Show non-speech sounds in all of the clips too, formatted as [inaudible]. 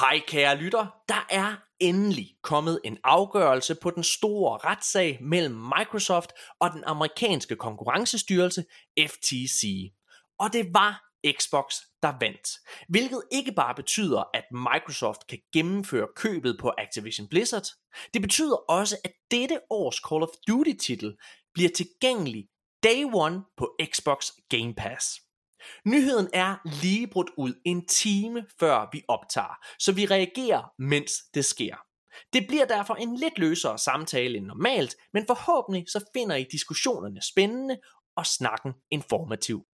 Hej kære lytter, der er endelig kommet en afgørelse på den store retssag mellem Microsoft og den amerikanske konkurrencestyrelse FTC. Og det var Xbox, der vandt. Hvilket ikke bare betyder, at Microsoft kan gennemføre købet på Activision Blizzard. Det betyder også, at dette års Call of Duty titel bliver tilgængelig day one på Xbox Game Pass. Nyheden er lige brudt ud en time før vi optager, så vi reagerer, mens det sker. Det bliver derfor en lidt løsere samtale end normalt, men forhåbentlig så finder I diskussionerne spændende og snakken informativ.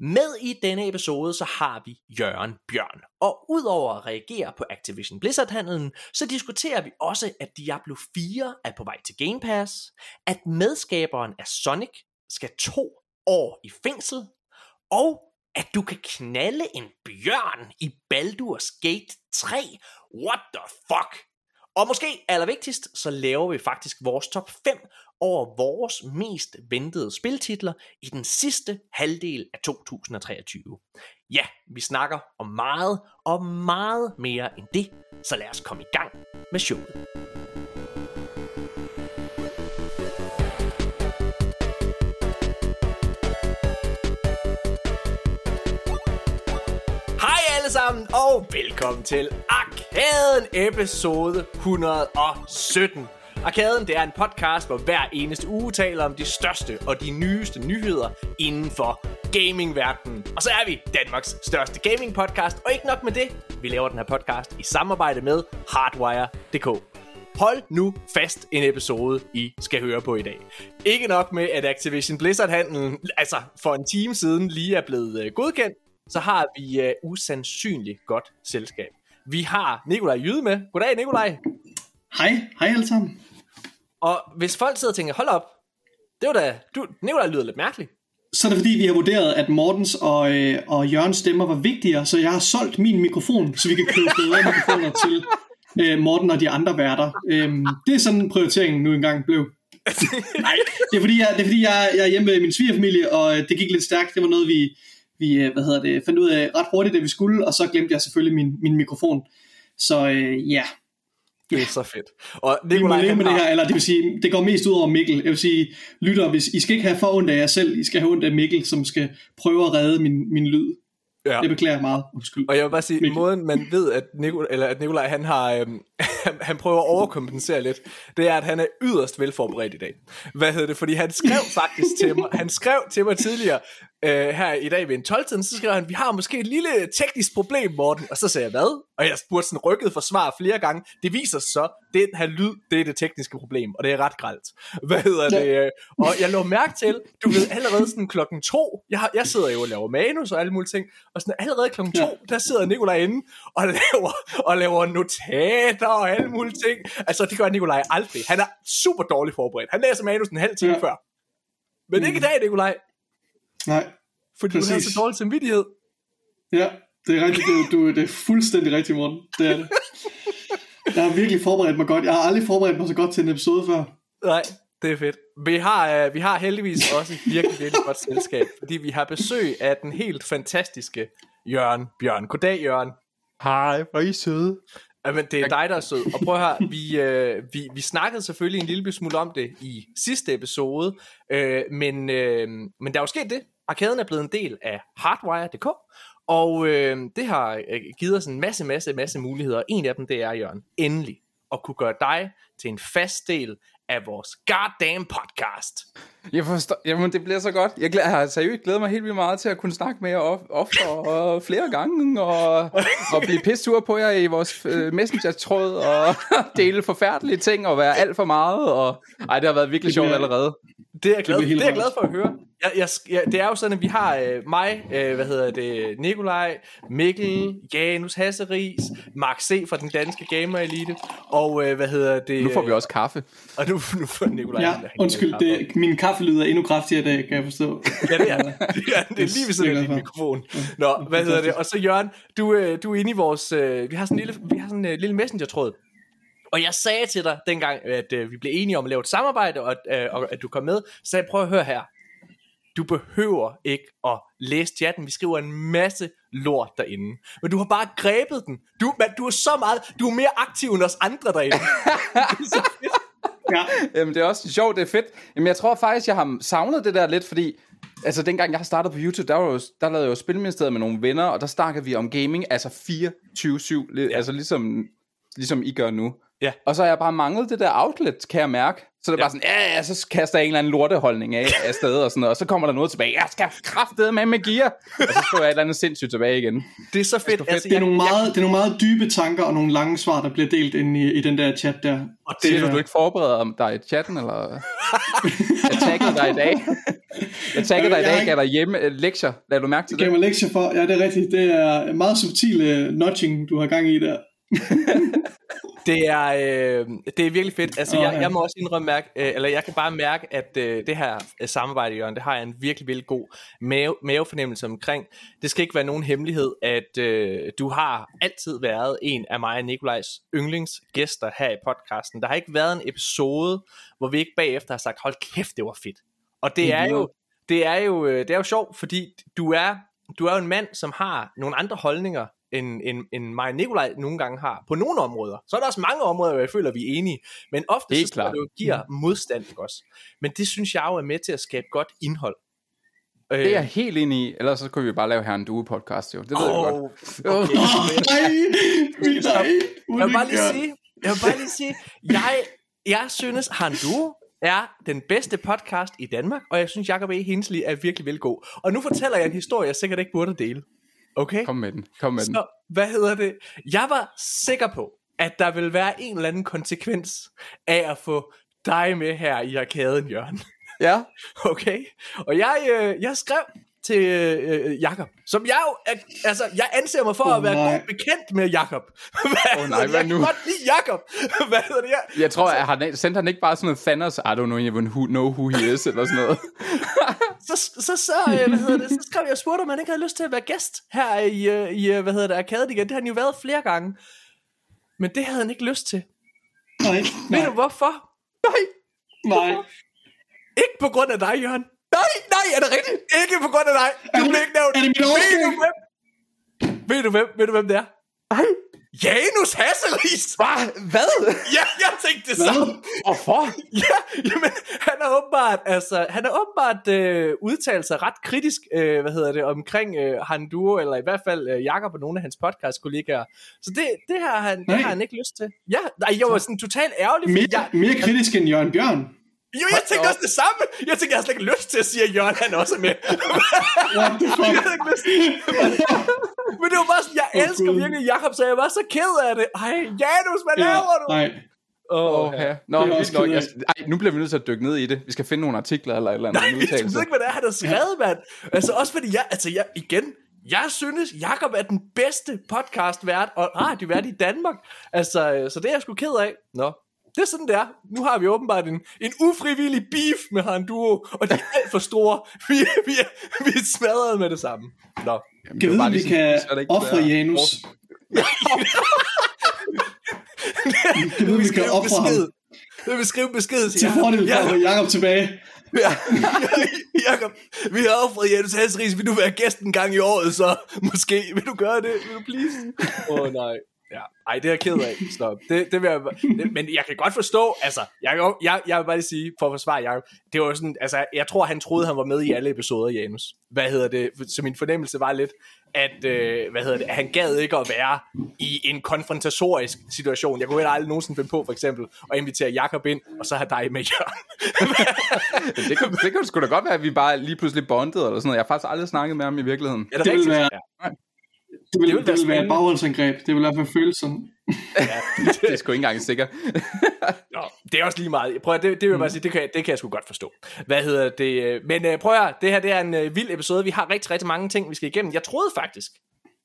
Med i denne episode så har vi Jørgen Bjørn, og udover at reagere på Activision Blizzard-handlen, så diskuterer vi også, at Diablo 4 er på vej til Game Pass, at medskaberen af Sonic skal to år i fængsel, og at du kan knalde en bjørn i Baldur's Gate 3. What the fuck? Og måske allervigtigst, så laver vi faktisk vores top 5 over vores mest ventede spiltitler i den sidste halvdel af 2023. Ja, vi snakker om meget og meget mere end det, så lad os komme i gang med showet. Og velkommen til Arkaden episode 117. Arkaden det er en podcast, hvor hver eneste uge taler om de største og de nyeste nyheder inden for gamingverdenen. Og så er vi Danmarks største gaming podcast, og ikke nok med det, vi laver den her podcast i samarbejde med Hardwire.dk. Hold nu fast en episode, I skal høre på i dag. Ikke nok med, at Activision Blizzard-handlen, altså for en time siden, lige er blevet øh, godkendt, så har vi øh, usandsynligt godt selskab. Vi har Nikolaj Jyde med. Goddag, Nikolaj. Hej, hej alle sammen. Og hvis folk sidder og tænker, hold op, det var da, du, Nikolaj lyder lidt mærkeligt. Så er det fordi, vi har vurderet, at Mortens og, øh, og Jørgens stemmer var vigtigere, så jeg har solgt min mikrofon, så vi kan købe bedre [laughs] mikrofoner til øh, Morten og de andre værter. Øhm, det er sådan prioriteringen nu engang blev. [laughs] Nej, det er fordi, jeg, det er, fordi jeg, jeg er hjemme med min svigerfamilie, og øh, det gik lidt stærkt. Det var noget, vi, vi øh, hvad hedder det, fandt ud af ret hurtigt, det vi skulle, og så glemte jeg selvfølgelig min, min mikrofon. Så øh, ja, Det er så fedt. Og vi må med det her, eller det vil sige, det går mest ud over Mikkel. Jeg vil sige, lytter, hvis I skal ikke have for ondt af jer selv, I skal have ondt af Mikkel, som skal prøve at redde min, min lyd. ja. Jeg beklager meget. Undskyld. Og jeg vil bare sige, Mikkel. måden man ved, at, Nikolaj, eller at Nikolaj han har, øhm, [laughs] han, han prøver at overkompensere lidt, det er, at han er yderst velforberedt i dag. Hvad hedder det? Fordi han skrev [laughs] faktisk til mig, han skrev til mig tidligere, øh, her i dag ved en 12 så skrev han, vi har måske et lille teknisk problem, Morten. Og så sagde jeg, hvad? Og jeg spurgte sådan rykket for svar flere gange. Det viser sig så, den her lyd, det er det tekniske problem, og det er ret gralt. [laughs] Hvad hedder det? øh, Og jeg lå mærke til, du ved, allerede sådan klokken to, jeg, har, jeg sidder jo og laver manus og alle mulige ting, og sådan allerede klokken to, Ja. der sidder Nikolaj inde og laver, og laver notater og alle mulige ting. Altså, det gør Nikolaj aldrig. Han er super dårligt forberedt. Han læser manus en halv time Ja. før. Men ikke i dag, Nikolaj, Nej, fordi du har Præcis. så dårlig samvittighed. ja, det er rigtigt. Du, du, det er fuldstændig rigtigt, Morten. Det er det. Jeg har virkelig forberedt mig godt. Jeg har aldrig forberedt mig så godt til en episode før. Nej, det er fedt. Vi har, uh, vi har heldigvis også et virkelig, virkelig godt selskab, fordi vi har besøg af den helt fantastiske Jørgen Bjørn. Goddag, Jørgen. Hej, hvor er I søde. Jamen, det er dig, der er sød. Og prøv at høre, vi, øh, vi, vi snakkede selvfølgelig en lille smule om det i sidste episode, øh, men, øh, men der er jo sket det. Arkaden er blevet en del af Hardwire.dk, og øh, det har øh, givet os en masse, masse, masse muligheder. En af dem, det er, Jørgen, endelig at kunne gøre dig til en fast del af vores goddamn podcast. Jeg forstår, jamen det bliver så godt. Jeg, glæder, jeg har seriøst glædet mig helt vildt meget til at kunne snakke med jer of, oftere og flere gange, og, og blive pissur på jer i vores øh, messenger-tråd, og [laughs] dele forfærdelige ting, og være alt for meget, og ej, det har været virkelig sjovt allerede. Det er jeg glad, helt det er jeg glad for at høre. Jeg, jeg, jeg, det er jo sådan, at vi har øh, mig, øh, hvad hedder det, Nikolaj, Mikkel, Janus Hasseris, Mark C. fra den danske Gamer Elite, og øh, hvad hedder det... Nu får vi også kaffe. [laughs] Og nu, nu får Nikolaj... Ja, undskyld, kaffe det, min kaffelyd er endnu kraftigere i dag, kan jeg forstå. Ja, det er [laughs] det. Det er, det er lige ved siden af din mikrofon. Nå, hvad hedder det? Og så Jørgen, du, øh, du er inde i vores... Øh, vi har sådan en lille, vi har sådan en øh, lille messenger-tråd. Og jeg sagde til dig dengang, at øh, vi blev enige om at lave et samarbejde, og, at, øh, og at du kom med, så sagde jeg, prøv at høre her. Du behøver ikke at læse chatten. Vi skriver en masse lort derinde. Men du har bare grebet den. Du, man, du er så meget, du er mere aktiv end os andre derinde. [laughs] Ja. Jamen, det er også sjovt, det er fedt. Jamen, jeg tror faktisk, jeg har savnet det der lidt, fordi... Altså, dengang jeg har startet på YouTube, der, var jo, der lavede jeg jo Spilministeriet med nogle venner, og der snakkede vi om gaming, altså 24-7, ja. altså ligesom, ligesom I gør nu. Ja. Og så har jeg bare manglet det der outlet, kan jeg mærke. Så det er Ja. bare sådan, ja, ja, så kaster jeg en eller anden lorteholdning af, [laughs] af sted og sådan noget, og så kommer der noget tilbage. Jeg skal kraftede med med gear. Og så skriver jeg et eller andet sindssygt tilbage igen. Det er så fedt. fedt. Altså, Det er, jeg, nogle meget, det er nogle meget dybe tanker og nogle lange svar, der bliver delt ind i, i den der chat der. og Siger det, du, du ikke forbereder dig i chatten, eller? [laughs] jeg taggede dig i dag. Jeg taggede dig i dag, gav dig hjemme øh, lektier. Lad du mærke til Det gav det? mig lektier for. Ja, det er rigtigt. Det er meget subtil uh, nudging, du har gang i der. [laughs] det, er, øh, det er virkelig fedt. Altså, jeg, jeg må også indrømme, mærke, øh, eller jeg kan bare mærke, at øh, det her øh, samarbejde, Jørgen, det har jeg en virkelig, virkelig god mave, mavefornemmelse omkring. Det skal ikke være nogen hemmelighed, at øh, du har altid været en af mig og Nikolajs yndlingsgæster her i podcasten. Der har ikke været en episode, hvor vi ikke bagefter har sagt, hold kæft, det var fedt. Og det er jo, det er jo, øh, det er jo sjovt, fordi du er, du er jo en mand, som har nogle andre holdninger, end, end, end mig og Nikolaj nogle gange har, på nogle områder. Så er der også mange områder, hvor jeg føler, vi er enige. Men ofte Helt så tror jeg, klart. det jo giver modstand, ikke også? Men det synes jeg jo er med til at skabe godt indhold. Øh, Det er jeg helt enig i. Ellers så kunne vi bare lave her en duo-podcast, jo. Det ved jeg godt. Okay. Nej, nej, [laughs] nej. Jeg vil bare lige sige, jeg vil bare lige sige, jeg, jeg synes, Han Du er den bedste podcast i Danmark, og jeg synes, Jacob E. Hensley er virkelig, virkelig god. Og nu fortæller jeg en historie, jeg sikkert ikke burde dele. Okay? Kom med den. Kom med den. Så, hvad hedder det? Jeg var sikker på, at der ville være en eller anden konsekvens af at få dig med her i arkaden, Jørgen. Ja. [laughs] Okay? Og jeg, øh, jeg skrev til øh, Jakob, som jeg jo, er, altså, jeg anser mig for Åh, at være nej. god bekendt med Jakob. [laughs] Hvad Åh, nej, hvad jeg nu? kan godt lide Jakob. [laughs] Hvad hedder det? Jeg, Jeg tror, at han, sendte han ikke bare sådan noget Thanos, I don't know even who, know who he is, eller sådan noget. [laughs] så, så, så, øh, hvad hedder det, så skrev jeg og spurgte, om han ikke havde lyst til at være gæst her i, øh, i øh, hvad hedder det, igen. Det har han jo været flere gange. Men det havde han ikke lyst til. Nej, Ved nej, du hvorfor? Nej, nej. ikke på grund af dig, Jørgen. Nej, nej, er det rigtigt? Ikke på grund af dig. Du det- blev ikke nævnt. er det min Ved du hvem? Ved du hvem? Ved du hvem det er? Nej. Janus Hasseris! Hvad? Hvad? Ja, jeg tænkte det samme. Hvorfor? [laughs] Ja, jamen, han har åbenbart, altså, han har åbenbart øh, udtalt sig ret kritisk, øh, hvad hedder det, omkring øh, Han Duo, eller i hvert fald øh, Jakob og nogle af hans podcast-kollegaer. Så det, det, har han, det Nej. har han ikke lyst til. Ja, nej, jeg var sådan totalt ærgerlig, Mere, jeg, mere kritisk end Jørgen Bjørn. Jo, jeg tænkte også det samme. Jeg tænkte, jeg har slet ikke lyst til at sige, at Jørgen han også er med. What the fuck? Jeg ikke lyst. Men det var bare sådan, jeg Åh, elsker Gud. virkelig Jakob, så jeg var så ked af det. Ej, Janus, hvad Ja, laver du? nej. Åh, Åh, ja. Nå, Det er nok. Jeg, ej, nu bliver vi nødt til at dykke ned i det. Vi skal finde nogle artikler eller et eller andet. Nej, jeg ved udtalelse. ikke, hvad det er, han har skrevet, mand. Altså også fordi jeg, altså jeg, igen, jeg synes, Jakob er den bedste podcastvært og radiovært i Danmark. Altså, øh, så det er jeg sgu ked af. Nå, det er sådan, det er. Nu har vi åbenbart en, en ufrivillig beef med Han Duo, og de er alt for store. Vi, vi, er, vi er smadret med det samme. Nå. Jamen, Kan det vide, bare vi lige sådan, kan det ofre Janus. Kan [laughs] vide, vi kan ofre ham Jeg vil skrive besked til til fordel for Jacob tilbage. [laughs] Jakob, vi har offret Jens Hasseris. Vil du være gæst en gang i året, så måske. Vil du gøre det? Vil du please? Åh oh, nej. Ja. Ej, det er jeg ked af. Stop. Det, det vil jeg, det, men jeg kan godt forstå, altså, jeg, jeg, jeg vil bare lige sige, for at forsvare Jacob, det var sådan, altså, jeg tror, han troede, han var med i alle episoder, Janus. Hvad hedder det? Så min fornemmelse var lidt, at, øh, hvad hedder det, han gad ikke at være i en konfrontatorisk situation. Jeg kunne heller aldrig nogensinde finde på, for eksempel, at invitere Jacob ind, og så have dig med, Jørgen. [laughs] Det, kan, det kan sgu da godt være, at vi bare lige pludselig bondede eller sådan noget. Jeg har faktisk aldrig snakket med ham i virkeligheden. Er det, Det vil rigtigt? være- Ja. Det vil, Det det vil vil, være et bagholdsangreb. Det vil i hvert fald føles sådan. Det er sgu ikke engang sikkert. Nå, det er også lige meget. Prøv at, det, det vil jeg bare sige, det kan, jeg- det kan jeg sgu godt forstå. Hvad hedder det? Men øh, prøv at høre, det her det er en øh, vild episode. Vi har rigtig, rigtig mange ting, vi skal igennem. Jeg troede faktisk,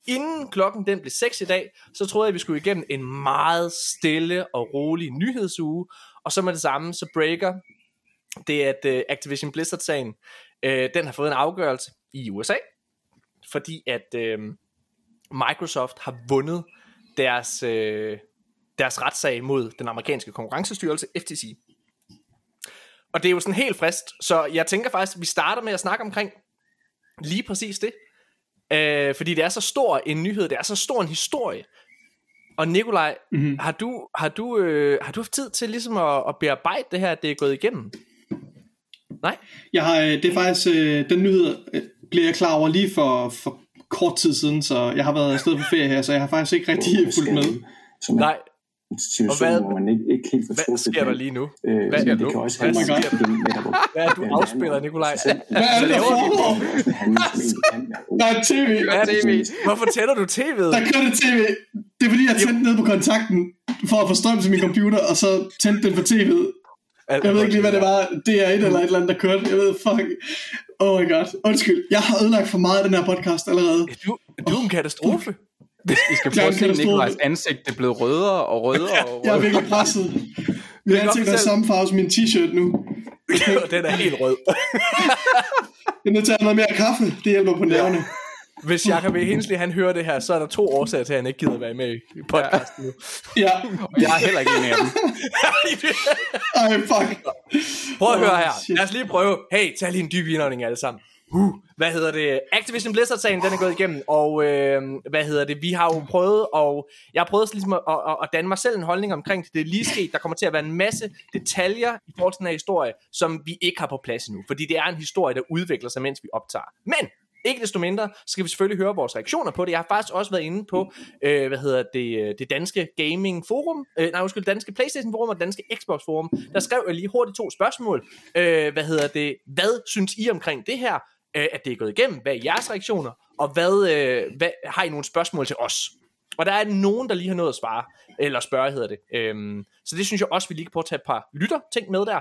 inden klokken den blev 6 i dag, så troede jeg, vi skulle igennem en meget stille og rolig nyhedsuge. Og så med det samme, så breaker det, at øh, Activision Blizzard-sagen, øh, den har fået en afgørelse i USA. Fordi at øh, Microsoft har vundet deres, øh, deres retssag mod den amerikanske konkurrencestyrelse, FTC. Og det er jo sådan helt frist, så jeg tænker faktisk, at vi starter med at snakke omkring lige præcis det. Øh, fordi det er så stor en nyhed, det er så stor en historie. Og Nikolaj, mm-hmm. har du har du øh, har du haft tid til ligesom at, at bearbejde det her, at det er gået igennem? Nej. Jeg har, øh, det er faktisk øh, den nyhed øh, blev jeg klar over lige for, for kort tid siden, så jeg har været afsted på ferie her, så jeg har faktisk ikke rigtig fulgt med. Som Nej, situation, hvad, hvor man ikke, ikke helt Hvad sker der lige nu? Øh, hvad sker der nu? Kan også hvad sker der? Hvad er du afspiller, Nikolaj? Hvad er det, der foregår? Der er tv. Hvad er TV? Hvorfor tænder du tv'et? Der kører det tv. Det er fordi, jeg tændte ned på kontakten for at få strøm til min computer, og så tændte den for tv'et. Jeg ved ikke lige, hvad det var. Det er et eller et eller andet, der kørte. Jeg ved, fuck. Oh my god. Undskyld. Jeg har ødelagt for meget af den her podcast allerede. Du, du er en katastrofe. Vi skal [laughs] prøve at se Nikolajs ansigt, det er blevet rødere og rødere og rødere. Jeg er virkelig presset. [laughs] Min ansigt er samme farve som min t-shirt nu. [laughs] den er helt rød. jeg er nødt til at have noget mere kaffe. Det hjælper på nerverne. Hvis Jacob E. Hensley han hører det her, så er der to årsager til, at han ikke gider være med i podcasten nu. Ja. Og jeg er heller ikke en af dem. [laughs] Ej, fuck. Prøv at høre her. Lad os lige prøve. Hey, tag lige en dyb indånding alle sammen uh, hvad hedder det, Activision Blizzard-sagen, den er gået igennem, og øh, hvad hedder det, vi har jo prøvet, og jeg har prøvet ligesom at, at, at danne mig selv en holdning omkring det, det er lige sket, der kommer til at være en masse detaljer i forhold til den her historie, som vi ikke har på plads endnu, fordi det er en historie, der udvikler sig, mens vi optager. Men, ikke desto mindre, skal vi selvfølgelig høre vores reaktioner på det. Jeg har faktisk også været inde på, øh, hvad hedder det, øh, det danske gaming forum, øh, nej undskyld, danske Playstation forum og danske Xbox forum. Der skrev jeg lige hurtigt to spørgsmål. Øh, hvad hedder det, hvad synes I omkring det her? øh, at det er gået igennem. Hvad er jeres reaktioner? Og hvad, øh, hvad har I nogle spørgsmål til os? Og der er nogen, der lige har nået at svare, eller spørge hedder det. Øhm, så det synes jeg også, vi lige kan prøve at tage et par lytter ting med der.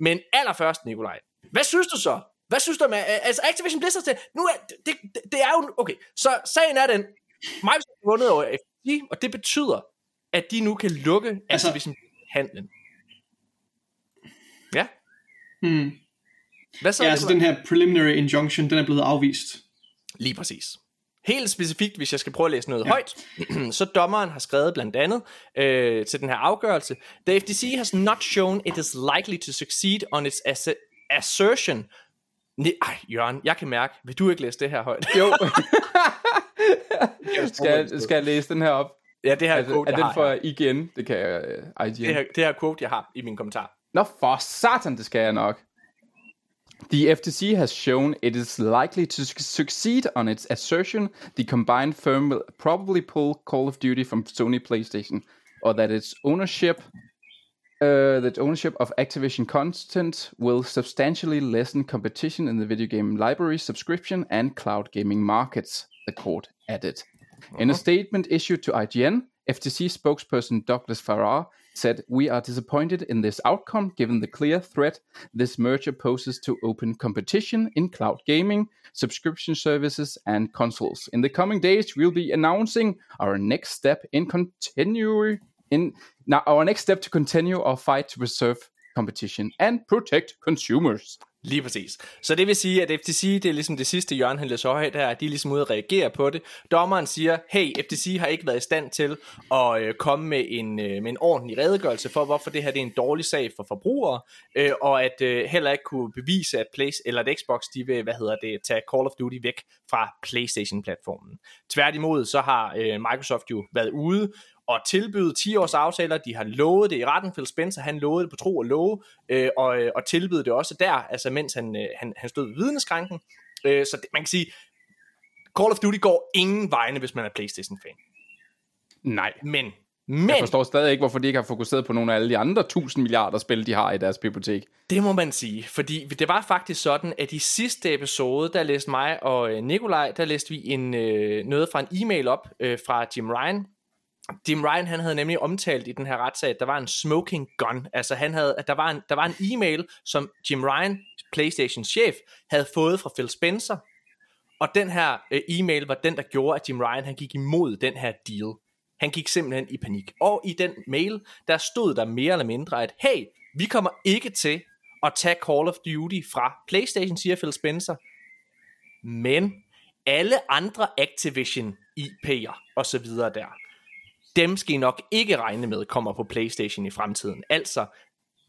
Men allerførst, Nikolaj, hvad synes du så? Hvad synes du med, altså Activision Blizzard, det, nu er, det, det, det er jo, okay, så sagen er den, Microsoft har vundet over FTC, og det betyder, at de nu kan lukke altså, Activision handlen. Ja? Hmm. Hvad så ja, altså den her preliminary injunction, den er blevet afvist. Lige præcis. Helt specifikt, hvis jeg skal prøve at læse noget ja. højt, [clears throat] så dommeren har skrevet blandt andet øh, til den her afgørelse, The FTC has not shown it is likely to succeed on its assertion. Ne- Ej, Jørgen, jeg kan mærke, vil du ikke læse det her højt? Jo. [laughs] skal, jeg, skal jeg læse den her op? Ja, det her altså, quote, er jeg den for har. igen? Det kan jeg, uh, IGN. Det her, det her quote, jeg har i min kommentar. Nå for satan, det skal jeg nok. The FTC has shown it is likely to succeed on its assertion the combined firm will probably pull Call of Duty from Sony PlayStation, or that its ownership uh, that ownership of Activision content will substantially lessen competition in the video game library, subscription, and cloud gaming markets, the court added. Uh-huh. In a uh-huh. statement issued to IGN, FTC spokesperson Douglas Farrar said, We are disappointed in this outcome given the clear threat this merger poses to open competition in cloud gaming, subscription services, and consoles. In the coming days, we'll be announcing our next step in continuing in now our next step to continue our fight to preserve competition and protect consumers. Lige præcis. Så det vil sige, at FTC, det er ligesom det sidste Jørgen han læser højt her, at de er ligesom ude at reagere på det. Dommeren siger, hey, FTC har ikke været i stand til at øh, komme med en, øh, med en ordentlig redegørelse for, hvorfor det her det er en dårlig sag for forbrugere, øh, og at øh, heller ikke kunne bevise, at Place, eller at Xbox, de vil, hvad hedder det, tage Call of Duty væk fra Playstation-platformen. Tværtimod, så har øh, Microsoft jo været ude at tilbyde 10 års aftaler. De har lovet det i retten. Phil Spencer, han lovede det på tro og love, øh, og, øh, og tilbyde det også der, altså mens han, øh, han, han stod ved vidneskranken. Øh, så det, man kan sige, Call of Duty går ingen vegne, hvis man er Playstation-fan. Nej. Men, men... Jeg forstår stadig ikke, hvorfor de ikke har fokuseret på nogle af alle de andre 1000 milliarder spil, de har i deres bibliotek. Det må man sige, fordi det var faktisk sådan, at i sidste episode, der læste mig og øh, Nikolaj, der læste vi en, øh, noget fra en e-mail op øh, fra Jim Ryan, Jim Ryan han havde nemlig omtalt i den her retssag, at der var en smoking gun. Altså han havde, at der var en, der var en e-mail, som Jim Ryan, Playstations chef, havde fået fra Phil Spencer. Og den her øh, e-mail var den, der gjorde, at Jim Ryan han gik imod den her deal. Han gik simpelthen i panik. Og i den mail, der stod der mere eller mindre, at hey, vi kommer ikke til at tage Call of Duty fra Playstation, siger Phil Spencer. Men alle andre Activision IP'er og så videre der, dem skal I nok ikke regne med kommer på Playstation i fremtiden. Altså,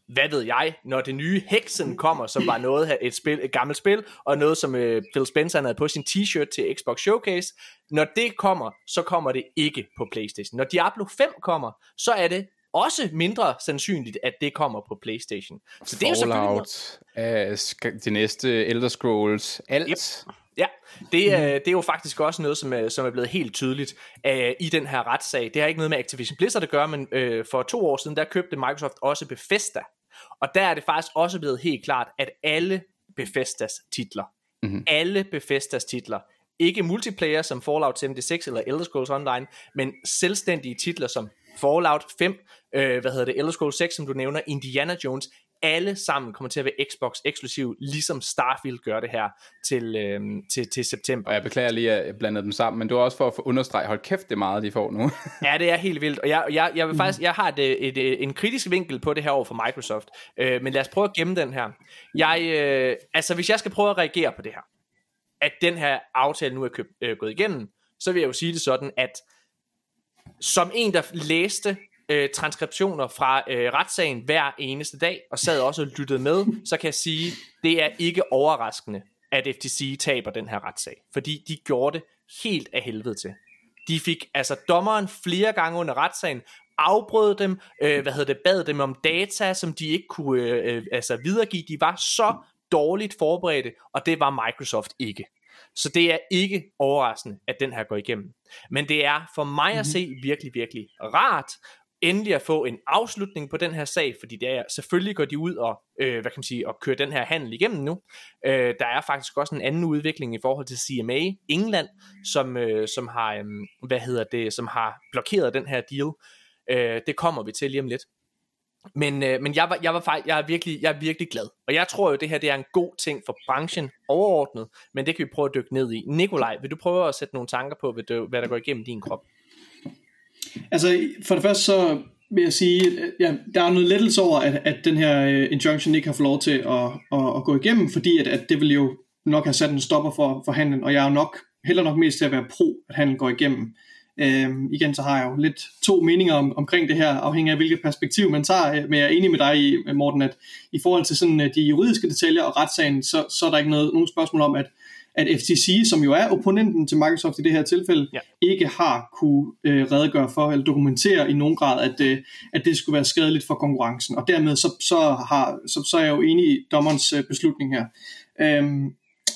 hvad ved jeg, når det nye Hexen kommer, som var noget et, spil, et gammelt spil, og noget som øh, Phil Spencer havde på sin t-shirt til Xbox Showcase, når det kommer, så kommer det ikke på Playstation. Når Diablo 5 kommer, så er det også mindre sandsynligt, at det kommer på Playstation. Så det er jo selvfølgelig... uh, de næste Elder Scrolls, alt. Yep. Ja, det er, det er jo faktisk også noget, som er, som er blevet helt tydeligt uh, i den her retssag. Det har ikke noget med Activision Blizzard at gøre, men uh, for to år siden, der købte Microsoft også Bethesda. Og der er det faktisk også blevet helt klart, at alle Bethesdas titler, mm-hmm. alle Bethesdas titler, ikke multiplayer som Fallout 76 eller Elder Scrolls Online, men selvstændige titler som Fallout 5, øh, hvad hedder det, Elder Scrolls 6, som du nævner, Indiana Jones, alle sammen kommer til at være Xbox eksklusiv, ligesom Starfield gør det her til, øh, til, til september. Og jeg beklager lige, at jeg blandede dem sammen, men det var også for at understrege, hold kæft, det er meget, de får nu. [laughs] ja, det er helt vildt, og jeg, jeg, jeg vil faktisk, jeg har et, et, et, en kritisk vinkel på det her over for Microsoft, øh, men lad os prøve at gemme den her. Jeg, øh, altså, hvis jeg skal prøve at reagere på det her, at den her aftale nu er købt, øh, gået igennem, så vil jeg jo sige det sådan, at som en, der læste øh, transkriptioner fra øh, retssagen hver eneste dag, og sad også og lyttede med, så kan jeg sige, det er ikke overraskende, at FTC taber den her retssag. Fordi de gjorde det helt af helvede til. De fik altså dommeren flere gange under retssagen, afbrød dem, øh, hvad hedder det, bad dem om data, som de ikke kunne øh, øh altså videregive. De var så dårligt forberedte, og det var Microsoft ikke. Så det er ikke overraskende, at den her går igennem. Men det er for mig at mhm. se virkelig, virkelig rart, endelig at få en afslutning på den her sag, fordi det er, selvfølgelig går de ud og, øh, hvad kan man sige, og kører den her handel igennem nu. Øh, der er faktisk også en anden udvikling i forhold til CMA England, som, øh, som har, øh, hvad hedder det, som har blokeret den her deal. Øh, det kommer vi til lige om lidt. Men, øh, men jeg, var, jeg, var faktisk, jeg, er virkelig, jeg er virkelig glad. Og jeg tror jo, det her det er en god ting for branchen overordnet, men det kan vi prøve at dykke ned i. Nikolaj, vil du prøve at sætte nogle tanker på, hvad, hvad der går igennem din krop? Altså, for det første så vil jeg sige, at ja, der er noget lettelse over, at, at den her øh, injunction ikke har fået lov til at, at, at gå igennem, fordi at, at det vil jo nok have sat en stopper for, for handlen, og jeg er jo nok heller nok mest til at være pro, at handlen går igennem. Øhm, igen, så har jeg jo lidt to meninger om, omkring det her, afhængig af hvilket perspektiv man tager, øh, men jeg er enig med dig, Morten, at i forhold til sådan øh, de juridiske detaljer og retssagen, så, så er der ikke noget, nogen spørgsmål om, at, at FTC, som jo er opponenten til Microsoft i det her tilfælde, ja. ikke har kunne øh, redegøre for eller dokumentere i nogen grad, at, øh, at det skulle være skadeligt for konkurrencen. Og dermed så, så, har, så, så er jeg jo enig i dommerens øh, beslutning her. Øhm,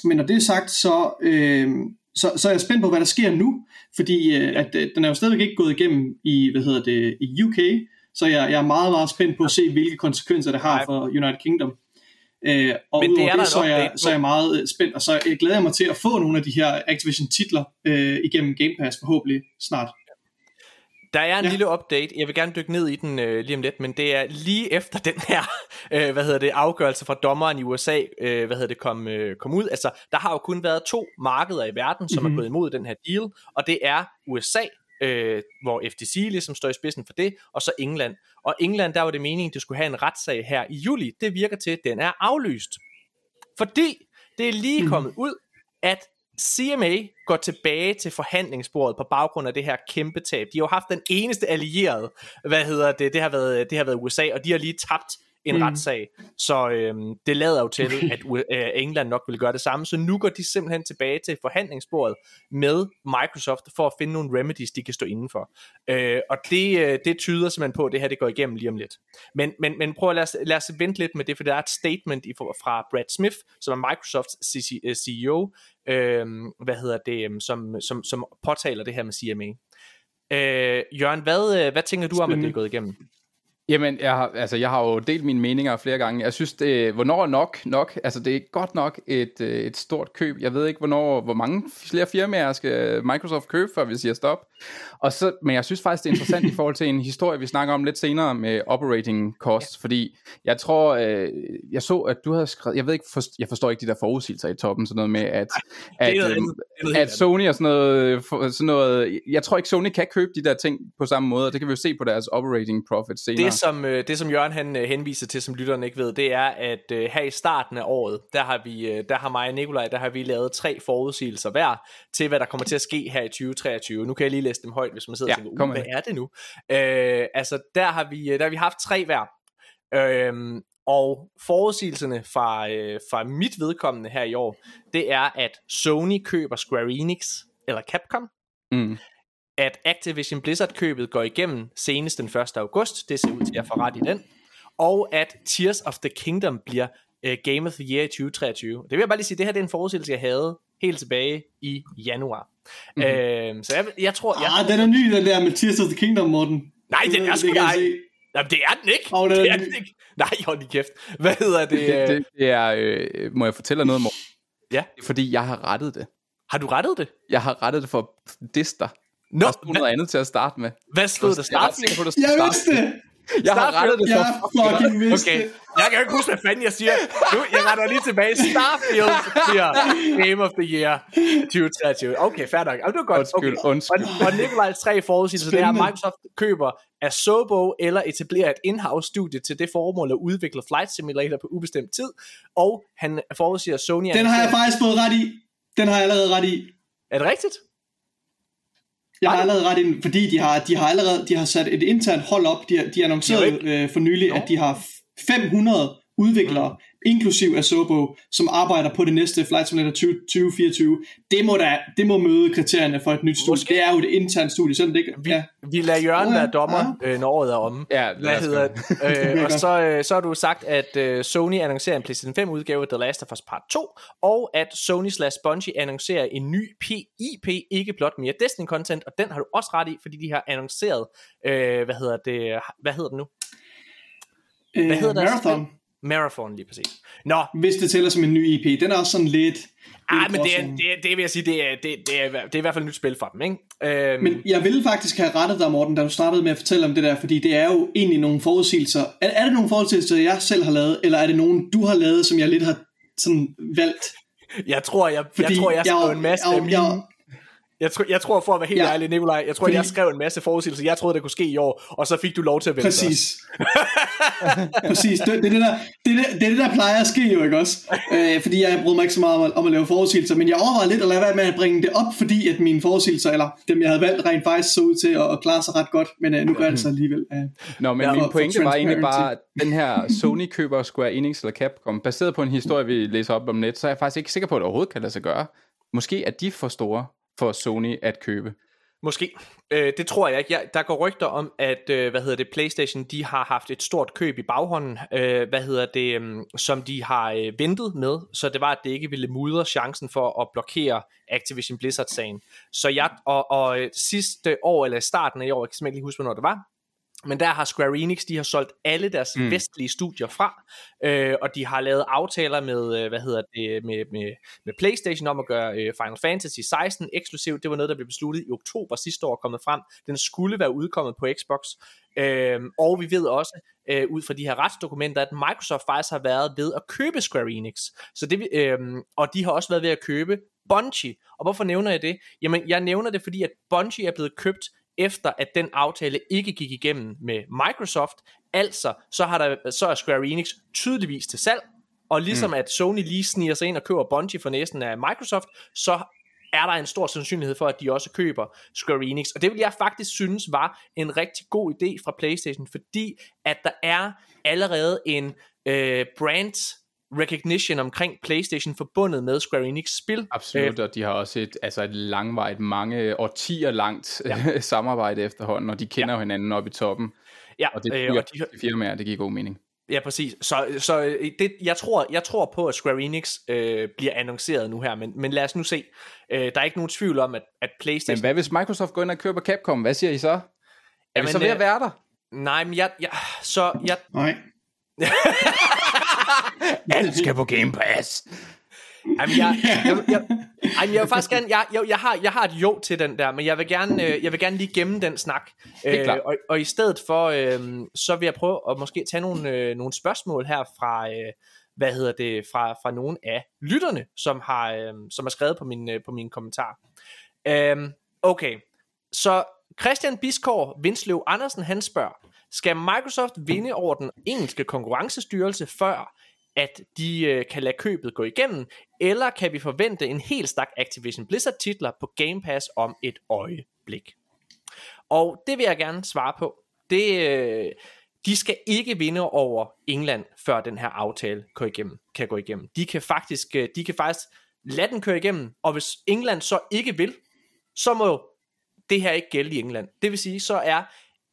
men når det er sagt, så, øh, så, så er jeg spændt på, hvad der sker nu, fordi øh, at, øh, den er jo stadigvæk ikke gået igennem i, hvad hedder det, i UK, så jeg, jeg er meget, meget spændt på at se, hvilke konsekvenser det har for United Kingdom. Øh, og Men det er det, så, er jeg, så er jeg meget øh, spændt, og så jeg glæder jeg mig til at få nogle af de her Activision titler øh, igennem Game Pass forhåbentlig snart. Der er en ja. lille update, jeg vil gerne dykke ned i den øh, lige om lidt, men det er lige efter den her, [laughs] øh, hvad hedder det, afgørelse fra dommeren i USA, øh, hvad hedder det, kom, øh, kom ud. Altså, der har jo kun været to markeder i verden, som mm-hmm. er gået imod den her deal, og det er USA, øh, hvor FTC ligesom står i spidsen for det, og så England. Og England, der var det meningen, at det skulle have en retssag her i juli. Det virker til, at den er aflyst. Fordi det er lige mhm. kommet ud, at CMA går tilbage til forhandlingsbordet på baggrund af det her kæmpe tab. De har jo haft den eneste allierede, hvad hedder det, det har været, det har været USA, og de har lige tabt en mm. retssag. Så øhm, det lader jo til, [laughs] at øh, England nok vil gøre det samme. Så nu går de simpelthen tilbage til forhandlingsbordet med Microsoft for at finde nogle remedies, de kan stå indenfor. Øh, og det, øh, det tyder simpelthen på, at det her det går igennem lige om lidt. Men, men, men prøv at lade os, lad os vente lidt med det, for der er et statement i, fra Brad Smith, som er Microsofts CEO, øh, hvad hedder det, øhm, som, som, som påtaler det her med CMA. Øh, Jørgen, hvad, øh, hvad tænker du om, at det er gået igennem? Jamen, jeg har, altså, jeg har jo delt mine meninger flere gange. Jeg synes, det, hvornår er nok nok? Altså, det er godt nok et, øh, et stort køb. Jeg ved ikke, hvornår, hvor mange flere firmaer skal Microsoft købe, før vi siger stop. Og så, men jeg synes faktisk, det er interessant i forhold til en historie, vi snakker om lidt senere med operating costs, ja. fordi jeg tror, øh, jeg så, at du havde skrevet, jeg ved ikke, for, jeg forstår ikke de der forudsigelser i toppen, sådan noget med, at, at, øh, at Sony og sådan noget, for, sådan noget, jeg tror ikke, Sony kan købe de der ting på samme måde, og det kan vi jo se på deres operating profit senere. Det som, øh, det som Jørgen han øh, henviser til, som lytterne ikke ved, det er, at øh, her i starten af året, der har vi, øh, der har mig og Nikolaj, der har vi lavet tre forudsigelser hver, til hvad der kommer til at ske her i 2023. Nu kan jeg lige læse dem højt, hvis man sidder ja, og tænker, uh, hvad er det nu? Øh, altså, der har, vi, øh, der har vi haft tre hver. Øhm, og forudsigelserne fra, øh, fra mit vedkommende her i år, det er, at Sony køber Square Enix, eller Capcom, Mm. At Activision Blizzard-købet går igennem senest den 1. august, det ser ud til at få ret i den, og at Tears of the Kingdom bliver uh, Game of the Year i 2023. Det vil jeg bare lige sige, det her det er en forudsigelse, jeg havde helt tilbage i januar. Mm-hmm. Øh, så jeg, jeg tror... Jeg, Ah, den er ny, den der med Tears of the Kingdom, Morten. nej, den er Det sgu nej. Jamen, det er den ikke. Den er det er ny. den ikke. Nej, hold lige kæft. Hvad hedder det? Det, øh, det, det er, øh, må jeg fortælle dig noget om? Ja. Fordi jeg har rettet det. Har du rettet det? Jeg har rettet det for Dister. Nå, Der stod noget andet til at starte med. hvad stod der? Jeg er ret Start? sikker på, der stod Jeg start. vidste det! Jeg har rettet det Jeg for fucking vidste Okay, jeg kan jo ikke huske, hvad fanden jeg siger. Nu, jeg retter lige tilbage. Starfield bliver Game of the Year 2023. Okay, fair nok. Jamen, det var godt. Undskyld, okay. undskyld. Og, og Nikolajs tre forudsigelser, det er, at. Microsoft køber Asobo eller etablerer et in-house studie til det formål at udvikle Flight Simulator på ubestemt tid. Og han forudsiger, at Sony... Den har jeg faktisk fået ret i. Den har jeg allerede ret i. Er det rigtigt? Jeg har allerede ret i den, fordi de har, de har allerede de har sat et internt hold op. De har, de er øh, for nylig, Nå. at de har 500 udviklere, mm. Inklusiv Asobo, som arbejder på det næste Flight Simulator 20, 2024. Det må, da, det må møde kriterierne for et nyt studie. Måske. Det er jo et internt studie, sådan det ikke... Vi, Ja. vi lader Jørgen Ja, være dommer, øh, når året er omme. Ja, Hvad hedder det? Øh, [laughs] og så, øh, så har du sagt, at øh, Sony annoncerer en PlayStation 5 udgave af The Last of Us Part 2, og at Sony slash Bungie annoncerer en ny PIP, ikke blot mere Destiny content, og den har du også ret i, fordi de har annonceret, øh, hvad hedder det, hvad hedder den nu? Øh, hedder deres Marathon, Marathon lige præcis. Nå, hvis det tæller som en ny IP. Den er også sådan lidt... ah, men det, er, det, er, det vil jeg sige, det er, det, det, er, det er i hvert fald et nyt spil for dem, ikke? Øhm, Men jeg ville faktisk have rettet dig, Morten, da du startede med at fortælle om det der, fordi det er jo egentlig nogle forudsigelser. Er, er det nogle forudsigelser, jeg selv har lavet, eller er det nogle, du har lavet, som jeg lidt har sådan valgt? jeg tror, jeg, jeg, tror, jeg skrev jeg- en masse jeg- af mine... jeg- Jeg, tror, jeg tror, for at være helt Ja. ærlig, Nikolaj, jeg tror, Fordi- jeg skrev en masse forudsigelser, jeg troede, der kunne ske i år, og så fik du lov til at vælge. Præcis. [laughs] Præcis. Det, det, er det, der, det, er det, det er det, der plejer at ske jo, ikke også? Øh, fordi jeg bryder mig ikke så meget om at, om at lave forudsigelser, men jeg overvejede lidt at lade være med at bringe det op, fordi at mine forudsigelser, eller dem jeg havde valgt, rent faktisk så ud til at, at klare sig ret godt, men øh, nu gør jeg det så alligevel. Øh. Nå, men Ja, min pointe var egentlig bare, at den her Sony køber Square Enix eller Capcom, baseret på en historie, vi læser op om net, så er jeg faktisk ikke sikker på, at det overhovedet kan lade sig gøre. Måske er de for store for Sony at købe. Måske. Øh, det tror jeg ikke. Jeg, der går rygter om, at øh, hvad hedder det, PlayStation de har haft et stort køb i baghånden, øh, hvad hedder det, øh, som de har øh, ventet med, så det var, at det ikke ville mudre chancen for at blokere Activision Blizzard-sagen. Så jeg, og, og øh, sidste år, eller starten af i år, jeg kan simpelthen ikke huske, hvornår det var, men der har Square Enix, de har solgt alle deres mm. vestlige studier fra, øh, og de har lavet aftaler med, øh, hvad hedder det, med, med, med PlayStation om at gøre øh, Final Fantasy 16 eksklusivt. Det var noget, der blev besluttet i oktober sidste år kommet frem. Den skulle være udkommet på Xbox. Øh, og vi ved også, øh, ud fra de her retsdokumenter, at Microsoft faktisk har været ved at købe Square Enix. Så det, øh, og de har også været ved at købe Bungie. Og hvorfor nævner jeg det? Jamen, jeg nævner det, fordi at Bungie er blevet købt efter at den aftale ikke gik igennem med Microsoft. Altså, så, har der, så er Square Enix tydeligvis til salg, og ligesom mm. at Sony lige sniger sig ind og køber Bungie for næsten af Microsoft, så er der en stor sandsynlighed for, at de også køber Square Enix. Og det vil jeg faktisk synes var en rigtig god idé fra PlayStation, fordi at der er allerede en øh, brand recognition omkring PlayStation forbundet med Square Enix spil. Absolut, og de har også et, altså et langvejt, mange årtier langt ja. [laughs] samarbejde efterhånden, og de kender ja. jo hinanden op i toppen. Ja, Og det øh, er og de, de firmaer, det giver god mening. Ja, præcis. Så, så øh, det, jeg, tror, jeg tror på, at Square Enix øh, bliver annonceret nu her, men, men lad os nu se. Øh, der er ikke nogen tvivl om, at, at PlayStation... Men hvad hvis Microsoft går ind og køber Capcom? Hvad siger I så? Er Jamen, vi så ved øh, at være der? Nej, men jeg... jeg så jeg... Nej. [laughs] [laughs] Alt skal på Game Pass. Jamen, [laughs] jeg, jeg, jeg, jeg, jeg vil faktisk gerne... Jeg, jeg, jeg, har, jeg har et jo til den der, men jeg vil gerne, øh, jeg vil gerne lige gemme den snak. Klart. og, og i stedet for, øh, så vil jeg prøve at måske tage nogle, øh, nogle spørgsmål her fra... Øh, hvad hedder det, fra, fra nogle af lytterne, som har, øh, som har skrevet på min, øh, på min kommentar. Øhm, okay, så Christian Biskår Vinsløv Andersen, han spørger, skal Microsoft vinde over den engelske konkurrencestyrelse før, at de øh, kan lade købet gå igennem, eller kan vi forvente en hel stak Activision Blizzard titler på Game Pass om et øjeblik? Og det vil jeg gerne svare på. Det, øh, de skal ikke vinde over England, før den her aftale kan, igennem, kan gå igennem. De kan faktisk, øh, de kan faktisk lade den køre igennem, og hvis England så ikke vil, så må det her ikke gælde i England. Det vil sige, så er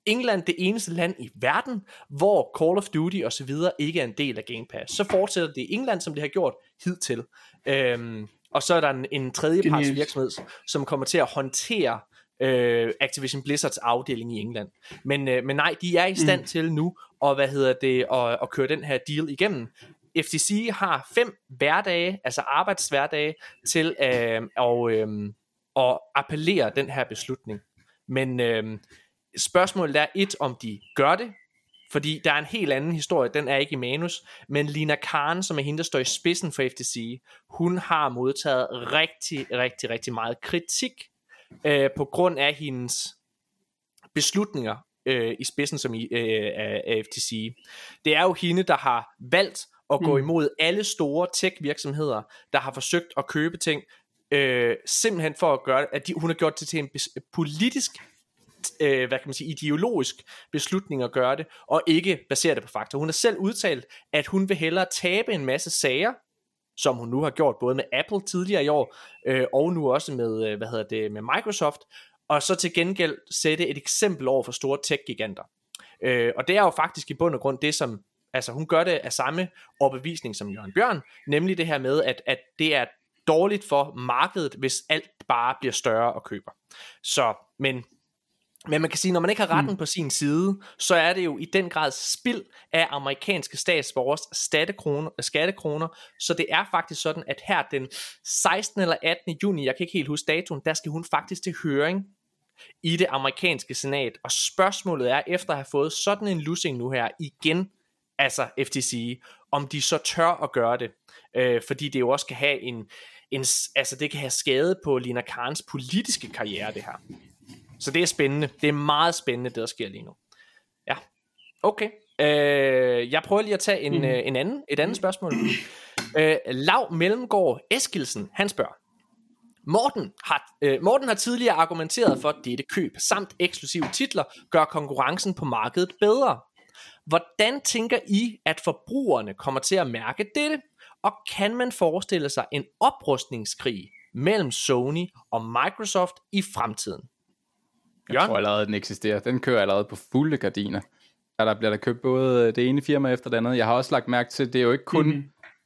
England det eneste land i verden, hvor Call of Duty og så videre ikke er en del af Game Pass. Så fortsætter det i England, som det har gjort hidtil. Øhm, og så er der en, en tredjeparts virksomhed, som kommer til at håndtere øh, Activision Blizzards afdeling i England. Men, øh, men nej, de er i stand mm. til nu at, hvad hedder det, at, at køre den her deal igennem. FTC har fem hverdage, altså arbejdshverdage, til øh, at, øh, at appellere den her beslutning. Men øh, spørgsmålet er et, om de gør det, fordi der er en helt anden historie, den er ikke i manus, men Lina Khan, som er hende, der står i spidsen for FTC, hun har modtaget rigtig, rigtig, rigtig meget kritik øh, på grund af hendes beslutninger øh, i spidsen som i, øh, af, FTC. Det er jo hende, der har valgt at gå mm. imod alle store tech-virksomheder, der har forsøgt at købe ting, øh, simpelthen for at gøre, at de, hun har gjort det til en politisk øh, hvad kan man sige, ideologisk beslutning at gøre det, og ikke basere det på fakta. Hun har selv udtalt, at hun vil hellere tabe en masse sager, som hun nu har gjort både med Apple tidligere i år, øh, og nu også med, øh, hvad hedder det, med Microsoft, og så til gengæld sætte et eksempel over for store tech-giganter. Øh, og det er jo faktisk i bund og grund det, som, altså hun gør det af samme overbevisning som Jørgen Bjørn, nemlig det her med, at, at det er dårligt for markedet, hvis alt bare bliver større og køber. Så, men men man kan sige, når man ikke har retten mm. på sin side, så er det jo i den grad spild af amerikanske statsborgers skattekroner, skattekroner. Så det er faktisk sådan, at her den 16. eller 18. juni, jeg kan ikke helt huske datoen, der skal hun faktisk til høring i det amerikanske senat. Og spørgsmålet er, efter at have fået sådan en lussing nu her igen, altså FTC, om de så tør at gøre det. Øh, fordi det jo også kan have en, en, altså det kan have skade på Lina Karns politiske karriere, det her. Så det er spændende. Det er meget spændende, det der sker lige nu. Ja, okay. Øh, jeg prøver lige at tage en, mm. øh, en anden, et andet spørgsmål. Øh, Lav Mellemgaard Eskilsen, han spørger. Morten har, øh, Morten har tidligere argumenteret for, at dette køb samt eksklusive titler gør konkurrencen på markedet bedre. Hvordan tænker I, at forbrugerne kommer til at mærke dette? Og kan man forestille sig en oprustningskrig mellem Sony og Microsoft i fremtiden? Jeg tror allerede, den eksisterer. Den kører allerede på fulde gardiner. Ja, der bliver der købt både det ene firma efter det andet. Jeg har også lagt mærke til, det er jo ikke kun mm-hmm.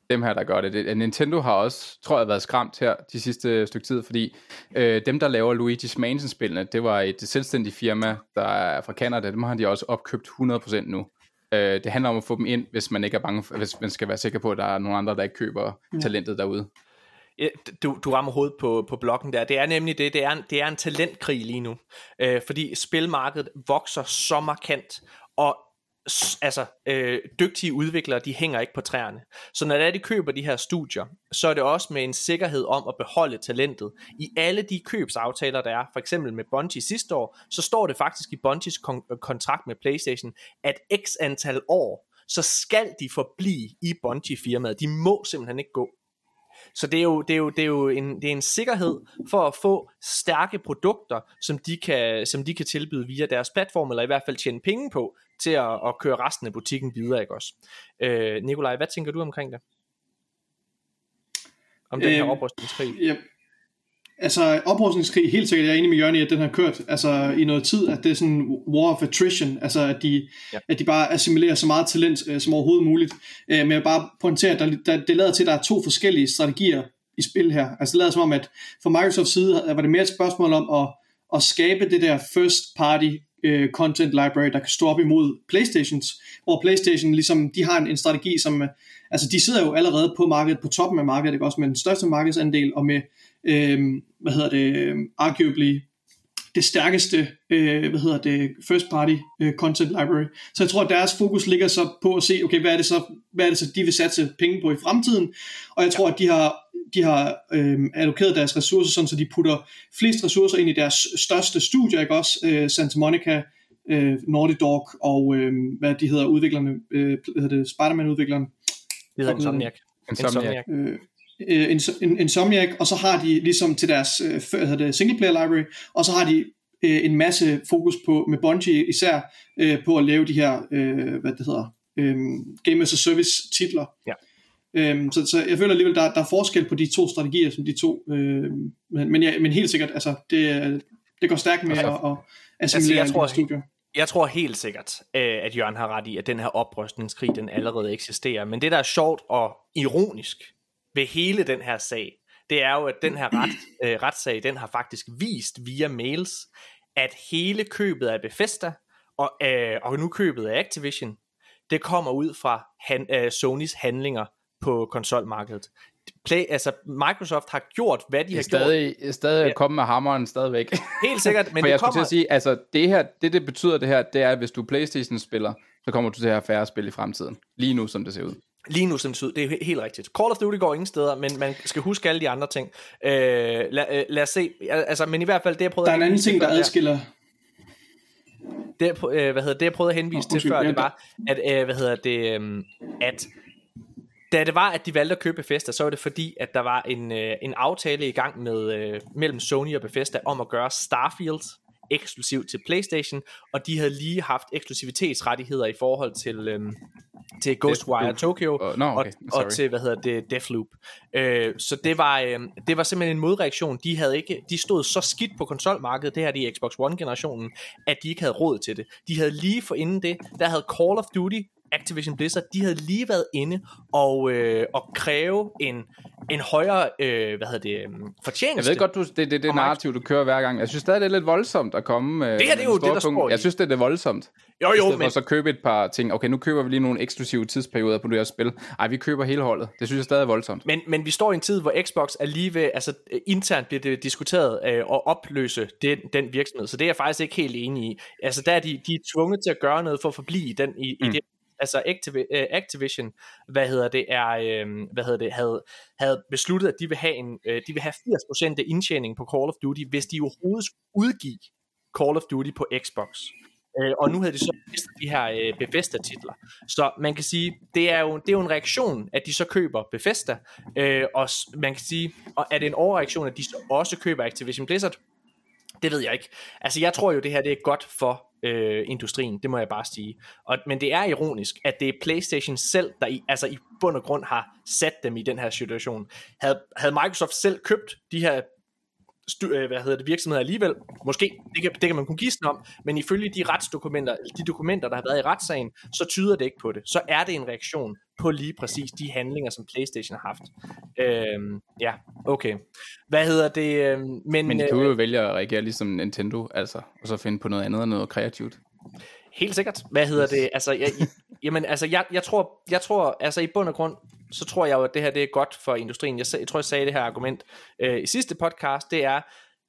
dem her, der gør det. det. Nintendo har også, tror jeg, været skræmt her de sidste stykke tid, fordi øh, dem, der laver Luigi's Mansion-spillene, det var et selvstændigt firma, der er fra Canada. Dem har de også opkøbt 100% nu. Øh, det handler om at få dem ind, hvis man ikke er bange for, hvis man skal være sikker på, at der er nogle andre, der ikke køber ja. talentet derude du, du rammer hovedet på, på blokken der. Det er nemlig det, det er, det er en talentkrig lige nu. Øh, fordi spilmarkedet vokser så markant, og altså øh, dygtige udviklere, de hænger ikke på træerne. Så når det er, de køber de her studier, så er det også med en sikkerhed om at beholde talentet. I alle de købsaftaler, der er, for eksempel med Bungie sidste år, så står det faktisk i Bungies kon- øh, kontrakt med PlayStation, at x antal år, så skal de forblive i Bungie-firmaet. De må simpelthen ikke gå. Så det er jo, det er jo, det er jo en, det er en sikkerhed for at få stærke produkter, som de, kan, som de kan tilbyde via deres platform, eller i hvert fald tjene penge på, til at, at køre resten af butikken videre, ikke også? Øh, Nikolaj, hvad tænker du omkring det? Om den her øhm, oprustningskrig? Ja, altså oprustningskrig, helt sikkert, jeg er enig med Jørgen i, at den har kørt altså, i noget tid, at det er sådan war of attrition, altså at de, ja. at de bare assimilerer så meget talent uh, som overhovedet muligt. Uh, men jeg vil bare pointere, at der, der, det lader til, at der er to forskellige strategier i spil her. Altså det lader som om, at fra Microsofts side var det mere et spørgsmål om at, at skabe det der first party uh, content library, der kan stå op imod Playstations, hvor Playstation ligesom, de har en, en strategi, som, altså de sidder jo allerede på markedet, på toppen af markedet, ikke? også med den største markedsandel, og med øh, hvad hedder det, arguably det stærkeste, øh, hvad hedder det, first party øh, content library. Så jeg tror, at deres fokus ligger så på at se, okay, hvad er det så, hvad er det så, de vil satse penge på i fremtiden, og jeg tror, at de har, de har øh, allokeret deres ressourcer, sådan så de putter flest ressourcer ind i deres største studier, ikke også, øh, Santa Monica, øh, Naughty Dog, og øh, hvad de hedder, udviklerne, øh, hvad hedder det, Spider-Man-udvikleren. Det hedder Insomniac. Insomniac. Insomniac. Øh, uh, Insomniac, og så har de ligesom til deres hvad det, single player library, og så har de øh, en masse fokus på, med Bungie især, øh, på at lave de her, øh, hvad det hedder, øh, Game as a Service titler. Ja. Øhm, så, så jeg føler alligevel, der, der er forskel på de to strategier, som de to, øh, men, men, ja, men helt sikkert, altså, det, det går stærkt med Altså, at, at altså, assimilere jeg altså, tror- de studier. Jeg tror helt sikkert, øh, at Jørgen har ret i, at den her oprustningskrig, den allerede eksisterer. Men det, der er sjovt og ironisk ved hele den her sag, det er jo, at den her ret, [clears throat] øh, retssag, den har faktisk vist via mails, at hele købet af Bethesda, og, øh, og nu købet af Activision, det kommer ud fra han, øh, Sonys handlinger på konsolmarkedet. Play, altså Microsoft har gjort, hvad de Det har stadig, stadig Ja. komme med hammeren stadigvæk. gjort. [laughs] Helt sikkert, men For det jeg skulle kommer... til at sige, altså det her, det det betyder det her, det er, at hvis du er Playstation-spiller, så kommer du til at have færre spil i fremtiden. Lige nu, som det ser ud. Lige nu, ser ud, det er he- helt rigtigt. Call of Duty går ingen steder, men man skal huske alle de andre ting. Øh, lad, øh, lad os se. Altså, men i hvert fald, det jeg prøvede Der er en anden ting, der adskiller det, øh, hvad hedder det, jeg prøvede at henvise Nå, til før, det var, at, øh, hvad hedder det, øh, at da det var, at de valgte at købe Bethesda, så var det fordi, at der var en, øh, en aftale i gang med øh, mellem Sony og Bethesda om at gøre Starfield eksklusivt til PlayStation, og de havde lige haft eksklusivitetsrettigheder i forhold til, øh, til Ghostwire Deathloop. Tokyo Og- nå, okay, og, og til, hvad hedder det, Deathloop. Øh, så det var, øh, det var simpelthen en modreaktion. De, havde ikke, de stod så skidt på konsolmarkedet, det her de Xbox One-generationen, at de ikke havde råd til det. De havde lige for inden det, der havde Call of Duty, Activision Blizzard, de havde lige været inde og, øh, og kræve en, en højere, øh, hvad hedder det, øh, fortjeneste. Jeg ved godt, du, det er det, det narrativ, du kører hver gang. Jeg synes stadig, det er lidt voldsomt at komme øh, Det her, det er jo det, der i- Jeg synes, det er det voldsomt. Jo, I jo, for men, så købe et par ting. Okay, nu køber vi lige nogle eksklusive tidsperioder på det her spil. Ej, vi køber hele holdet. Det synes jeg stadig er voldsomt. men, men vi står i en tid, hvor Xbox er lige ved, altså øh, internt bliver det diskuteret øh, at opløse den, den virksomhed, så det er jeg faktisk ikke helt enig i. Altså der er de, de er tvunget til at gøre noget for at forblive i, den, i, mm. i det, altså Activ- øh, Activision, hvad hedder det, er, øh, hvad hedder det, havde, havde besluttet, at de vil have, en, øh, de vil have 80% af indtjeningen på Call of Duty, hvis de overhovedet skulle udgive Call of Duty på Xbox. Øh, og nu havde de så mistet de her øh, Bethesda-titler. Så man kan sige, det er, jo, det er jo en reaktion, at de så køber Bethesda. Øh, og man kan sige, og er det en overreaktion, at de så også køber Activision Blizzard? Det ved jeg ikke. Altså jeg tror jo, det her det er godt for øh, industrien, det må jeg bare sige. Og, men det er ironisk, at det er PlayStation selv, der i, altså i bund og grund har sat dem i den her situation. Havde, havde Microsoft selv købt de her stu, øh, hvad hedder det, virksomheder alligevel, måske, det kan, det kan man kunne gisne om, men ifølge de retsdokumenter, de dokumenter, der har været i retssagen, så tyder det ikke på det. Så er det en reaktion på lige præcis de handlinger, som PlayStation har haft. Øhm, ja, okay. Hvad hedder det? øhm, Men, Men de øh, kan jo vælge at reagere ligesom Nintendo, altså, og så finde på noget andet og noget kreativt. Helt sikkert. Hvad hedder det? Altså, jeg, [laughs] jamen, altså, jeg, jeg, tror, jeg tror, altså i bund og grund, så tror jeg jo, at det her det er godt for industrien. Jeg, jeg tror, jeg sagde det her argument øh, i sidste podcast, det er,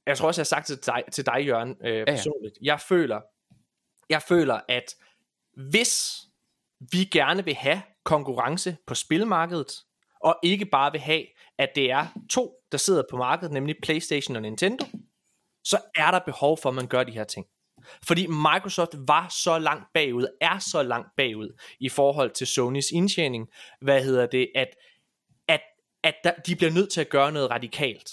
jeg tror også, jeg har sagt det til dig, til dig Jørgen, øh, personligt. Jeg føler, jeg føler, at hvis vi gerne vil have konkurrence på spilmarkedet, og ikke bare vil have, at det er to, der sidder på markedet, nemlig PlayStation og Nintendo, så er der behov for, at man gør de her ting. Fordi Microsoft var så langt bagud, er så langt bagud i forhold til Sonys indtjening, hvad hedder det, at, at, at der, de bliver nødt til at gøre noget radikalt.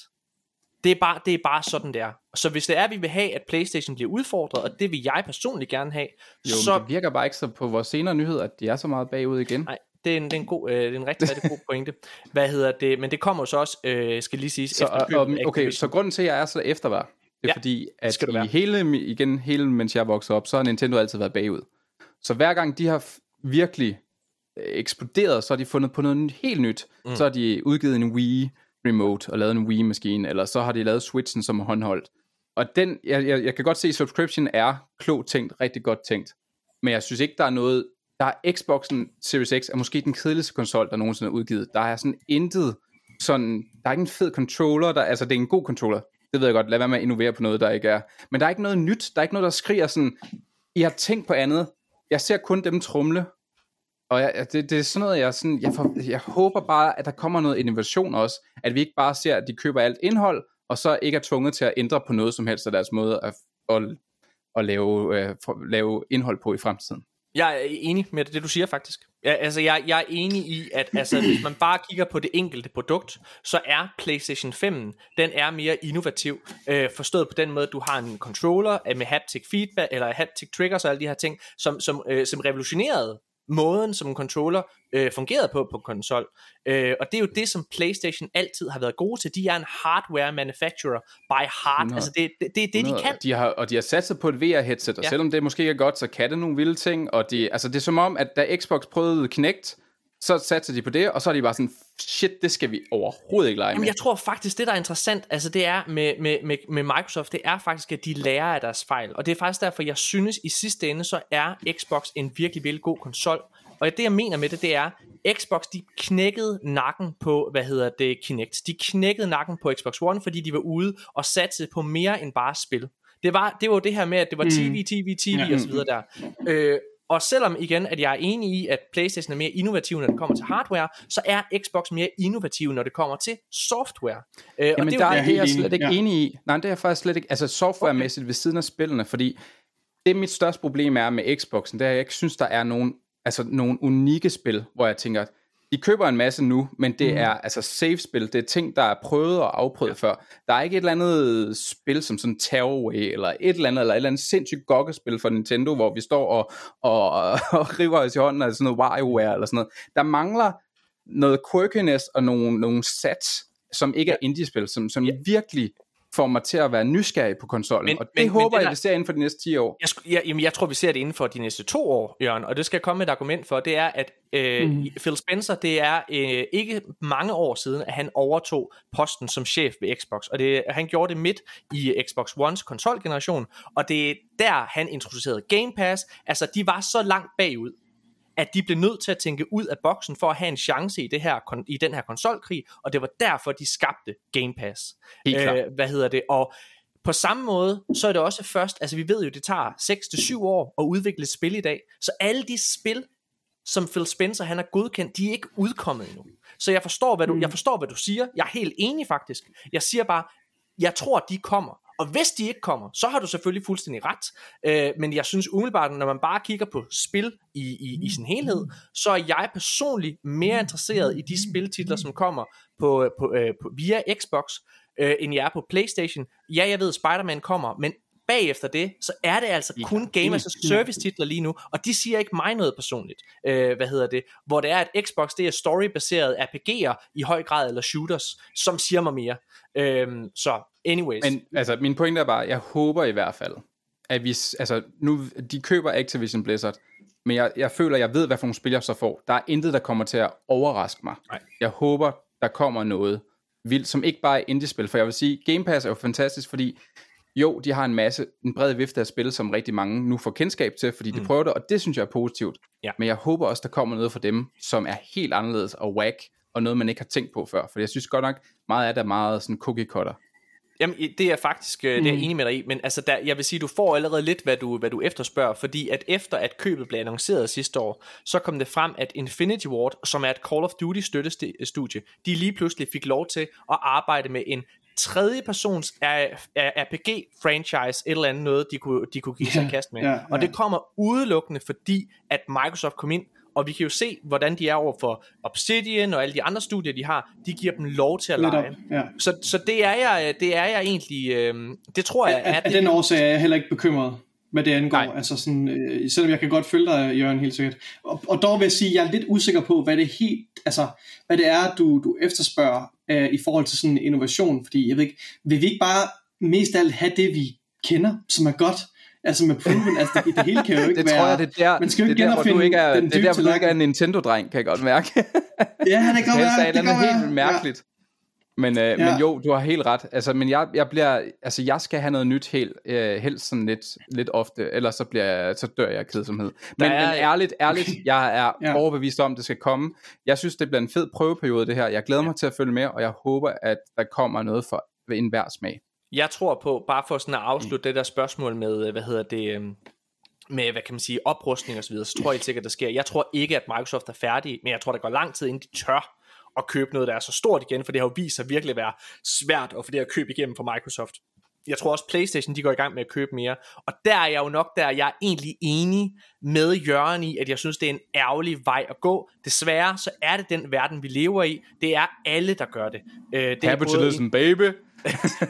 Det er, bare, det er bare sådan, det er. Så hvis det er, at vi vil have, at Playstation bliver udfordret, og det vil jeg personligt gerne have, Jo, så... det virker bare ikke så på vores senere nyheder, at de er så meget bagud igen. Nej, det er en, det er en, god, øh, det er en rigtig, rigtig god pointe. Hvad hedder det? Men det kommer så også, øh, skal lige sige, Så, og, købet og, okay, så grunden til, at jeg er så efter var, det er Ja, fordi, at skal i være. hele, igen, hele mens jeg voksede op, så har Nintendo altid været bagud. Så hver gang de har virkelig øh, eksploderet, så har de fundet på noget helt nyt. Mm. Så har de udgivet en Wii Remote og lavet en Wii-maskine, eller så har de lavet Switchen som håndholdt. Og den, jeg, jeg, jeg kan godt se, at subscription er klogt tænkt, rigtig godt tænkt. Men jeg synes ikke, der er noget... Der er Xboxen Series X er måske den kedeligste konsol, der nogensinde er udgivet. Der er sådan intet sådan... Der er ikke en fed controller, der, altså det er en god controller. Det ved jeg godt, lad være med at innovere på noget, der ikke er. Men der er ikke noget nyt. Der er ikke noget, der skriger sådan... I har tænkt på andet. Jeg ser kun dem trumle. Og jeg, det, det er sådan noget, jeg, sådan, jeg, for, jeg håber bare, at der kommer noget innovation også. At vi ikke bare ser, at de køber alt indhold, og så ikke er tvunget til at ændre på noget som helst af deres måde at, at, at lave, øh, for, lave indhold på i fremtiden. Jeg er enig med det, du siger faktisk. Jeg, altså, jeg, jeg er enig i, at altså, hvis man bare kigger på det enkelte produkt, så er PlayStation 5, den er mere innovativ, øh, forstået på den måde, at du har en controller med haptic feedback, eller haptic triggers og alle de her ting, som, som, øh, som revolutionerede måden, som en controller øh, fungerede på på konsol. Øh, og det er jo det, som PlayStation altid har været gode til. De er en hardware manufacturer by heart. 100. Altså det, det, det er det, de kan. De har, og de har sat sig på et VR-headset, og ja. selvom det måske ikke er godt, så kan det nogle vilde ting. Og de, altså det er som om, at da Xbox prøvede Kinect, så satte de på det, og så er de bare sådan, shit, det skal vi overhovedet ikke lege Jamen, med. jeg tror faktisk, det der er interessant, altså det er med, med, med, med Microsoft, det er faktisk, at de lærer af deres fejl. Og det er faktisk derfor, jeg synes, i sidste ende, så er Xbox en virkelig, virkelig god konsol. Og det, jeg mener med det, det er, Xbox, de knækkede nakken på, hvad hedder det, Kinect. De knækkede nakken på Xbox One, fordi de var ude og satte på mere end bare spil. Det var, det var jo det her med, at det var TV, TV, TV Ja. og så videre der. Øh, og selvom igen, at jeg er enig i, at PlayStation er mere innovativ, når det kommer til hardware, så er Xbox mere innovativ, når det kommer til software. Øh, og Jamen, det der er det er jeg slet ikke ja. enig i. Nej, det er jeg faktisk slet ikke. Altså softwaremæssigt ved siden af spillene, fordi det mit største problem er med Xboxen, det er, at jeg ikke synes, der er nogen, altså, nogle unikke spil, hvor jeg tænker, de køber en masse nu, men det Mhm. er altså safe-spil, det er ting, der er prøvet og afprøvet ja. før. Der er ikke et eller andet spil som sådan Tearaway, eller et eller andet, eller et eller andet sindssygt gokkespil for Nintendo, hvor vi står og, og, [laughs] og river os i hånden af sådan noget WarioWare, eller sådan noget. Der mangler noget quirkiness og nogle, nogle sats, som ikke er indie-spil, som, som Ja. virkelig får mig til at være nysgerrig på konsollen. Men- og det men- men håber det jeg, vi ser inden for de næste 10 år. Jeg, jeg, jamen, jeg tror, vi ser det inden for de næste to år, Jørgen, og det skal jeg komme med et argument for, det er, at øh, mm. Phil Spencer, det er øh, ikke mange år siden, at han overtog posten som chef ved Xbox, og det, han gjorde det midt i Xbox Ones konsolgeneration, og det er der, han introducerede Game Pass, altså de var så langt bagud, at de blev nødt til at tænke ud af boksen for at have en chance i, det her, i den her konsolkrig, og det var derfor, de skabte Game Pass. Helt. Øh, hvad hedder det? Og på samme måde, så er det også først, altså vi ved jo, det tager 6-7 år at udvikle et spil i dag, så alle de spil, som Phil Spencer han har godkendt, de er ikke udkommet endnu. Så jeg forstår, hvad du, jeg forstår, hvad du siger. Jeg er helt enig faktisk. Jeg siger bare, jeg tror, de kommer. Og hvis de ikke kommer, så har du selvfølgelig fuldstændig ret. Øh, men jeg synes umiddelbart, når man bare kigger på spil i, i, i sin helhed, så er jeg personligt mere interesseret i de spiltitler, som kommer på, øh, på, øh, på, via Xbox, øh, end jeg er på Playstation. Ja, jeg ved, Spider-Man kommer, men bagefter det, så er det altså Ja, kun Game as a Service titler lige nu, og de siger ikke mig noget personligt. Øh, hvad hedder det? Hvor det er, at Xbox det er story-baseret RPG'er i høj grad, eller shooters, som siger mig mere. Øh, så anyways. Men altså, min pointe er bare, jeg håber i hvert fald, at vi, altså nu, de køber Activision Blizzard, men jeg, jeg føler, jeg ved, hvad for nogle spil jeg så får. Der er intet, der kommer til at overraske mig. Nej. Jeg håber, der kommer noget vildt, som ikke bare er indie-spil, for jeg vil sige, Game Pass er jo fantastisk, fordi jo, de har en masse, en bred vifte af spil, som rigtig mange nu får kendskab til, fordi de Mm. prøver det, og det synes jeg er positivt. Ja. Men jeg håber også, der kommer noget for dem, som er helt anderledes og whack, og noget, man ikke har tænkt på før. For jeg synes godt nok, meget af det er meget sådan cookie cutter. Jamen, det er faktisk øh, det er jeg Mm. enig med dig i, men altså, der, jeg vil sige, du får allerede lidt, hvad du, hvad du efterspørger, fordi at efter at købet blev annonceret sidste år, så kom det frem, at Infinity Ward, som er et Call of Duty støttestudie, de lige pludselig fik lov til at arbejde med en tredje persons RPG-franchise, et eller andet noget, de kunne, de kunne give sig i Ja, kast med. ja, ja. Og det kommer udelukkende, fordi at Microsoft kom ind, og vi kan jo se, hvordan de er over for Obsidian og alle de andre studier, de har. De giver dem lov til at Lidt op, lege. ja. Så, så det er jeg, det er jeg egentlig, øh, det tror jeg, Af, er af det. den årsag er jeg heller ikke bekymret, hvad det angår. Nej. Altså sådan, øh, selvom jeg kan godt følge dig, Jørgen, helt sikkert. Og, og dog vil jeg sige, at jeg er lidt usikker på, hvad det helt, altså, hvad det er, du, du efterspørger øh, i forhold til sådan innovation. Fordi jeg ved ikke, vil vi ikke bare mest af alt have det, vi kender, som er godt? Altså med proven, altså det, det hele kan jo [laughs] ikke Det være... tror jeg, det er der, man skal jo det ikke er der, hvor du ikke er, den det er der, hvor du ikke er en Nintendo-dreng, kan jeg godt mærke. Ja, det kan godt Det er være. et Det være. helt mærkeligt. Men, øh, Ja. men jo, du har helt ret. Altså, men jeg, jeg bliver, altså, jeg skal have noget nyt helt, øh, helst sådan lidt, lidt ofte, ellers så, bliver jeg, så dør jeg af kedsomhed. Men, er- men ærligt, ærligt, Okay. jeg er Ja. overbevist om, at det skal komme. Jeg synes, det bliver en fed prøveperiode, det her. Jeg glæder mig til at følge med, og jeg håber, at der kommer noget for enhver smag. Jeg tror på, bare for sådan at afslutte det der spørgsmål med, øh, hvad hedder det, øh, med, hvad kan man sige, oprustning og så videre, så tror jeg ikke sikkert, der sker. Jeg tror ikke, at Microsoft er færdig, men jeg tror, der går lang tid, inden de tør at købe noget, der er så stort igen, for det har jo vist sig virkelig at være svært at få det at købe igennem for Microsoft. jeg tror også Playstation, de går i gang med at købe mere. Og der er jeg jo nok der, jeg er egentlig enig med Jørgen i, at jeg synes, det er en ærgerlig vej at gå. Desværre, så er det den verden, vi lever i. Det er alle, der gør det. Øh, det Capitalism, baby.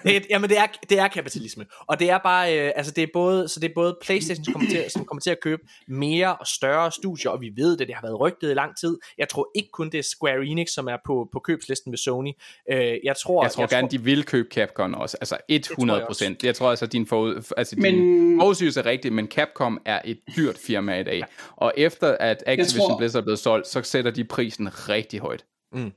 Det, er, jamen det er, det er kapitalisme. Og det er bare øh, altså det er både Så det er både Playstation som kommer, til, som kommer til at købe Mere og større studier Og vi ved det, det har været rygtet i lang tid. Jeg tror ikke kun det er Square Enix Som er på, på købslisten ved Sony. Øh, Jeg tror, jeg tror jeg gerne tror, de vil købe Capcom også. Altså 100 procent. Jeg tror altså din, for, altså, men, din forudsigelse er rigtig Men Capcom er et dyrt firma i dag. Ja. Og efter at Activision tror, Blizzard er blevet solgt Så sætter de prisen rigtig højt. Mm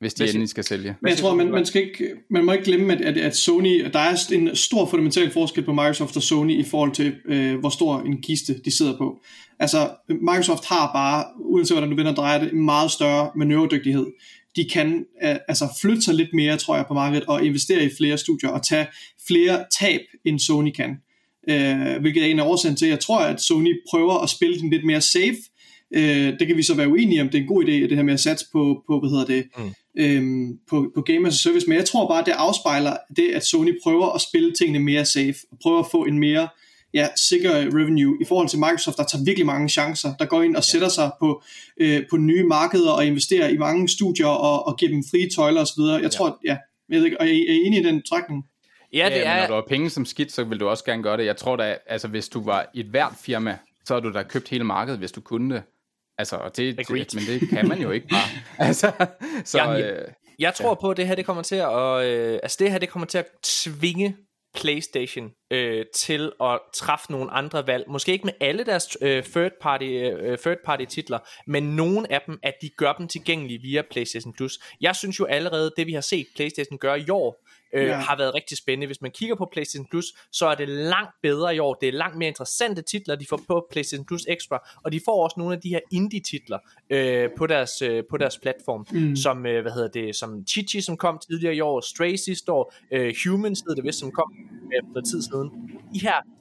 hvis de endelig skal sælge. Men jeg tror, man, man, skal ikke, man må ikke glemme, at, at, at Sony, der er en stor fundamental forskel på Microsoft og Sony i forhold til, øh, hvor stor en kiste de sidder på. Altså, Microsoft har bare, uanset hvordan du vender og drejer det, en meget større manøvredygtighed. De kan øh, altså flytte sig lidt mere, tror jeg, på markedet og investere i flere studier og tage flere tab, end Sony kan. Øh, hvilket er en af årsagen til, at jeg tror, at Sony prøver at spille den lidt mere safe, Øh, det kan vi så være uenige om, det er en god idé, det her med at satse på, på hvad hedder det, mm. Øhm, på, på Game as a Service, men jeg tror bare, det afspejler det, at Sony prøver at spille tingene mere safe, og prøver at få en mere ja, sikker revenue i forhold til Microsoft, der tager virkelig mange chancer, der går ind og sætter sig på, øh, på nye markeder og investerer i mange studier og, og giver dem frie tøjler osv. Jeg ja. tror, ja, jeg ved ikke, er I, er I enige i den trækning? Ja, det er... Men når du har penge som skidt, så vil du også gerne gøre det. Jeg tror da, altså hvis du var et hvert firma, så har du da købt hele markedet, hvis du kunne det. Altså, og det, det, men det kan man jo ikke bare. [laughs] altså, så, Jamen, jeg, øh, jeg tror ja. på, at det her det kommer til at, øh, altså det her det kommer til at tvinge PlayStation øh, til at træffe nogle andre valg. Måske ikke med alle deres øh, third, party, øh, third party titler, men nogle af dem, at de gør dem tilgængelige via PlayStation Plus. Jeg synes jo allerede, det vi har set PlayStation gøre i år, øh, yeah. har været rigtig spændende. Hvis man kigger på PlayStation Plus, så er det langt bedre i år. Det er langt mere interessante titler, de får på PlayStation Plus Extra, og de får også nogle af de her indie-titler øh, på, deres, øh, på deres platform, mm. som, øh, hvad hedder det, som Chichi, som kom tidligere i år, Stray sidste år, øh, Humans hed det vist, som kom øh, for tid siden. De her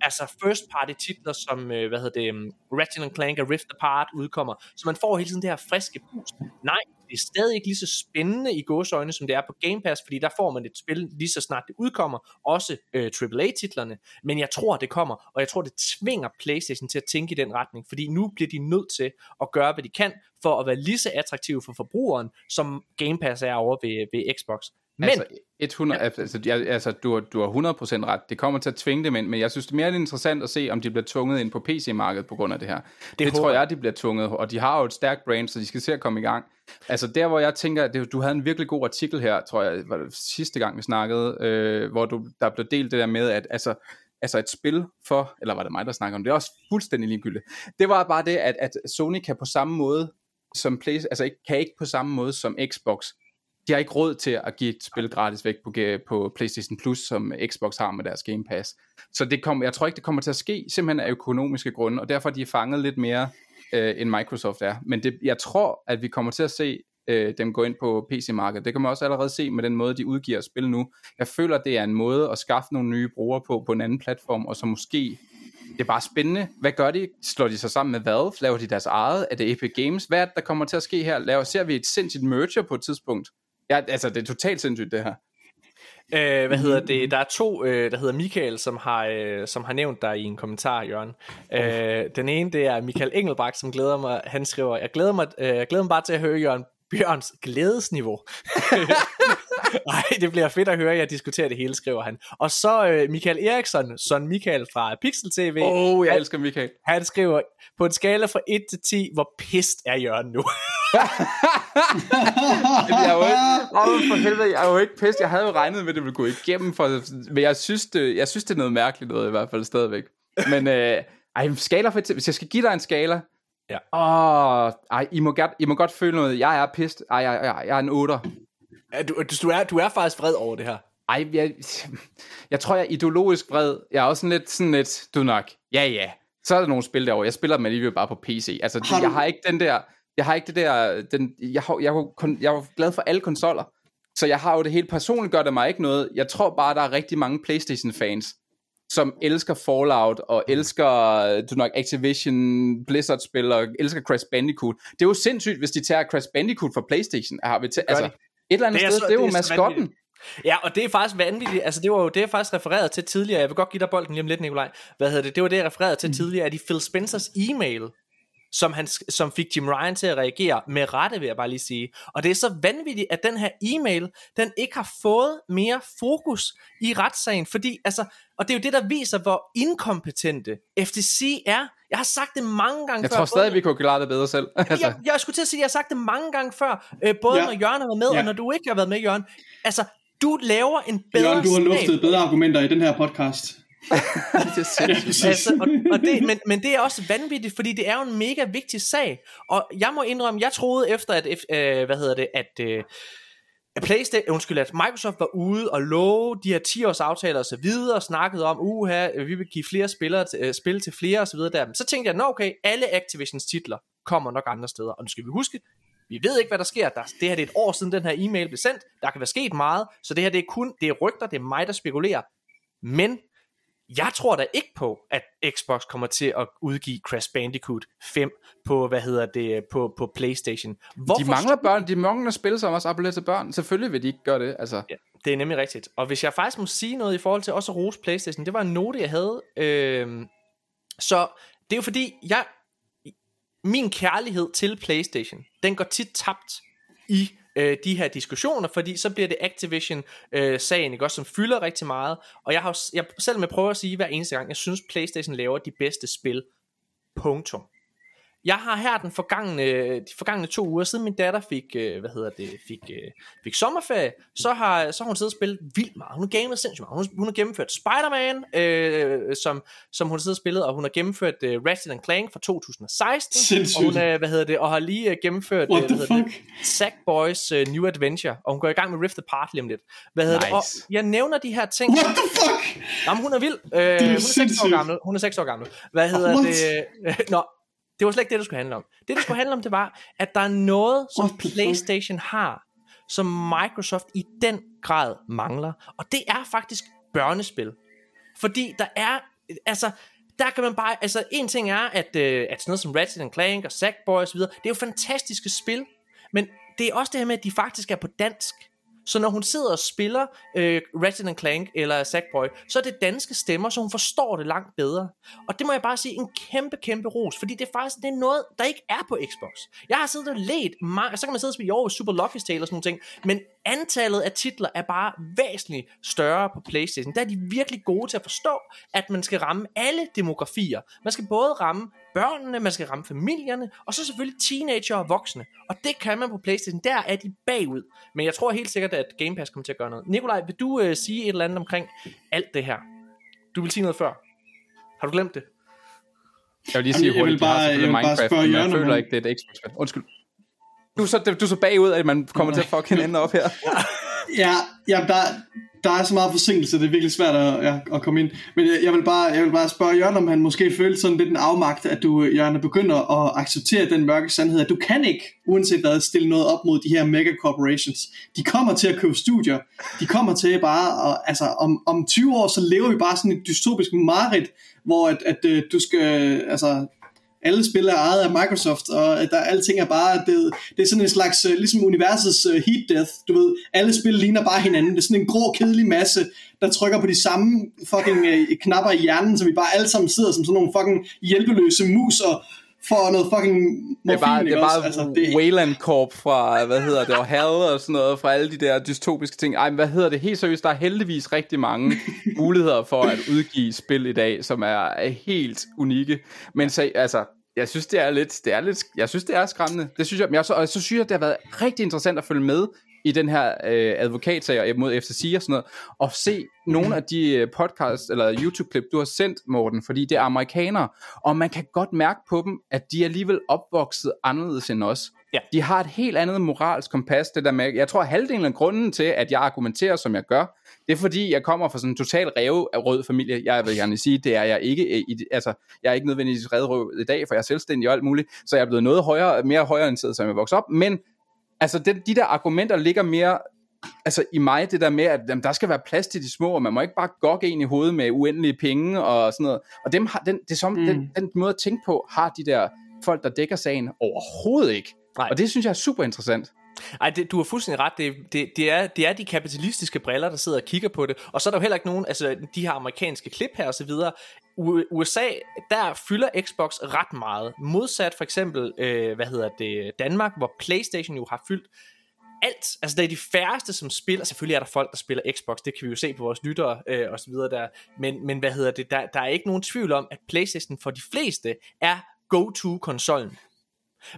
altså first party titler som, øh, hvad hedder det, um, Ratchet Clank og Rift Apart udkommer, så man får hele tiden det her friske boost. Nej, det er stadig ikke lige så spændende i gåsøjne, som det er på Game Pass, fordi der får man et spil lige så snart det udkommer, også øh, AAA-titlerne, men jeg tror, det kommer, og jeg tror, det tvinger PlayStation til at tænke i den retning, fordi nu bliver de nødt til at gøre, hvad de kan, for at være lige så attraktive for forbrugeren, som Game Pass er over ved, ved Xbox. Men, altså, 100, ja. altså, jeg, altså du, har, du har 100% ret. Det kommer til at tvinge dem ind, men jeg synes, det er mere interessant at se, om de bliver tvunget ind på PC-markedet på grund af det her. Det, det tror jeg, de bliver tvunget, og de har jo et stærkt brand, så de skal se at komme i gang. Altså der, hvor jeg tænker, at du havde en virkelig god artikel her, tror jeg, var det sidste gang, vi snakkede, øh, hvor du, der blev delt det der med, at altså, altså et spil for, eller var det mig, der snakker om det, det er også fuldstændig ligegyldigt. Det var bare det, at, at Sony kan på samme måde som Play, altså ikke, kan ikke på samme måde som Xbox de har ikke råd til at give et spil gratis væk på, på PlayStation Plus, som Xbox har med deres Game Pass. Så det kom, jeg tror ikke, det kommer til at ske, simpelthen af økonomiske grunde, og derfor er de fanget lidt mere, øh, end Microsoft er. Men det, jeg tror, at vi kommer til at se øh, dem gå ind på PC-markedet. Det kan man også allerede se med den måde, de udgiver spil nu. Jeg føler, det er en måde at skaffe nogle nye brugere på, på en anden platform, og så måske det er bare spændende. Hvad gør de? Slår de sig sammen med Valve? Laver de deres eget? Er det Epic Games? Hvad er det, der kommer til at ske her? Laver, ser vi et sindssygt merger på et tidspunkt? Ja, altså, det er totalt sindssygt, det her. Øh, hvad hedder det? Der er to, øh, der hedder Michael, som har, øh, som har nævnt dig i en kommentar, Jørgen. Øh, den ene, det er Michael Engelbrecht, som glæder mig. Han skriver, jeg glæder mig, øh, jeg glæder mig bare til at høre Jørgen Bjørns glædesniveau. [laughs] Nej, det bliver fedt at høre jer diskutere det hele, skriver han. Og så øh, Michael Eriksson, son Michael fra Pixel TV. Åh, oh, jeg han, elsker Michael. Han skriver, på en skala fra 1 til 10, hvor pist er Jørgen nu? [laughs] jeg er jo ikke, oh, for helvede, jeg er jo ikke pist. Jeg havde jo regnet med, at det ville gå igennem, for, men jeg synes, det, jeg synes, det er noget mærkeligt noget i hvert fald stadigvæk. Men øh, ej, skala for, hvis jeg skal give dig en skala, Ja. Åh, ej, I må, godt, I må godt føle noget. Jeg er pist. Ej, jeg, jeg, jeg er en 8. Du, du, er, du er faktisk vred over det her. Ej, jeg, jeg tror, jeg er ideologisk vred. Jeg er også sådan lidt, sådan lidt, du nok, ja ja. Så er der nogle spil derovre. Jeg spiller dem alligevel bare på PC. Altså, har jeg har ikke den der, jeg har ikke det der, den, jeg, har, jeg, jeg, jeg er glad for alle konsoller. Så jeg har jo det helt personligt, gør det mig ikke noget. Jeg tror bare, der er rigtig mange Playstation-fans, som elsker Fallout, og mm. elsker du nok Activision Blizzard-spil, og elsker Crash Bandicoot. Det er jo sindssygt, hvis de tager Crash Bandicoot fra Playstation. Har vi til, altså, et eller andet det sted, så, det er jo det er maskotten. Ja, og det er faktisk vanvittigt. Altså, det var jo det, jeg faktisk refererede til tidligere. Jeg vil godt give dig bolden lige om lidt, Nikolaj. Hvad hedder det? Det var det, jeg refererede til mm. tidligere, at i Phil Spencers e-mail, som, han, som fik Jim Ryan til at reagere med rette, vil jeg bare lige sige. Og det er så vanvittigt, at den her e-mail, den ikke har fået mere fokus i retssagen, fordi, altså, og det er jo det, der viser, hvor inkompetente FTC er. Jeg har sagt det mange gange jeg før. Jeg tror stadig, både, vi kunne klare det bedre selv. altså. jeg, jeg skulle til at sige, at jeg har sagt det mange gange før, øh, både ja. når Jørgen har været med, ja. og når du ikke har været med, Jørgen. Altså, du laver en bedre Jørgen, du har luftet bedre argumenter i den her podcast. [laughs] det er ja, altså, og, og det, men, men det er også vanvittigt, fordi det er jo en mega vigtig sag. Og jeg må indrømme, jeg troede efter, at, øh, hvad hedder det, at... Øh, at PlayStation, undskyld, at Microsoft var ude og love de her 10 års aftaler og så videre, og snakkede om, uha, vi vil give flere spillere til, uh, spil til flere og så videre der. Så tænkte jeg, nå okay, alle Activisions titler kommer nok andre steder. Og nu skal vi huske, vi ved ikke, hvad der sker. Der, det her det er et år siden, den her e-mail blev sendt. Der kan være sket meget, så det her det er kun det er rygter, det er mig, der spekulerer. Men jeg tror da ikke på, at Xbox kommer til at udgive Crash Bandicoot 5 på, hvad hedder det, på, på Playstation. Hvorfor de mangler børn, de mangler spil, som også appellerer til børn. Selvfølgelig vil de ikke gøre det, altså. Ja, det er nemlig rigtigt. Og hvis jeg faktisk må sige noget i forhold til også at rose Playstation, det var en note, jeg havde. Øh, så det er jo fordi, jeg, min kærlighed til Playstation, den går tit tabt i øh, de her diskussioner, fordi så bliver det Activision-sagen, øh, ikke også, som fylder rigtig meget, og jeg har jeg selv med prøver at sige hver eneste gang, jeg synes Playstation laver de bedste spil, punktum. Jeg har her den forgangne, de forgangne to uger siden min datter fik, øh, hvad hedder det, fik, øh, fik sommerferie, så har, så har hun siddet og spillet vildt meget. Hun har gamet sindssygt meget. Hun, hun har gennemført Spider-Man, øh, som, som hun har siddet og spillet, og hun har gennemført øh, Ratchet Clank fra 2016. Sindssygt. Og hun er, hvad hedder det, og har lige øh, gennemført What øh, fuck? det, Sackboys øh, New Adventure, og hun går i gang med Rift Apart lige om lidt. Hvad hedder Nice. det? Og jeg nævner de her ting. What the fuck? Jamen, hun er vild. Øh, hun er 6 år gammel. Hun er 6 år gammel. Hvad hedder What? det? [laughs] Nå, det var slet ikke det, det skulle handle om. Det, det skulle handle om, det var, at der er noget, som? PlayStation har, som Microsoft i den grad mangler. Og det er faktisk børnespil. Fordi der er, altså, der kan man bare, altså en ting er, at, øh, at sådan noget som Ratchet Clank og Sackboy og så videre, det er jo fantastiske spil, men det er også det her med, at de faktisk er på dansk. Så når hun sidder og spiller øh, Ratchet Clank eller Sackboy, så er det danske stemmer, så hun forstår det langt bedre. Og det må jeg bare sige en kæmpe, kæmpe ros, fordi det er faktisk det er noget, der ikke er på Xbox. Jeg har siddet og let, meget, så kan man sidde og spille over Super Lucky Tale og sådan nogle ting, men antallet af titler er bare væsentligt større på Playstation. Der er de virkelig gode til at forstå, at man skal ramme alle demografier. Man skal både ramme børnene, man skal ramme familierne, og så selvfølgelig teenager og voksne. Og det kan man på Playstation. Der er de bagud. Men jeg tror helt sikkert, at Game Pass kommer til at gøre noget. Nikolaj, vil du øh, sige et eller andet omkring alt det her? Du vil sige noget før. Har du glemt det? Jeg vil lige sige Jamen, jeg vil hurtigt, de har bare- jeg bare Minecraft, spørge men jeg føler ikke, det er et Xbox-spil. Undskyld. Du er, så, du er så bagud, at man kommer til at fuck hinanden op her. Ja, ja der, der er så meget forsinkelse, det er virkelig svært at, ja, at komme ind. Men jeg, jeg, vil bare, jeg vil bare spørge Jørgen, om han måske føler sådan lidt en afmagt, at du, Jørgen, begynder at acceptere den mørke sandhed, at du kan ikke, uanset hvad, stille noget op mod de her mega corporations. De kommer til at købe studier. De kommer til bare, at, altså om, om 20 år, så lever vi bare sådan et dystopisk mareridt, hvor at, at øh, du skal, øh, altså alle spil er ejet af Microsoft, og der alting er bare, det, det er sådan en slags, øh, ligesom universets uh, heat death, du ved, alle spil ligner bare hinanden, det er sådan en grå, kedelig masse, der trykker på de samme fucking uh, knapper i hjernen, så vi bare alle sammen sidder som sådan nogle fucking hjælpeløse mus og får noget fucking morfin, Det er bare, det ikke er bare altså, det, Wayland Corp fra, hvad hedder det, og Hell og sådan noget, fra alle de der dystopiske ting. Ej, men hvad hedder det? Helt seriøst, der er heldigvis rigtig mange muligheder for at udgive spil i dag, som er, er helt unikke. Men så, altså, jeg synes, det er lidt, det er lidt, jeg synes, det er skræmmende. Det synes jeg, men jeg, så, og så synes jeg, det har været rigtig interessant at følge med i den her øh, advokatsager mod FCC og sådan noget, og se nogle af de øh, podcasts eller YouTube-klip, du har sendt, Morten, fordi det er amerikanere, og man kan godt mærke på dem, at de er alligevel opvokset anderledes end os. Ja. De har et helt andet moralsk kompas, det der med, jeg tror, halvdelen af grunden til, at jeg argumenterer, som jeg gør, det er fordi, jeg kommer fra sådan en total rev af rød familie. Jeg vil gerne sige, det er jeg ikke. øh, i- Altså, jeg er ikke nødvendigvis redrøv i dag, for jeg er selvstændig og alt muligt. Så jeg er blevet noget højere, mere højreorienteret, som jeg voksede op. Men altså, det, de der argumenter ligger mere altså i mig, det der med, at jamen, der skal være plads til de små, og man må ikke bare gokke en i hovedet med uendelige penge og sådan noget. Og dem har, den, det som, mm. den, den måde at tænke på, har de der folk, der dækker sagen overhovedet ikke. Nej. Og det synes jeg er super interessant. Ej, det, du har fuldstændig ret. Det, det, det, er, det er de kapitalistiske briller, der sidder og kigger på det. Og så er der jo heller ikke nogen, altså de her amerikanske klip her og så videre. USA, der fylder Xbox ret meget. Modsat for eksempel, øh, hvad hedder det, Danmark, hvor Playstation jo har fyldt alt. Altså, der er de færreste, som spiller. Selvfølgelig er der folk, der spiller Xbox. Det kan vi jo se på vores lyttere øh, og så videre der. Men, men hvad hedder det? Der, der er ikke nogen tvivl om, at PlayStation for de fleste er go-to-konsollen.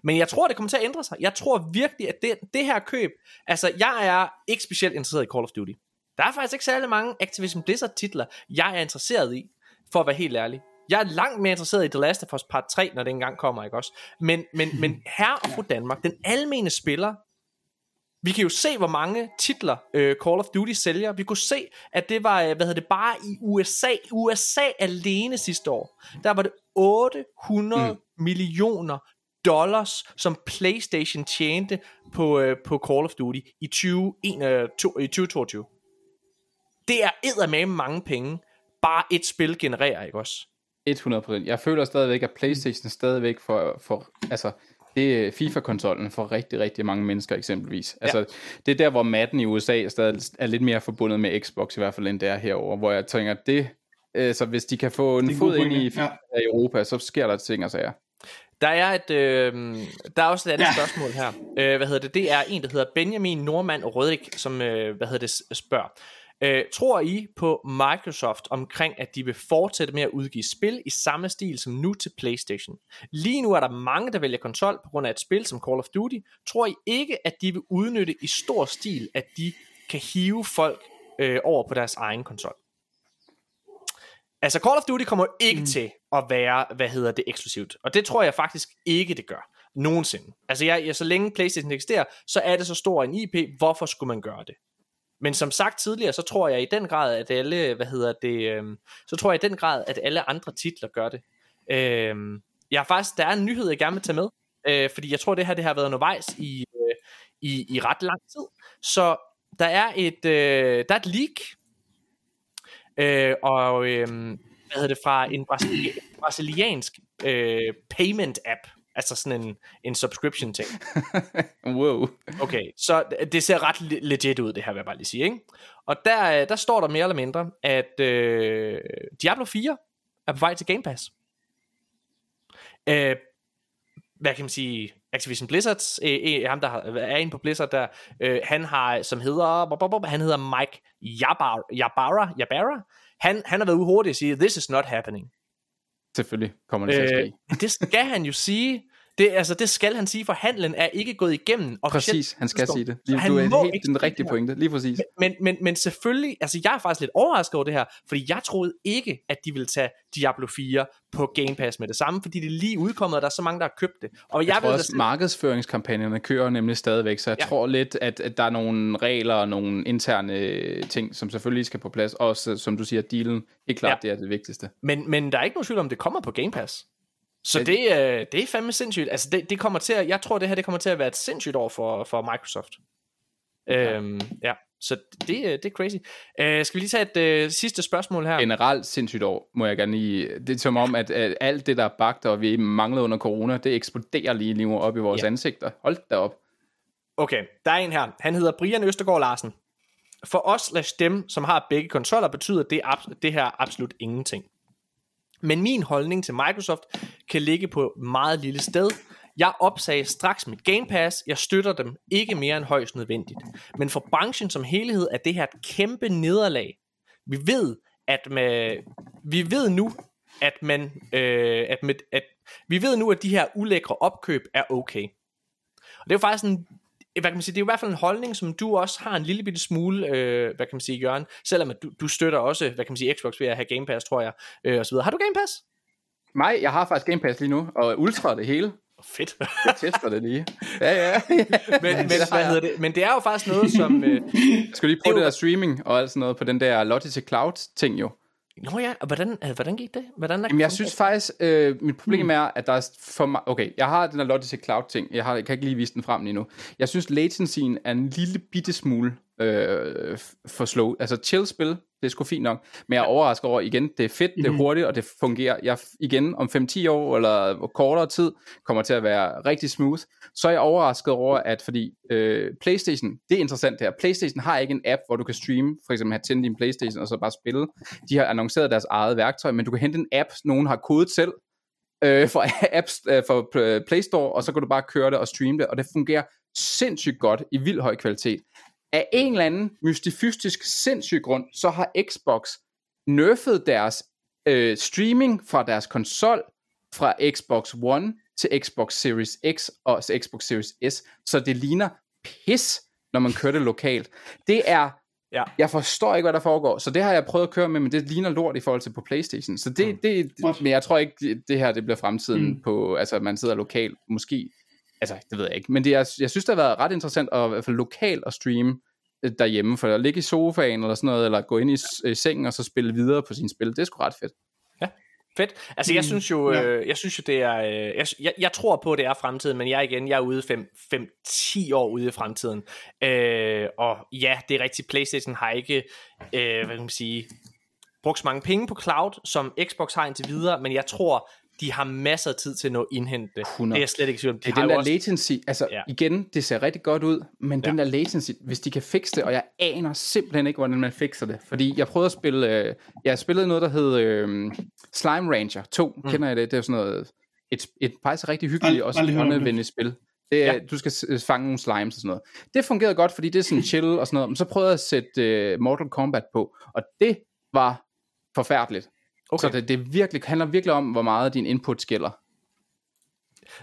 Men jeg tror, det kommer til at ændre sig. Jeg tror virkelig, at det, det her køb... Altså, jeg er ikke specielt interesseret i Call of Duty. Der er faktisk ikke særlig mange Activision Blizzard titler, jeg er interesseret i, for at være helt ærlig. Jeg er langt mere interesseret i The Last of Us Part 3, når det engang kommer, ikke også? Men, men, men [laughs] her og fru Danmark, den almene spiller, vi kan jo se, hvor mange titler uh, Call of Duty sælger. Vi kunne se, at det var, øh, hvad hedder det, bare i USA, USA alene sidste år, der var det 800 mm. millioner dollars, som PlayStation tjente på, uh, på Call of Duty i, 20, uh, to, i 2022. Det er eddermame mange penge, bare et spil genererer, ikke også? 100%. Jeg føler stadigvæk, at PlayStation stadigvæk for, for altså, det er FIFA-konsollen for rigtig, rigtig mange mennesker eksempelvis. Ja. Altså, det er der, hvor Madden i USA stadig er lidt mere forbundet med Xbox i hvert fald, end det er herover, hvor jeg tænker, det, altså, hvis de kan få en fod ind i ja. Europa, så sker der ting og sager. Der er et, øh, der er også et andet ja. spørgsmål her. Øh, hvad hedder det? Det er en, der hedder Benjamin Normand Rødik, som øh, hvad hedder det, spørger. Øh, tror I på Microsoft omkring, at de vil fortsætte med at udgive spil i samme stil som nu til PlayStation? Lige nu er der mange, der vælger konsol på grund af et spil som Call of Duty. Tror I ikke, at de vil udnytte i stor stil, at de kan hive folk øh, over på deres egen konsol? Altså Call of Duty kommer ikke mm. til at være, hvad hedder det, eksklusivt. Og det tror jeg faktisk ikke, det gør. Nogensinde. Altså jeg, jeg, så længe Playstation eksisterer, så er det så stor en IP. Hvorfor skulle man gøre det? Men som sagt tidligere, så tror jeg i den grad, at alle, hvad hedder det, øh, så tror jeg i den grad, at alle andre titler gør det. Øh, jeg har faktisk, der er en nyhed, jeg gerne vil tage med, øh, fordi jeg tror, det her det har været undervejs i, øh, i, i ret lang tid. Så der er et, øh, der er et leak, øh, og øh, hvad hedder det, fra en brasili- brasiliansk øh, payment app, Altså sådan en, en subscription ting. [laughs] wow. Okay, så det ser ret legit ud, det her vil jeg bare lige sige. Ikke? Og der, der står der mere eller mindre, at øh, Diablo 4 er på vej til Game Pass. Øh, hvad kan man sige, Activision Blizzards, øh, øh, ham der er inde på Blizzard der, øh, han har, som hedder, han hedder Mike Yabara, Yabara, Yabara. Han, han har været ude hurtigt og sige, this is not happening. Selvfølgelig kommer det til at ske. Øh, det skal han jo sige. Det, altså, det skal han sige, for handlen er ikke gået igennem. Præcis, han skal sige det. Lige, han du er helt den rigtige pointe, lige præcis. Men, men, men selvfølgelig, altså jeg er faktisk lidt overrasket over det her, fordi jeg troede ikke, at de ville tage Diablo 4 på Game Pass med det samme, fordi det er lige udkommet, og der er så mange, der har købt det. Og jeg, jeg tror ved, også, at markedsføringskampagnerne kører nemlig stadigvæk, så jeg ja. tror lidt, at, at der er nogle regler og nogle interne ting, som selvfølgelig skal på plads, også som du siger, dealen, helt klart, ja. det er det vigtigste. Men, men der er ikke nogen tvivl om, det kommer på Game Pass. Så det, øh, det er fandme sindssygt. Altså det, det kommer til at, jeg tror det her det kommer til at være et sindssygt år for, for Microsoft. Ja. Øhm, ja. Så det, øh, det er crazy. Uh, skal vi lige tage et uh, sidste spørgsmål her? Generelt sindssygt år, må jeg gerne lige... Det er som om, at, at alt det, der er bagt, og vi mangler under corona, det eksploderer lige nu op i vores ja. ansigter. Hold da op. Okay, der er en her. Han hedder Brian Østergaard Larsen. For os slash dem, som har begge konsoller, betyder det, det her absolut ingenting. Men min holdning til Microsoft kan ligge på et meget lille sted. Jeg opsagde straks mit Game Pass. Jeg støtter dem ikke mere end højst nødvendigt. Men for branchen som helhed er det her et kæmpe nederlag. Vi ved, at med, vi ved nu, at man, øh, at, med, at vi ved nu, at de her ulækre opkøb er okay. Og det er jo faktisk en hvad kan man sige, det er jo i hvert fald en holdning, som du også har en lille bitte smule, øh, hvad kan man sige, Jørgen, selvom at du, du støtter også, hvad kan man sige, Xbox ved at have Game Pass, tror jeg, øh, og så videre. Har du Game Pass? Nej, jeg har faktisk Game Pass lige nu, og Ultra det hele. Fedt. jeg tester det lige. Ja, ja. [laughs] men, men, hvad hedder det? men det er jo faktisk noget, som... Øh, Skal lige prøve det, det der streaming og alt sådan noget på den der Logitech Cloud ting jo. Nå ja, og hvordan, øh, hvordan gik det? Hvordan Jamen, jeg synes faktisk, øh, mit problem hmm. er, at der er for mig... Okay, jeg har den der Logitech Cloud ting. Jeg, har, jeg kan ikke lige vise den frem lige nu. Jeg synes, latencyen er en lille bitte smule øh, for slow. Altså chill spil, det er sgu fint nok. Men jeg er overrasket over, igen, det er fedt, det er hurtigt, og det fungerer. Jeg igen om 5-10 år, eller kortere tid, kommer til at være rigtig smooth. Så er jeg overrasket over, at fordi øh, Playstation, det er interessant her, Playstation har ikke en app, hvor du kan streame, for eksempel have tændt din Playstation, og så bare spille. De har annonceret deres eget værktøj, men du kan hente en app, nogen har kodet selv, øh, for [laughs] apps øh, for Play Store, og så kan du bare køre det og streame det, og det fungerer sindssygt godt i vild høj kvalitet. Af en eller anden mystifystisk sindssyg grund, så har Xbox nerfed deres øh, streaming fra deres konsol fra Xbox One til Xbox Series X og Xbox Series S, så det ligner pis, når man kører det lokalt. Det er Ja. Jeg forstår ikke, hvad der foregår, så det har jeg prøvet at køre med, men det ligner lort i forhold til på Playstation. Så det, mm. det, men jeg tror ikke, det her det bliver fremtiden mm. på, altså at man sidder lokalt, måske, altså det ved jeg ikke, men det er, jeg synes, det har været ret interessant at i hvert fald lokalt at streame øh, derhjemme, for at ligge i sofaen eller sådan noget, eller gå ind i, i sengen og så spille videre på sin spil, det er sgu ret fedt. Fedt. Altså, jeg mm, synes jo, ja. øh, jeg synes jo, det er, øh, jeg, jeg, jeg tror på, at det er fremtiden, men jeg igen, jeg er ude 5-10 år ude i fremtiden. Øh, og ja, det er rigtigt, PlayStation har ikke, øh, hvad kan man sige, brugt så mange penge på cloud, som Xbox har indtil videre, men jeg tror, de har masser af tid til at nå indhente det. 100. Det er jeg slet ikke sikker De det er den der også... latency, altså ja. igen, det ser rigtig godt ud, men ja. den der latency, hvis de kan fikse det, og jeg aner simpelthen ikke, hvordan man fikser det, fordi jeg prøvede at spille, øh, jeg spillede noget, der hed øh, Slime Ranger 2, mm. kender jeg det? Det er sådan noget, et, et faktisk rigtig hyggeligt, og også håndvenligt spil. Det er, ja. Du skal fange nogle slimes og sådan noget. Det fungerede godt, fordi det er sådan chill og sådan noget, men så prøvede jeg at sætte uh, Mortal Kombat på, og det var forfærdeligt. Okay. Så det, det virkelig, handler virkelig om, hvor meget din input skiller.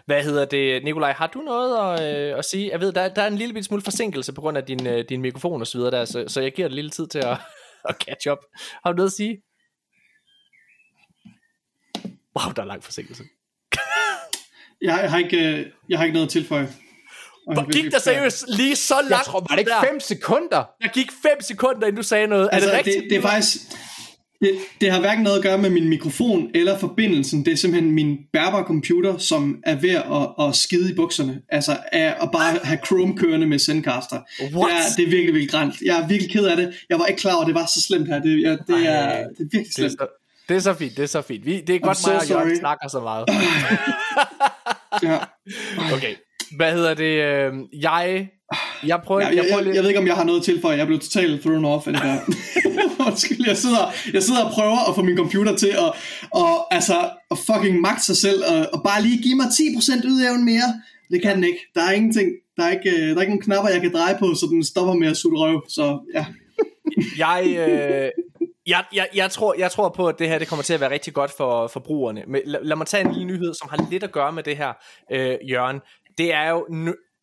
Hvad hedder det, Nikolaj? Har du noget at, øh, at sige? Jeg ved, der, der er en lille smule forsinkelse på grund af din, øh, din mikrofon og så videre, der, så, så jeg giver dig lille tid til at, [laughs] at catch up. Har du noget at sige? Wow, der er lang forsinkelse. jeg, jeg, har ikke, øh, jeg har ikke noget at tilføje. Hvor gik der seriøst lige så langt? Jeg tror, var det ikke 5 sekunder? Der gik 5 sekunder, inden du sagde noget. Altså, er det rigtigt? Det, det er faktisk... Det, det har hverken noget at gøre med min mikrofon eller forbindelsen. Det er simpelthen min bærbare computer, som er ved at, at skide i bukserne. Altså af at bare have Chrome kørende med Zencaster. What? Det er, det er virkelig, virkelig grænt. Jeg er virkelig ked af det. Jeg var ikke klar over, at det var så slemt her. Det, jeg, det, er, det er virkelig slemt. Det er, så, det er så fint, det er så fint. Vi, det er godt, at so mig snakker så meget. [laughs] ja. Okay, hvad hedder det? Øh, jeg jeg prøver, ja, jeg, jeg, jeg, jeg, ved ikke, om jeg har noget til for, jeg blev totalt thrown off af det der. [laughs] [laughs] jeg, sidder, jeg sidder og prøver at få min computer til at, og, altså, at fucking magte sig selv, og, og bare lige give mig 10% udævn mere. Det kan den ikke. Der er ingenting. Der er ikke, øh, der er ikke nogen knapper, jeg kan dreje på, så den stopper med at sutte røv. Så ja. [laughs] jeg, øh, jeg, jeg, jeg, tror, jeg tror på, at det her det kommer til at være rigtig godt for forbrugerne. Men lad, lad mig tage en lille nyhed, som har lidt at gøre med det her, øh, Jørgen. Det er jo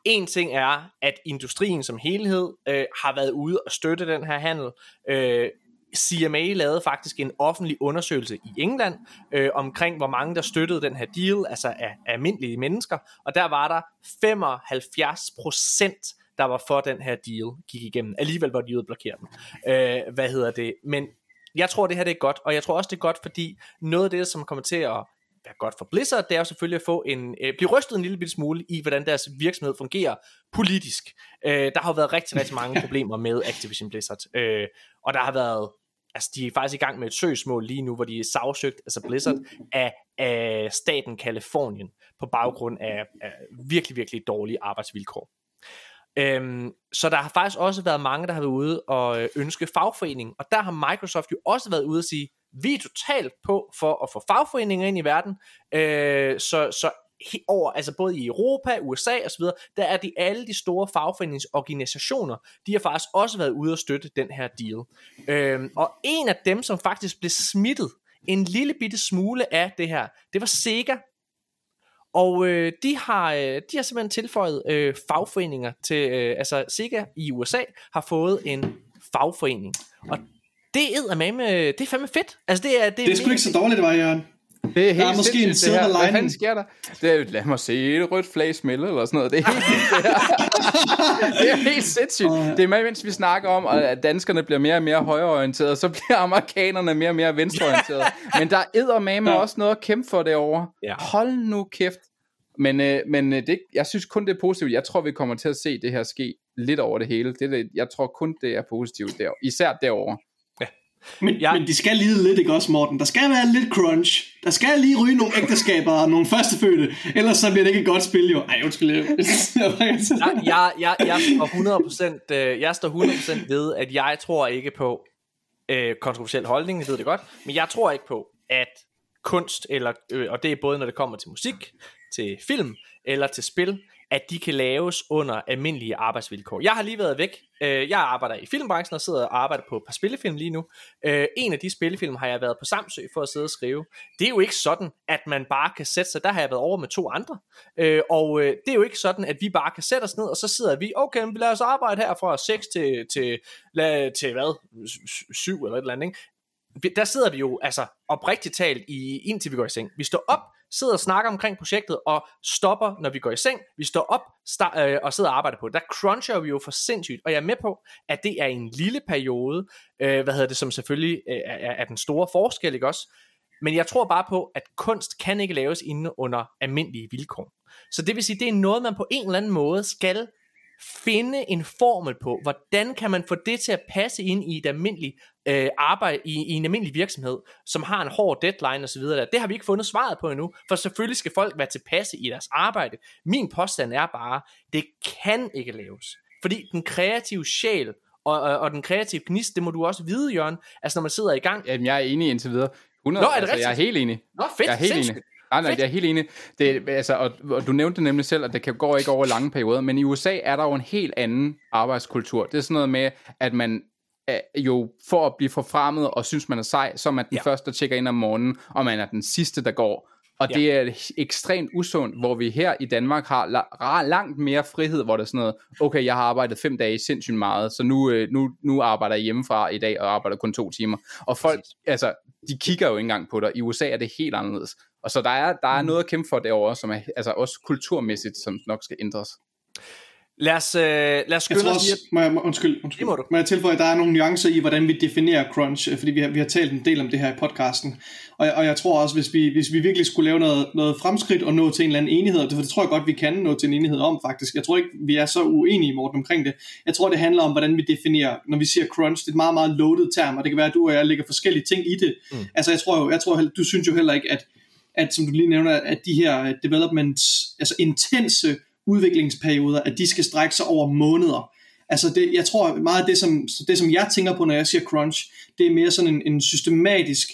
en ting er, at industrien som helhed øh, har været ude og støtte den her handel. Øh, CMA lavede faktisk en offentlig undersøgelse i England øh, omkring, hvor mange der støttede den her deal, altså af, af almindelige mennesker, og der var der 75 procent, der var for den her deal, gik igennem. Alligevel var de ude blokere den. Øh, hvad hedder det? Men jeg tror, det her det er godt, og jeg tror også, det er godt, fordi noget af det, som kommer til at være godt for Blizzard, det er jo selvfølgelig at få en, øh, blive rystet en lille bitte smule i, hvordan deres virksomhed fungerer politisk. Øh, der har jo været rigtig, rigtig mange [laughs] problemer med Activision Blizzard, øh, og der har været, altså de er faktisk i gang med et søgsmål lige nu, hvor de er sagsøgt, altså Blizzard, af, af staten Kalifornien, på baggrund af, af virkelig, virkelig dårlige arbejdsvilkår. Øhm, så der har faktisk også været mange, der har været ude og øh, ønske fagforening, og der har Microsoft jo også været ude og sige, vi er totalt på for at få fagforeninger ind i verden, øh, så, så over, altså både i Europa, USA osv., der er de alle de store fagforeningsorganisationer, de har faktisk også været ude og støtte den her deal. Øh, og en af dem, som faktisk blev smittet en lille bitte smule af det her, det var Sega. Og øh, de, har, øh, de har simpelthen tilføjet øh, fagforeninger til, øh, altså Sega i USA har fået en fagforening. Og det er med, med det er fandme fedt. Altså, det er, det er, det er sgu ikke så dårligt, det var, Jørgen. Det er helt der er måske en lining. Hvad fanden sker der? Det er, lad mig se et rødt flag smelte, eller sådan noget. Det er helt det, det er helt sindssygt. Det er med, mens vi snakker om, at danskerne bliver mere og mere højreorienterede, så bliver amerikanerne mere og mere venstreorienterede. Men der er med ja. også noget at kæmpe for derovre. Ja. Hold nu kæft. Men, øh, men øh, det, jeg synes kun, det er positivt. Jeg tror, vi kommer til at se det her ske lidt over det hele. Det, er det, jeg tror kun, det er positivt der, især derovre. Men, ja. men de skal lide lidt, ikke også, Morten? Der skal være lidt crunch. Der skal lige ryge nogle ægteskaber og nogle førstefødte. Ellers så bliver det ikke et godt spil, jo. Ej, undskyld. jeg, [laughs] jeg, jeg, jeg, står 100%, øh, jeg står 100% ved, at jeg tror ikke på øh, kontroversiel holdning, jeg ved det godt, men jeg tror ikke på, at kunst, eller, øh, og det er både når det kommer til musik, til film eller til spil, at de kan laves under almindelige arbejdsvilkår. Jeg har lige været væk. Øh, jeg arbejder i filmbranchen og sidder og arbejder på et par spillefilm lige nu. Øh, en af de spillefilm har jeg været på Samsø for at sidde og skrive. Det er jo ikke sådan, at man bare kan sætte sig. Der har jeg været over med to andre. Øh, og det er jo ikke sådan, at vi bare kan sætte os ned, og så sidder vi, okay, lad os arbejde her fra 6 til, til, til hvad? 7 eller et eller andet. Ikke? Der sidder vi jo altså oprigtigt talt i, indtil vi går i seng. Vi står op, sidder og snakker omkring projektet, og stopper, når vi går i seng. Vi står op sta- øh, og sidder og arbejder på det. Der cruncher vi jo for sindssygt, og jeg er med på, at det er en lille periode, øh, hvad hedder det, som selvfølgelig øh, er, er den store forskel, ikke også? Men jeg tror bare på, at kunst kan ikke laves inde under almindelige vilkår. Så det vil sige, det er noget, man på en eller anden måde skal finde en formel på, hvordan kan man få det til at passe ind i et almindeligt øh, arbejde, i, i en almindelig virksomhed, som har en hård deadline osv. Det har vi ikke fundet svaret på endnu, for selvfølgelig skal folk være tilpasse i deres arbejde. Min påstand er bare, det kan ikke laves. Fordi den kreative sjæl og, og, og den kreative gnist, det må du også vide, Jørgen, altså når man sidder i gang. Jamen, jeg er enig indtil videre. 100, Nå, er det altså, jeg er helt enig. Nå, fedt, jeg er helt sindssygt. enig. Nej, nej, jeg er helt enig. Det, altså, og, og du nævnte nemlig selv, at det kan gå ikke over lange perioder, men i USA er der jo en helt anden arbejdskultur. Det er sådan noget med, at man jo for at blive forfremmet og synes man er sej, så er man den ja. første, der tjekker ind om morgenen, og man er den sidste, der går. Og ja. det er ekstremt usundt, hvor vi her i Danmark har la- langt mere frihed, hvor det er sådan noget, okay, jeg har arbejdet fem dage sindssygt meget, så nu, øh, nu, nu arbejder jeg hjemmefra i dag, og arbejder kun to timer. Og folk, Præcis. altså, de kigger jo ikke engang på dig. I USA er det helt anderledes. Og så der er, der er mm. noget at kæmpe for derovre, som er altså også kulturmæssigt, som nok skal ændres. Lad os, øh, lad os skynde os lige... Må jeg, undskyld, undskyld. må, du. må jeg tilføje, at der er nogle nuancer i, hvordan vi definerer crunch, øh, fordi vi har, vi har talt en del om det her i podcasten. Og, og jeg tror også, hvis vi, hvis vi virkelig skulle lave noget, noget fremskridt og nå til en eller anden enighed, for det tror jeg godt, vi kan nå til en enighed om faktisk. Jeg tror ikke, vi er så uenige, Morten, omkring det. Jeg tror, det handler om, hvordan vi definerer, når vi siger crunch, det er et meget, meget loaded term, og det kan være, at du og jeg lægger forskellige ting i det. Mm. Altså jeg tror jo, jeg tror, du synes jo heller ikke, at, at som du lige nævner, at de her developments, altså intense udviklingsperioder, at de skal strække sig over måneder. Altså det, jeg tror meget af det som, det, som jeg tænker på, når jeg siger crunch, det er mere sådan en, en systematisk,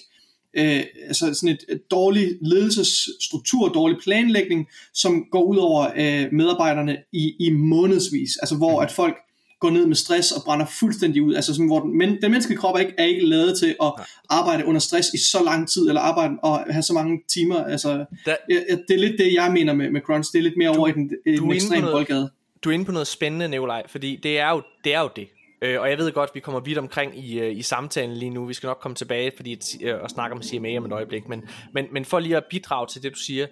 øh, altså sådan et, dårlig ledelsesstruktur, dårlig planlægning, som går ud over øh, medarbejderne i, i månedsvis. Altså hvor at folk går ned med stress og brænder fuldstændig ud. Altså sådan, hvor den, men, den menneskelige krop er ikke, er ikke lavet til at arbejde under stress i så lang tid, eller arbejde og have så mange timer. Altså, da, ja, det er lidt det, jeg mener med, med crunch. Det er lidt mere du, over i den, i den ekstreme boldgade. Du er inde på noget spændende, Nikolaj, fordi det er jo det. Er jo det. Øh, og jeg ved godt, vi kommer vidt omkring i, øh, i samtalen lige nu. Vi skal nok komme tilbage fordi, øh, og snakke om CMA om et øjeblik. Men, men, men for lige at bidrage til det, du siger,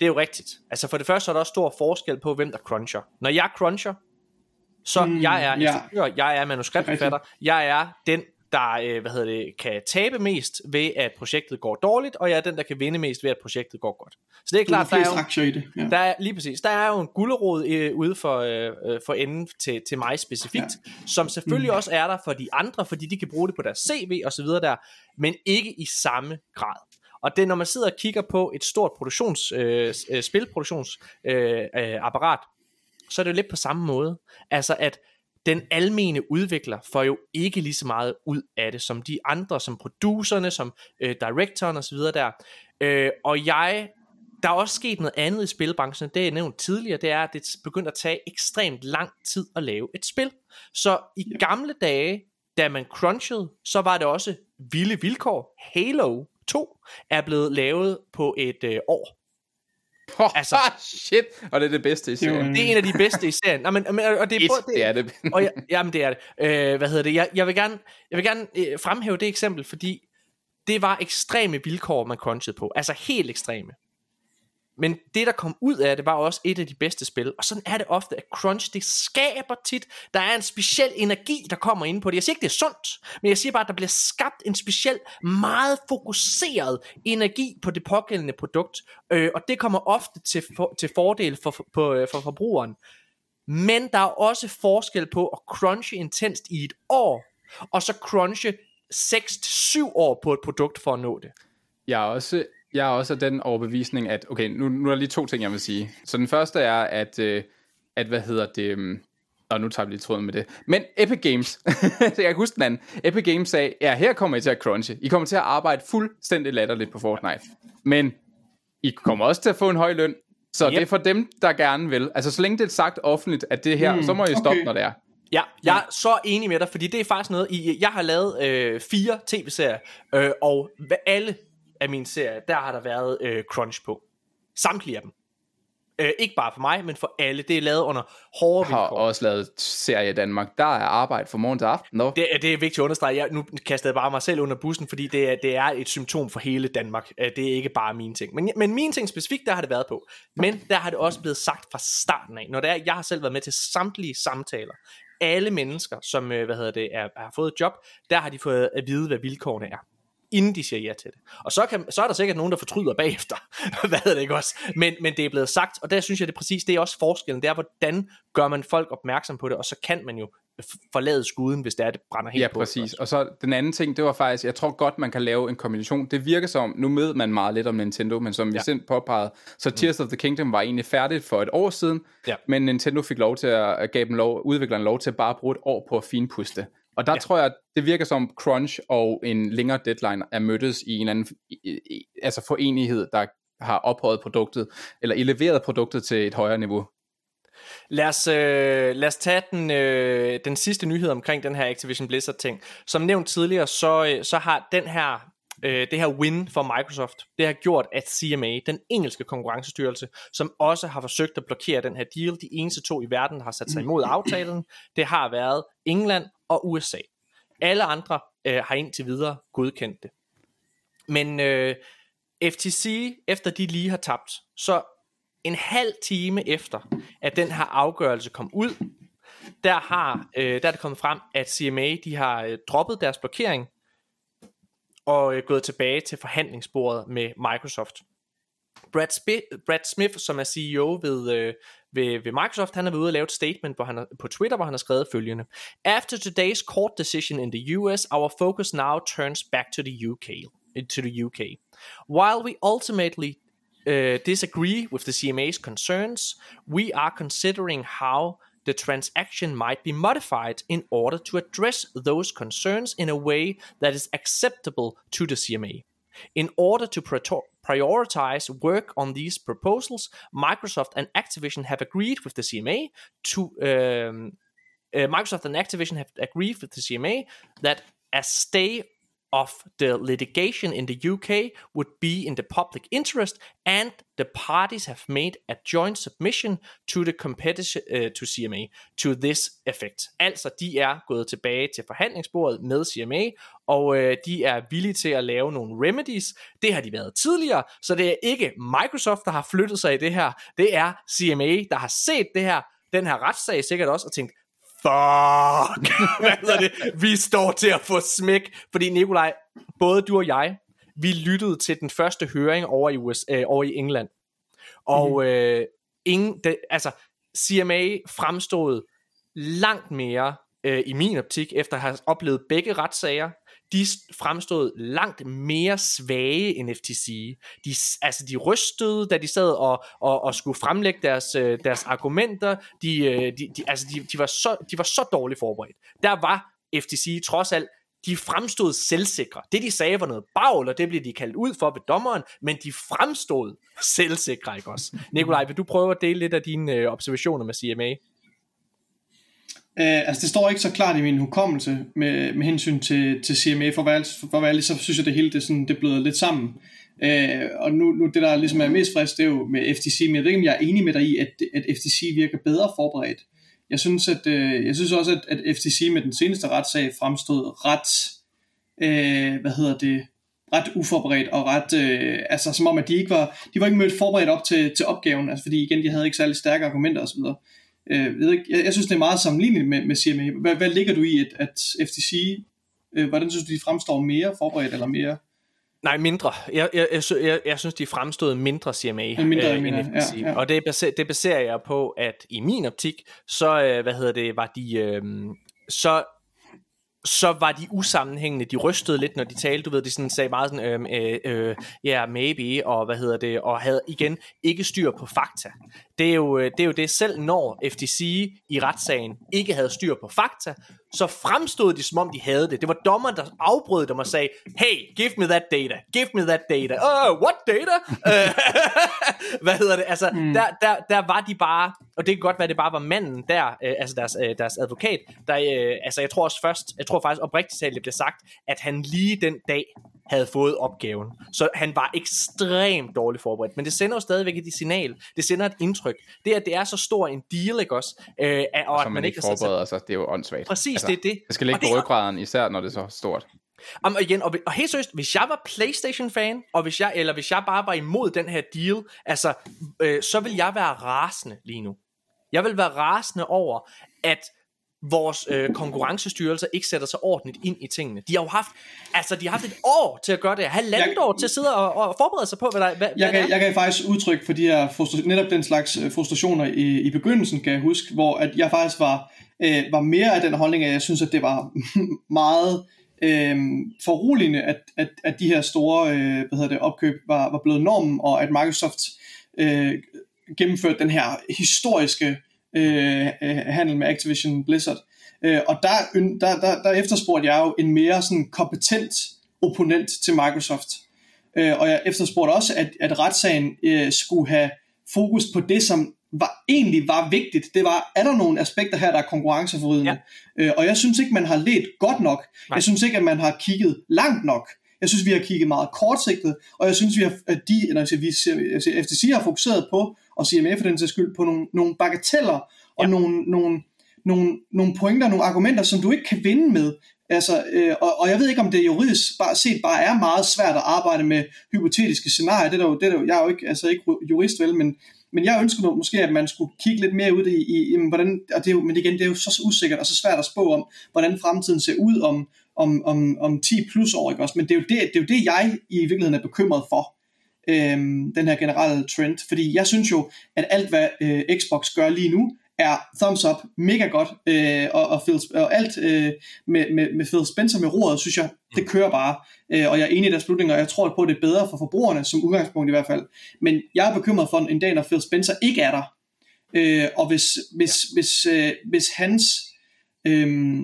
det er jo rigtigt. Altså for det første er der også stor forskel på, hvem der cruncher. Når jeg cruncher, så mm, jeg er instruktør, ja. jeg er manuskriptforfatter, jeg er den, der øh, hvad hedder det, kan tabe mest ved, at projektet går dårligt, og jeg er den, der kan vinde mest ved, at projektet går godt. Så det er klart, der er, jo, i det. Ja. der er lige præcis, der er jo en gulderod øh, ude for, øh, øh, for enden til, til mig specifikt, ja. som selvfølgelig mm. også er der for de andre, fordi de kan bruge det på deres CV og så videre der, men ikke i samme grad. Og det når man sidder og kigger på et stort produktions, øh, øh spilproduktionsapparat, øh, så er det jo lidt på samme måde. Altså at den almene udvikler får jo ikke lige så meget ud af det, som de andre, som producerne, som øh, directoren osv. der. Øh, og jeg, der er også sket noget andet i spilbranchen, det jeg nævnt tidligere, det er, at det begynder at tage ekstremt lang tid at lave et spil. Så i gamle dage, da man crunchede, så var det også vilde vilkår. Halo 2 er blevet lavet på et øh, år. Oh, altså, shit, og det er det bedste i serien. Det er en af de bedste i serien. Nå, men, og det, er, It, det, det er det. [laughs] og ja, jamen, det er det. Øh, hvad hedder det? Jeg, jeg vil gerne, jeg vil gerne øh, fremhæve det eksempel, fordi det var ekstreme vilkår, man crunchede på. Altså helt ekstreme. Men det, der kom ud af det, var også et af de bedste spil. Og sådan er det ofte, at crunch, det skaber tit. Der er en speciel energi, der kommer ind på det. Jeg siger ikke, det er sundt, men jeg siger bare, at der bliver skabt en speciel, meget fokuseret energi på det pågældende produkt. Øh, og det kommer ofte til, for, til fordel for, for, for, øh, for forbrugeren. Men der er også forskel på at crunche intenst i et år, og så crunche 6-7 år på et produkt for at nå det. Jeg er også, jeg er også af den overbevisning, at, okay, nu, nu er der lige to ting, jeg vil sige. Så den første er, at, øh, at hvad hedder det, um, og nu tager vi lige tråden med det. Men Epic Games, [laughs] jeg kan huske den anden. Epic Games sagde, ja, her kommer I til at crunche. I kommer til at arbejde fuldstændig latterligt på Fortnite. Men I kommer også til at få en høj løn. Så yep. det er for dem, der gerne vil. Altså, så længe det er sagt offentligt, at det her, mm, så må I stoppe, okay. når det er. Ja, jeg er så enig med dig, fordi det er faktisk noget, i, jeg har lavet øh, fire tv-serier, øh, og alle af mine serier, der har der været øh, crunch på. Samtlige af dem. Øh, ikke bare for mig, men for alle. Det er lavet under hårde vilkår. Har også lavet serie i Danmark. Der er arbejde fra morgen til aften. No? Det, det er vigtigt at understrege. Jeg, nu kaster jeg bare mig selv under bussen, fordi det er, det er et symptom for hele Danmark. Øh, det er ikke bare mine ting. Men, men mine ting specifikt, der har det været på. Men der har det også blevet sagt fra starten af. Når det er, jeg har selv været med til samtlige samtaler. Alle mennesker, som øh, hvad hedder det, er, har fået et job, der har de fået at vide, hvad vilkårene er inden de siger ja til det. Og så, kan, så er der sikkert nogen, der fortryder bagefter. [laughs] Hvad er det ikke også? Men, men det er blevet sagt, og der synes jeg, det er præcis, det er også forskellen. Det er, hvordan gør man folk opmærksom på det, og så kan man jo forlade skuden, hvis det er, det brænder helt ja, på. Ja, præcis. Og så den anden ting, det var faktisk, jeg tror godt, man kan lave en kombination. Det virker som, nu ved man meget lidt om Nintendo, men som vi ja. selv påpegede, så mm. Tears of the Kingdom var egentlig færdigt for et år siden, ja. men Nintendo fik lov til at, gav dem lov, udvikleren lov til at bare bruge et år på at finpuste. Og der ja. tror jeg, det virker som crunch og en længere deadline er mødtes i en anden altså forenighed, der har ophøjet produktet, eller eleveret produktet til et højere niveau. Lad os, øh, lad os tage den, øh, den sidste nyhed omkring den her Activision Blizzard ting. Som nævnt tidligere, så, øh, så har den her øh, det her win for Microsoft, det har gjort, at CMA, den engelske konkurrencestyrelse, som også har forsøgt at blokere den her deal, de eneste to i verden, der har sat sig imod aftalen, det har været England og USA. Alle andre øh, har indtil videre godkendt det. Men øh, FTC, efter de lige har tabt, så en halv time efter, at den her afgørelse kom ud, der, har, øh, der er det kommet frem, at CMA de har øh, droppet deres blokering og øh, gået tilbage til forhandlingsbordet med Microsoft. Brad, Sp- Brad Smith, som er CEO ved, øh, ved, ved Microsoft, han har været ude og lave et statement hvor han har, på Twitter, hvor han har skrevet følgende. After today's court decision in the US, our focus now turns back to the UK. Eh, to the UK. While we ultimately uh, disagree with the CMA's concerns, we are considering how the transaction might be modified in order to address those concerns in a way that is acceptable to the CMA. In order to prioritize work on these proposals, Microsoft and Activision have agreed with the CMA to um, uh, Microsoft and Activision have agreed with the CMA that a stay of the litigation in the UK would be in the public interest, and the parties have made a joint submission to the competition uh, to CMA to this effect. Altså, de er gået tilbage til forhandlingsbordet med CMA, og uh, de er villige til at lave nogle remedies. Det har de været tidligere, så det er ikke Microsoft, der har flyttet sig i det her. Det er CMA, der har set det her, den her retssag sikkert også, og tænkt, fuck, [laughs] hvad det? Vi står til at få smæk, fordi Nikolaj, både du og jeg, vi lyttede til den første høring over i, US, øh, over i England. Og mm-hmm. øh, ingen, det, altså, CMA fremstod langt mere øh, i min optik, efter at have oplevet begge retssager, de fremstod langt mere svage end FTC. De, altså, de rystede, da de sad og, og, og skulle fremlægge deres, øh, deres argumenter. De, øh, de, de, altså, de, de, var så, de var så dårligt forberedt. Der var FTC trods alt de fremstod selvsikre. Det de sagde var noget bagl, og det blev de kaldt ud for ved dommeren, men de fremstod selvsikre, ikke også? Nikolaj, vil du prøve at dele lidt af dine øh, observationer med CMA? Uh, altså det står ikke så klart i min hukommelse med, med hensyn til, til CMA, for hvad, for ærlig, så synes jeg det hele det, sådan, det bløder lidt sammen. Uh, og nu, nu det der ligesom er mest frisk, det er jo med FTC, men jeg ved ikke om jeg er enig med dig i, at, at FTC virker bedre forberedt. Jeg synes, at, uh, jeg synes også, at, at FTC med den seneste retssag fremstod ret, uh, hvad hedder det, ret uforberedt og ret, uh, altså som om at de ikke var, de var ikke mødt forberedt op til, til opgaven, altså fordi igen, de havde ikke særlig stærke argumenter osv. Øh, ved ikke, jeg, jeg synes, det er meget sammenligneligt med, med CMA. Hvad, hvad ligger du i, at, at FTC, øh, hvordan synes du, de fremstår mere forberedt eller mere Nej, mindre. Jeg, jeg, jeg, jeg, synes, de fremstod mindre CMA mindre, øh, end FTC. ja, ja. Og det baserer, det baserer jeg på, at i min optik, så, øh, hvad hedder det, var de, øh, så så var de usammenhængende, de rystede lidt, når de talte, du ved, de sådan sagde meget sådan, øhm, øh, øh, ja, yeah, maybe, og hvad hedder det, og havde igen ikke styr på fakta. Det er, jo, øh, det er jo det, selv når FTC i retssagen ikke havde styr på fakta, så fremstod de, som om de havde det. Det var dommeren, der afbrød dem og sagde, hey, give me that data, give me that data. Oh, what data? Øh, [laughs] hvad hedder det? Altså, mm. der, der, der var de bare, og det kan godt være, det bare var manden der, øh, altså deres, øh, deres advokat, der, øh, altså jeg tror også først, jeg tror faktisk oprigtigt talt, det blev sagt, at han lige den dag havde fået opgaven. Så han var ekstremt dårligt forberedt. Men det sender jo stadigvæk et signal. Det sender et indtryk. Det, at det er så stor en deal, ikke også? Øh, og Så man ikke har sat sig- forbereder sig, det er jo åndssvagt. Præcis, det er det. Det skal ligge Og på ryggraden, især når det er så stort. Jamen, og igen, og, og helt seriøst, hvis jeg var Playstation-fan, og hvis jeg, eller hvis jeg bare var imod den her deal, altså, øh, så vil jeg være rasende lige nu. Jeg vil være rasende over, at vores øh, konkurrencestyrelser ikke sætter sig ordentligt ind i tingene. De har jo haft, altså de har haft et år til at gøre det, halvandet Jeg- år til at sidde og, og forberede sig på, hvad, der, hvad, hvad Jeg det kan, jeg kan faktisk udtrykke for de her frustra- netop den slags øh, frustrationer i, i begyndelsen, kan jeg huske, hvor at jeg faktisk var, øh, var mere af den holdning, at jeg synes, at det var [laughs] meget øh, foruroligende, at, at, at de her store øh, hvad hedder det, opkøb var, var blevet normen, og at Microsoft øh, gennemførte den her historiske øh, øh, handel med Activision Blizzard. Øh, og der, der, der, der efterspurgte jeg jo en mere sådan kompetent opponent til Microsoft. Øh, og jeg efterspurgte også, at, at retssagen øh, skulle have fokus på det, som var, egentlig var vigtigt. Det var, er der nogle aspekter her, der er konkurrenceforvridende? Ja. Øh, og jeg synes ikke, man har let godt nok. Nej. Jeg synes ikke, at man har kigget langt nok. Jeg synes, vi har kigget meget kortsigtet, og jeg synes, vi har, at de, eller jeg siger, vi, siger- jeg siger, FTC har fokuseret på, og CMA for den sags skyld, på nogle, nogle bagateller og Ja. nogle, nogle, nogle, nogle pointer, nogle argumenter, som du ikke kan vinde med. Altså, øh, og, og jeg ved ikke, om det juridisk bare, set bare er meget svært at arbejde med hypotetiske scenarier. Det er jo, det er jo, jeg er jo ikke, altså ikke jurist vel, men, men jeg ønsker nu måske, at man skulle kigge lidt mere ud i, i, i hvordan, og det er jo, men igen, det er jo så usikkert og så svært at spå om, hvordan fremtiden ser ud om, om, om, om 10 plus år, ikke også? Men det er, jo det, det er jo det, jeg i virkeligheden er bekymret for, øhm, den her generelle trend, fordi jeg synes jo, at alt hvad øh, Xbox gør lige nu, er thumbs up, mega godt, øh, og, og, Phil, og alt øh, med, med, med Phil Spencer med roret, synes jeg, det kører bare, øh, og jeg er enig i deres beslutninger, og jeg tror på, at det er bedre for forbrugerne, som udgangspunkt i hvert fald, men jeg er bekymret for en dag, når Phil Spencer ikke er der, øh, og hvis, hvis, hvis, øh, hvis hans, øh,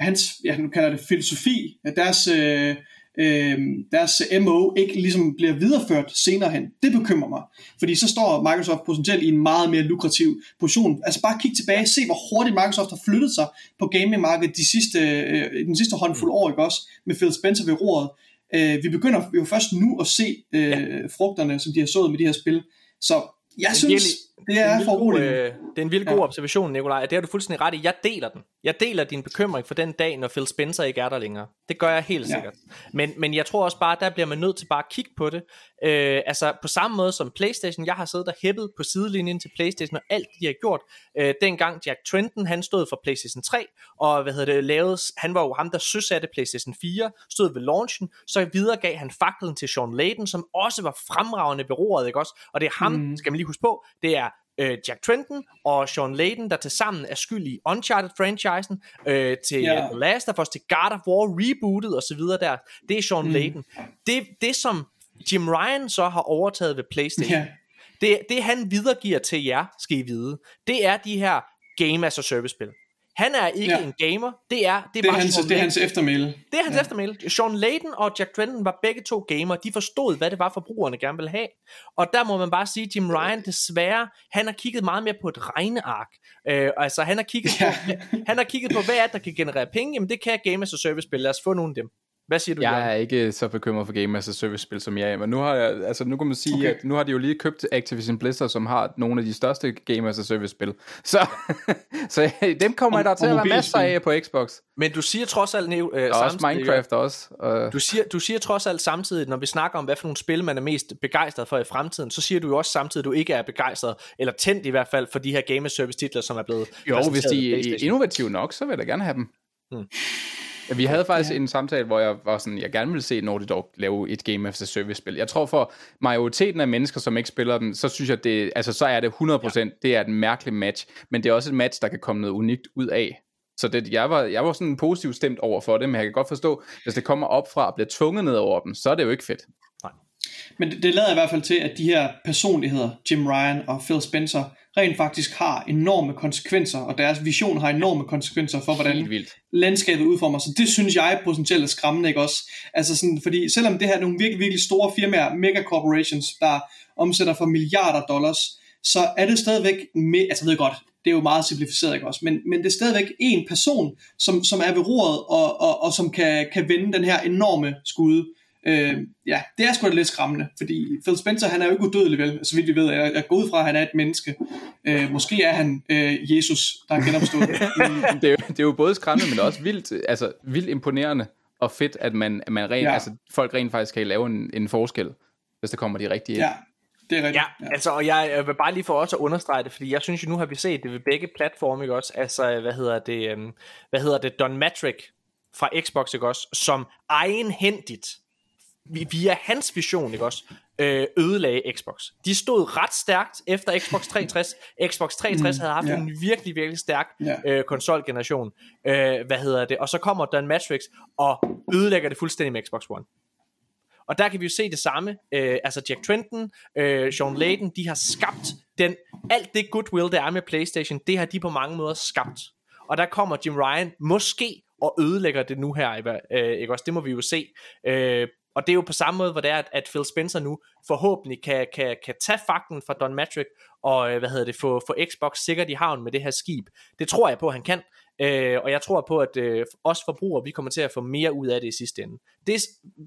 hans, ja, nu kalder det filosofi, at deres, øh, øh, deres MO ikke ligesom bliver videreført senere hen. Det bekymrer mig, fordi så står Microsoft potentielt i en meget mere lukrativ position. Altså bare kig tilbage, se hvor hurtigt Microsoft har flyttet sig på gamingmarkedet de sidste, øh, den sidste håndfuld år, ikke også, med Phil Spencer ved roret. Øh, vi begynder jo først nu at se øh, ja. frugterne, som de har sået med de her spil. Så jeg Men synes, det er for vildt god, roligt. øh, det er en vildt god Ja. observation, Nikolaj, og det har du fuldstændig ret i. Jeg deler den. Jeg deler din bekymring for den dag, når Phil Spencer ikke er der længere. Det gør jeg helt Ja. sikkert. Men, men jeg tror også bare, der bliver man nødt til bare at kigge på det. Øh, altså på samme måde som Playstation. Jeg har siddet og hæppet på sidelinjen til Playstation og alt det, de har gjort. Øh, dengang Jack Trenton, han stod for Playstation 3, og hvad hedder det, lavede, han var jo ham, der søsatte Playstation 4, stod ved launchen, så videregav han faklen til Sean Layden, som også var fremragende ved roret, ikke også? Og det er ham, mm. skal man lige huske på, det er øh, Jack Trenton og Sean Layden, der tilsammen er skyld i Uncharted-franchisen, øh, til yeah. The Last of Us, til God of War rebootet og så videre der. Det er Sean mm. Layden. Det, det som Jim Ryan så har overtaget ved PlayStation, Ja. det, det han videregiver til jer, skal I vide, det er de her Game as a Service spil. Han er ikke Ja. en gamer, det er, det er, Det er, bare hans, Sean det er hans eftermæle. Det er hans ja. eftermæle. Sean Layden og Jack Trenton var begge to gamere. De forstod, hvad det var, forbrugerne gerne ville have. Og der må man bare sige, Jim Ryan desværre, han har kigget meget mere på et regneark. Øh, altså, han har, kigget Ja. på, han har kigget på, hvad er det, der kan generere penge? Jamen, det kan Game as a Service spil. Lad os få nogle af dem. Hvad siger du? Jeg er ikke så bekymret for Game as a Service spil som jeg er, men nu har jeg, altså nu kan man sige, okay. At nu har de jo lige købt Activision Blizzard, som har nogle af de største Game as a Service spil. [laughs] Så, så [laughs] dem kommer Og- der til at være masser af på Xbox. Men du siger trods alt, øh, Og også Minecraft også. Og, Du siger, du siger trods alt samtidig, når vi snakker om, hvad for nogle spil, man er mest begejstret for i fremtiden, så siger du jo også samtidig, at du ikke er begejstret, eller tændt i hvert fald, for de her Game as Service titler, som er blevet jo, hvis de er innovative nok, så vil jeg da gerne have dem. Vi havde faktisk ja. en samtale, hvor jeg var sådan, jeg gerne ville se Naughty Dog lave et Game as a Service spil. Jeg tror for majoriteten af mennesker, som ikke spiller dem, så synes jeg, det, altså så er det 100%, ja. det er et mærkeligt match, men det er også et match, der kan komme noget unikt ud af. Så det, jeg, var, jeg var sådan positivt stemt over for det, men jeg kan godt forstå, hvis det kommer op fra og bliver tvunget ned over dem, så er det jo ikke fedt. Nej. Men det, det lader i hvert fald til, at de her personligheder, Jim Ryan og Phil Spencer, rent faktisk har enorme konsekvenser, og deres vision har enorme konsekvenser for, hvordan landskabet udformer sig. Det synes jeg potentielt er skræmmende, ikke også? Altså sådan, fordi selvom det her er nogle virkelig, virkelig store firmaer, megacorporations, der omsætter for milliarder dollars, så er det stadigvæk, med, altså jeg ved godt, det er jo meget simplificeret, ikke også? Men, men det er stadigvæk en person, som, som er ved roret, og, og, og som kan, kan vende den her enorme skud. Øh, ja, det er sgu da lidt skræmmende, fordi Phil Spencer, han er jo ikke udødelig vel, så vidt vi ved. Jeg, jeg går ud fra, at han er et menneske. Øh, måske er han øh, Jesus, der er genopstået. [laughs] det, er jo, det er jo både skræmmende, men også vildt, altså, vildt imponerende og fedt, at man, at man rent, ja. altså, folk rent faktisk kan lave en, en forskel, hvis der kommer de rigtige Ja, det er rigtigt. Ja, ja. altså, og jeg, vil bare lige få også at understrege det, fordi jeg synes jo, nu har vi set det ved begge platforme, ikke også? Altså, hvad hedder det, um, hvad hedder det, Don Matrick fra Xbox, ikke også? Som egenhændigt, via hans vision, ikke også? Øh, ødelagde Xbox. De stod ret stærkt efter Xbox 360. Xbox 360 mm, havde haft yeah. en virkelig, virkelig stærk yeah. øh, konsolgeneration. Øh, hvad hedder det? Og så kommer Don Matrix og ødelægger det fuldstændig med Xbox One. Og der kan vi jo se det samme. Øh, altså Jack Trenton, øh, Sean Layden, de har skabt den, alt det goodwill, der er med PlayStation, det har de på mange måder skabt. Og der kommer Jim Ryan måske og ødelægger det nu her, øh, ikke også? Det må vi jo se. Øh, og det er jo på samme måde, hvor det er, at, at Phil Spencer nu forhåbentlig kan, kan, kan tage fakten fra Don Matrick og øh, hvad hedder det, få, få Xbox sikkert i havn med det her skib. Det tror jeg på, at han kan. Øh, og jeg tror på, at øh, os forbrugere, vi kommer til at få mere ud af det i sidste ende. Det er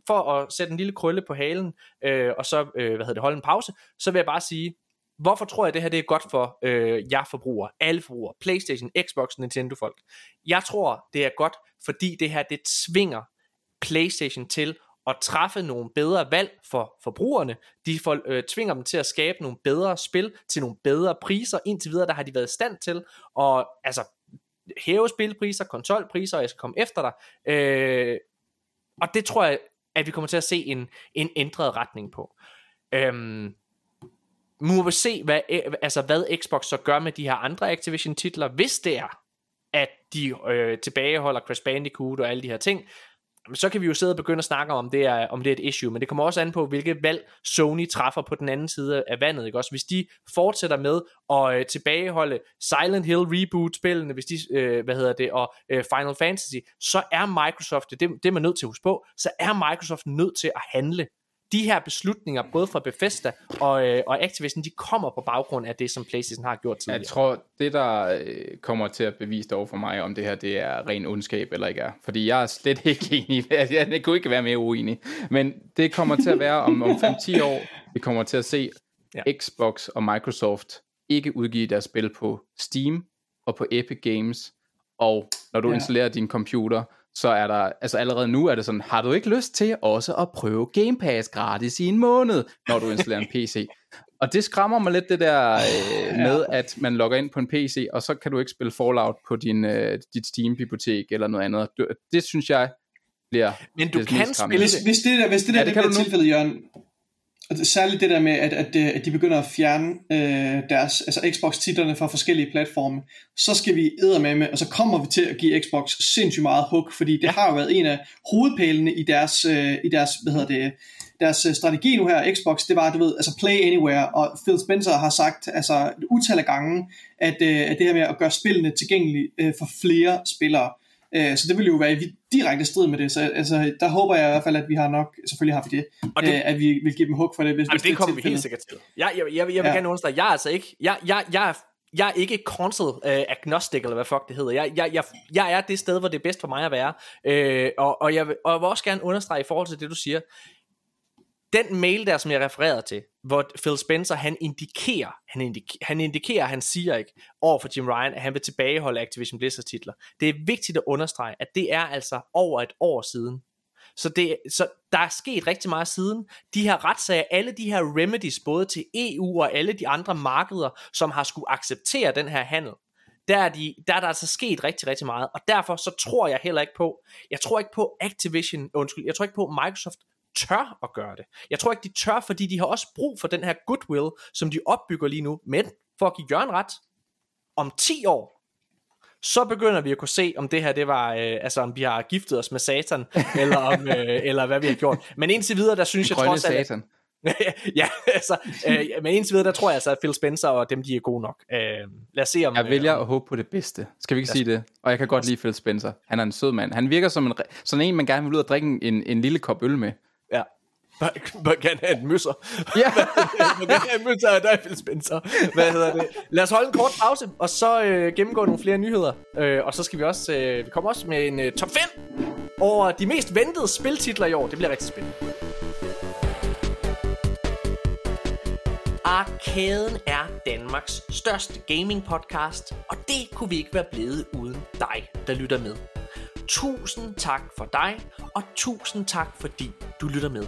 for at sætte en lille krølle på halen, øh, og så øh, hvad hedder det, holde en pause, så vil jeg bare sige, hvorfor tror jeg, at det her det er godt for øh, jer forbrugere, alle forbrugere, Playstation, Xbox, Nintendo folk. Jeg tror, det er godt, fordi det her, det tvinger Playstation til at træffe nogle bedre valg for forbrugerne. De for, øh, tvinger dem til at skabe nogle bedre spil til nogle bedre priser. Indtil videre, der har de været i stand til at altså, hæve spilpriser, kontrolpriser, og jeg skal komme efter dig. Øh, og det tror jeg, at vi kommer til at se en, en ændret retning på. Øhm, nu må vi se, hvad, øh, altså, hvad Xbox så gør med de her andre Activision titler, hvis det er, at de øh, tilbageholder Crash Bandicoot og alle de her ting, så kan vi jo sidde og begynde at snakke om, det er, om det er et issue, men det kommer også an på, hvilke valg Sony træffer på den anden side af vandet, ikke også? Hvis de fortsætter med at øh, tilbageholde Silent Hill reboot-spillene, hvis de, øh, hvad hedder det, og øh, Final Fantasy, så er Microsoft, det, det er man nødt til at huske på, så er Microsoft nødt til at handle de her beslutninger, både fra Bethesda og, øh, og Activision, de kommer på baggrund af det, som PlayStation har gjort tidligere. Jeg tror, det der øh, kommer til at bevise over for mig, om det her det er ren ondskab eller ikke er. Fordi jeg er slet ikke [laughs] enig. Jeg, jeg kunne ikke være mere uenig. Men det kommer til at være om, om 5-10 år, vi kommer til at se ja. Xbox og Microsoft ikke udgive deres spil på Steam og på Epic Games. Og når du ja. installerer din computer, så er der, altså allerede nu er det sådan, har du ikke lyst til også at prøve Game Pass gratis i en måned, når du installerer en PC? [laughs] Og det skræmmer mig lidt det der øh, med, ja. at man logger ind på en PC, og så kan du ikke spille Fallout på din, øh, dit Steam-bibliotek eller noget andet. Det, det synes jeg bliver Men du kan spille hvis, hvis det der, hvis det der ja, det, det bliver tilfældet, Jørgen, særligt det der med, at, at, at de begynder at fjerne øh, deres, altså Xbox-titlerne fra forskellige platforme, så skal vi med med, og så kommer vi til at give Xbox sindssygt meget hook, fordi det har jo været en af hovedpælene i deres, øh, i deres, hvad hedder det, deres øh, strategi nu her, Xbox, det var, du ved, altså play anywhere, og Phil Spencer har sagt, altså utal af gange, at, øh, at det her med at gøre spillene tilgængelige øh, for flere spillere, Øh, så det vil jo være i direkte strid med det. Så altså, der håber jeg i hvert fald, at vi har nok, selvfølgelig har vi det, og det øh, at vi vil give dem hug for det. Hvis, hvis det, det kommer vi helt sikkert til. Jeg, jeg, jeg, jeg vil ja. gerne understrege, jeg er altså ikke, jeg, jeg, jeg er jeg er ikke console uh, agnostic, eller hvad fuck det hedder. Jeg, jeg, jeg, jeg er det sted, hvor det er bedst for mig at være. Uh, og, og, jeg vil, og jeg vil også gerne understrege i forhold til det, du siger den mail der, som jeg refererede til, hvor Phil Spencer, han indikerer, han, indikerer, han indikerer, han siger ikke over for Jim Ryan, at han vil tilbageholde Activision Blizzard titler. Det er vigtigt at understrege, at det er altså over et år siden. Så, det, så der er sket rigtig meget siden. De her retssager, alle de her remedies, både til EU og alle de andre markeder, som har skulle acceptere den her handel, der er, de, der er der altså sket rigtig, rigtig meget, og derfor så tror jeg heller ikke på, jeg tror ikke på Activision, undskyld, jeg tror ikke på Microsoft tør at gøre det. Jeg tror ikke, de tør, fordi de har også brug for den her goodwill, som de opbygger lige nu, men for at give Jørgen ret, om 10 år, så begynder vi at kunne se, om det her, det var, øh, altså om vi har giftet os med satan, [laughs] eller, om, øh, eller hvad vi har gjort. Men indtil videre, der synes jeg trods alt... satan. [laughs] ja, altså, øh, men indtil videre, der tror jeg altså, at Phil Spencer og dem, de er gode nok. Øh, lad os se om... Jeg vælger at håbe på det bedste. Skal vi ikke sige det? Og jeg kan godt lide Phil Spencer. Han er en sød mand. Han virker som en, sådan en, man gerne vil ud og drikke en, en lille kop øl med. Kan have en møsser. Ja. [laughs] kan have en møsser af dig, Phil Spencer. Hvad hedder det? Lad os holde en kort pause, og så øh, gennemgå nogle flere nyheder. Øh, og så skal vi også, øh, vi kommer også med en øh, top 5 over de mest ventede spiltitler i år. Det bliver rigtig spændende. Arkaden er Danmarks største gaming podcast, og det kunne vi ikke være blevet uden dig, der lytter med. Tusind tak for dig, og tusind tak fordi du lytter med.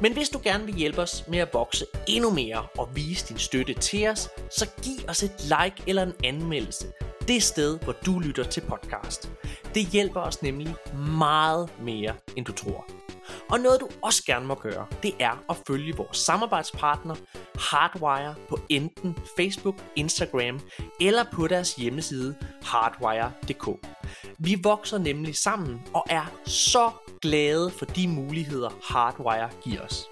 Men hvis du gerne vil hjælpe os med at vokse endnu mere og vise din støtte til os, så giv os et like eller en anmeldelse. Det sted, hvor du lytter til podcast. Det hjælper os nemlig meget mere, end du tror. Og noget du også gerne må gøre, det er at følge vores samarbejdspartner Hardwire på enten Facebook, Instagram eller på deres hjemmeside hardwire.dk. Vi vokser nemlig sammen og er så glade for de muligheder Hardwire giver os.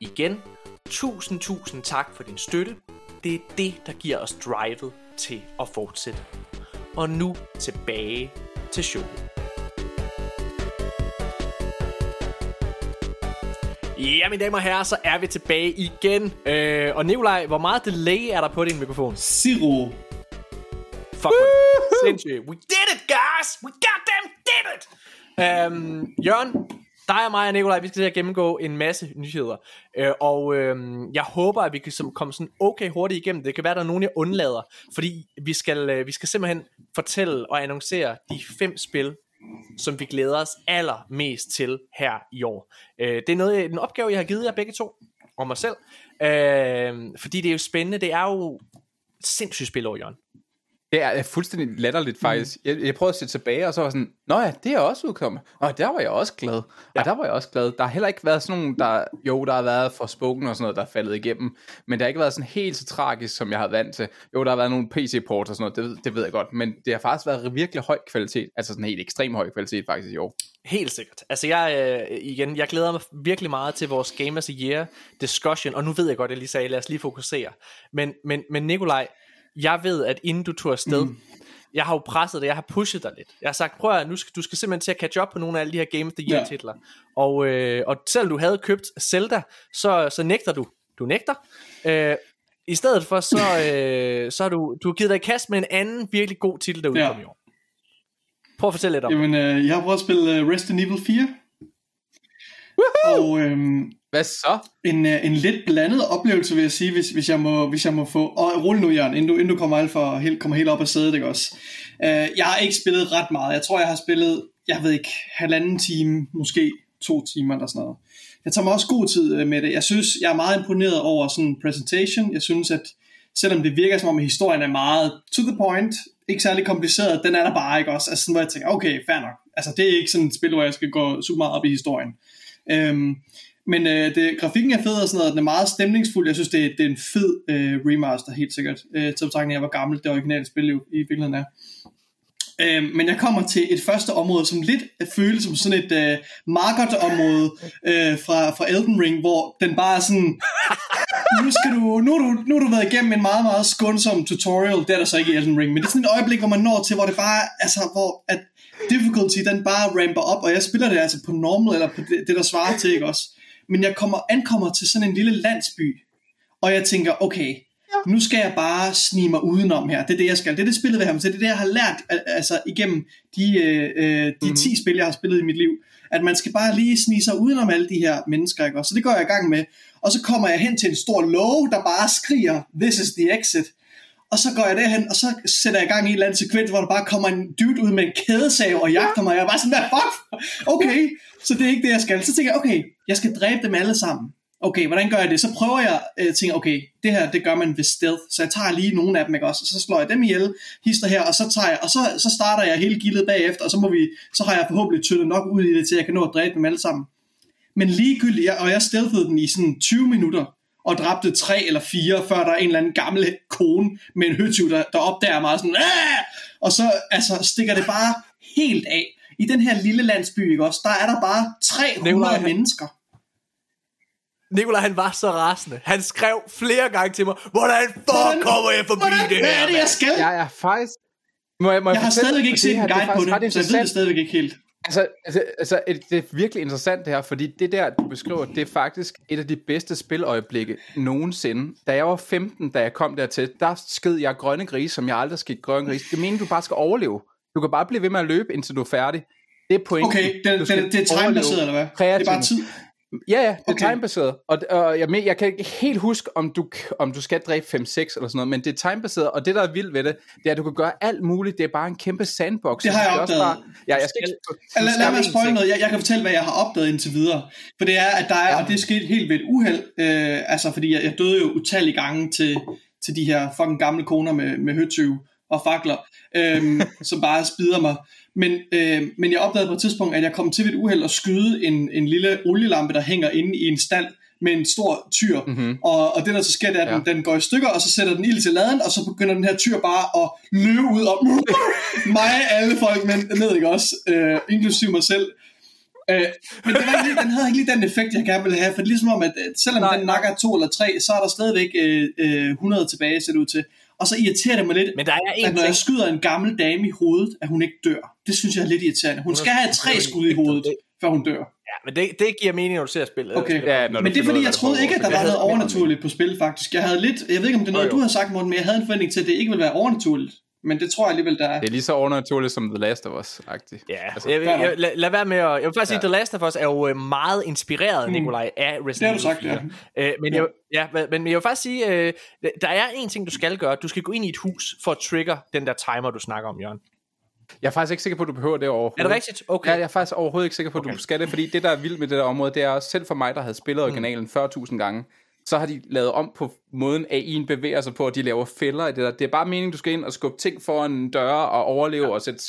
Igen, tusind tusind tak for din støtte. Det er det, der giver os drivet til at fortsætte. Og nu tilbage til showet. Ja, mine damer og herrer, så er vi tilbage igen. Øh, og Nikolaj, hvor meget delay er der på din mikrofon? Zero. Fuck, sindssygt. We did it, guys! We goddamn did it! Øhm, Jørgen, dig og mig og Nikolaj, vi skal til at gennemgå en masse nyheder. Øh, og øh, jeg håber, at vi kan komme sådan okay hurtigt igennem. Det kan være, at der er nogen, jeg undlader. Fordi vi skal, øh, vi skal simpelthen fortælle og annoncere de fem spil, som vi glæder os allermest til her i år. Øh, det er noget, øh, en opgave, jeg har givet jer begge to, og mig selv. Øh, fordi det er jo spændende. Det er jo sindssygt spil over, Jørgen. Det er fuldstændig latterligt faktisk. Mm. Jeg, jeg prøvede at se tilbage, og så var sådan, Nå ja, det er også udkommet. Og der var jeg også glad. Ja. Og der var jeg også glad. Der har heller ikke været sådan nogen, der... Jo, der har været for spoken og sådan noget, der er faldet igennem. Men det har ikke været sådan helt så tragisk, som jeg har vant til. Jo, der har været nogle PC-ports og sådan noget, det, det ved jeg godt. Men det har faktisk været virkelig høj kvalitet. Altså sådan helt ekstrem høj kvalitet faktisk i år. Helt sikkert. Altså jeg, øh, igen, jeg glæder mig virkelig meget til vores Gamers a Year discussion. Og nu ved jeg godt, at jeg lige sagde, lad os lige fokusere. Men, men, men Nikolaj, jeg ved, at inden du tog afsted, mm. jeg har jo presset dig, jeg har pushet dig lidt. Jeg har sagt, prøv at nu skal, du skal simpelthen til at catch up på nogle af alle de her Game of the Year titler. Og, øh, og selvom du havde købt Zelda, så, så nægter du. Du nægter. Øh, I stedet for, så, [laughs] øh, så har du, du har givet dig i kast med en anden virkelig god titel, der udkom ja. i år. Prøv at fortælle lidt om Jamen, øh, jeg har prøvet at spille uh, Resident Evil 4. Woohoo! Og øhm, hvad så? En, øh, en lidt blandet oplevelse, vil jeg sige, hvis, hvis, jeg, må, hvis jeg må få... Og rulle nu, Jørgen, inden du, inden du kommer, alt for, helt, kommer helt op af sædet, ikke også? Uh, jeg har ikke spillet ret meget. Jeg tror, jeg har spillet, jeg ved ikke, halvanden time, måske to timer eller sådan noget. Jeg tager mig også god tid øh, med det. Jeg synes, jeg er meget imponeret over sådan en presentation. Jeg synes, at selvom det virker som om, at historien er meget to the point, ikke særlig kompliceret, den er der bare ikke også. Altså sådan, hvor jeg tænker, okay, fair nok. Altså det er ikke sådan et spil, hvor jeg skal gå super meget op i historien. Øhm, men øh, det, grafikken er fed og sådan noget, den er meget stemningsfuld. Jeg synes, det, det er en fed øh, remaster, helt sikkert. Øh, til betragtning af, hvor gammelt det originale spil jo i virkeligheden er. Øh, men jeg kommer til et første område, som lidt føles som sådan et øh, Margot-område øh, fra, fra Elden Ring, hvor den bare er sådan, [laughs] nu, skal du, nu, du, nu har du været igennem en meget, meget skånsom tutorial, det er der så ikke i Elden Ring, men det er sådan et øjeblik, hvor man når til, hvor det bare, altså, hvor at difficulty, den bare ramper op, og jeg spiller det altså på normal, eller på det, det der svarer til, ikke også? men jeg kommer, ankommer til sådan en lille landsby, og jeg tænker, okay, ja. nu skal jeg bare snige mig udenom her. Det er det, jeg skal. Det er det, spillet vil have mig til. Det er det, jeg har lært altså, igennem de, øh, øh de mm-hmm. 10 spil, jeg har spillet i mit liv. At man skal bare lige snige sig udenom alle de her mennesker. Ikke? Så det går jeg i gang med. Og så kommer jeg hen til en stor låge, der bare skriger, this is the exit. Og så går jeg derhen, og så sætter jeg i gang i en eller anden sekvens, hvor der bare kommer en dude ud med en kædesav og jagter mig. Jeg er bare sådan, hvad fuck? Okay, så det er ikke det, jeg skal. Så tænker jeg, okay, jeg skal dræbe dem alle sammen. okay, hvordan gør jeg det? Så prøver jeg at øh, tænke, okay, det her, det gør man ved stealth, så jeg tager lige nogle af dem, ikke også? Og så slår jeg dem ihjel, hister her, og så tager jeg, og så, så starter jeg hele gildet bagefter, og så, må vi, så har jeg forhåbentlig tyndet nok ud i det, til jeg kan nå at dræbe dem alle sammen. Men ligegyldigt, og jeg stealthede den i sådan 20 minutter, og dræbte tre eller fire, før der er en eller anden gammel kone med en høtyv, der, der opdager mig sådan, Aah! og så altså, stikker det bare helt af. I den her lille landsby, ikke også, der er der bare 300 Nikolaj, mennesker. Nikolaj, han var så rasende. Han skrev flere gange til mig, hvordan fuck kommer jeg forbi Hvordan, det hvad her? er det, jeg mand?" skal? Jeg er faktisk... Må jeg, må Jeg har fortælle- stadigvæk ikke set en det guide på det, så jeg ved det stadigvæk ikke helt. Altså, altså, altså et- det er virkelig interessant det her, fordi det der, du beskriver, det er faktisk et af de bedste spiløjeblikke nogensinde. Da jeg var 15, da jeg kom dertil, der sked jeg grønne grise, som jeg aldrig skid grønne grise. Det mener, du bare skal overleve. Du kan bare blive ved med at løbe, indtil du er færdig. Det er pointen. Okay, skal den, det er timebaseret, eller hvad? Det er bare tid. Ja, ja, det er Okay. timebaseret. Og, og jeg, jeg kan ikke helt huske, om du, om du skal dræbe 5-6 eller sådan noget, men det er timebaseret, og det, der er vildt ved det, det er, at du kan gøre alt muligt. Det er bare en kæmpe sandbox. Det har jeg også opdaget. Bare, ja, jeg skal ikke... Lad, lad skal mig spoil noget. Jeg, jeg kan fortælle, hvad jeg har opdaget indtil videre. For det er, at der er, Ja. og det er sket helt ved et uheld, øh, altså fordi jeg, jeg døde jo utallige gange til, til de her fucking gamle koner med, med høtyve og fakler, øh, [laughs] som bare spider mig. Men, øh, men jeg opdagede på et tidspunkt, at jeg kom til ved et uheld at skyde en, en lille olielampe, der hænger inde i en stald med en stor tyr. Mm-hmm. Og, og det der så sker, det er, at den, Ja. den går i stykker, og så sætter den ild til laden, og så begynder den her tyr bare at løbe ud og [laughs] mig alle folk men, ned, ikke også? Øh, inklusive mig selv. Øh, men det var ikke den havde ikke lige den effekt, jeg gerne ville have, for det er ligesom om, at selvom nej, den nakker to eller tre, så er der stadigvæk øh, øh, 100 tilbage, ser det ud til. Og så irriterer det mig lidt, Men der er en at når ting. jeg skyder en gammel dame i hovedet, at hun ikke dør. Det synes jeg er lidt irriterende. Hun skal have tre skud i hovedet, før hun dør. Ja, men det, det giver mening, når du ser spillet. Okay. Ja, når Men det er ud fordi, jeg troede ikke, at der var noget overnaturligt på spil, faktisk. Jeg havde lidt, jeg ved ikke, om det er noget, Jo, jo. du har sagt, Morten, men jeg havde en forventning til, at det ikke ville være overnaturligt. Men det tror jeg alligevel, der er. Det er lige så overnaturligt som The Last of Us-agtigt. Ja, Altså, altså, jeg, jeg, jeg, lad, lad være med at... Jeg vil faktisk sige, Ja. at The Last of Us er jo øh, meget inspireret, Nikolaj, af Resident Det har du sagt, Evil 4. Øh, men, Ja. jeg, ja, men jeg vil faktisk sige, øh, der er en ting, du skal gøre. Du skal gå ind i et hus for at trigger den der timer, du snakker om, Jørgen. Jeg er faktisk ikke sikker på, at du behøver det overhovedet. Er det rigtigt? Okay. Ja, jeg er faktisk overhovedet ikke sikker på, at du skal det, fordi det, der er vildt med det der område, det er også selv for mig, der havde spillet originalen 40.000 gange, så har de lavet om på måden, at en bevæger sig på, at de laver fælder i det der. Det er bare meningen, du skal ind og skubbe ting foran døre og overleve ja. og sætte,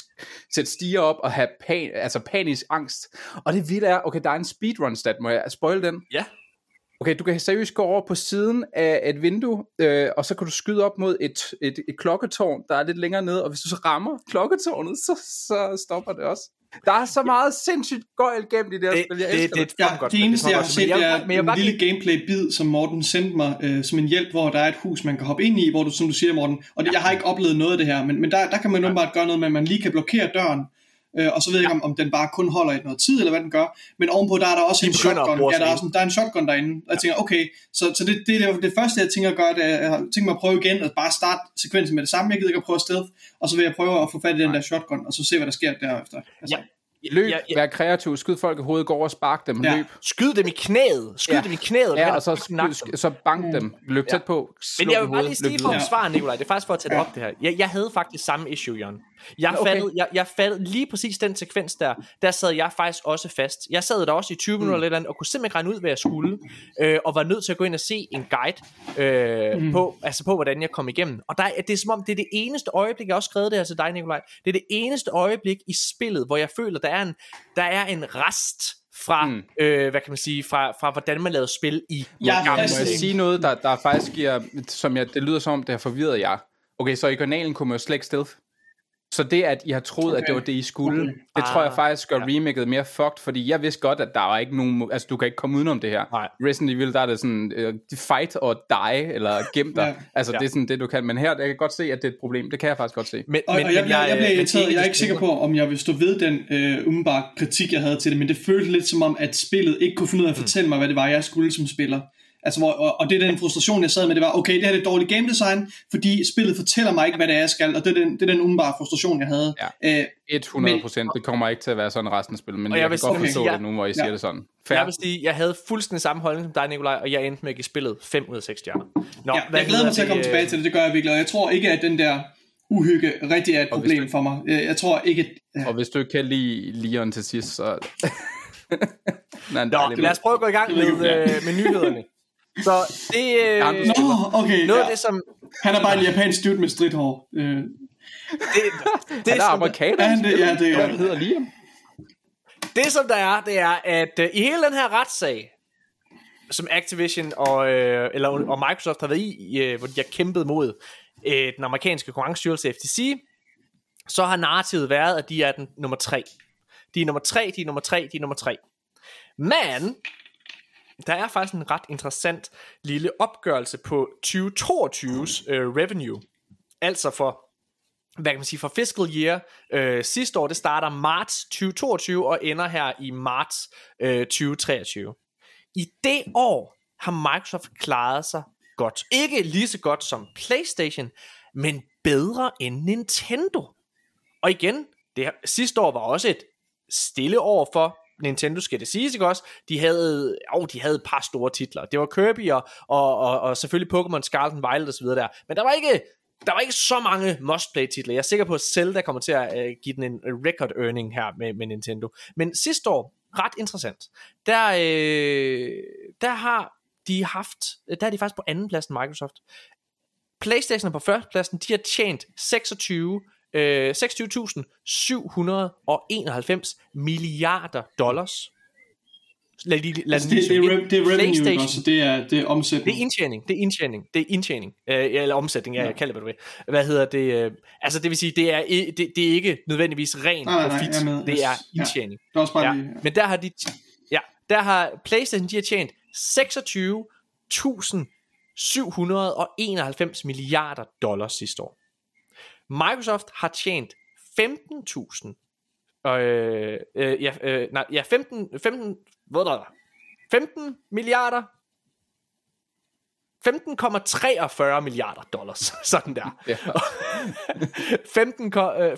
sætte stiger op og have pan, altså panisk angst. Og det vilde er, okay, der er en speedrun-stat, må jeg spoil den? Ja. Okay, du kan seriøst gå over på siden af et vindue, øh, og så kan du skyde op mod et, et, et klokketårn, der er lidt længere nede, og hvis du så rammer klokketårnet, så, så stopper det også. Der er så meget sindssygt gøjl gennem de der Det, spil, jeg det, det, det. det, Ja, godt det eneste, jeg har set, det er Men jeg en bare lille gameplay-bid, som Morten sendte mig øh, som en hjælp, hvor der er et hus, man kan hoppe ind i, hvor du, som du siger, Morten, og det, jeg har ikke oplevet noget af det her, men, men der, der kan man åbenbart gøre noget med, at man lige kan blokere døren, øh, og så ved jeg ikke, om, om den bare kun holder i noget tid, eller hvad den gør, men ovenpå der er der også De en shotgun, ja, der er, sådan, der er en shotgun derinde, og jeg tænker, okay, så, så det, det, er det første, jeg tænker at gøre, det er, jeg tænkt mig at prøve igen, at bare starte sekvensen med det samme, jeg gider ikke at prøve stealth, og så vil jeg prøve at få fat i den der shotgun, og så se, hvad der sker derefter. Altså, Ja. Løb, Ja, ja. vær kreativ, skyd folk i hovedet, gå over og spark dem, Ja. løb. Skyd dem i knæet. Skyd Ja. dem i knæet. Ja, og så, skyd, dem. så bank dem, løb tæt på, Men jeg i vil bare lige for at videre. svare, Nikolaj. Det er faktisk for at tage det Ja. op, det her. Jeg, jeg havde faktisk samme issue, Jørgen. Jeg, Okay. fattede, jeg, jeg fattede lige præcis den sekvens der. Der sad jeg faktisk også fast. Jeg sad der også i 20 minutter eller et eller andet, og kunne simpelthen regne ud, hvad jeg skulle. Øh, og var nødt til at gå ind og se en guide øh, Mm. på, altså på, hvordan jeg kom igennem. Og der, er- det er som om, det er det eneste øjeblik, jeg har også skrevet det her til dig, Nikolaj. Det er det eneste øjeblik i spillet, hvor jeg føler, der er en, der er en rest fra, Mm. mm. øh, hvad kan man sige, fra, fra hvordan man lavede spil i Jeg gamle Må jeg Sting. sige noget, der, der faktisk giver, som jeg, det lyder som om, det har forvirret jer. Okay, så i kanalen kunne man jo slet ikke stealth. Så det, at I har troet, okay. at det var det, I skulle, Okay. det tror jeg Ah, faktisk gør ja. remaket mere fucked, fordi jeg vidste godt, at der var ikke nogen, altså du kan ikke komme udenom det her. Nej. Resident Evil, der er det sådan, uh, fight or die, eller gem dig. Ja. Altså Ja. det er sådan det, du kan. Men her, jeg kan godt se, at det er et problem. Det kan jeg faktisk godt se. Men, Og, men, og jeg, men bliver, jeg bliver men irriteret. Jeg er ikke sikker på, om jeg vil stå ved den øh, umiddelbare kritik, jeg havde til det, men det føltes lidt som om, at spillet ikke kunne finde ud af at fortælle mig, hvad det var, jeg skulle som spiller. Altså, hvor, og, og det er den frustration, jeg sad med, det var, okay, det her er et dårligt game design, fordi spillet fortæller mig ikke, hvad det er, jeg skal, og det er den, det er den umiddelbare frustration, jeg havde. Ja. Øh, 100 procent. Det kommer ikke til at være sådan resten af spillet, men Og jeg, jeg vil kan godt forstå ja. det nu, hvor I Ja. siger det sådan. Fair. Jeg vil sige, jeg havde fuldstændig samme holdning som dig, Nikolaj, og jeg endte med at give spillet 5 ud af 6 stjerner. Nå, ja, jeg glæder mig til at komme tilbage til det, det gør jeg virkelig, og jeg tror ikke, at den der uhygge rigtig er et problem du- for mig. Jeg, jeg tror ikke, at... Ja. Og hvis du ikke kan lide Leon til sidst, så... Nej, [laughs] Nå, lad os prøve at gå i gang med, øh, med nyhederne. [laughs] Så det, øh, Nå, okay. noget ja. af det, som... Han er bare en japansk dude med stridthår. Øh, Det, det, Det er Ja, amerikaner. han- det- ja, det er- hedder Liam? det, som der er, det er, at øh, i hele den her retssag, som Activision og, øh, eller, og Microsoft har været i, øh, hvor de har kæmpet mod øh, den amerikanske konkurrencestyrelse FTC, så har narrativet været, at de er den nummer tre. De er nummer tre, de er nummer tre, de er nummer tre. Men, der er faktisk en ret interessant lille opgørelse på 2022's øh, revenue. Altså for hvad kan man sige, for fiscal year øh, sidste år, det starter marts 2022 og ender her i marts øh, 2023. I det år har Microsoft klaret sig godt. Ikke lige så godt som PlayStation, men bedre end Nintendo. Og igen, det her, sidste år var også et stille år for Nintendo, skal det siges, ikke også? De havde, oh, de havde et par store titler. Det var Kirby og, og, og, og selvfølgelig Pokémon Scarlet and Violet og så videre der. Men der var ikke der var ikke så mange must-play titler. Jeg er sikker på, at Zelda kommer til at uh, give den en record earning her med, med Nintendo. Men sidste år, ret interessant, der, øh, der har de haft, der er de faktisk på anden pladsen Microsoft. Playstation er på førstepladsen, de har tjent 26 øh, 26.791 milliarder dollars. Lad, lige, lad altså, det, det, er, det er revenue, PlayStation. også? Det er, det er Det omsætning. er indtjening, det er indtjening, det er indtjening, øh, eller omsætning, ja, jeg kalder det, hvad du vil. Hvad hedder det? Øh, altså det vil sige, det er, det, det er ikke nødvendigvis ren Nej, nej, nej, profit, med. det er Ja. indtjening. Det er også bare Ja. lige... Men der har de, ja, der har PlayStation, de har tjent 26.791 milliarder dollars sidste år. Microsoft har tjent 15.000 øh, øh, ja, øh, nej, ja, 15, 15, hvad der er, 15 milliarder 15,43 milliarder dollars, [laughs] sådan der. Ja. [laughs] 15, ko- øh,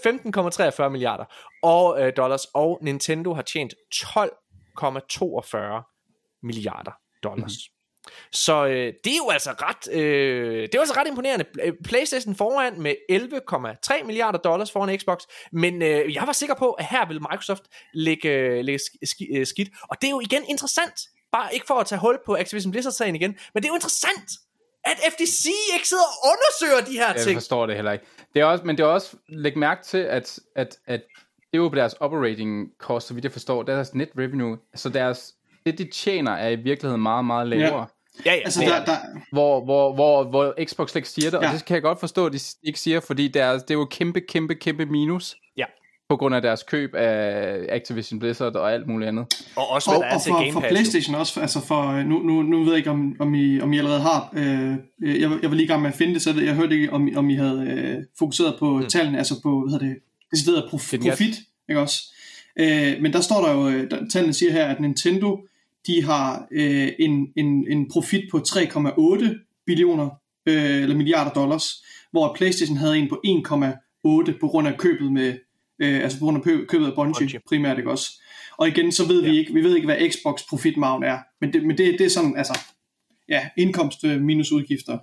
15,43 milliarder og, øh, dollars, og Nintendo har tjent 12,42 milliarder dollars. Mm. Så øh, det er jo altså ret, øh, det er jo altså ret imponerende. Øh, PlayStation foran med 11,3 milliarder dollars foran Xbox, men øh, jeg var sikker på, at her vil Microsoft lægge, øh, lægge sk- øh, skidt. Og det er jo igen interessant, bare ikke for at tage hul på Activision Blizzard-sagen igen, men det er jo interessant, at FTC ikke sidder og undersøger de her Jeg ting. forstår det heller ikke. Det er også, men det er også, læg mærke til, at, at, at det er jo på deres operating cost, så vidt jeg forstår, deres net revenue, så deres, det de tjener er i virkeligheden meget, meget lavere. Ja, ja, Altså, det er- der, der, Hvor, hvor, hvor, hvor Xbox slet ikke siger det, ja. Ja. og det kan jeg godt forstå, at de ikke siger, fordi det er, det er jo kæmpe, kæmpe, kæmpe minus. Ja. På grund af deres køb af Activision Blizzard og alt muligt andet. og også hvad og, der er og til for, Game for. Playstation også, altså for, nu, nu, nu ved jeg ikke, om, om, I, om I allerede har, øh, jeg, jeg var lige i gang med at finde det, så jeg, hørte ikke, om, om I havde øh, fokuseret på mm. tallene, altså på, hvad hedder det, decideret prof, Vignette. profit, ikke også? Øh, men der står der jo, øh, der, tallene siger her, at Nintendo, de har øh, en, en, en profit på 3,8 billioner, øh, eller milliarder dollars, hvor Playstation havde en på 1,8 på grund af købet med, øh, altså på grund af kø- købet af Bungie, Bungie. Primært, ikke også? Og igen, så ved ja. vi ikke, vi ved ikke, hvad Xbox profitmargen er, men det, men det, det er sådan, altså, ja, indkomst øh, minus udgifter.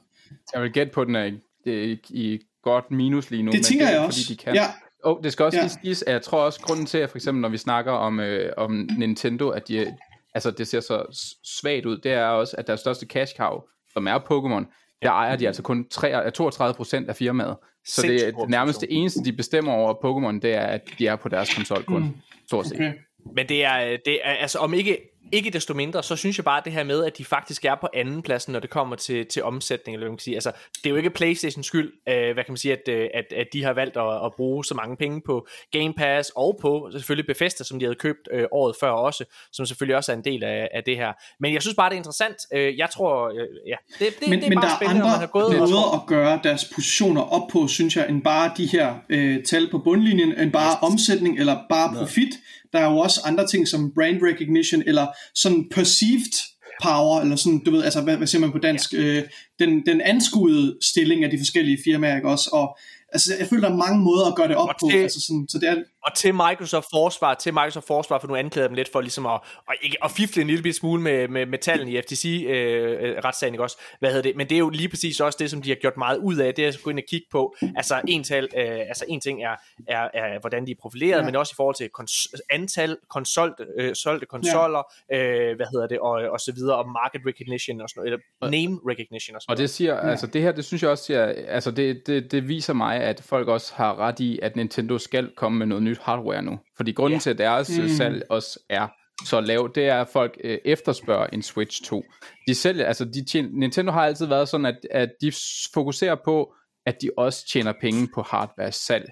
Jeg vil gætte på, den er i, i, i godt minus lige nu. Det men tænker det er, jeg fordi også. de kan. Ja, Oh, det skal også ja. lige siges, at jeg tror også, grunden til, at for eksempel, når vi snakker om, øh, om Nintendo, at de, altså, det ser så svagt ud, det er også, at deres største cash cow, som er Pokémon, der ejer de altså kun 3, 32% af firmaet. Så det er nærmest det eneste, de bestemmer over Pokémon, det er, at de er på deres konsol kun. Mm. Stort set. okay. Men det er, det er altså om ikke, ikke desto mindre, så synes jeg bare det her med, at de faktisk er på anden pladsen, når det kommer til, til omsætning, eller hvad man kan sige. Altså, det er jo ikke Playstation skyld, øh, hvad kan man sige, at, øh, at, at de har valgt at, at bruge så mange penge på Game Pass, og på selvfølgelig Bethesda, som de havde købt øh, året før også, som selvfølgelig også er en del af, af det her. Men jeg synes bare, det er interessant. Øh, jeg tror, øh, ja, det, det, Men, det er men bare der er spændende, når man har gået og måder at gøre deres positioner op på, synes jeg, end bare de her øh, tal på bundlinjen, end bare omsætning eller bare profit. Der er jo også andre ting som brand recognition, eller sådan perceived power, eller sådan, du ved, altså, hvad, hvad siger man på dansk? Ja. Øh, den, den anskuede stilling af de forskellige firmaer, ikke også? Og altså, jeg føler, der er mange måder at gøre det op Og på, det- altså sådan, så det er, og til Microsoft forsvar, til Microsoft forsvar, for nu anklager dem lidt for ligesom at, at, at fifle en lille smule med, med, med tallene i FTC-retssagen, øh, ikke også? Hvad hedder det? Men det er jo lige præcis også det, som de har gjort meget ud af, det er at gå ind og kigge på. Altså en, tal, øh, altså en ting er, er, er, hvordan de er profileret, ja. men også i forhold til kons- antal konsol, øh, solgte konsoller, ja. øh, hvad hedder det, og, og så videre, og market recognition, og sådan noget, eller name recognition og sådan Og det siger, ja. altså det her, det synes jeg også siger, altså det, det, det viser mig, at folk også har ret i, at Nintendo skal komme med noget nyt hardware nu. Fordi grunden ja. til, at deres mm. salg også er så lavt, det er, at folk øh, efterspørger en Switch 2. De sælger, altså de tjener, Nintendo har altid været sådan, at, at de fokuserer på, at de også tjener penge på hardware salg.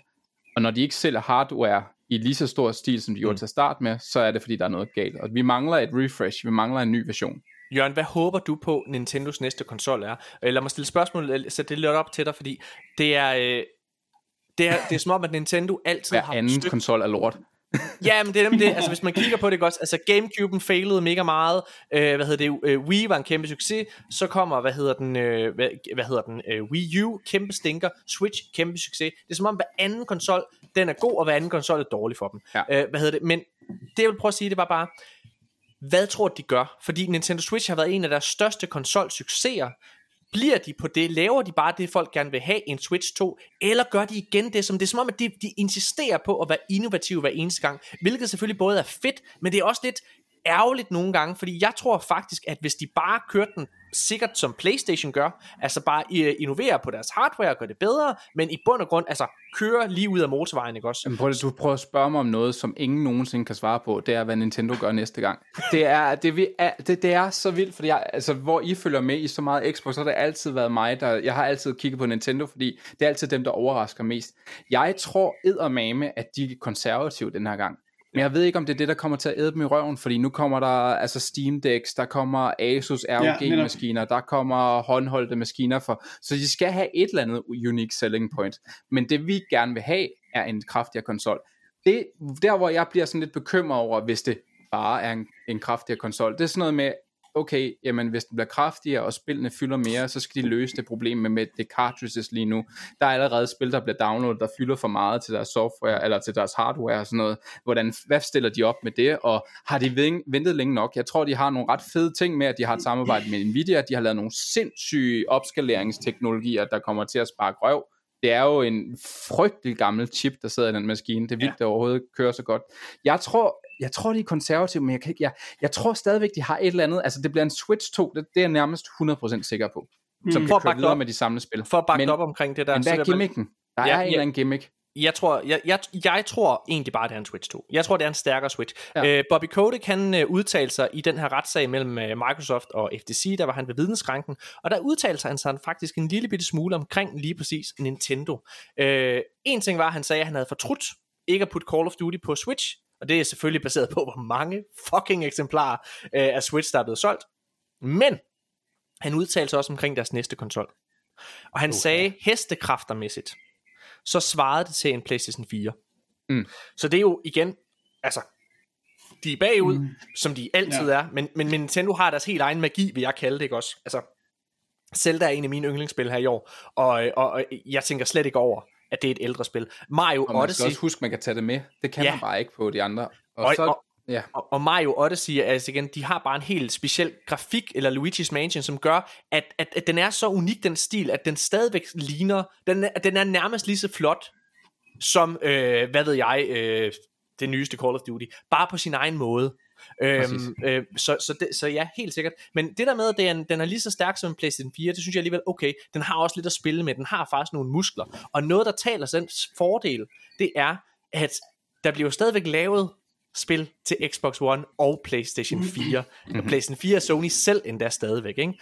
Og når de ikke sælger hardware i lige så stor stil, som de gjorde mm. til at starte med, så er det, fordi der er noget galt. Og vi mangler et refresh, vi mangler en ny version. Jørgen, hvad håber du på, Nintendos næste konsol er? Lad mig stille spørgsmål, så det lidt op til dig, fordi det er, øh, det er, det er som om, at Nintendo altid Hver har anden støt... konsol er lort. ja, men det er det. Altså, hvis man kigger på det godt, altså Gamecube'en failede mega meget. Øh, hvad hedder det? Øh, Wii var en kæmpe succes. Så kommer, hvad hedder den? Øh, hvad, hvad hedder den? Øh, Wii U, kæmpe stinker. Switch, kæmpe succes. Det er som om, hver anden konsol, den er god, og hver anden konsol er dårlig for dem. Ja. Øh, hvad hedder det? Men det jeg vil prøve at sige, det var bare, hvad tror de gør? Fordi Nintendo Switch har været en af deres største konsolsucceser. Bliver de på det? Laver de bare det, folk gerne vil have, en Switch 2? Eller gør de igen det, som det er som om, at de, de insisterer på at være innovative hver eneste gang? Hvilket selvfølgelig både er fedt, men det er også lidt ærgerligt nogle gange, fordi jeg tror faktisk, at hvis de bare kørte den sikkert som Playstation gør, altså bare øh, innoverer på deres hardware og gør det bedre, men i bund og grund, altså kører lige ud af motorvejen, ikke også? Jamen prøv, du prøver at spørge mig om noget, som ingen nogensinde kan svare på, det er, hvad Nintendo gør næste gang. Det er, det, er, det, det er så vildt, fordi jeg, altså, hvor I følger med i så meget Xbox, så har det altid været mig, der, jeg har altid kigget på Nintendo, fordi det er altid dem, der overrasker mest. Jeg tror eddermame, at de er konservative den her gang. Men jeg ved ikke, om det er det, der kommer til at æde dem i røven, fordi nu kommer der altså Steam Decks, der kommer Asus ROG-maskiner, ja, der kommer håndholdte maskiner, for, så de skal have et eller andet unique selling point. Men det vi gerne vil have, er en kraftigere konsol. Det, der hvor jeg bliver sådan lidt bekymret over, hvis det bare er en, en kraftigere konsol, det er sådan noget med, okay, jamen hvis den bliver kraftigere, og spillene fylder mere, så skal de løse det problem med, med det cartridges lige nu. Der er allerede spil, der bliver downloadet, der fylder for meget til deres software, eller til deres hardware og sådan noget. Hvordan, hvad stiller de op med det, og har de ventet længe nok? Jeg tror, de har nogle ret fede ting med, at de har et samarbejde med Nvidia, de har lavet nogle sindssyge opskaleringsteknologier, der kommer til at spare røv det er jo en frygtelig gammel chip, der sidder i den maskine. Det er vildt, ja. det overhovedet kører så godt. Jeg tror, jeg tror, de er konservative, men jeg, kan ikke, jeg, jeg tror stadigvæk, de har et eller andet. Altså, det bliver en Switch 2, det, det er jeg nærmest 100% sikker på. Som mm. kan køre videre op, med de samme spil. For at bakke men, op omkring det der. Men hvad er gimmicken? Der ja, er en ja. eller anden gimmick jeg tror, jeg, jeg, jeg tror egentlig bare, det er en Switch 2. Jeg tror, det er en stærkere Switch. Ja. Øh, Bobby Kotick, han uh, udtalte sig i den her retssag mellem uh, Microsoft og FTC, der var han ved vidensskranken, og der udtalte han sig faktisk en lille bitte smule omkring lige præcis Nintendo. Uh, en ting var, at han sagde, at han havde fortrudt ikke at putte Call of Duty på Switch, og det er selvfølgelig baseret på, hvor mange fucking eksemplarer uh, af Switch, der er blevet solgt. Men han udtalte sig også omkring deres næste konsol. Og han okay. sagde hestekræftermæssigt, så svarede det til en PlayStation 4. Mm. Så det er jo igen, altså, de er bagud, mm. som de altid ja. er, men, men Nintendo har deres helt egen magi, vil jeg kalde det, ikke også? Altså, Zelda er en af mine yndlingsspil her i år, og, og, og jeg tænker slet ikke over, at det er et ældre spil. Mario og man Odyssey... skal også huske, man kan tage det med. Det kan ja. man bare ikke på de andre. Og, og, så, og, Ja. Og, og Mario Odyssey, altså igen, de har bare en helt speciel grafik, eller Luigi's Mansion, som gør, at, at, at den er så unik, den stil, at den stadigvæk ligner, den er, den er nærmest lige så flot, som, øh, hvad ved jeg, øh, det nyeste Call of Duty, bare på sin egen måde. Øhm, øh, så, så, det, så ja, helt sikkert. Men det der med, at den, den er lige så stærk som en PlayStation 4, det synes jeg alligevel, okay, den har også lidt at spille med, den har faktisk nogle muskler. Og noget, der taler sådan fordel, det er, at der bliver jo stadigvæk lavet spil til Xbox One og PlayStation 4. Mm-hmm. Og PlayStation 4 er Sony selv endda stadigvæk, ikke?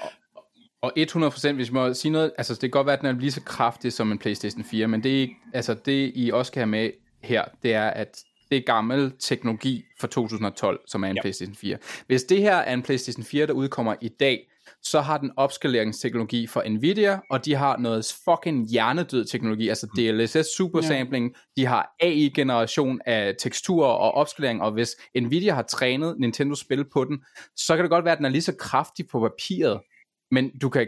Og 100%, hvis man må sige noget, altså det kan godt være, at den er lige så kraftig som en PlayStation 4, men det, altså det I også kan have med her, det er, at det er gammel teknologi fra 2012, som er en ja. PlayStation 4. Hvis det her er en PlayStation 4, der udkommer i dag, så har den opskaleringsteknologi for Nvidia, og de har noget fucking hjernedød teknologi, altså DLSS supersampling, ja. de har AI-generation af teksturer og opskalering, og hvis Nvidia har trænet Nintendo spil på den, så kan det godt være, at den er lige så kraftig på papiret, men du kan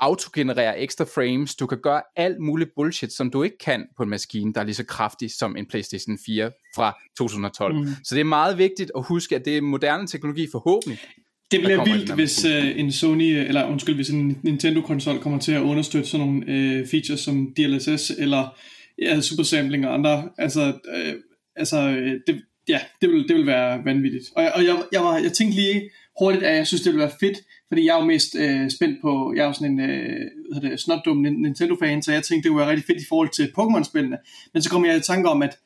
autogenerere ekstra frames, du kan gøre alt muligt bullshit, som du ikke kan på en maskine, der er lige så kraftig som en PlayStation 4 fra 2012. Mm. Så det er meget vigtigt at huske, at det er moderne teknologi forhåbentlig. Det bliver vildt, hvis uh, en Sony, eller undskyld, hvis en Nintendo-konsol kommer til at understøtte sådan nogle uh, features som DLSS, eller ja, supersampling og andre. Altså, uh, altså det, ja, det vil, det vil være vanvittigt. Og, og jeg, jeg, var, jeg tænkte lige hurtigt, at jeg synes, det ville være fedt, fordi jeg er jo mest øh, spændt på, jeg er jo sådan en øh, det, snotdum Nintendo-fan, så jeg tænkte, det ville være rigtig fedt i forhold til Pokémon-spillene. Men så kom jeg i tanke om, at,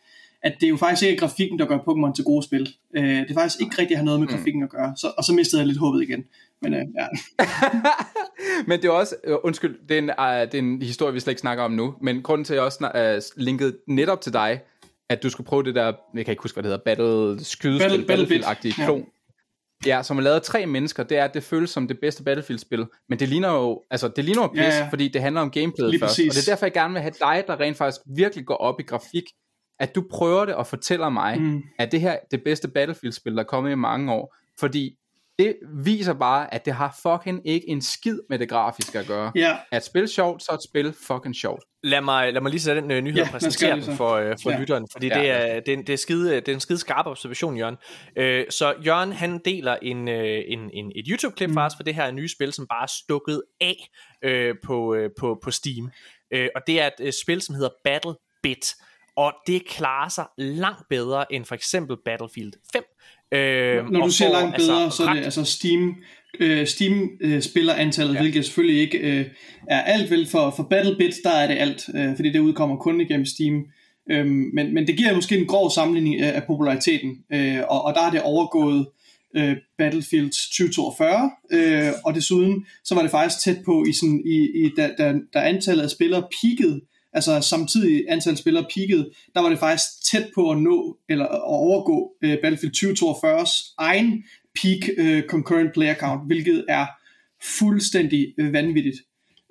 at det er jo faktisk ikke grafikken, der gør Pokémon til gode spil. Øh, det er faktisk ikke rigtig have noget med mm. grafikken at gøre. Så, og så mistede jeg lidt håbet igen. Men øh, ja. [laughs] men det er også, øh, undskyld, det er, en, uh, det er en historie, vi slet ikke snakker om nu, men grunden til, at jeg også uh, linket netop til dig, at du skulle prøve det der, jeg kan ikke huske, hvad det hedder, battle, skydespil, battle, battlefield-agtige klon. Ja som er lavet af tre mennesker, det er, at det føles som det bedste Battlefield-spil. Men det ligner jo, altså det ligner jo pis, ja, ja. fordi det handler om gameplayet Lige først. Præcis. Og det er derfor, jeg gerne vil have dig, der rent faktisk virkelig går op i grafik, at du prøver det og fortæller mig, mm. at det her er det bedste Battlefield-spil, der er kommet i mange år. Fordi det viser bare, at det har fucking ikke en skid med det grafiske at gøre. Ja. At spille sjovt, så er et spil fucking sjovt. Lad mig, lad mig lige sætte den uh, nyhed ja, og præsentere den for, uh, for ja. lytteren, fordi ja. det, er, det, er, det, er skide, det er en skide skarp observation, Jørgen. Uh, så Jørgen, han deler en, uh, en, en, et YouTube-klip mm. for os for det her nye spil, som bare er stukket af uh, på, uh, på, på Steam. Uh, og det er et uh, spil, som hedder Battle Bit og det klarer sig langt bedre end for eksempel Battlefield 5. Øh, Når du siger langt bedre, altså, så er det altså Steam, øh, Steam øh, spiller antallet, ja. hvilket selvfølgelig ikke øh, er alt vel for, for BattleBit, der er det alt, øh, fordi det udkommer kun igennem Steam. Øh, men, men det giver måske en grov sammenligning af, af populariteten, øh, og, og der er det overgået øh, Battlefield 2042, øh, og desuden så var det faktisk tæt på, i sådan, i, i, da, da, da antallet af spillere peakede, altså samtidig antal spillere peakede, der var det faktisk tæt på at nå, eller at overgå uh, Battlefield 2042's egen peak uh, concurrent player count, hvilket er fuldstændig uh, vanvittigt.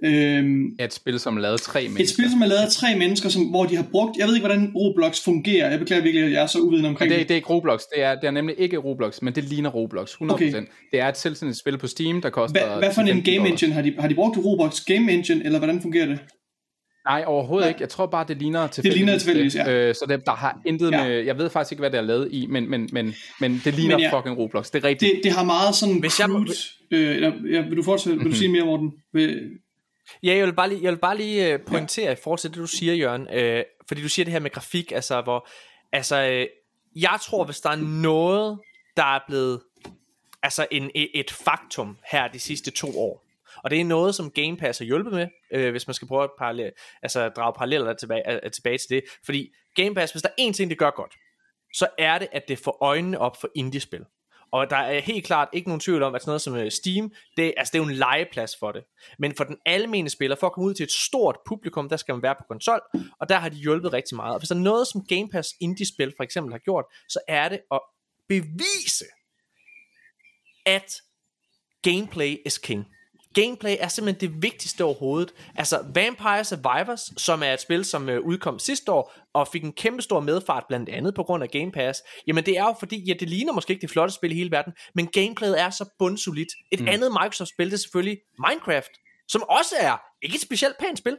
Øhm, et spil, som er lavet tre mennesker. Et spil, som er lavet af tre mennesker, som, hvor de har brugt, jeg ved ikke, hvordan Roblox fungerer, jeg beklager virkelig, at jeg er så uviden omkring det. Det, det er ikke Roblox, det er, det er nemlig ikke Roblox, men det ligner Roblox, 100%. Okay. Det er et selvstændigt spil på Steam, der koster... Hva, hvad for en game engine har de, har de brugt Roblox Game Engine, eller hvordan fungerer det? Nej, overhovedet ja. ikke. Jeg tror bare, det ligner til Det ligner tilfældigvis, ja. Øh, så det, der har intet ja. med... Jeg ved faktisk ikke, hvad det er lavet i, men, men, men, men det ligner men ja, fucking Roblox. Det er rigtigt. Det, det har meget sådan Hvis jeg, crude... Øh, ja, vil du fortsætte? Vil du mhm. sige mere, Morten? Vil... Ja, jeg vil bare lige, jeg vil bare lige øh, pointere ja. i forhold til det, du siger, Jørgen. Øh, fordi du siger det her med grafik, altså hvor... Altså, øh, jeg tror, hvis der er noget, der er blevet altså en, et faktum her de sidste to år, og det er noget, som Game Pass har hjulpet med, øh, hvis man skal prøve at parallel, altså, drage paralleller tilbage, øh, tilbage til det. Fordi Game Pass, hvis der er én ting, det gør godt, så er det, at det får øjnene op for indie-spil. Og der er helt klart ikke nogen tvivl om, at sådan noget som øh, Steam, det, altså det er jo en legeplads for det. Men for den almene spiller, for at komme ud til et stort publikum, der skal man være på konsol, og der har de hjulpet rigtig meget. Og hvis der er noget, som Game Pass indie-spil for eksempel har gjort, så er det at bevise, at gameplay is king gameplay er simpelthen det vigtigste overhovedet. Altså Vampire Survivors, som er et spil, som øh, udkom sidste år, og fik en kæmpe stor medfart blandt andet på grund af Game Pass, jamen det er jo fordi, ja det ligner måske ikke det flotte spil i hele verden, men gameplayet er så bundsolidt. Et mm. andet Microsoft-spil, det er selvfølgelig Minecraft, som også er ikke et specielt pænt spil,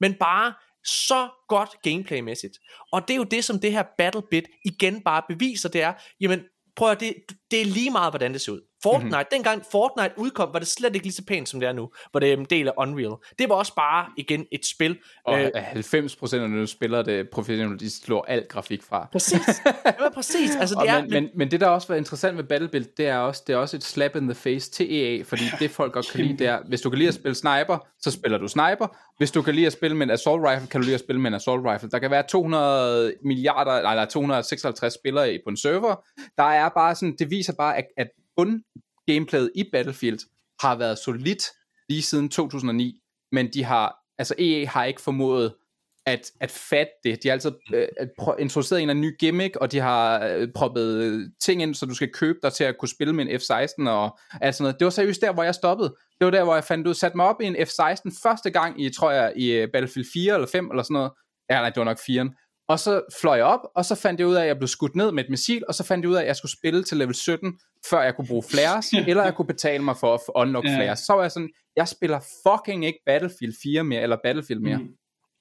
men bare så godt gameplaymæssigt. Og det er jo det, som det her BattleBit igen bare beviser, det er, jamen prøv at det, det er lige meget, hvordan det ser ud. Fortnite, mm-hmm. dengang Fortnite udkom, var det slet ikke lige så pænt, som det er nu, hvor det er en del af Unreal. Det var også bare, igen, et spil. Og øh, 90% af nu spiller det professionelt, de slår alt grafik fra. Præcis. [laughs] Det var præcis. Altså, det er, men, men, men, det, der også var interessant ved Battlefield, det er også, det er også et slap in the face til EA, fordi det folk godt kan lide, det er, hvis du kan lide at spille sniper, så spiller du sniper. Hvis du kan lide at spille med en assault rifle, kan du lide at spille med en assault rifle. Der kan være 200 milliarder, eller 256 spillere på en server. Der er bare sådan, det viser bare, at, at bund gameplayet i Battlefield har været solidt lige siden 2009, men de har, altså EA har ikke formået at, at fatte det. De har altid øh, introduceret en af ny gimmick, og de har øh, proppet ting ind, så du skal købe dig til at kunne spille med en F-16 og alt sådan noget. Det var seriøst der, hvor jeg stoppede. Det var der, hvor jeg fandt ud, satte mig op i en F-16 første gang i, tror jeg, i øh, Battlefield 4 eller 5 eller sådan noget. Ja, nej, det var nok 4'eren. Og så fløj jeg op, og så fandt jeg ud af, at jeg blev skudt ned med et missil, og så fandt jeg ud af, at jeg skulle spille til level 17, før jeg kunne bruge flares, [laughs] eller jeg kunne betale mig for at unlock Ja. flares. Så var jeg sådan, jeg spiller fucking ikke Battlefield 4 mere, eller Battlefield mere. Mm.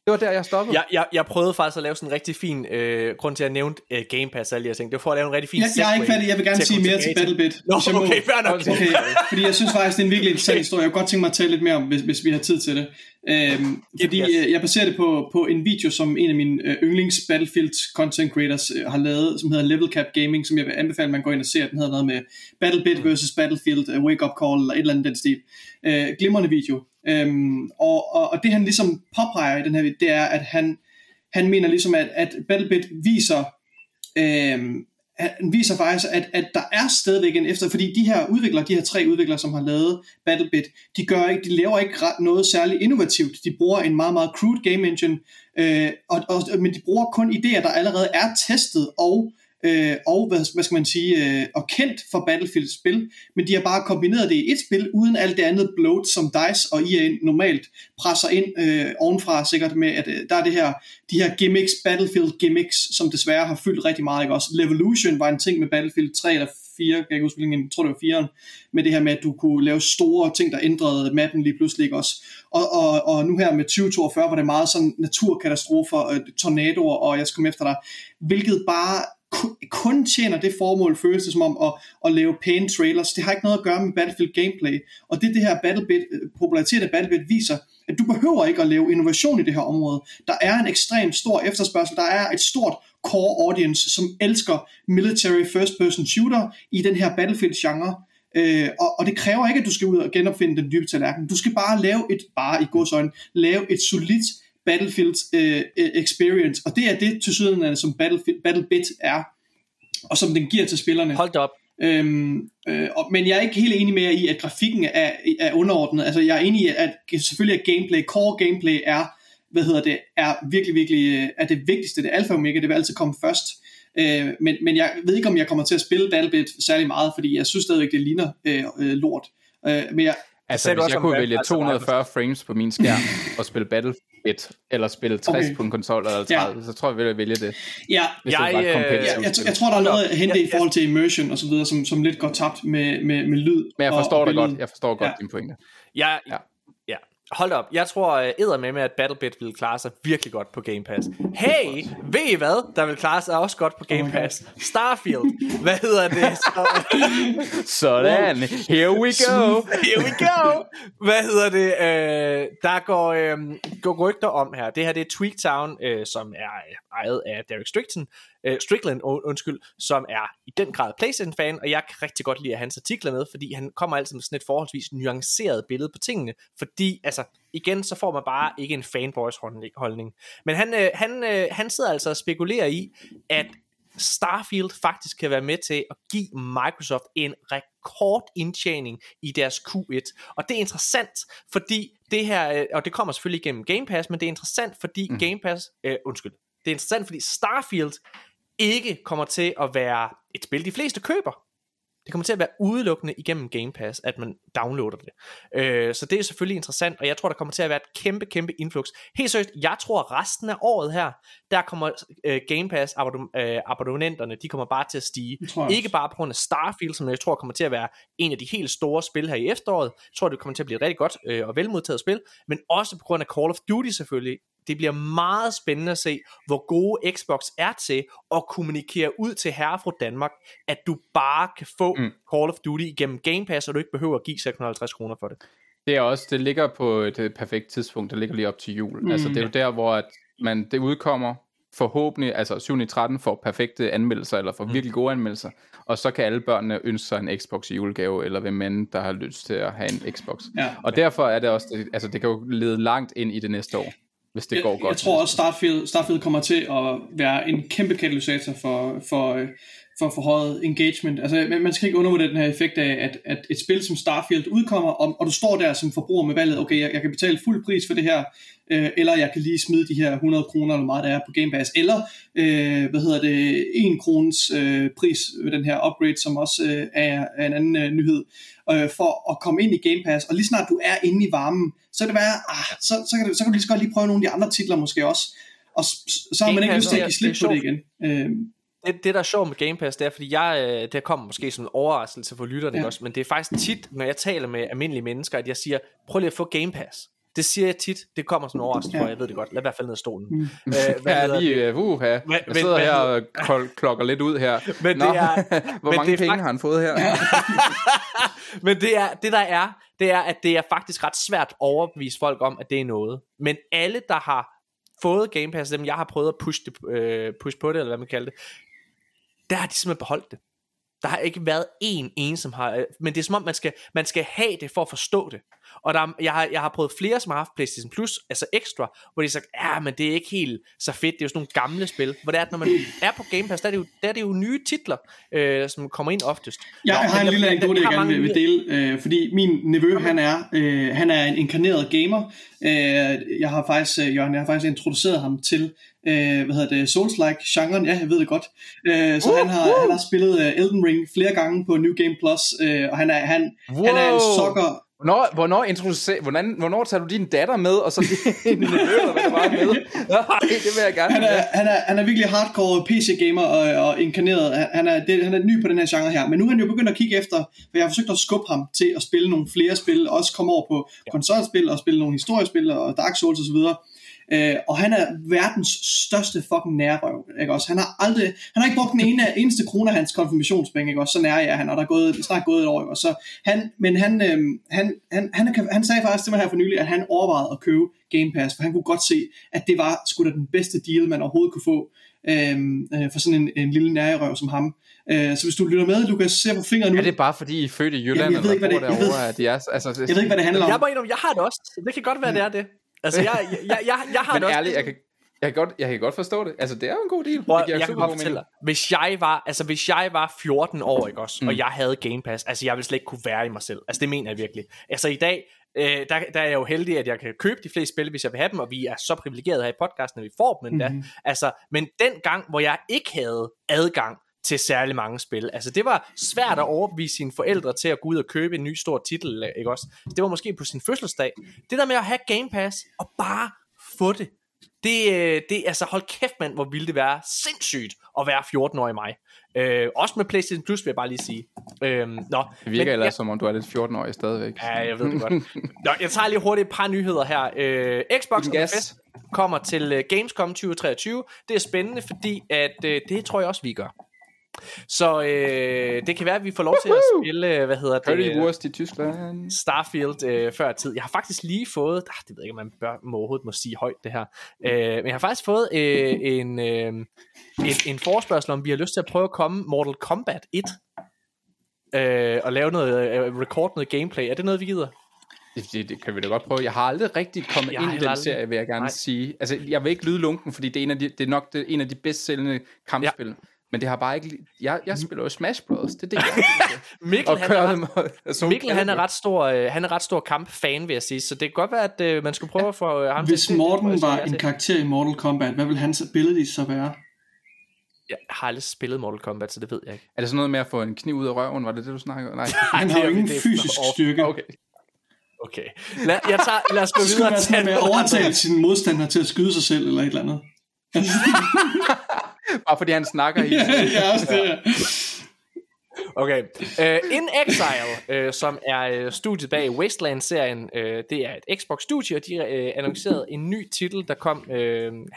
Det var der, jeg stoppede. Jeg, jeg, jeg prøvede faktisk at lave sådan en rigtig fin, øh, grund til at jeg nævnte øh, Game Pass og alle de her ting, det var for at lave en rigtig fin Jeg, jeg er ikke færdig, jeg vil gerne til sige mere til Battlebit. Nå, må. okay, fair nok. Okay, fordi jeg synes faktisk, det er en virkelig interessant historie. Jeg kunne godt tænke mig at tale lidt mere om, hvis, hvis vi har tid til det. Øhm, fordi yes. øh, jeg baserer det på, på en video, som en af mine øh, yndlings Battlefield content creators øh, har lavet, som hedder Level Cap Gaming, som jeg vil anbefale, at man går ind og ser. Den hedder noget med Battlebit versus Battlefield, uh, Wake Up Call, eller et eller andet den stil. Øh, glimrende video. Øhm, og, og, og det han ligesom påpeger i den her video, det er, at han, han mener ligesom, at, at Battlebit viser øhm, han viser faktisk, at, at der er stadigvæk en efter, fordi de her udviklere, de her tre udviklere, som har lavet Battlebit, de, gør ikke, de laver ikke ret noget særligt innovativt. De bruger en meget, meget crude game engine, øh, og, og, men de bruger kun idéer, der allerede er testet og øh, og hvad, hvad skal man sige, øh, og kendt for Battlefield spil, men de har bare kombineret det i et spil, uden alt det andet bloat, som DICE og EA normalt presser ind øh, ovenfra, sikkert med, at øh, der er det her, de her gimmicks, Battlefield gimmicks, som desværre har fyldt rigtig meget, ikke også? Levolution var en ting med Battlefield 3 eller 4, kan jeg ikke huske, jeg tror det var 4'eren, med det her med, at du kunne lave store ting, der ændrede mappen lige pludselig, ikke også? Og, og, og nu her med 2042 var det meget sådan naturkatastrofer, øh, tornadoer, og jeg skal komme efter dig, hvilket bare kun tjener det formål, føles det som om, at, at lave pæne trailers. Det har ikke noget at gøre med Battlefield gameplay. Og det det her Battlebit, øh, popularitet af Battlebit viser, at du behøver ikke at lave innovation i det her område. Der er en ekstremt stor efterspørgsel. Der er et stort core audience, som elsker military first person shooter i den her Battlefield genre. Øh, og, og det kræver ikke, at du skal ud og genopfinde den dybe tallerken. Du skal bare lave et, bare i godsøjne, lave et solidt Battlefield øh, experience, og det er det til syden, som Battlefield, Battlebit er, og som den giver til spillerne. Hold op. Øhm, øh, og, men jeg er ikke helt enig med jer i, at grafikken er, er underordnet. Altså jeg er enig i, at selvfølgelig at gameplay, core gameplay er, hvad hedder det, er virkelig, virkelig, øh, er det vigtigste, det er alfa og omega, det vil altid komme først. Øh, men, men jeg ved ikke, om jeg kommer til at spille Battlebit særlig meget, fordi jeg synes stadigvæk, det ligner øh, øh, lort. Øh, men jeg, Altså, hvis jeg kunne vælge Survivors. 240 frames på min skærm og spille Battlefield, eller spille 60 Okay. på en konsol eller 30, så tror jeg, jeg ville vælge det. ja, Hvis Jeg, det var et øh, jeg, jeg, jeg tror, der er noget at hente Jeg- i forhold til immersion og så videre, som, som lidt går tabt med, med, med lyd. Men jeg og- forstår og dig godt. Jeg forstår godt Ja. din pointe. Jeg, Ja. Hold op. Jeg tror æder med med, at Battlebit vil klare sig virkelig godt på Game Pass. Hey, ved I hvad, der vil klare sig også godt på Game Oh God. Pass? Starfield. Hvad hedder det? [laughs] Så, Sådan, here we go. [laughs] here we go. Hvad hedder det? Øh, der går, øh, går rygter om her. Det her det er Tweaktown, øh, som er øh, ejet af Derek Strickland, øh, Strickland und- undskyld, som er i den grad PlayStation-fan, og jeg kan rigtig godt lide hans artikler med, fordi han kommer altid med sådan et forholdsvis nuanceret billede på tingene, fordi altså, igen, så får man bare ikke en fanboys holdning-. Men han, øh, han, øh, han sidder altså og spekulerer i, at Starfield faktisk kan være med til at give Microsoft en rekordindtjening i deres Q1. Og det er interessant, fordi det her, øh, og det kommer selvfølgelig igennem Game Pass, men det er interessant, fordi mm. Game Pass, øh, undskyld, det er interessant, fordi Starfield ikke kommer til at være et spil, de fleste køber. Det kommer til at være udelukkende igennem Game Pass, at man downloader det. Øh, så det er selvfølgelig interessant, og jeg tror, der kommer til at være et kæmpe, kæmpe influx. Helt seriøst, jeg tror resten af året her, der kommer øh, Game Pass øh, abonnenterne, de kommer bare til at stige. Ikke bare på grund af Starfield, som jeg tror kommer til at være en af de helt store spil her i efteråret. Jeg tror, det kommer til at blive et rigtig godt øh, og velmodtaget spil, men også på grund af Call of Duty selvfølgelig. Det bliver meget spændende at se, hvor gode Xbox er til at kommunikere ud til herre fra Danmark, at du bare kan få mm. Mm. Call of Duty igennem Game Pass, og du ikke behøver at give 650 kroner for det. Det er også, det ligger på et perfekt tidspunkt, det ligger lige op til jul. Mm. Altså det er jo der, hvor at man, det udkommer forhåbentlig, altså 7. i 13 får perfekte anmeldelser, eller får virkelig gode anmeldelser, og så kan alle børnene ønske sig en Xbox i julegave, eller hvem end, der har lyst til at have en Xbox. Ja. Og derfor er det også, det- altså det kan jo lede langt ind i det næste år, hvis det jeg, går godt. Jeg tror også, Starfield, Starfield kommer til at være en kæmpe katalysator for, for, øh, for forhøjet engagement. Altså, man- man skal ikke undervurdere den her effekt af, at, at et spil som Starfield udkommer, og, og du står der som forbruger med valget, okay, jeg, jeg kan betale fuld pris for det her, øh, eller jeg kan lige smide de her 100 kroner, eller meget det er på Game Pass, eller, øh, hvad hedder det, 1 kronens øh, pris ved den her upgrade, som også øh, er, er en anden øh, nyhed, øh, for at komme ind i Game Pass, og lige snart du er inde i varmen, så kan det være, ah, så, så, kan, det, så kan du lige så godt lige prøve nogle af de andre titler måske også. og så har man ikke lyst til at give slip på det igen. Øh, det, det der er sjovt med Game Pass, det er, fordi jeg, øh, det kommer måske som en overraskelse for lytterne, Ja. også, men det er faktisk tit, når jeg taler med almindelige mennesker, at jeg siger, prøv lige at få Game Pass. Det siger jeg tit, det kommer som en overraskelse for, Ja. jeg ved det godt. Lad være falde ned af stolen. Mm. Øh, hvad Ja, lige, uh, uh, jeg sidder men- her og klokker lidt ud her. [laughs] Men Nå, det er- [laughs] hvor men mange det er penge fakt- har han fået her? [laughs] Men det, er, det der er, det er, at det er faktisk ret svært at overbevise folk om, at det er noget. Men alle, der har fået Game Pass, dem jeg har prøvet at push, det, øh, push på det, eller hvad man kalder det, der har de simpelthen beholdt det. Der har ikke været en en, som har... Men det er som om, man skal, man skal have det for at forstå det. Og der, er- jeg, har, jeg har prøvet flere, som har haft PlayStation Plus, altså ekstra, hvor de har sagt, ja, men det er ikke helt så fedt, det er jo sådan nogle gamle spil. Hvor det er, at når man er på Game Pass, der er det jo, der er det jo nye titler, øh, som kommer ind oftest. Jeg Nå, har en lille anekdote, jeg gerne vil, vil dele, øh, fordi min nevø, han er, øh, han er en inkarneret gamer. Øh, jeg har faktisk, øh, Jørgen, jeg har faktisk introduceret ham til, øh, hvad hedder det, Souls-like-genren, ja, jeg ved det godt. Øh, så Uh, han, har, han har spillet øh, Elden Ring flere gange på New Game Plus, øh, og han er, han, wow. han er en sokker, Hvornår, hvornår, introducer, hvordan, hvornår tager du din datter med, og så din [laughs] nevø, det var med? [laughs] Nej, det vil jeg gerne han er, han, er, han er virkelig hardcore PC-gamer og, og inkarneret. Han- er, det, han er ny på den her genre her. Men nu er han jo begyndt at kigge efter, for jeg har forsøgt at skubbe ham til at spille nogle flere spil, også komme over på konsolspil og spille nogle historiespil og Dark Souls osv. Øh, og han er verdens største fucking nærrøv, ikke også? Han har aldrig, han har ikke brugt den ene, eneste krone af hans konfirmationspenge, ikke også? Så nær er han, og der er gået, snart gået et år, ikke også? Så han, men han, øh, han, han, han, han, sagde faktisk til mig her for nylig, at han overvejede at købe Game Pass, for han kunne godt se, at det var sgu da den bedste deal, man overhovedet kunne få øh, øh, for sådan en, en lille nærrøv som ham. Øh, så hvis du lytter med, Lukas, se på fingeren nu. Er det bare fordi I er født i Jylland, Jamen, jeg ved ikke, hvad det- jeg ved- derovre, at de er, altså, det, Jeg ved ikke, hvad det handler om. Jeg indrømme, jeg har det også. Det kan godt være, det er det. Altså, jeg, jeg, jeg, jeg, jeg har men også. ærligt, jeg kan, jeg, kan godt, jeg kan godt forstå det. Altså, det er jo en god deal. Det giver jeg kan godt god fortælle dig, hvis jeg var, altså hvis jeg var 14 år, ikke også, mm. og jeg havde Game Pass, altså jeg ville slet ikke kunne være i mig selv. Altså det mener jeg virkelig. Altså i dag, øh, der, der er jeg jo heldig, at jeg kan købe de fleste spil, hvis jeg vil have dem, og vi er så privilegerede her i podcasten, at vi får dem endda. Mm-hmm. Altså, men den gang, hvor jeg ikke havde adgang til særlig mange spil. Altså det var svært at overbevise sine forældre til at gå ud og købe en ny stor titel, ikke også? Det var måske på sin fødselsdag. Det der med at have Game Pass og bare få det, det, øh, det altså hold kæft mand, hvor ville det være sindssygt at være 14 år i mig. Øh, også med PlayStation Plus vil jeg bare lige sige. Øh, nå, Det virker men, ellers ja, som om, du er lidt 14-årig stadigvæk. Ja, jeg ved det godt. Nå, jeg tager lige hurtigt et par nyheder her. Øh, Xbox gas. Fest kommer til øh, Gamescom 2023. Det er spændende, fordi at øh, det tror jeg også, vi gør. Så øh, det kan være, at vi får lov til at spille, øh, hvad hedder det? Wurst i Tyskland. Starfield øh, før tid. Jeg har faktisk lige fået, ah, det ved jeg ikke, om man bør, må overhovedet må sige højt det her, øh, men jeg har faktisk fået øh, en, øh, en, en forespørgsel om, vi har lyst til at prøve at komme Mortal Kombat 1 øh, og lave noget, øh, record noget gameplay. Er det noget, vi gider? Det, det, det kan vi da godt prøve. Jeg har aldrig rigtig kommet Jeg ind i den aldrig- serie, vil jeg gerne Nej. sige. Altså, jeg vil ikke lyde lunken, fordi det er, en af de, det er nok det, en af de bedst sælgende kampspil. Ja. Men det har bare ikke... Jeg, jeg spiller jo Smash Bros. Det er det, jeg [laughs] Mikkel, Og han er ret, dem... og- altså, Mikkel, han er ret stor, øh, han er ret stor kampfan, vil jeg sige, så det kan godt være, at øh, man skulle prøve at få øh, ham Hvis til Morten det, var en karakter i Mortal Kombat, hvad vil hans abilities så være? Jeg har aldrig spillet Mortal Kombat, så det ved jeg ikke. Er det sådan noget med at få en kniv ud af røven? Var det det, du snakkede om? Nej. [laughs] Han det har er- jo ingen det fysisk Åh, styrke. Okay. Okay. Lad, jeg tager, lad os gå Det [laughs] skulle videre være til sådan med at overtale andet. sine modstandere til at skyde sig selv, eller et eller andet. Bare fordi han snakker i... ja, også det. Okay. Uh, In Exile, uh, som er uh, studiet bag Wasteland-serien, uh, det er et Xbox-studie, og de uh, annoncerede en ny titel, der kom uh,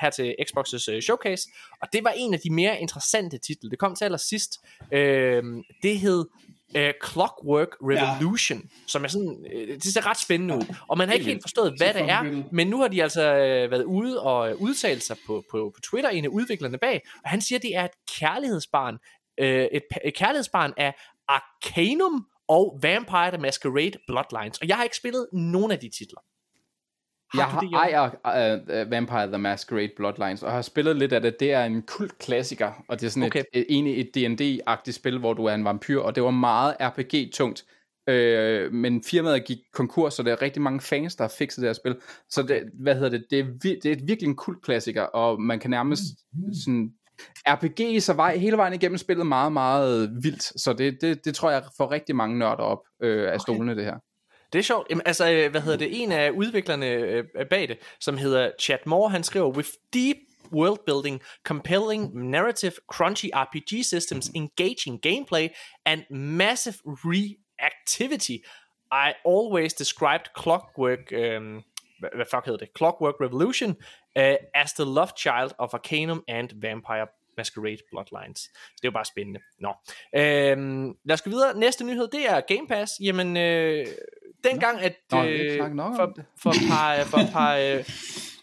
her til Xbox's uh, showcase, og det var en af de mere interessante titler. Det kom til allersidst. Uh, det hed uh, Clockwork Revolution, ja. som er sådan, uh, det ser ret spændende ud, og man har ikke helt forstået, hvad det er, men nu har de altså uh, været ude og udtalt sig på, på, på Twitter, en af udviklerne bag, og han siger, at det er et kærlighedsbarn, øh, et, et kærlighedsbarn af Arcanum og Vampire the Masquerade Bloodlines. Og jeg har ikke spillet nogen af de titler. Har Jeg har, det, ejer uh, Vampire the Masquerade Bloodlines, og har spillet lidt af det. Det er en kult klassiker, og det er sådan Okay. okay. et, et, egentlig et D&D-agtigt spil, hvor du er en vampyr, og det var meget RPG-tungt. Øh, men firmaet gik konkurs, så der er rigtig mange fans, der har fikset det her spil. Så det, hvad hedder det, det er, vir- det er virkelig en kult klassiker, og man kan nærmest sådan RPG sig vej hele vejen igennem spillet meget, meget vildt. Så det, det, det tror jeg får rigtig mange nørder op øh, af stolene, det her. Det er sjovt. Jamen, altså, øh, hvad hedder det? En af udviklerne øh, øh, bag det, som hedder Chad Moore, han skriver, With deep world-building, compelling narrative, crunchy RPG systems, engaging gameplay, and massive reactivity. I always described Clockwork, um, hvad fuck hedder det? Clockwork Revolution uh, as the love child of Arcanum and Vampire Masquerade Bloodlines. Så det er jo bare spændende. Nå. Øhm, lad os gå videre. Næste nyhed, det er Game Pass. Jamen, øh, dengang, at Nå, øh, for, for et par, for et par øh,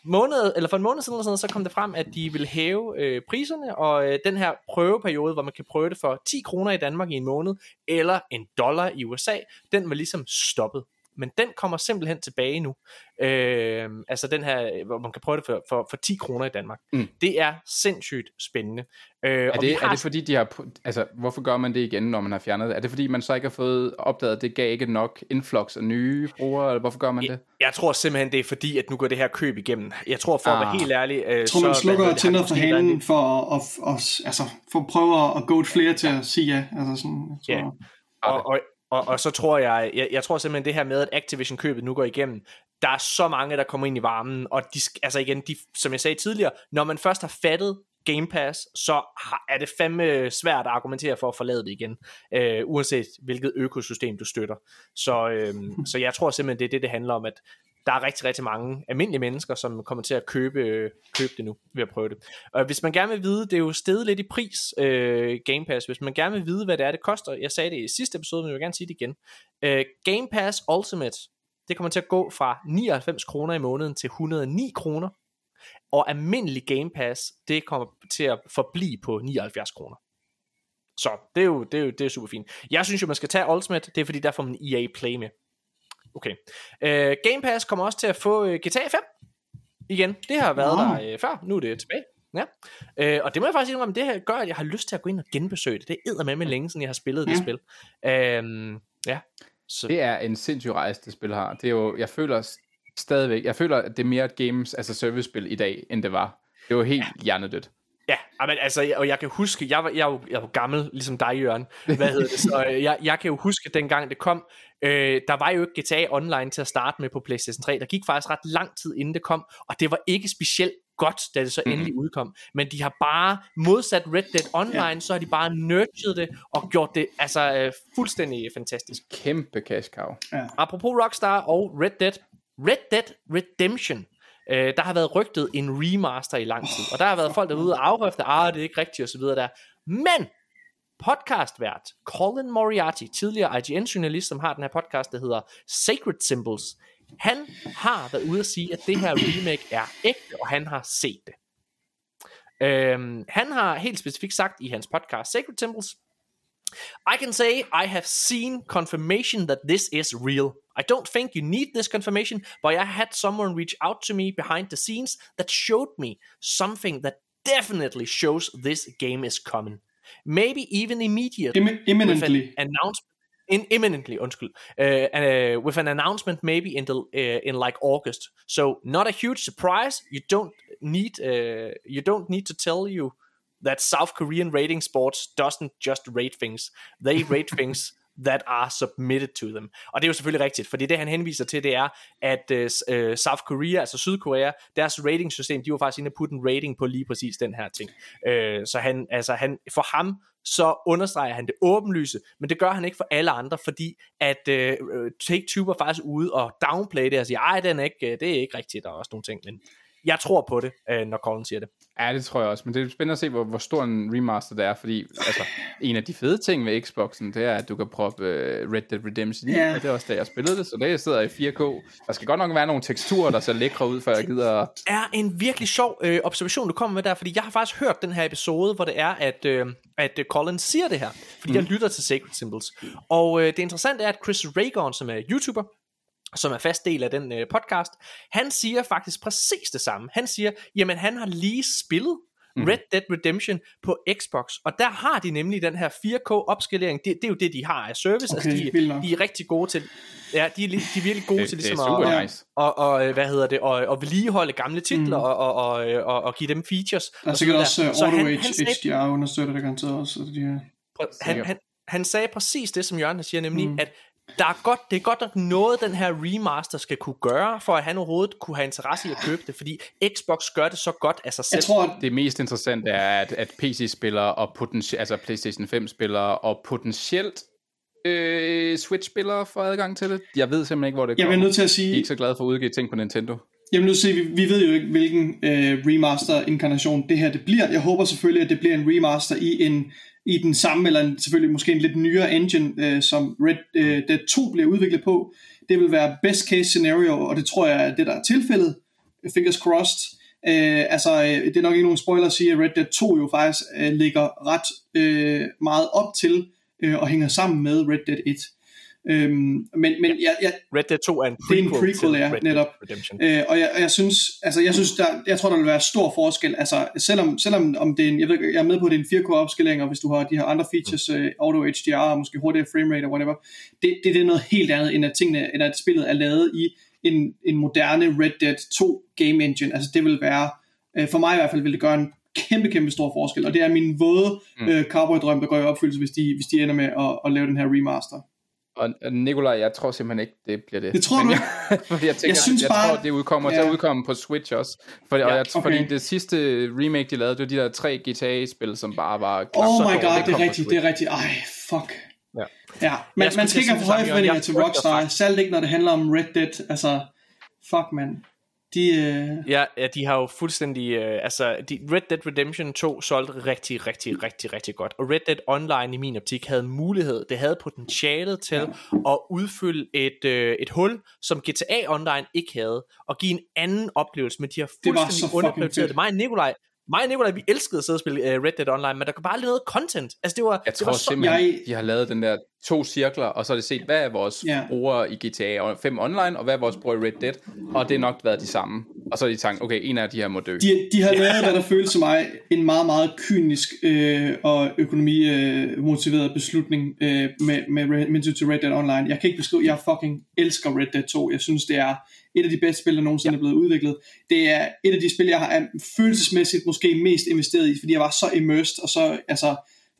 måneder, eller for en måned siden, eller sådan noget, så kom det frem, at de vil hæve øh, priserne, og øh, den her prøveperiode, hvor man kan prøve det for 10 kroner i Danmark i en måned, eller en dollar i USA, den var ligesom stoppet. Men den kommer simpelthen tilbage nu. Øh, altså den her, hvor man kan prøve det for, for, for 10 kroner i Danmark. Mm. Det er sindssygt spændende. Øh, Er og det, har er det fordi, de har... Altså, hvorfor gør man det igen, når man har fjernet det? Er det fordi, man så ikke har fået opdaget, at det gav ikke nok influx af nye brugere, eller hvorfor gør man det? Jeg tror simpelthen, det er fordi, at nu går det her køb igennem. Jeg tror, for at være Ah. helt ærlig... Øh, Jeg tror, man så, slukker har tænder for lidt- for at, at, at, altså, for at prøve at goat flere til at sige ja. Altså sådan, jeg tror, Ja. og, og, og, og så tror jeg, jeg, jeg tror simpelthen det her med, at Activision-købet nu går igennem, der er så mange, der kommer ind i varmen, og de, altså igen, de, som jeg sagde tidligere, når man først har fattet Game Pass, så har, er det fandme svært at argumentere for at forlade det igen, øh, uanset hvilket økosystem du støtter. Så, øh, så jeg tror simpelthen, det er det, det handler om, at der er rigtig, rigtig mange almindelige mennesker, som kommer til at købe, øh, købe det nu, ved at prøve det. Og hvis man gerne vil vide, det er jo steget lidt i pris, øh, Game Pass, hvis man gerne vil vide, hvad det er, det koster, jeg sagde det i sidste episode, men jeg vil gerne sige det igen. Øh, Game Pass Ultimate, det kommer til at gå fra 99 kroner i måneden til 109 kroner, og almindelig Game Pass, det kommer til at forblive på 79 kroner. Så det er jo, det er jo, det er super fint. Jeg synes jo, man skal tage Ultimate, det er fordi, der får man EA Play med. Okay. Øh, Game Pass kommer også til at få øh, GTA 5 igen. Det har været Nå. der øh, før, nu er det tilbage. Ja. Øh, og det må jeg faktisk indrømme, det her gør, at jeg har lyst til at gå ind og genbesøge det. Det er med med længe siden, jeg har spillet det Ja. spil. Øh, ja. Så, Det er en sindssyg rejse, det spil har. Det er jo, jeg føler stadigvæk, jeg føler, at det er mere et games, altså service-spil i dag, end det var. Det var helt ja. hjernedødt. Ja, men altså, jeg- og jeg kan huske, jeg var, jeg jo, jeg jo gammel, ligesom dig, Jørgen. Hvad hedder det? Så øh, jeg, jeg kan jo huske, dengang det kom, øh, der var jo ikke GTA Online til at starte med på PlayStation 3. Der gik faktisk ret lang tid, inden det kom, og det var ikke specielt godt, da det så endelig udkom. Men de har bare, modsat Red Dead Online, ja. så har de bare nurtured det, og gjort det altså øh, fuldstændig fantastisk. Kæmpe cash cow. Apropos Rockstar og Red Dead. Red Dead Redemption. Øh, der har været rygtet en remaster i lang tid. Og der har været folk derude og afrøfte, ah, det er ikke rigtigt osv. der. Men podcastvært Colin Moriarty, tidligere IGN-journalist, som har den her podcast, der hedder Sacred Symbols, han har været ude at sige, at det her remake er ægte, og han har set det. Øhm, han har helt specifikt sagt i hans podcast Sacred Symbols, I can say I have seen confirmation that this is real. I don't think you need this confirmation, but I had someone reach out to me behind the scenes that showed me something that definitely shows this game is coming. Maybe even immediately. Im- with imminently. an announcement. In imminently. Uh, uh, with an announcement maybe in the uh, in like August. So not a huge surprise. You don't need uh, you don't need to tell you that South Korean rating sports doesn't just rate things. They rate [laughs] things that are submitted to them. Og det er jo selvfølgelig rigtigt, fordi det han henviser til, det er, at uh, South Korea, altså Sydkorea, deres ratingsystem, de var faktisk inde og putte en rating på lige præcis den her ting. Uh, så han, altså han, for ham, så understreger han det åbenlyse, men det gør han ikke for alle andre, fordi at uh, Take-Two var faktisk ude og downplay det og sige, ej, den er ikke, det er ikke rigtigt, og også nogle ting, men jeg tror på det, uh, når Colin siger det. Ja, det tror jeg også, men det er spændende at se, hvor, hvor stor en remaster det er, fordi altså, en af de fede ting ved Xboxen, det er, at du kan proppe uh, Red Dead Redemption i, Ja. og det er også da jeg spillede det, så det sidder i 4K. Der skal godt nok være nogle teksturer, der ser lækre ud, før jeg gider at er en virkelig sjov øh, observation, du kommer med der, fordi jeg har faktisk hørt den her episode, hvor det er, at, øh, at øh, Colin siger det her, fordi mm. jeg lytter til Sacred Symbols. Og øh, det interessante er, at Chris Ragon, som er YouTuber, som er fast del af den øh, podcast, han siger faktisk præcis det samme. Han siger, jamen han har lige spillet Mhm. Red Dead Redemption på Xbox, og der har de nemlig den her 4K opskalering, det, det er jo det, de har af service, Okay, altså de, de er rigtig gode til, ja, de er, de er virkelig gode Det, til det er ligesom super at, nice. og, og øh, hvad hedder det, og, og vedligeholde gamle titler Mm. og, og, og, og, og give dem features. Der er sikkert også uh, Auto han- HDR understøtter det garanteret også. Så de, er- Prøv- han, han, han sagde præcis det, som Jørgen siger, nemlig, mm. Mm. at der er godt, det er godt nok noget, den her remaster skal kunne gøre, for at han overhovedet kunne have interesse i at købe det, fordi Xbox gør det så godt af sig selv. Jeg tror, at Det mest interessante er, at, at PC-spillere og potentielt, altså PlayStation 5-spillere og potentielt øh, Switch-spillere får adgang til det. Jeg ved simpelthen ikke, hvor det jeg kommer. er nødt til at Jeg er sige, ikke så glad for at udgive ting på Nintendo. jeg til at sige, vi, vi ved jo ikke, hvilken øh, remaster-inkarnation det her det bliver. Jeg håber selvfølgelig, at det bliver en remaster i en i den samme, eller en, selvfølgelig måske en lidt nyere engine, øh, som Red øh, Dead 2 bliver udviklet på. Det vil være best case scenario, og det tror jeg er det, der er tilfældet. Fingers crossed. Øh, altså, øh, det er nok ikke nogen spoiler at sige, at Red Dead 2 jo faktisk øh, ligger ret øh, meget op til øh, og hænger sammen med Red Dead 1. Øhm, men men jeg, jeg, Red Dead 2 er en Det er en prequel, prequel, til ja, Red netop. Redemption. Øh, og jeg, jeg synes, altså jeg synes, der, jeg tror, der vil være stor forskel. Altså, selvom, selvom om det er en, jeg, ved, jeg er med på, at det er en 4K opskalering, og hvis du har de her andre features, uh, auto HDR, og måske hurtigere framerate og whatever, det, det, det er noget helt andet, end at, tingene, end at spillet er lavet i en, en moderne Red Dead 2 game engine. Altså det vil være, øh, for mig i hvert fald, vil det gøre en kæmpe, kæmpe stor forskel. Og det er min våde Mm. øh, cowboy-drøm, der går i opfyldelse, hvis de, hvis de ender med at, at lave den her remaster. Og Nikolaj, jeg tror simpelthen ikke, det bliver det. Det tror Men du jeg, [laughs] fordi jeg, tænker, Jeg synes jeg bare- tror, det udkommer Ja. til at udkomme på Switch også. For, ja, og jeg, okay. Fordi det sidste remake, de lavede, det var de der tre GTA-spil, som bare var... Oh my god, det kom er rigtigt, det er rigtigt. Ej, fuck. Ja. Ja, man, Jeg skulle man skal ikke have det for høje forventninger Jeg til Rockstar, selv ikke når det handler om Red Dead. Altså, fuck man. De, øh, Ja, ja, de har jo fuldstændig, øh, altså, de, Red Dead Redemption 2 solgte rigtig, rigtig, rigtig, rigtig godt. Og Red Dead Online i min optik havde mulighed, det havde potentialet til at udfylde et, øh, et hul, som GTA Online ikke havde, og give en anden oplevelse, men de har Det fuldstændig fucking underprioriteret det. Mig og Nikolaj, mig og Nikolaj, vi elskede at sidde og spille uh, Red Dead Online, men der kom bare aldrig noget content. Altså, det var, Jeg det tror var så, simpelthen, Jeg- de har lavet den der to cirkler, og så har de set, hvad er vores ja. brugere i GTA 5 Online, og hvad er vores brugere i Red Dead, og det er nok været de samme. Og så har de tænkt, okay, en af de her må dø. de, de har lavet, hvad der føles som mig, en meget, meget kynisk øh, og økonomimotiveret øh, motiveret beslutning øh, med, med, med hensyn til Red Dead Online. Jeg kan ikke beskrive, jeg fucking elsker Red Dead 2. Jeg synes, det er et af de bedste spil, der nogensinde ja. er blevet udviklet. Det er et af de spil, jeg har er følelsesmæssigt måske mest investeret i, fordi jeg var så immersed og så altså,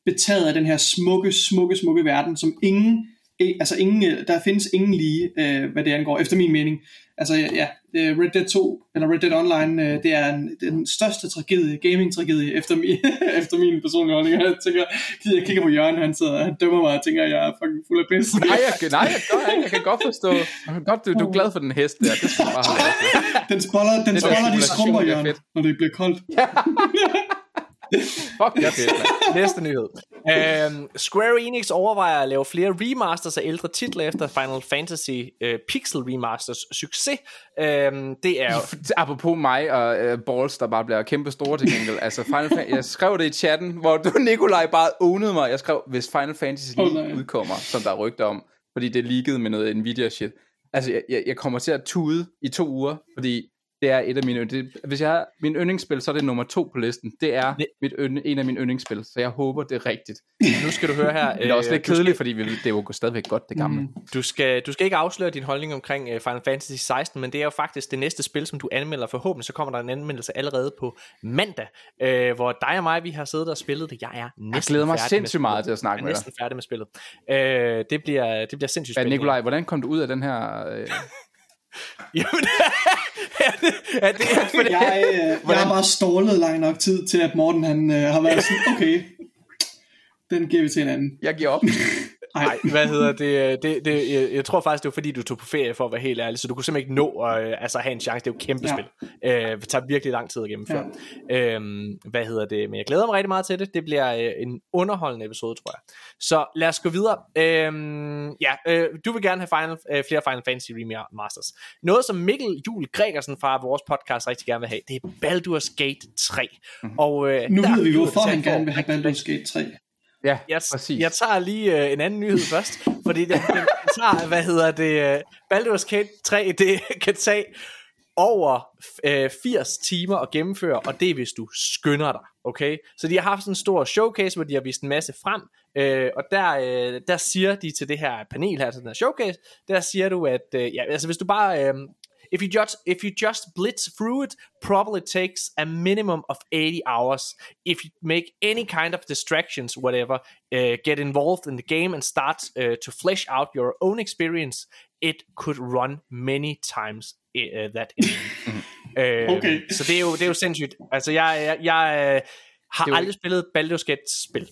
betaget af den her smukke, smukke, smukke verden, som ingen, altså ingen, øh, der findes ingen lige, øh, hvad det angår, efter min mening. Altså ja, Red Dead 2, eller Red Dead Online, øh, det er en, den største tragedie, gaming-tragedie, efter min, [laughs] efter min personlige holdning. Jeg tænker, jeg kigger på Jørgen, han sidder, han dømmer mig og tænker, at jeg er fucking fuld af pis. Nej, jeg, nej, jeg, gør jeg kan godt forstå. Jeg kan godt, du, du er glad for den hest der. Det skal bare. [laughs] Den spoiler, den der spoiler de skrumper, er Jørgen, når det bliver koldt. [laughs] [laughs] Fuck, det er fedt. Næste nyhed. Øhm, Square Enix overvejer at lave flere remasters af ældre titler efter Final Fantasy øh, Pixel Remasters succes. Øhm, det er jo... [laughs] Apropos mig og uh, balls, der bare bliver kæmpe store til gengæld. Altså, Final Fantasy, jeg skrev det i chatten, hvor du, [laughs] Nikolaj, bare ownede mig. Jeg skrev, hvis Final Fantasy lige nej. udkommer, som der er rygter om, fordi det er leaget med noget Nvidia shit. Altså, jeg, jeg, jeg kommer til at tude i to uger, fordi det er et af mine det, Hvis jeg har min yndlingsspil, så er det nummer to på listen. Det er Det- mit ynd, en af mine yndlingsspil, så jeg håber, det er rigtigt. Nu skal du høre her. [laughs] Det er også øh, lidt kedeligt, fordi vi, det er jo stadigvæk godt, det gamle. Mm. Du skal, du skal ikke afsløre din holdning omkring uh, Final Fantasy 16, men det er jo faktisk det næste spil, som du anmelder. Forhåbentlig så kommer der en anmeldelse allerede på mandag, uh, hvor dig og mig, vi har siddet og spillet det. Jeg er næsten Jeg glæder mig sindssygt meget til at snakke Jeg er med dig. næsten færdig med spillet. Uh, det, bliver, det bliver sindssygt Ja, spændende. Nikolaj, hvordan kom du ud af den her... Øh, [laughs] [laughs] Jamen, er det, er det, er det, Jeg, øh, jeg har bare stålet lang nok tid til, at Morten han øh, har været sådan, okay, den giver vi til en anden. jeg giver op. [laughs] Nej, hvad hedder det, det, det jeg, jeg tror faktisk, det var fordi, du tog på ferie, for at være helt ærlig, så du kunne simpelthen ikke nå at øh, altså, have en chance. Det er jo et kæmpe Ja. spil. Øh, det tager virkelig lang tid at gennemføre. Ja. Øhm, hvad hedder det? Men jeg glæder mig rigtig meget til det. Det bliver øh, en underholdende episode, tror jeg. Så lad os gå videre. Øhm, ja, øh, du vil gerne have final, øh, flere Final Fantasy Remasters. Noget, som Mikkel Jul Gregersen fra vores podcast rigtig gerne vil have, det er Baldur's Gate 3. Mhm. Og, øh, Nu ved vi, hvorfor han gerne vil have Baldur's Gate 3. Ja, jeg, præcis. jeg tager lige øh, en anden nyhed først, fordi det, jeg tager, hvad hedder det, øh, Baldur's Gate 3, det kan tage over øh, 80 timer at gennemføre, og det er hvis du skynder dig, okay? Så de har haft sådan en stor showcase, hvor de har vist en masse frem, øh, og der, øh, der siger de til det her panel her, til den her showcase, der siger du, at øh, ja, altså hvis du bare... Øh, if you just if you just blitz through it, probably takes a minimum of 80 hours. If you make any kind of distractions, whatever, uh, get involved in the game and start uh, to flesh out your own experience, it could run many times uh, that. øh, [laughs] Okay. Så det er, jo, det er jo sindssygt. Altså, jeg, jeg, jeg øh, har Det jo- aldrig spillet Baldur's Gate-spil.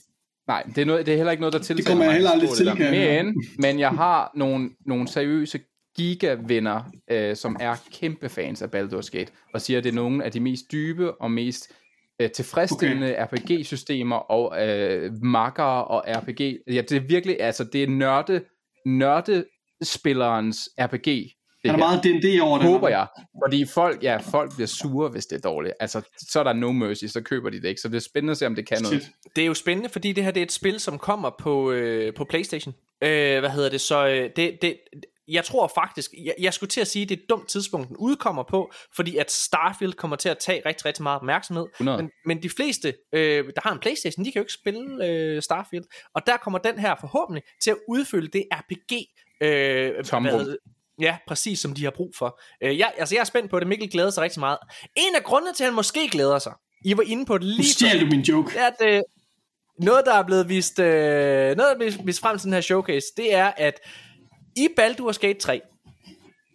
Nej, det er, noget, det er heller ikke noget, der tiltaler kommer jeg mig, heller aldrig til, det Men, men jeg har nogle, nogle seriøse gigavenner, øh, som er kæmpe fans af Baldur's Gate, og siger, at det er nogle af de mest dybe og mest øh, tilfredsstillende okay. RPG-systemer og øh, makker og RPG. Ja, det er virkelig, altså det er nørde, nørdespillerens RPG. Det Han er meget D&D over det. håber jeg. Fordi folk, ja, folk bliver sure, hvis det er dårligt. Altså, så er der no mercy, så køber de det ikke. Så det er spændende at se, om det kan noget. Shit. Det er jo spændende, fordi det her det er et spil, som kommer på, øh, på Playstation. Øh, hvad hedder det? Så øh, det, det, jeg tror faktisk, jeg, jeg skulle til at sige, at det er et dumt tidspunkt, den udkommer på, fordi at Starfield kommer til at tage rigtig, rigtig meget opmærksomhed. 100. Men, men de fleste, øh, der har en Playstation, de kan jo ikke spille øh, Starfield. Og der kommer den her forhåbentlig til at udfylde det RPG, øh, Tomrum. Ja, præcis som de har brug for. Øh, jeg, altså, jeg er spændt på det. Mikkel glæder sig rigtig meget. En af grundene til, at han måske glæder sig, I var inde på det Nu lige før, stjal du min joke. er, at øh, noget, der er blevet vist, øh, noget, der er blevet vist frem til den her showcase, det er, at i Baldur's Gate 3,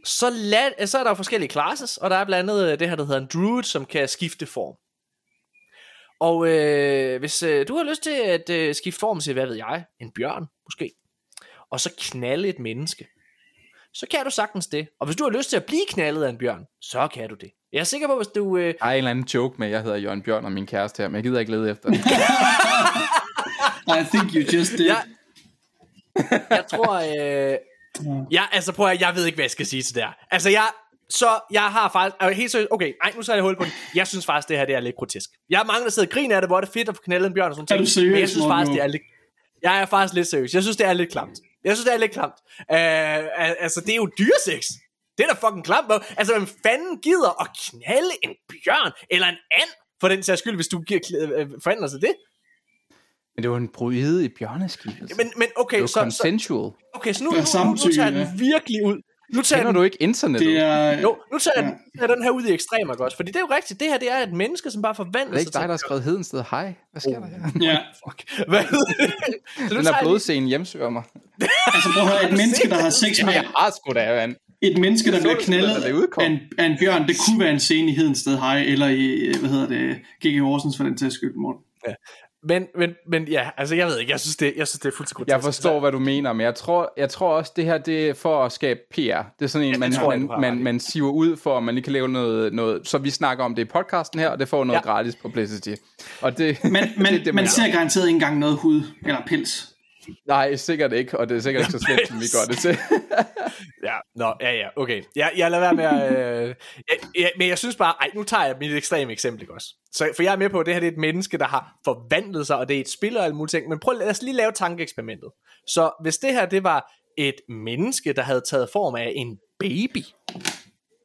så, lad, så er der jo forskellige classes, og der er blandt andet øh, det her, der hedder en druid, som kan skifte form. Og øh, hvis øh, du har lyst til at øh, skifte form til, hvad ved jeg, en bjørn måske, og så knalde et menneske, så kan du sagtens det. Og hvis du har lyst til at blive knaldet af en bjørn, så kan du det. Jeg er sikker på, hvis du... Øh, Der er en eller anden joke med, at jeg hedder Jørgen Bjørn og min kæreste her, men jeg gider ikke lede efter det. [laughs] I think you just did. Ja. jeg tror, øh, ja, altså prøv at, jeg ved ikke, hvad jeg skal sige til det her. Altså jeg, så jeg har faktisk, er helt seriøst, okay, ej, nu så jeg hul på den. Jeg synes faktisk, det her det er lidt grotesk. Jeg er mange, der sidder og griner af det, hvor det er fedt at få knaldet en bjørn og sådan Er ting. du seriøs, Men jeg synes faktisk, det er lidt, jeg er faktisk lidt seriøs. Jeg synes, det er lidt klamt. Jeg synes, det er lidt klamt. Øh, al- altså, det er jo dyresex. Det er da fucking klamt. Altså, hvem fanden gider at knalde en bjørn eller en and, for den sags skyld, hvis du giver, øh, forandrer sig det? Men det var en bruide i bjørneskibet. Men, men okay, det var så, så, consensual. okay, så nu, Det nu, er nu, nu tager ja. den virkelig ud. Nu tager Kender jeg du den, ikke internettet? Det er... jo, nu tager jeg, den, tager den her ud i ekstremer godt, fordi det er jo rigtigt. Det her, det er et menneske, som bare forvandler det er ikke sig dig, der har skrevet Hedensted hej. Hvad sker der her? Ja, [laughs] Fuck. Hvad? så Den der blodscene hjemsøger mig. [laughs] altså prøv at høre, et menneske, der har sex med... Jeg har sgu da, mand. Et menneske, der Så bliver knaldet af en, af en bjørn, det kunne være en scene i Hedensted High, eller i, hvad hedder det, G.G. Horsens for den til skyld, Morten. Men, men, men ja, altså jeg ved ikke, jeg synes det, jeg synes det er fuldstændig Jeg forstår, hvad du mener, men jeg tror, jeg tror også, det her det er for at skabe PR. Det er sådan en, man, tror man, man, man siver ud for, at man lige kan lave noget, noget... Så vi snakker om det i podcasten her, og det får noget Ja. ja. gratis publicity. Og det, Men, [laughs] men det, det, man man ser garanteret ikke engang noget hud eller pels. Nej, sikkert ikke, og det er sikkert ikke så slemt, [laughs] som vi gør det til. [laughs] Ja, nå, ja, ja, okay. Jeg, jeg lader være med at... Øh, jeg, jeg, men jeg synes bare, ej, nu tager jeg mit ekstreme eksempel, ikke også? Så, for jeg er med på, at det her det er et menneske, der har forvandlet sig, og det er et spil og alle mulige ting. Men prøv lad os lige lave tankeeksperimentet. Så hvis det her, det var et menneske, der havde taget form af en baby,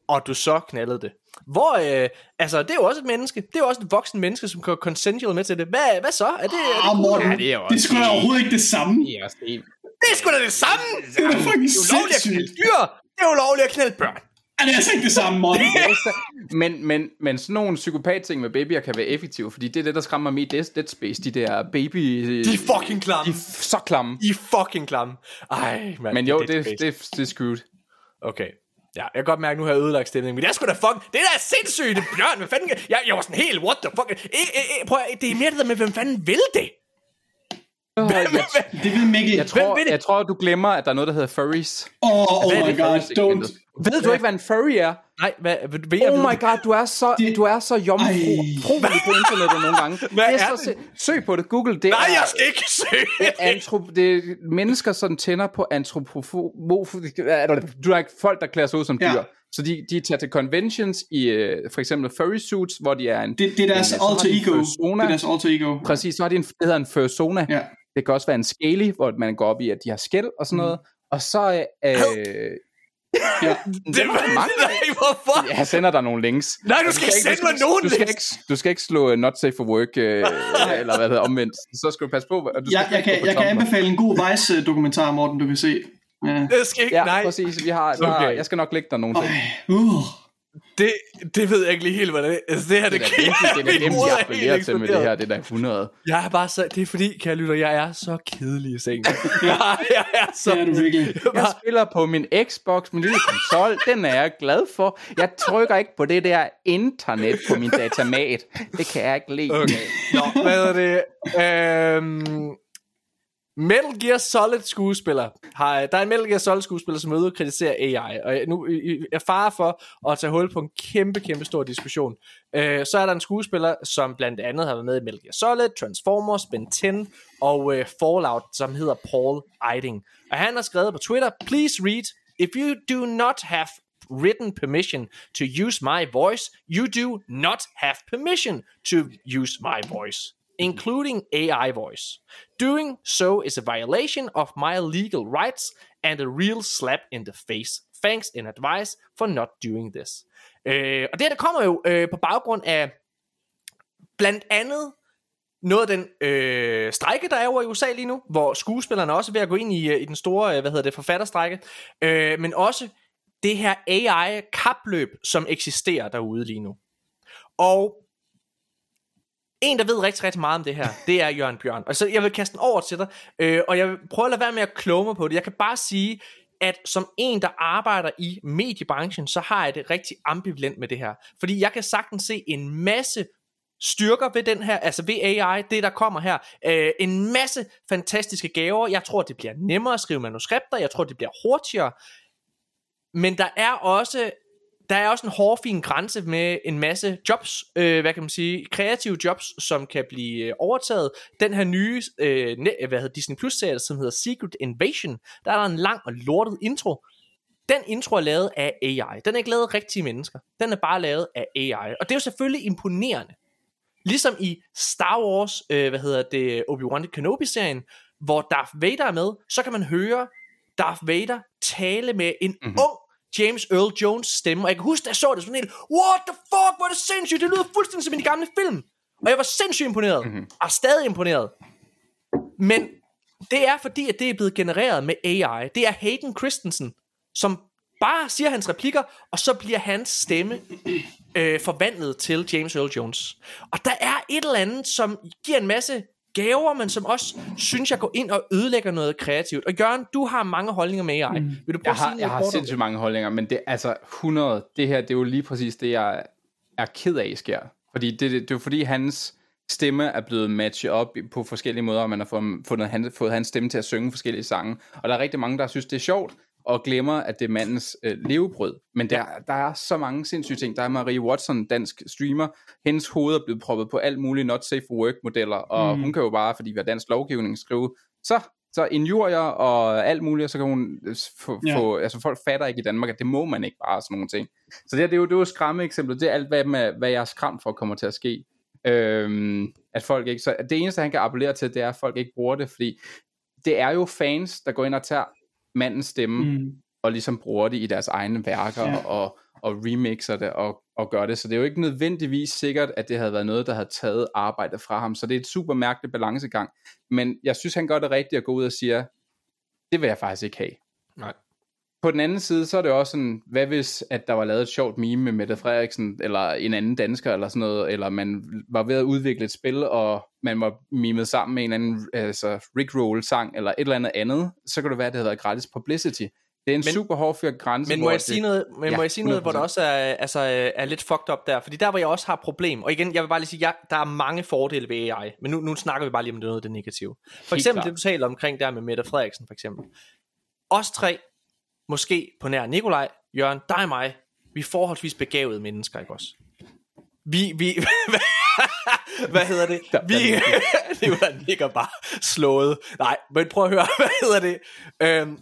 og du så knaldede det. Hvor, øh, altså, det er jo også et menneske. Det er jo også et voksen menneske, som går consensual med til det. Hvad, hvad så? Er det, er det, Ah, Morten, Ja, det er jo det er også sgu da overhovedet ikke det samme. Ja, Sten. det er sgu da det samme! Det er da fucking Det er ulovligt at knalde dyr. Det er ulovligt at knalde børn. Er det altså ikke det samme, Morten? Men, men, men sådan nogle psykopat-ting med babyer kan være effektive, fordi det er det, der skræmmer mig i Dead, Dead Space. De der baby... De er fucking klamme. de er så klamme. I er fucking klamme. Ej, man. Men jo, er det, det, det, det er screwed. Okay. Ja, jeg kan godt mærke, at nu har jeg ødelagt stemningen, men det er sgu da fuck, det der er sindssygt, det bjørn, hvad fanden, jeg, jeg var sådan helt, what the fuck, e, e, e, prøv at, det er mere det der med, hvem fanden vil det? Jeg, Det ved Mikkel. jeg, tror, vil det? jeg tror, du glemmer, at der er noget, der hedder furries. Oh, oh Hvad er my det god, don't. Ved du ikke, hvad en furry er? Nej, hvad, hvad, jeg Oh my god, du er så, Det- du er så Ej. jomfruelig på internettet nogle gange. [laughs] Hvad det er så, det? se- Søg på det, Google. Det Nej, er, jeg skal ikke søge. Antrop, det er mennesker, som tænder på antropofob... Du er ikke folk, der klæder sig ud som dyr. Ja. Så de, de tager til conventions i øh, for eksempel furry suits, hvor de er en... Det, det er deres så alter ego. Persona. Det er deres alter ego. Præcis, så har de en, det hedder en fursona. Ja. Det kan også være en scaly, hvor man går op i, at de har skæld og sådan noget. Og så... Øh, øh, Ja. Det var mange. [laughs] Nej, hvorfor? jeg sender dig nogle links. Nej, du skal ikke ikke- sende mig nogen du skal, links. ikke, du skal ikke slå uh, not safe for work, uh, [laughs] eller hvad det hedder, omvendt. Så skal du passe på. Du skal Jeg, jeg, kan, på jeg kan anbefale en god Vice-dokumentar, Morten, du kan se. Ja. Det skal ikke, Ja, nej. præcis. Vi har, der, Okay. Jeg skal nok lægge dig nogle ting. Uh. Det, det ved jeg ikke lige helt, hvad det er. Altså, det her, Det det, er da kan dem, det er da dem, Mit hoved de er helt appellerer til med det her. Det er da 100. Jeg er bare så, det er fordi, kære lytter, jeg er så kedelig i sengen. [laughs] jeg, jeg er så... Det er du virkelig. Jeg spiller på min Xbox, min lille konsol. Den er jeg glad for. Jeg trykker ikke på det der internet på min datamat. Det kan jeg ikke lide. Okay. Nå, hvad er det? Øhm, Metal Gear Solid skuespiller. Har, der er en Metal Gear Solid skuespiller, som er ude og kritisere AI. Og nu er far for at tage hul på en kæmpe, kæmpe stor diskussion. Øh, så er der en skuespiller, som blandt andet har været med i Metal Gear Solid, Transformers, Ben 10 og øh, Fallout, som hedder Paul Eiding. Og han har skrevet på Twitter, Please read, if you do not have written permission to use my voice, you do not have permission to use my voice, including AI voice. Doing so is a violation of my legal rights and a real slap in the face. Thanks in advice for not doing this. Øh, og det her, der kommer jo øh, på baggrund af blandt andet noget af den øh, strejke, der er over i USA lige nu, hvor skuespillerne også er ved at gå ind i, øh, i den store, øh, hvad hedder det, forfatterstrejke, øh, men også det her AI-kapløb, som eksisterer derude lige nu. Og en, der ved rigtig, rigtig meget om det her, det er Jørgen Bjørn. Og så jeg vil kaste den over til dig, øh, og jeg vil prøve at lade være med at kloge mig på det. Jeg kan bare sige, at som en, der arbejder i mediebranchen, så har jeg det rigtig ambivalent med det her. Fordi jeg kan sagtens se en masse styrker ved den her, altså ved AI, det der kommer her. Øh, en masse fantastiske gaver. Jeg tror, det bliver nemmere at skrive manuskripter. Jeg tror, det bliver hurtigere. Men der er også der er også en hårfin grænse med en masse jobs, øh, hvad kan man sige, kreative jobs, som kan blive øh, overtaget. Den her nye, øh, ne- hvad hedder Disney Plus serie, som hedder Secret Invasion, der er der en lang og lortet intro. Den intro er lavet af AI. Den er ikke lavet af rigtige mennesker. Den er bare lavet af AI. Og det er jo selvfølgelig imponerende. Ligesom i Star Wars, øh, hvad hedder det, Obi-Wan Kenobi-serien, hvor Darth Vader er med, så kan man høre Darth Vader tale med en mm-hmm. ung James Earl Jones stemme. Og jeg kan huske, da jeg så det sådan helt, what the fuck, hvor er det sindssygt, det lyder fuldstændig som i de gamle film. Og jeg var sindssygt imponeret, mm-hmm. og stadig imponeret. Men det er fordi, at det er blevet genereret med AI. Det er Hayden Christensen, som bare siger hans replikker, og så bliver hans stemme øh, forvandlet til James Earl Jones. Og der er et eller andet, som giver en masse gaver, men som også synes jeg går ind og ødelægger noget kreativt. Og Jørgen, du har mange holdninger med AI. Mm. Vil du prøve Jeg at sige har, jeg har sindssygt mange holdninger, men det altså 100, det her, det er jo lige præcis det, jeg er ked af sker. Fordi det, det, det er jo fordi, hans stemme er blevet matchet op på forskellige måder, og man har fået, fundet, han, fået hans stemme til at synge forskellige sange. Og der er rigtig mange, der synes, det er sjovt, og glemmer, at det er mandens øh, levebrød. Men der, der er så mange sindssyge ting. Der er Marie Watson, dansk streamer. Hendes hoved er blevet proppet på alt muligt not safe for work modeller, og mm. hun kan jo bare, fordi vi har dansk lovgivning, skrive, så så injurier og alt muligt, og så kan hun øh, få, Ja. ja. få, altså folk fatter ikke i Danmark, at det må man ikke bare, sådan nogle ting. Så det, her, det er jo, det er jo skræmme eksempler, det er alt, hvad, med, hvad jeg er skræmt for kommer til at ske. Øhm, at folk ikke, så det eneste, han kan appellere til, det er, at folk ikke bruger det, fordi det er jo fans, der går ind og tager mandens stemme, Mm. og ligesom bruger det i deres egne værker, Ja. og, og remixer det, og, og gør det. Så det er jo ikke nødvendigvis sikkert, at det havde været noget, der havde taget arbejdet fra ham. Så det er et super mærkeligt balancegang. Men jeg synes, han gør det rigtigt at gå ud og sige, det vil jeg faktisk ikke have. Nej. På den anden side, så er det også sådan, hvad hvis, at der var lavet et sjovt meme med Mette Frederiksen, eller en anden dansker, eller sådan noget, eller man var ved at udvikle et spil, og man var mimet sammen med en anden altså Rickroll-sang, eller et eller andet andet, så kan det være, at det havde været gratis publicity. Det er en Men- super hård fyr grænse. Men må jeg det- sige noget, men Ja, må jeg sige noget hvor der 100%. også er, altså, er lidt fucked up der? Fordi der, hvor jeg også har problem, og igen, jeg vil bare lige sige, ja, der er mange fordele ved AI, men nu, nu snakker vi bare lige om det noget af det negative. For Helt eksempel klart. det, du taler omkring der med Mette Frederiksen, for eksempel. Os tre, måske på nær Nikolaj, Jørgen, dig og mig, vi er forholdsvis begavede mennesker, ikke også? Vi, vi, [laughs] hvad hedder det? Vi, [laughs] det var nikker bare slået. Nej, men prøv at høre, [laughs] hvad hedder det? Øhm,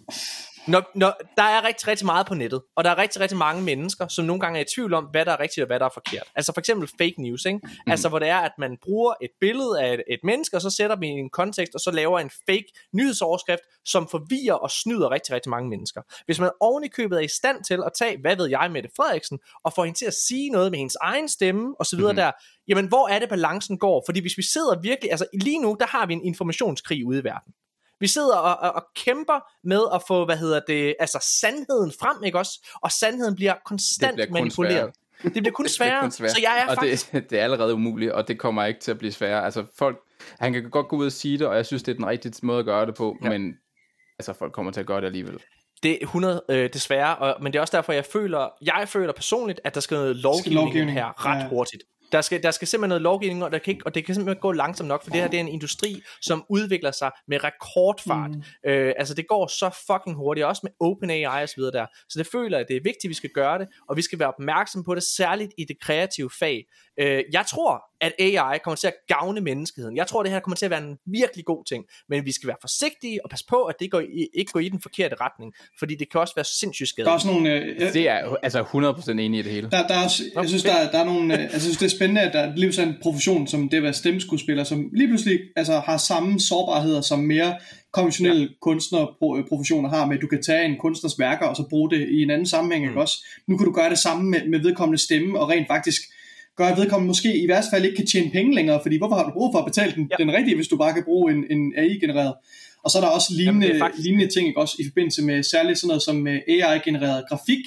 når, når, der er rigtig, rigtig meget på nettet, og der er rigtig, rigtig mange mennesker, som nogle gange er i tvivl om, hvad der er rigtigt og hvad der er forkert. Altså for eksempel fake news, ikke? Mm. Altså hvor det er, at man bruger et billede af et, et menneske, og så sætter vi i en kontekst, og så laver en fake nyhedsoverskrift, som forvirrer og snyder rigtig, rigtig mange mennesker. Hvis man oven i købet er i stand til at tage, hvad ved jeg, Mette Frederiksen, og få hende til at sige noget med hendes egen stemme, og så videre mm. der, jamen hvor er det balancen går? Fordi hvis vi sidder virkelig, altså lige nu, der har vi en informationskrig ude i verden. Vi sidder og, og, og kæmper med at få, hvad hedder det, altså sandheden frem, ikke også? Og sandheden bliver konstant Det bliver kun manipuleret. sværere. Det bliver kun [laughs] Det bliver sværere, kun sværere. så jeg er og faktisk... det, [laughs] det er allerede umuligt, og det kommer ikke til at blive sværere. Altså folk, han kan godt gå ud og sige det, og jeg synes, det er den rigtige måde at gøre det på, ja. men altså folk kommer til at gøre det alligevel. Det er 100 øh, desværre, og, men det er også derfor, jeg føler, jeg føler personligt, at der skal noget lovgivning, lovgivning, her ret ja. hurtigt. Der skal, der skal simpelthen noget lovgivning, og, der kan ikke, og det kan simpelthen gå langsomt nok, for det her det er en industri, som udvikler sig med rekordfart. Mm. Øh, altså det går så fucking hurtigt, også med OpenAI og så videre der. Så det føler jeg, det er vigtigt, at vi skal gøre det, og vi skal være opmærksom på det, særligt i det kreative fag. Øh, jeg tror, at AI kommer til at gavne menneskeheden. Jeg tror, det her kommer til at være en virkelig god ting, men vi skal være forsigtige og passe på, at det går i, ikke går i den forkerte retning, fordi det kan også være sindssygt Der er skadeligt. også nogle... Øh, jeg, Det er altså 100% enig i det hele. der, der er også, jeg synes, der, er- der er nogle... Øh, altså, jeg synes, det er spændende, at der lige sådan en profession som det at være stemmeskuespiller, som lige pludselig altså, har samme sårbarheder som mere konventionelle ja. kunstnerprofessioner har med, at du kan tage en kunstners værker og så bruge det i en anden sammenhæng, mm. ikke også? Nu kan du gøre det samme med, med vedkommende stemme, og rent faktisk gøre, at vedkommende måske i værste fald ikke kan tjene penge længere, fordi hvorfor har du brug for at betale den, Ja. den rigtige, hvis du bare kan bruge en, en AI-genereret? Og så er der også lignende, Jamen, faktisk... lignende ting, ikke? også i forbindelse med særligt sådan noget som øh, AI-genereret grafik,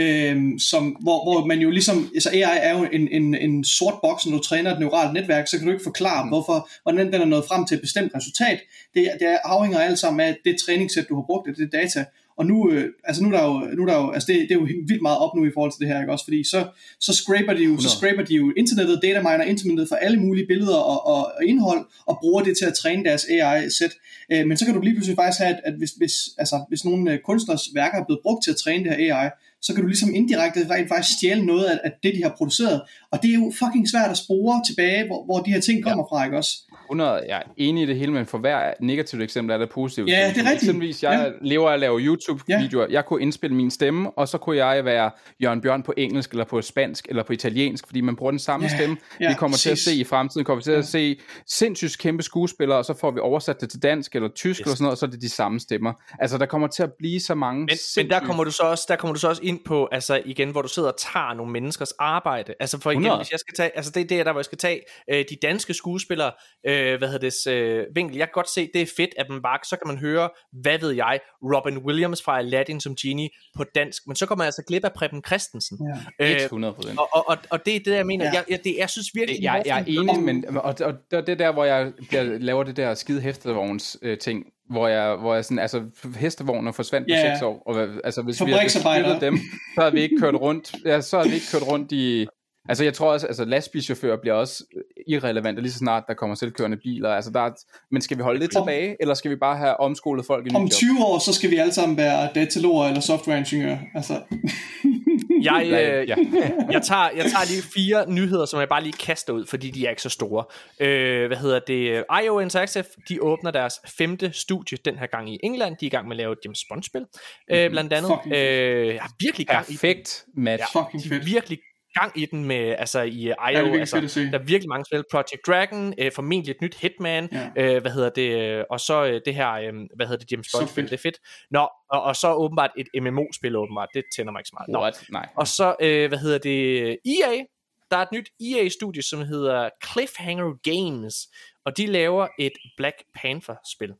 øhm, som, hvor, hvor man jo ligesom, altså AI er jo en, en, en sort boks, når du træner et neuralt netværk, så kan du ikke forklare, mm. hvorfor, hvordan den er nået frem til et bestemt resultat. Det, det afhænger alt sammen af det træningssæt, du har brugt, af det data. Og nu, øh, altså nu er der jo, nu er der jo altså det, det er jo vildt meget op nu i forhold til det her, ikke også? Fordi så, så scraper de jo, så 100. scraper de jo internettet, data miner internettet for alle mulige billeder og, og, og indhold, og bruger det til at træne deres AI-sæt. Øh, men så kan du lige pludselig faktisk have, at, at hvis, hvis, altså, hvis nogle øh, kunstners værker er blevet brugt til at træne det her AI, så kan du ligesom indirekte rent faktisk stjæle noget af, af det, de har produceret. Og det er jo fucking svært at spore tilbage, hvor, hvor de her ting kommer fra, ikke også? 100, jeg er enig i det hele, men for hver negativt eksempel er der positivt. Ja, det er rigtigt. Eksempelvis, jeg ja. lever af at lave YouTube-videoer. Ja. Jeg kunne indspille min stemme, og så kunne jeg være Jørgen Bjørn på engelsk, eller på spansk, eller på italiensk, fordi man bruger den samme Ja, stemme. ja, vi kommer til at præcis. se i fremtiden, kommer vi til at se sindssygt kæmpe skuespillere, og så får vi oversat det til dansk eller tysk, yes. eller sådan noget, og så er det de samme stemmer. Altså, der kommer til at blive så mange Men, men der kommer du så også, der kommer du så også ind på, altså igen, hvor du sidder og tager nogle menneskers arbejde. Altså for igen, 100. hvis jeg skal tage, altså det er det, der hvor jeg skal tage øh, de danske skuespillere, øh, hvad hedder det, øh, vinkel. Jeg kan godt se, det er fedt, at man bare, så kan man høre, hvad ved jeg, Robin Williams fra Aladdin som genie på dansk, men så kommer man altså glip af Preben Christensen. Ja. Øh, 100 procent. og, og, og, og det er det, jeg mener. Ja. Jeg, jeg, det, jeg synes virkelig, Jeg, jeg er enig, men og, og det det er der, hvor jeg bliver, laver det der skide hestevogns øh, ting, hvor jeg, hvor jeg sådan, altså hestevognen forsvandt på Ja. seks år, og altså hvis vi havde dem, så havde vi ikke kørt rundt, ja, så havde vi ikke kørt rundt i, altså jeg tror også, altså lastbilchauffører bliver også irrelevante lige så snart der kommer selvkørende biler, altså der er, men skal vi holde det Om- tilbage, eller skal vi bare have omskolet folk i Om job? 20 år, så skal vi alle sammen være dataloger eller softwareingeniører. Altså, [laughs] Jeg, Ja, øh, ja. [laughs] jeg, tager, jeg tager lige fire nyheder, som jeg bare lige kaster ud, fordi de er ikke så store. Øh, hvad hedder det? IO Interactive, de åbner deres femte studie den her gang i England. De er i gang med at lave et James Bond-spil, øh, blandt andet. Fucking Øh, jeg har virkelig gang i Perfekt match. fucking de fedt. er virkelig gang i den med, altså i IO, det er virkelig altså, der er virkelig mange spil, Project Dragon, øh, formentlig et nyt Hitman, Ja. øh, hvad hedder det, øh, og så øh, det her, øh, hvad hedder det, James Bond spil, det er fedt. Nå, og, og så åbenbart et MMO-spil åbenbart, det tænder mig ikke så meget. Nå, What? Nej. og så, øh, hvad hedder det, EA, der er et nyt EA-studie, som hedder Cliffhanger Games, og de laver et Black Panther-spil.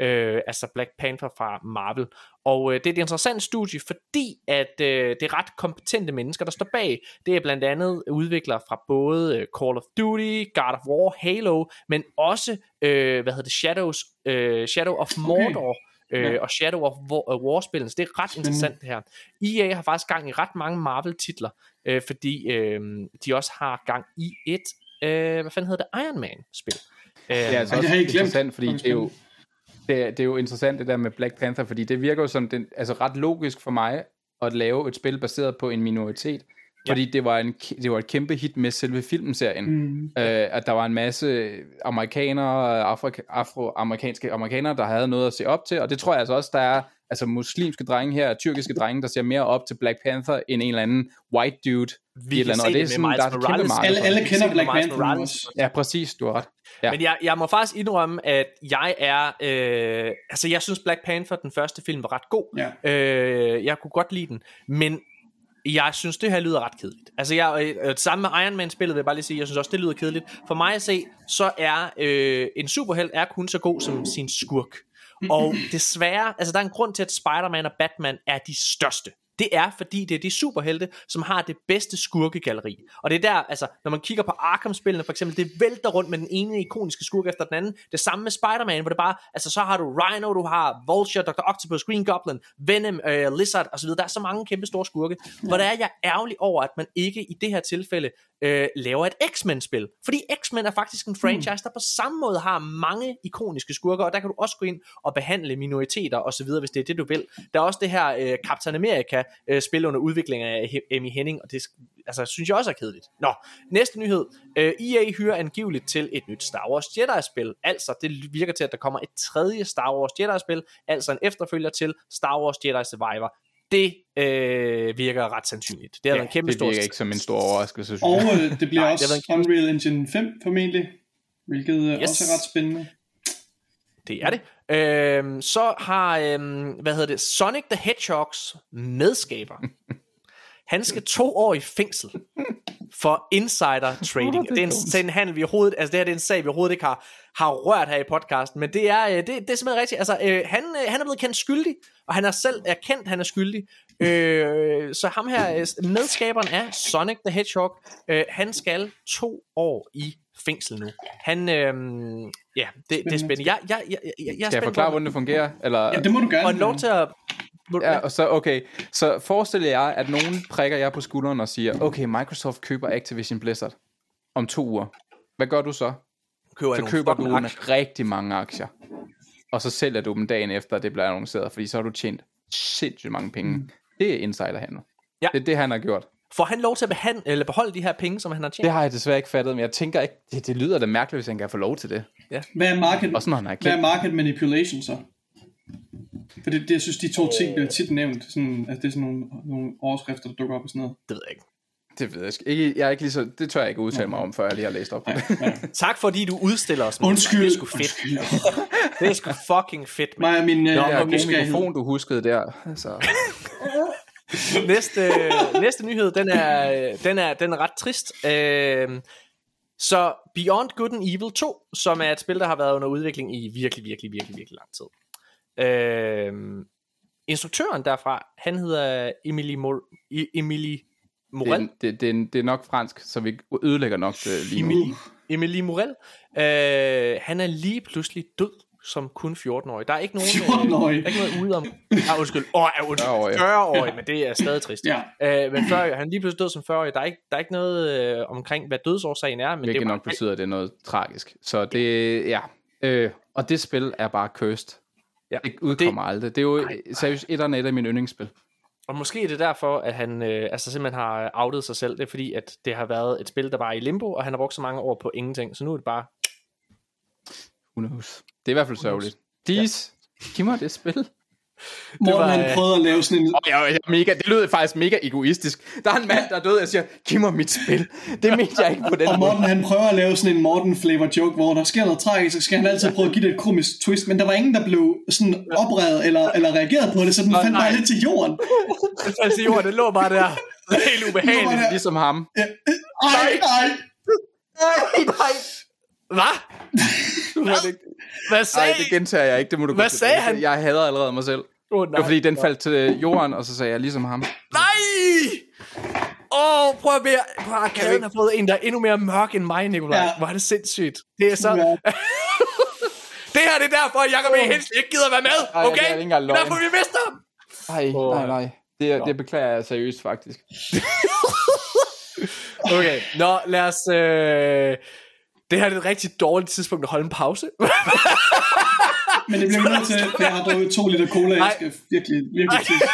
Øh, altså Black Panther fra Marvel. Og øh, det er et interessant studie, fordi at øh, det er ret kompetente mennesker, der står bag. Det er blandt andet udviklere fra både øh, Call of Duty, God of War, Halo, men også, øh, hvad hedder det, Shadows, øh, Shadow of Mordor. Øh, Ja. og Shadow of War, uh, War-spillene. Så det er ret interessant det her. EA har faktisk gang i ret mange Marvel-titler, øh, fordi øh, de også har gang i et, øh, hvad fanden hedder det, Iron Man-spil. Øh, Det er altså det også har ikke glemt. interessant, fordi det er jo det er, det er jo interessant det der med Black Panther, fordi det virker jo som den, altså ret logisk for mig at lave et spil baseret på en minoritet, fordi det, var en, det var et kæmpe hit med selve filmserien. Mm. Øh, at der var en masse amerikanere, afro- afroamerikanske amerikanere, der havde noget at se op til, og det tror jeg altså også, der er altså muslimske drenge her, tyrkiske drenge, der ser mere op til Black Panther end en eller anden white dude i et eller andet, og det er sådan, der er et kæmpe marked Alle, alle kender Black Miles Panther. Ja, præcis, du har ret. Ja. Men jeg, jeg må faktisk indrømme, at jeg er... Øh, altså, jeg synes Black Panther, den første film, var ret god. Ja. Øh, jeg kunne godt lide den. Men Jeg synes, det her lyder ret kedeligt. Altså, jeg, øh, sammen med Iron Man-spillet vil jeg bare lige sige, jeg synes også, det lyder kedeligt. For mig at se, så er øh, en superhelt er kun så god som sin skurk. Og desværre, altså der er en grund til, at Spider-Man og Batman er de største. Det er, fordi det er de superhelte, som har det bedste skurkegalleri. Og det er der, altså, når man kigger på Arkham-spillene for eksempel, det vælter rundt med den ene ikoniske skurk efter den anden. Det samme med Spider-Man, hvor det bare, altså så har du Rhino, du har Vulture, Dr. Octopus, Green Goblin, Venom, øh, Lizard osv. Der er så mange kæmpe store skurke. Hvor det er, jeg er ærgerlig over, at man ikke i det her tilfælde øh, laver et X-Men-spil. Fordi X-Men er faktisk en franchise, der på samme måde har mange ikoniske skurker, og der kan du også gå ind og behandle minoriteter osv., hvis det er det, du vil. Der er også det her øh, Captain America øh, under udvikling af Emmy Henning, og det altså, synes jeg også er kedeligt. Nå, næste nyhed. Øh, EA hyrer angiveligt til et nyt Star Wars Jedi-spil. Altså, det virker til, at der kommer et tredje Star Wars Jedi-spil, altså en efterfølger til Star Wars Jedi Survivor det øh, virker ret sandsynligt. Det er ja, en kæmpe det stor... virker ikke som en stor overraskelse, synes Og øh, det bliver Nej, også det kæmpe... Unreal Engine 5 formentlig, hvilket øh, yes. også er ret spændende. Det er det. Øhm, så har, øhm, hvad hedder det, Sonic the Hedgehogs medskaber. [laughs] Han skal to år i fængsel for insider [laughs] trading. det, er en, det er en handel, vi overhovedet, altså det her det er en sag, vi overhovedet ikke har, har rørt her i podcasten, men det er, øh, det, det er simpelthen rigtigt. Altså, øh, han, øh, han er blevet kendt skyldig, og han har selv erkendt, at han er skyldig. Øh, så ham her, medskaberen af Sonic the Hedgehog, øh, han skal to år i fængsel nu. Han, øh, ja, det, det er spændende. Jeg, jeg, jeg, jeg, jeg skal jeg forklare, hvordan det fungerer? Eller? Ja, det må du gerne. Og lov til at Ja, og så, okay, så forestiller jeg, at nogen prikker jer på skulderen og siger, okay, Microsoft køber Activision Blizzard om to uger. Hvad gør du så? Køber så køber du aktier. rigtig mange aktier. Og så sælger du dem dagen efter, det bliver annonceret, fordi så har du tjent sindssygt mange penge. Mm. Det er insiderhandel. Ja. Det er det, han har gjort. Får han lov til at behandle, eller beholde de her penge, som han har tjent? Det har jeg desværre ikke fattet, men jeg tænker ikke, det, det lyder da mærkeligt, hvis han kan få lov til det. Ja. Hvad er market, Også når han er hvad er market manipulation så? For det, det, jeg synes, de to ting bliver tit nævnt, sådan, at det er sådan nogle, nogle overskrifter, der dukker op og sådan noget. Det ved jeg ikke. Det ved jeg ikke. Jeg er ikke lige så, det tør jeg ikke udtale mig om, før jeg lige har læst op. Ja, ja. [laughs] tak fordi du udstiller os. Undskyld. Det er sgu fedt. [laughs] det er sgu fucking fedt. Man. min, øh, Nå, der mikrofon, du huskede der. Så. [laughs] næste, næste nyhed, den er, den er, den er ret trist. Øh, så Beyond Good and Evil 2, som er et spil, der har været under udvikling i virkelig, virkelig, virkelig, virkelig lang tid. Øh, instruktøren derfra, han hedder Emily, Mor- Emily Morel. Det, det, det, er, det er nok fransk, så vi ødelægger nok det lige nu. Emily, Emily Morel. Øh, han er lige pludselig død som kun 14-årig. Der er ikke nogen, 14-årig. Øh, der er ikke noget ude om... Ah, undskyld. Åh, oh, undskyld. 40-årig, ja. men det er stadig trist. Ja. Øh, men 40, han er lige pludselig død som 40-årig. Der er ikke, der er ikke noget øh, omkring, hvad dødsårsagen er. Men Hvilket det er nok betyder, at det er noget tragisk. Så det, ja. Øh, og det spil er bare cursed. Ja. Det udkommer det, aldrig. Det er jo ej, seriøst et et af mine yndlingsspil. Og måske er det derfor, at han øh, altså simpelthen har outet sig selv. Det er fordi, at det har været et spil, der var i limbo, og han har brugt så mange år på ingenting. Så nu er det bare... Who knows? Det er i hvert fald sørgeligt. Dis, ja. giv mig det spil. Morten var, han øh, prøvede at lave sådan en... Ja, ja, mega, det lød faktisk mega egoistisk. Der er en mand, der er død, og siger, giv mig mit spil. Det mente jeg ikke på den Og Morten måde. han prøver at lave sådan en Morten flavor joke, hvor der sker noget tragisk, så skal han altid prøve at give det et komisk twist, men der var ingen, der blev sådan oprevet eller, eller reageret på det, så den fandt bare lidt til jorden. Den faldt til jorden, det lå bare der. [laughs] Helt ubehageligt. Ligesom ham. Ja. Ej, ej. Nej, nej. [laughs] Hvad? Hvad? Hvad sagde Nej, det gentager jeg ikke, det må du Hvad sagde han? Jeg hader allerede mig selv. Oh, nej, det var fordi, den faldt til jorden, og så sagde jeg ligesom ham. Nej! Åh, oh, prøv at være... Prøv at Kaden har fået en, der er endnu mere mørk end mig, Nikolaj. Ja. Hvor er det sindssygt. Det er så... Ja. [laughs] det her det er derfor, at Jacob oh. helst ikke gider være med, okay? Ej, det er ikke derfor, vi mister ham. Nej, oh. nej, nej. Det, det beklager jeg seriøst, faktisk. [laughs] okay, nå, lad os... Øh... Det her er et rigtig dårligt tidspunkt at holde en pause. [laughs] Men det bliver nødt til, at jeg har drukket to liter cola, jeg skal virkelig, virkelig til. [laughs]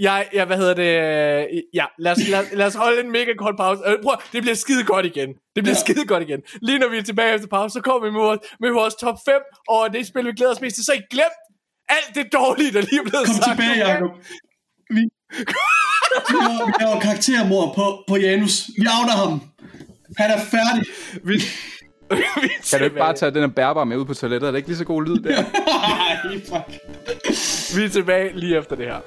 Jeg, jeg, hvad hedder det? Ja, lad os, lad, lad os holde en mega kort pause. Øh, prøv, det bliver skide godt igen. Det bliver ja. skide godt igen. Lige når vi er tilbage efter pause, så kommer vi med vores, med vores top 5, og det spil, vi glæder os mest til. Så I glemt alt det dårlige, der lige er blevet Kom sagt. Kom tilbage, Jacob. Vi, vi laver karaktermord på, på Janus. Vi avner ham. Han er færdig. Vi, [laughs] vi kan du ikke bare tage den her bærbar med ud på toilettet? Er det ikke lige så god lyd der? Nej, fuck. Vi er tilbage lige efter det her.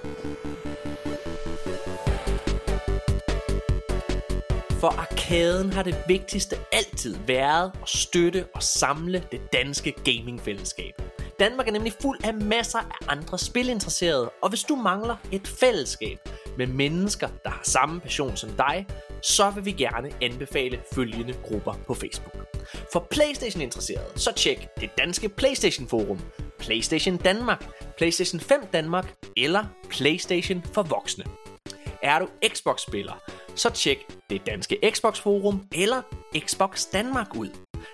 For arkaden har det vigtigste altid været at støtte og samle det danske gamingfællesskab. Danmark er nemlig fuld af masser af andre spilinteresserede, og hvis du mangler et fællesskab med mennesker, der har samme passion som dig, så vil vi gerne anbefale følgende grupper på Facebook. For Playstation interesserede, så tjek det danske Playstation Forum, Playstation Danmark, Playstation 5 Danmark eller Playstation for voksne. Er du Xbox-spiller, så tjek det danske Xbox Forum eller Xbox Danmark ud.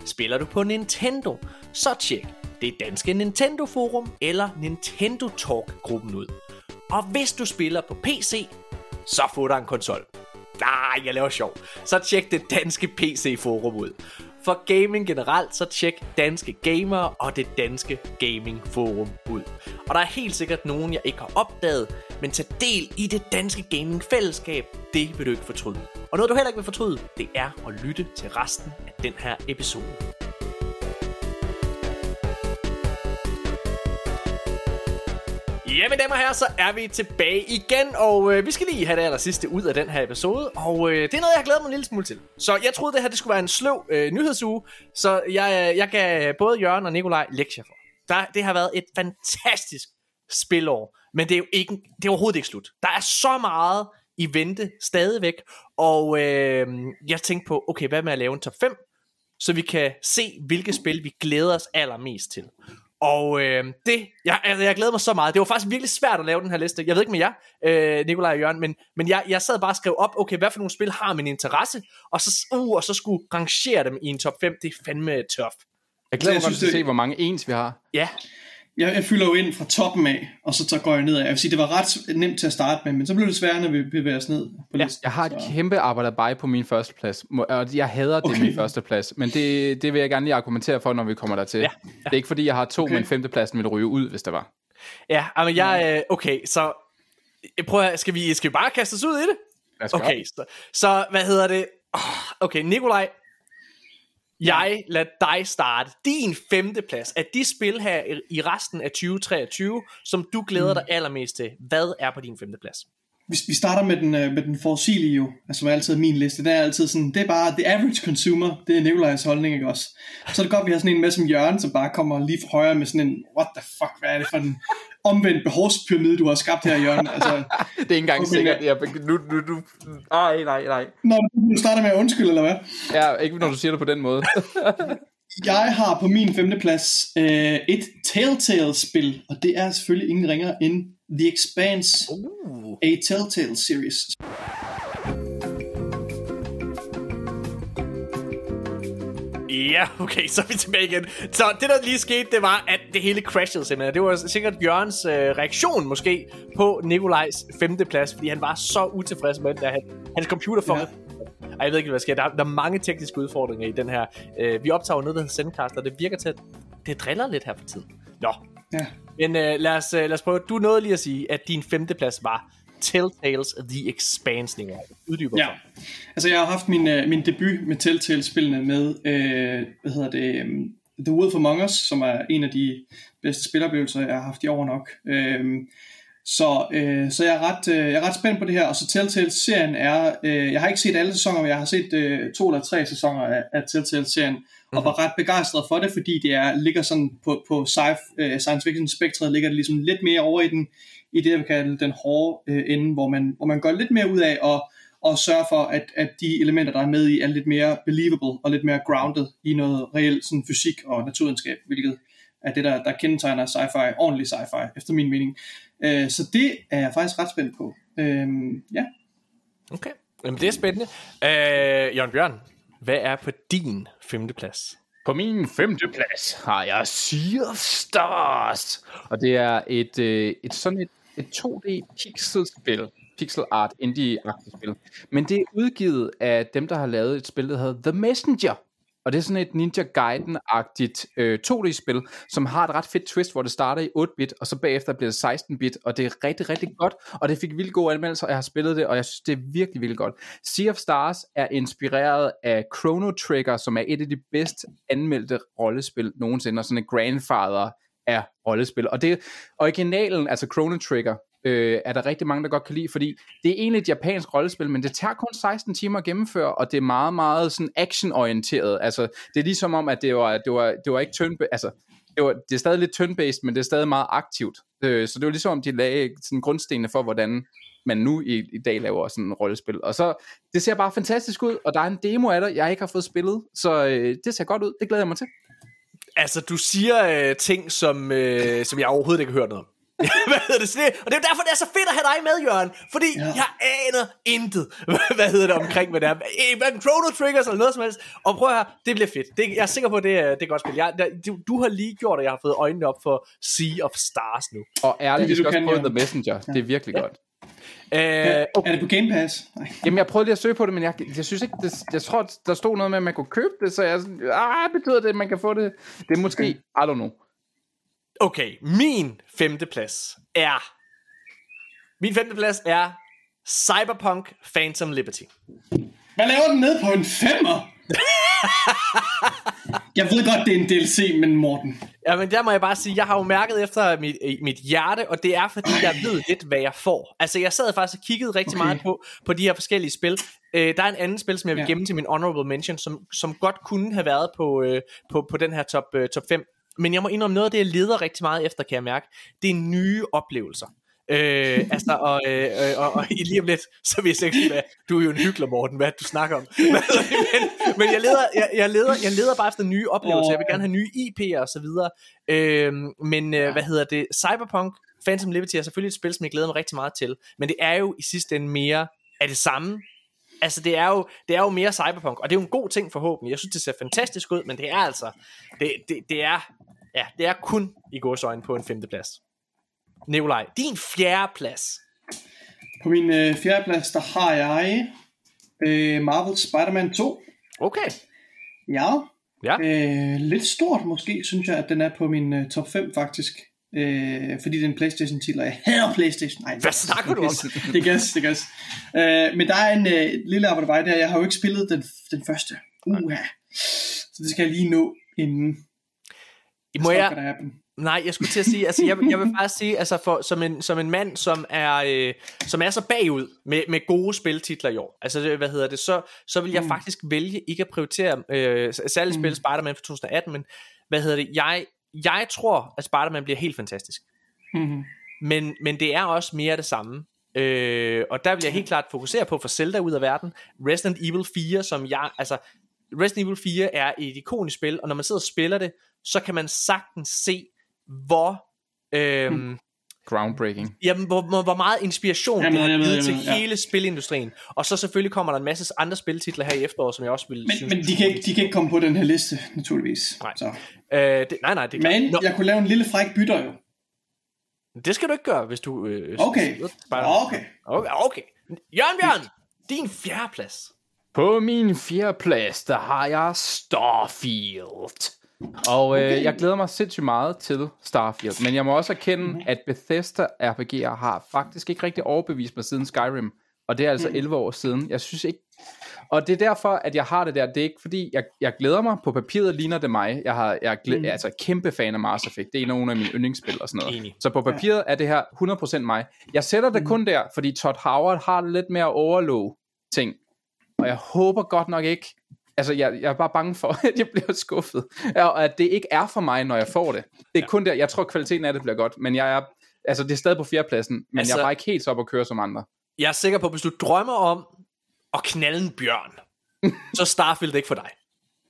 Spiller du på Nintendo, så tjek det danske Nintendo Forum eller Nintendo Talk-gruppen ud. Og hvis du spiller på PC, så få dig en konsol. Nej, jeg laver sjov. Så tjek det danske PC-forum ud. For gaming generelt, så tjek Danske Gamer og det Danske Gaming Forum ud. Og der er helt sikkert nogen, jeg ikke har opdaget, men tag del i det danske gaming fællesskab, det vil du ikke fortryde. Og noget du heller ikke vil fortryde, det er at lytte til resten af den her episode. Ja, mine damer og herrer, så er vi tilbage igen, og øh, vi skal lige have det aller sidste ud af den her episode, og øh, det er noget, jeg har glædet mig en lille smule til. Så jeg troede, det her det skulle være en sløv øh, nyhedsuge, så jeg, øh, jeg gav både Jørgen og Nikolaj lektier for. Der, det har været et fantastisk spilår, men det er jo ikke, det er overhovedet ikke slut. Der er så meget i vente stadigvæk, og øh, jeg tænkte på, okay, hvad med at lave en top 5, så vi kan se, hvilke spil vi glæder os allermest til. Og øh, det, jeg, altså, jeg glæder mig så meget. Det var faktisk virkelig svært at lave den her liste. Jeg ved ikke med jer, øh, Nikolaj og Jørgen, men, men jeg, jeg sad bare og skrev op, okay, hvad for nogle spil har min interesse, og så, uh, og så skulle rangere dem i en top 5. Det er fandme tough. Jeg glæder mig til at se, hvor mange ens vi har. Ja, Jeg, jeg fylder jo ind fra toppen af, og så, så går jeg nedad. Jeg vil sige, det var ret nemt til at starte med, men så blev det sværere, når vi bevæger os ned på Ja, listen. Jeg har et så. kæmpe arbejde bag på min første plads, og jeg hader det Okay. min første plads, men det, det vil jeg gerne lige argumentere for, når vi kommer dertil. Ja, Det er ikke fordi, jeg har to, Okay. men femtepladsen vil ryge ud, hvis det var. ja, men jeg, øh, okay, så prøv at, skal vi, skal vi bare kaste os ud i det? Okay, så, så hvad hedder det? Okay, Nikolaj, jeg lader dig starte. Din femteplads af de spil her i- resten af 2023, som du glæder dig allermest til. Hvad er på din femteplads? Vi, vi starter med den, øh, med den forudsigelige jo, altså som er altid min liste. Den er altid sådan, det er bare the average consumer, det er Nikolajs holdning, ikke også? Så er det godt, vi har sådan en med som Jørgen, som bare kommer lige fra højre med sådan en, what the fuck, hvad er det for en omvendt behovspyramide, du har skabt her, Jørgen? Altså, [laughs] Det er ikke engang Okay. sikkert. Jeg, nu, nu, nu, ej, nej, nej. når du starter med at undskylde, eller hvad? Ja, ikke når du siger det på den måde. [laughs] Jeg har på min femteplads øh, et Telltale-spil, og det er selvfølgelig ingen ringer end The Expanse, Uh. a Telltale series. Ja, okay, så er vi tilbage igen. Så det, der lige skete, det var, at det hele crashede simpelthen. Det var sikkert Jørgens øh, reaktion måske på Nikolajs femteplads, fordi han var så utilfreds med, at han, hans computer for... Ja. Ej, jeg ved ikke, hvad der sker. Der, er- der er mange tekniske udfordringer i den her. Øh, vi optager noget, der hedder Sendcast, og det virker til, at det driller lidt her for tiden. Nå, Ja. men øh, lad, os, øh, lad os prøve. Du nåede lige at sige, at din femteplads var Telltales The Expanse, Nikolaj. Uddyber Ja, altså jeg har haft min, øh, min debut med Telltale-spillene med, øh, hvad hedder det, øh, The Wolf Among Us, som er en af de bedste spiloplevelser, jeg har haft i år nok. Øh, så, øh, så jeg, er ret, øh, jeg er ret spændt på det her, og så Telltale-serien er, øh, jeg har ikke set alle sæsoner, men jeg har set øh, to eller tre sæsoner af, af Telltale-serien, og var ret begejstret for det, fordi det er, ligger sådan på, på sci- øh, science fiction spektret, ligger det ligesom lidt mere over i den, i det, jeg vil kalde den hårde øh, ende, hvor man, hvor man går lidt mere ud af at, at sørge for, at, at de elementer, der er med i, er lidt mere believable og lidt mere grounded i noget reelt sådan fysik og naturvidenskab, hvilket er det, der, der kendetegner sci-fi, ordentlig sci-fi, efter min mening. Øh, så det er jeg faktisk ret spændt på. Øh, ja. Okay, Jamen, det er spændende. Øh, Jørgen Bjørn, hvad er på din femteplads? På min femte plads har jeg Sea of Stars. Og det er et, øh, et sådan et, et 2D pixelspil. Pixel art indie-agtigt spil. Men det er udgivet af dem, der har lavet et spil, der hedder The Messenger. Og det er sådan et Ninja Gaiden-agtigt øh, 2D-spil, som har et ret fedt twist, hvor det starter i 8-bit, og så bagefter bliver det 16-bit, og det er rigtig, rigtig godt, og det fik vildt gode anmeldelser, og jeg har spillet det, og jeg synes, det er virkelig, vildt godt. Sea of Stars er inspireret af Chrono Trigger, som er et af de bedst anmeldte rollespil nogensinde, og sådan en grandfather af rollespil. Og det originalen, altså Chrono Trigger, øh, er der rigtig mange, der godt kan lide, fordi det er egentlig et japansk rollespil, men det tager kun 16 timer at gennemføre, og det er meget, meget sådan actionorienteret. Altså, det er ligesom om, at det var, det var, det var ikke turn altså, det, var, det er stadig lidt turn-based, men det er stadig meget aktivt. Øh, så det var ligesom om, de lagde sådan grundstenene for, hvordan man nu i, i dag laver sådan en rollespil. Og så, det ser bare fantastisk ud, og der er en demo af det, jeg ikke har fået spillet, så øh, det ser godt ud, det glæder jeg mig til. Altså, du siger øh, ting, som, øh, som jeg overhovedet ikke har hørt noget om. [laughs] hvad hedder det, det? Og det er derfor, det er så fedt at have dig med, Jørgen. Fordi ja. jeg aner intet, [laughs] hvad hedder det omkring, hvad det er. Hverken Chrono Triggers eller noget som helst. Og prøv her, det bliver fedt. Det, jeg er sikker på, at det er, det er godt spil. Jeg, du, du, har lige gjort, at jeg har fået øjnene op for Sea of Stars nu. Og ærligt, vi skal også prøve The Messenger. Ja. Det er virkelig ja. godt. Uh, okay. Er det på Game Pass? Nej. Jamen, jeg prøvede lige at søge på det, men jeg, jeg synes ikke, det, jeg tror, der stod noget med, at man kunne købe det, så jeg ah, betyder det, at man kan få det? Det er måske, okay. I don't know. Okay, min femte plads er... Min femte plads er Cyberpunk Phantom Liberty. Hvad laver den ned på en femmer? jeg ved godt, det er en DLC, men Morten. Ja, men der må jeg bare sige, jeg har jo mærket efter mit, mit hjerte, og det er fordi, jeg ved lidt, hvad jeg får. Altså, jeg sad faktisk og kiggede rigtig okay. meget på, på de her forskellige spil. Øh, der er en anden spil, som jeg vil ja. gemme til min honorable mention, som, som godt kunne have været på, øh, på, på den her top, øh, top 5 men jeg må indrømme, noget af det, jeg leder rigtig meget efter, kan jeg mærke, det er nye oplevelser. Øh, altså, og, øh, øh og, og, lige om lidt, så vil jeg sige, at du er jo en hyggelig, Morten, hvad du snakker om. [laughs] men, men jeg, leder, jeg, jeg, leder, jeg leder bare efter nye oplevelser, jeg vil gerne have nye IP'er og så videre. Øh, men øh, hvad hedder det? Cyberpunk Phantom Liberty er selvfølgelig et spil, som jeg glæder mig rigtig meget til, men det er jo i sidste ende mere af det samme, Altså det er, jo, det er jo mere cyberpunk Og det er jo en god ting forhåbentlig Jeg synes det ser fantastisk ud Men det er altså Det, det, det er Ja, det er kun i godsøjne på en femteplads. Nikolaj, din fjerde plads. På min øh, fjerde plads, der har jeg øh, Marvel Spider-Man 2. Okay. Ja. ja. Øh, lidt stort måske, synes jeg, at den er på min øh, top 5 faktisk. Øh, fordi det er en Playstation-titel, og jeg hader Playstation. Nej, Hvad snakker du om? [laughs] det gas, det gas. Øh, men der er en øh, lille arbejde der. Jeg har jo ikke spillet den, den første. Uha. Så det skal jeg lige nå inden må jeg, nej, jeg skulle til at sige, altså jeg, jeg vil faktisk sige, altså for, som, en, som en mand, som er, øh, som er så bagud med, med gode spiltitler i år, altså hvad hedder det, så, så vil jeg mm. faktisk vælge ikke at prioritere øh, særligt mm. Spider-Man for 2018, men hvad hedder det, jeg, jeg tror, at Spider-Man bliver helt fantastisk. Mm. Men, men det er også mere det samme. Øh, og der vil jeg helt klart fokusere på for Zelda ud af verden. Resident Evil 4, som jeg, altså Resident Evil 4 er et ikonisk spil, og når man sidder og spiller det, så kan man sagtens se, hvor... Øhm, hmm. Groundbreaking. Jamen, hvor, hvor, meget inspiration jamen, det har givet til ja. hele spilindustrien. Og så selvfølgelig kommer der en masse andre spiltitler her i efteråret, som jeg også vil men, synes... Men de kan, ikke, de kan ikke komme på den her liste, naturligvis. Nej, så. øh, det, nej, nej. Det men Nå. jeg kunne lave en lille fræk bytter jo. Det skal du ikke gøre, hvis du... Øh, okay. okay. Okay. Okay. Jørgen Bjørn, din fjerde plads. På min fjerde plads, der har jeg Starfield. Og øh, okay. jeg glæder mig sindssygt meget til Starfield, men jeg må også erkende, mm. at Bethesda RPG'er har faktisk ikke rigtig overbevist mig siden Skyrim, og det er altså mm. 11 år siden. Jeg synes ikke, og det er derfor, at jeg har det der. Det er ikke fordi, jeg, jeg glæder mig. På papiret ligner det mig. Jeg, har, jeg er glæ- mm. altså kæmpe fan af Mass Effect. Det er nogle af mine yndlingsspil og sådan noget. Enig. Så på papiret er det her 100% mig. Jeg sætter det mm. kun der, fordi Todd Howard har lidt mere overlov ting. Og jeg håber godt nok ikke, altså jeg, jeg er bare bange for, [laughs] at jeg bliver skuffet, og at det ikke er for mig, når jeg får det. Det er ja. kun der, jeg tror kvaliteten af det bliver godt, men jeg er, altså det er stadig på fjerdepladsen, men altså, jeg er bare ikke helt så op at køre som andre. Jeg er sikker på, at hvis du drømmer om at knalde en bjørn, [laughs] så Starfield ikke for dig.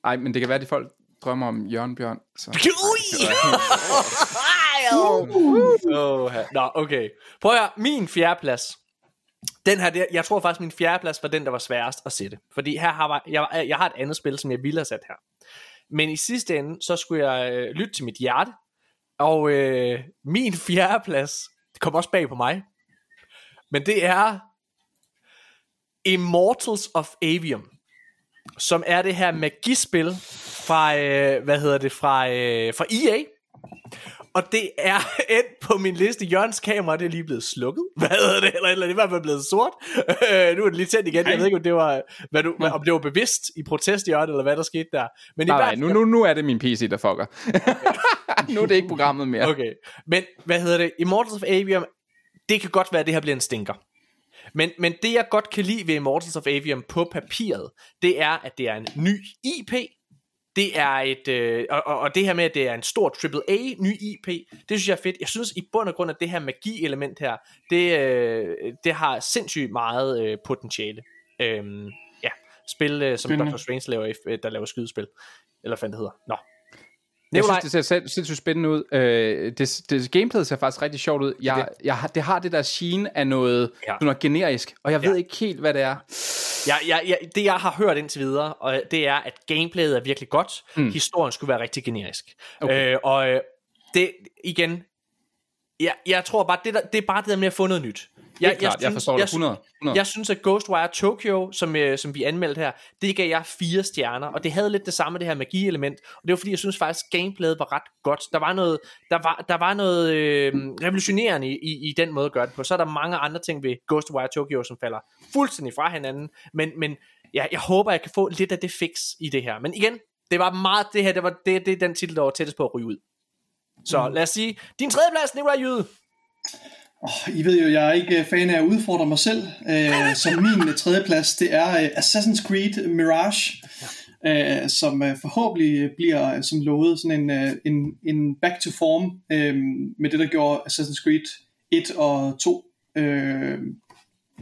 Nej, men det kan være, at de folk drømmer om Jørgen Bjørn. Så. Ui! oh, [laughs] Nå, okay. Prøv at høre, min fjerdeplads, den her, jeg tror faktisk min fjerdeplads var den, der var sværest at sætte. Fordi her har jeg, jeg har et andet spil, som jeg ville have sat her. Men i sidste ende, så skulle jeg øh, lytte til mit hjerte. Og øh, min [laughs] fjerdeplads, det kom også bag på mig. Men det er Immortals of Avium. Som er det her magispil fra, øh, hvad hedder det, fra, øh, fra EA. Og det er [laughs] endt på min liste. Jørgens kamera det er lige blevet slukket. [laughs] Hvad hedder det? Eller, eller det er i hvert fald blevet sort. Øh, nu er det lige tændt igen. Jeg ved ikke, om det var, hvad du, om det var bevidst i protest, Jørgen, eller hvad der skete der. Men nej, i fald, nu, nu, nu er det min PC, der fucker. [laughs] nu er det ikke programmet mere. Okay. Men hvad hedder det? Immortals of Avium det kan godt være, at det her bliver en stinker. Men, men det jeg godt kan lide ved Immortals of Avium på papiret, det er, at det er en ny IP, det er et, øh, og, og, det her med, at det er en stor AAA ny IP, det synes jeg er fedt. Jeg synes i bund og grund, at det her magi-element her, det, øh, det har sindssygt meget øh, potentiale. Øhm, ja, spil øh, som Spændende. Dr. Strange laver, øh, der laver skydespil. Eller hvad det hedder. Nå. Jeg synes, det ser sind- sindssygt spændende ud. Øh, det, det, gameplayet ser faktisk rigtig sjovt ud. Jeg, jeg, har- det har det der sheen af noget, Ja. ja. noget generisk, og jeg Ja. ved ikke helt, hvad det er. Ja, ja, ja, det jeg har hørt indtil videre, og det er, at gameplayet er virkelig godt. Mm. Historien skulle være rigtig generisk. Okay. Øh, og øh, det, igen, jeg, jeg tror bare, det, der, det er bare det der med at få noget nyt. Jeg, klart, jeg forstår det. jeg, 100, 100. Jeg synes, at Ghostwire Tokyo, som, øh, som vi anmeldte her, det gav jeg fire stjerner, og det havde lidt det samme, det her magi-element, og det var fordi, jeg synes faktisk, gameplayet var ret godt. Der var noget, der var, der var noget øh, revolutionerende i, i, i den måde at gøre det på. Så er der mange andre ting ved Ghostwire Tokyo, som falder fuldstændig fra hinanden, men, men ja, jeg håber, jeg kan få lidt af det fix i det her. Men igen, det var meget det her, det var det, det er den titel, der var tættest på at ryge ud. Så lad os sige, din tredje plads, Nikolaj Jyde. Oh, I ved jo, jeg er ikke øh, fan af at udfordre mig selv. [laughs] Uh, så min øh, tredje plads, det er uh, Assassin's Creed Mirage, uh, som forhåbentlig bliver, som lovet, sådan en, en, en back to form uh, med det, der gjorde Assassin's Creed 1 og 2 uh,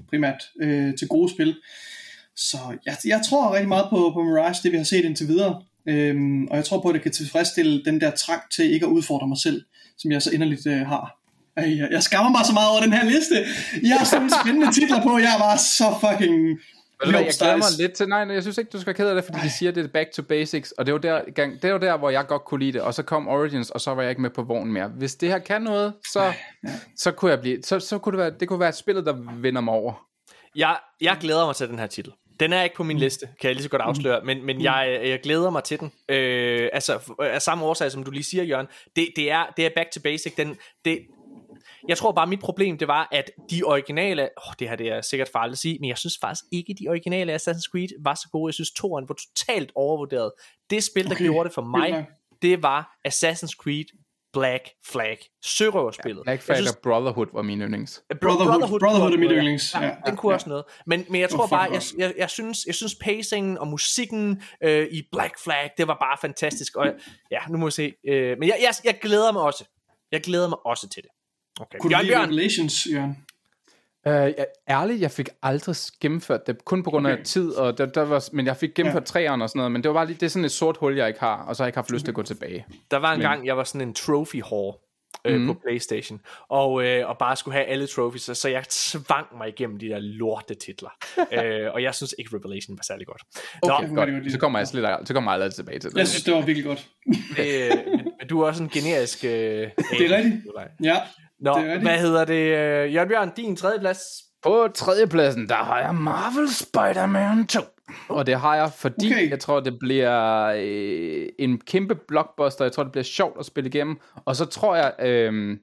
primært uh, til gode spil. Så jeg, jeg tror rigtig meget på, på Mirage, det vi har set indtil videre. Øhm, og jeg tror på, at det kan tilfredsstille den der trang til ikke at udfordre mig selv, som jeg så inderligt øh, har. Ej, jeg, jeg skammer mig så meget over den her liste. Jeg har sådan spændende titler på. Jeg var så fucking... Ved du Jeg glæder mig lidt til, nej, nej, jeg synes ikke, du skal være ked af det, fordi de siger, det er back to basics, og det var der, gang- det var der, hvor jeg godt kunne lide det, og så kom Origins, og så var jeg ikke med på vognen mere. Hvis det her kan noget, så, så kunne jeg blive, så, så kunne det være, det kunne være spillet, der vinder mig over. Jeg, jeg glæder mig til den her titel. Den er ikke på min liste, kan jeg lige så godt afsløre, men, men jeg, jeg glæder mig til den. Øh, altså, af samme årsag, som du lige siger, Jørgen. Det, det, er, det er back to basic. Den, det, jeg tror bare, mit problem, det var, at de originale, åh, det her det er sikkert farligt at sige, men jeg synes faktisk ikke, de originale Assassin's Creed var så gode. Jeg synes, toeren var totalt overvurderet. Det spil, der Okay, gjorde det for mig, det var Assassin's Creed Black Flag. Sørøverspillet. Black Jeg Flag synes, og Brotherhood var min yndlings. Brotherhood, Brotherhood er mit noget, ja. yndlings. Ja, Ja, den ja, kunne ja. også noget. Men, men jeg tror fuck bare, jeg, jeg, jeg, synes, jeg synes pacingen og musikken øh, i Black Flag, det var bare fantastisk. Og ja, nu må vi se. Øh, men jeg, jeg, jeg glæder mig også. Jeg glæder mig også til det. Okay. Kunne du Jørgen lide Bjørn, Revelations, Jørgen? Uh, jeg, ærligt, jeg fik aldrig gennemført det, kun på grund af Okay. tid, og der, der var, men jeg fik gennemført Ja. træerne og sådan noget, men det var bare lige, det er sådan et sort hul, jeg ikke har, og så har jeg ikke haft lyst til at gå tilbage. der var en gang, jeg var sådan en trophy whore. Øh, Mhm. på Playstation og, øh, og bare skulle have alle trophies så, jeg tvang mig igennem de der lorte titler [laughs] øh, og jeg synes ikke Revelation var særlig godt Okay, Nå, kunne rigtig godt Så det. kommer jeg, slet, så kommer jeg aldrig tilbage til det. Jeg synes, det var virkelig godt. øh, men, men du er også en generisk øh, Det er rigtigt. Ja, Nå, Det er rigtigt. hvad hedder det? Øh, Jørgen Bjørn, din tredje plads. På tredjepladsen, der har jeg Marvel Spider-Man 2. Og det har jeg, fordi okay. jeg tror, det bliver øh, en kæmpe blockbuster. Jeg tror, det bliver sjovt at spille igennem. Og så tror jeg, øh,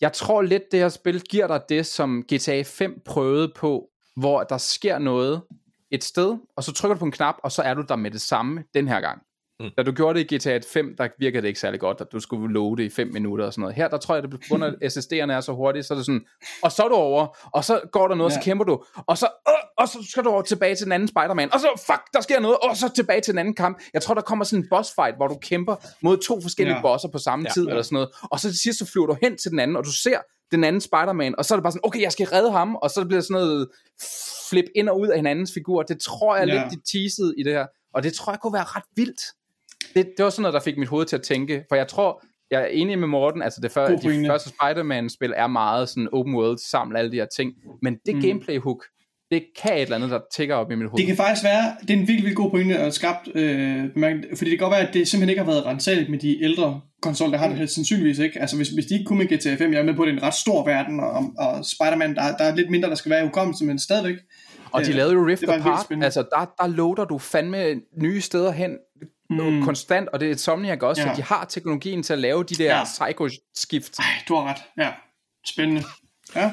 jeg tror lidt, det her spil giver dig det, som GTA 5 prøvede på, hvor der sker noget et sted, og så trykker du på en knap, og så er du der med det samme den her gang. Mm. Da du gjorde det i GTA 5, der virkede det ikke særlig godt, at du skulle loade i 5 minutter og sådan noget. Her, der tror jeg, det på grund af, [laughs] at SSD'erne er så hurtige, så er det sådan, og så er du over, og så går der noget, ja. Så kæmper du, og så, øh, og så skal du over tilbage til den anden Spider-Man, og så, fuck, der sker noget, og så tilbage til den anden kamp. Jeg tror, der kommer sådan en boss fight, hvor du kæmper mod to forskellige ja. Bosser på samme Ja. tid, eller sådan noget, og så til sidst, så flyver du hen til den anden, og du ser den anden Spider-Man, og så er det bare sådan, okay, jeg skal redde ham, og så bliver det sådan noget flip ind og ud af hinandens figur. Det tror jeg. Ja. lidt, de teasede i det her, og det tror jeg kunne være ret vildt. Det, det var sådan noget, der fik mit hoved til at tænke, for jeg tror, jeg er enig med Morten, altså det før, de første Spider-Man-spil er meget sådan open world, samle alle de her ting, men det mm. gameplay hook, det kan et eller andet, der tigger op i mit hoved. Det kan faktisk være, det er en virkelig, virkelig god pointe og skabt, øh, bemærket, fordi det kan godt være, at det simpelthen ikke har været rensageligt med de ældre konsoller, der har det helt sandsynligvis ikke. Altså hvis, hvis de ikke kunne med GTA 5, jeg er med på, at det er en ret stor verden, og, og Spider-Man, der, der er lidt mindre, der skal være i hukommelse, men stadigvæk. Og de Øh, lavede jo Rift Apart, altså der, der loader du fandme nye steder hen mm. konstant, og det er Insomniac også, ja. Så de har teknologien til at lave de der ja. Ja. psycho-skift. Ej, du har ret. Ja, spændende. Ja,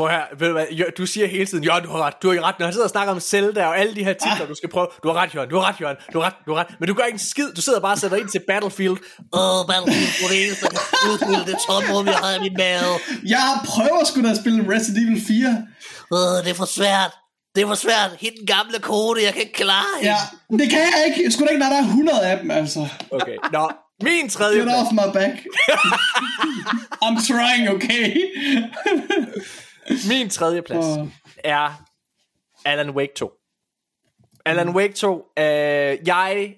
Prøv her, ved du hvad, du siger hele tiden, Jørgen, du har ret, du har ikke ret, når jeg sidder og snakker om Zelda og alle de her titler, du skal prøve, du har ret, Jørgen, du har ret, Jørgen, du har ret, du har ret, men du gør ikke en skid, du sidder bare og sætter ind til Battlefield, Åh, Battlefield på det eneste udfylde det tomrum, jeg har i min mave. Jeg prøver sgu da at spille Resident Evil 4. Åh, det er for svært. Det er for svært. Hit den gamle kode, jeg kan ikke klare hende. Ja, det kan jeg ikke. Sgu da ikke, når der er 100 af dem, altså. okay, nå, min tredje Get off my back. [laughs] I'm trying, okay? Min tredje plads Åh. er Alan Wake 2. Alan Wake 2, øh, jeg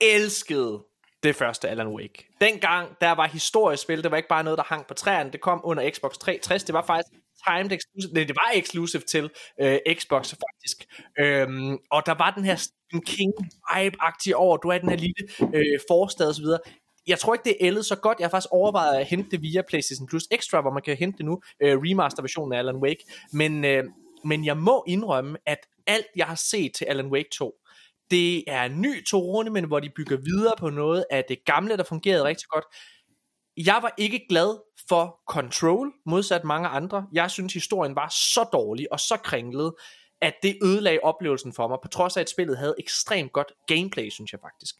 elskede det første Alan Wake. Dengang, der var historisk spil, det var ikke bare noget, der hang på træerne, det kom under Xbox 360, det var faktisk timed exclusive, nej, det var exclusive til øh, Xbox faktisk. Øhm, og der var den her Stephen King vibe-agtige over, du er den her lille øh, forstad og så videre. Jeg tror ikke, det er ældet så godt. Jeg har faktisk overvejet at hente det via PlayStation Plus Extra, hvor man kan hente det nu, øh, remaster-versionen af Alan Wake. Men, øh, men jeg må indrømme, at alt jeg har set til Alan Wake 2, det er en ny tone, men hvor de bygger videre på noget af det gamle, der fungerede rigtig godt. Jeg var ikke glad for Control, modsat mange andre. Jeg synes, historien var så dårlig og så kringlet, at det ødelagde oplevelsen for mig, på trods af, at spillet havde ekstremt godt gameplay, synes jeg faktisk.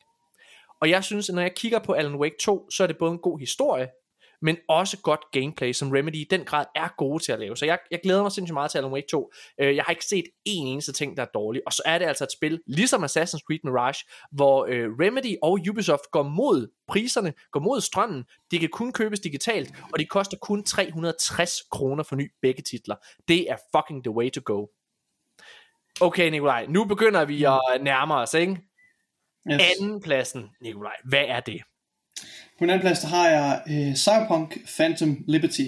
Og jeg synes, at når jeg kigger på Alan Wake 2, så er det både en god historie, men også godt gameplay, som Remedy i den grad er gode til at lave. Så jeg, jeg glæder mig sindssygt meget til Alan Wake 2. Øh, jeg har ikke set en eneste ting, der er dårlig. Og så er det altså et spil, ligesom Assassin's Creed Mirage, hvor øh, Remedy og Ubisoft går mod priserne, går mod strømmen. De kan kun købes digitalt, og de koster kun 360 kroner for ny begge titler. Det er fucking the way to go. Okay, Nikolaj, nu begynder vi at nærme os, ikke? Yes. Anden pladsen, Nikolaj, hvad er det? På den anden plads, der har jeg øh, Cyberpunk Phantom Liberty.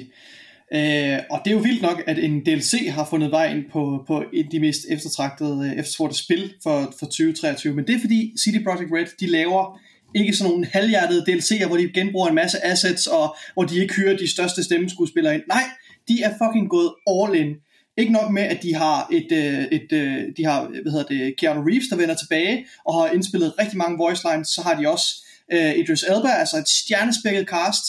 Øh, og det er jo vildt nok, at en DLC har fundet vej ind på, på et af de mest eftertragtede, øh, efterspurgte spil for, for 2023. Men det er fordi CD Projekt Red, de laver ikke sådan nogle halvhjertede DLC'er, hvor de genbruger en masse assets, og hvor de ikke hyrer de største stemmeskuespillere ind. Nej, de er fucking gået all in. Ikke nok med, at de har et, øh, et øh, de har, hvad hedder det, Keanu Reeves, der vender tilbage, og har indspillet rigtig mange voice lines, så har de også øh, Idris Elba, altså et stjernespækket cast,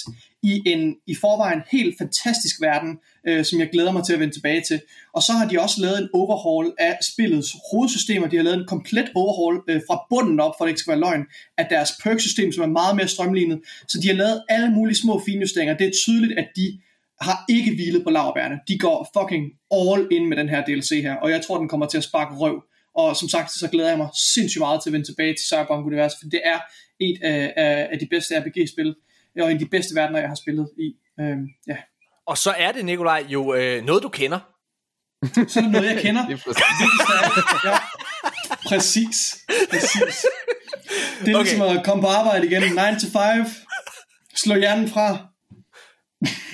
i en i forvejen helt fantastisk verden, øh, som jeg glæder mig til at vende tilbage til. Og så har de også lavet en overhaul af spillets hovedsystemer. De har lavet en komplet overhaul øh, fra bunden op, for det ikke skal være løgn, af deres perk-system, som er meget mere strømlignet. Så de har lavet alle mulige små finjusteringer. Det er tydeligt, at de har ikke hvilet på lavbærne. De går fucking all in med den her DLC her, og jeg tror, den kommer til at sparke røv. Og som sagt, så glæder jeg mig sindssygt meget til at vende tilbage til Cyberpunk-universet, for det er et af, af, af de bedste RPG-spil, og en af de bedste verdener, jeg har spillet i. Øhm, ja. Og så er det, Nikolaj, jo øh, noget, du kender. Så er det noget, jeg kender. [laughs] Det er præcis. Ja. Præcis. Præcis. Det er okay. ligesom at komme på arbejde igen. 9 to 5. Slå hjernen fra.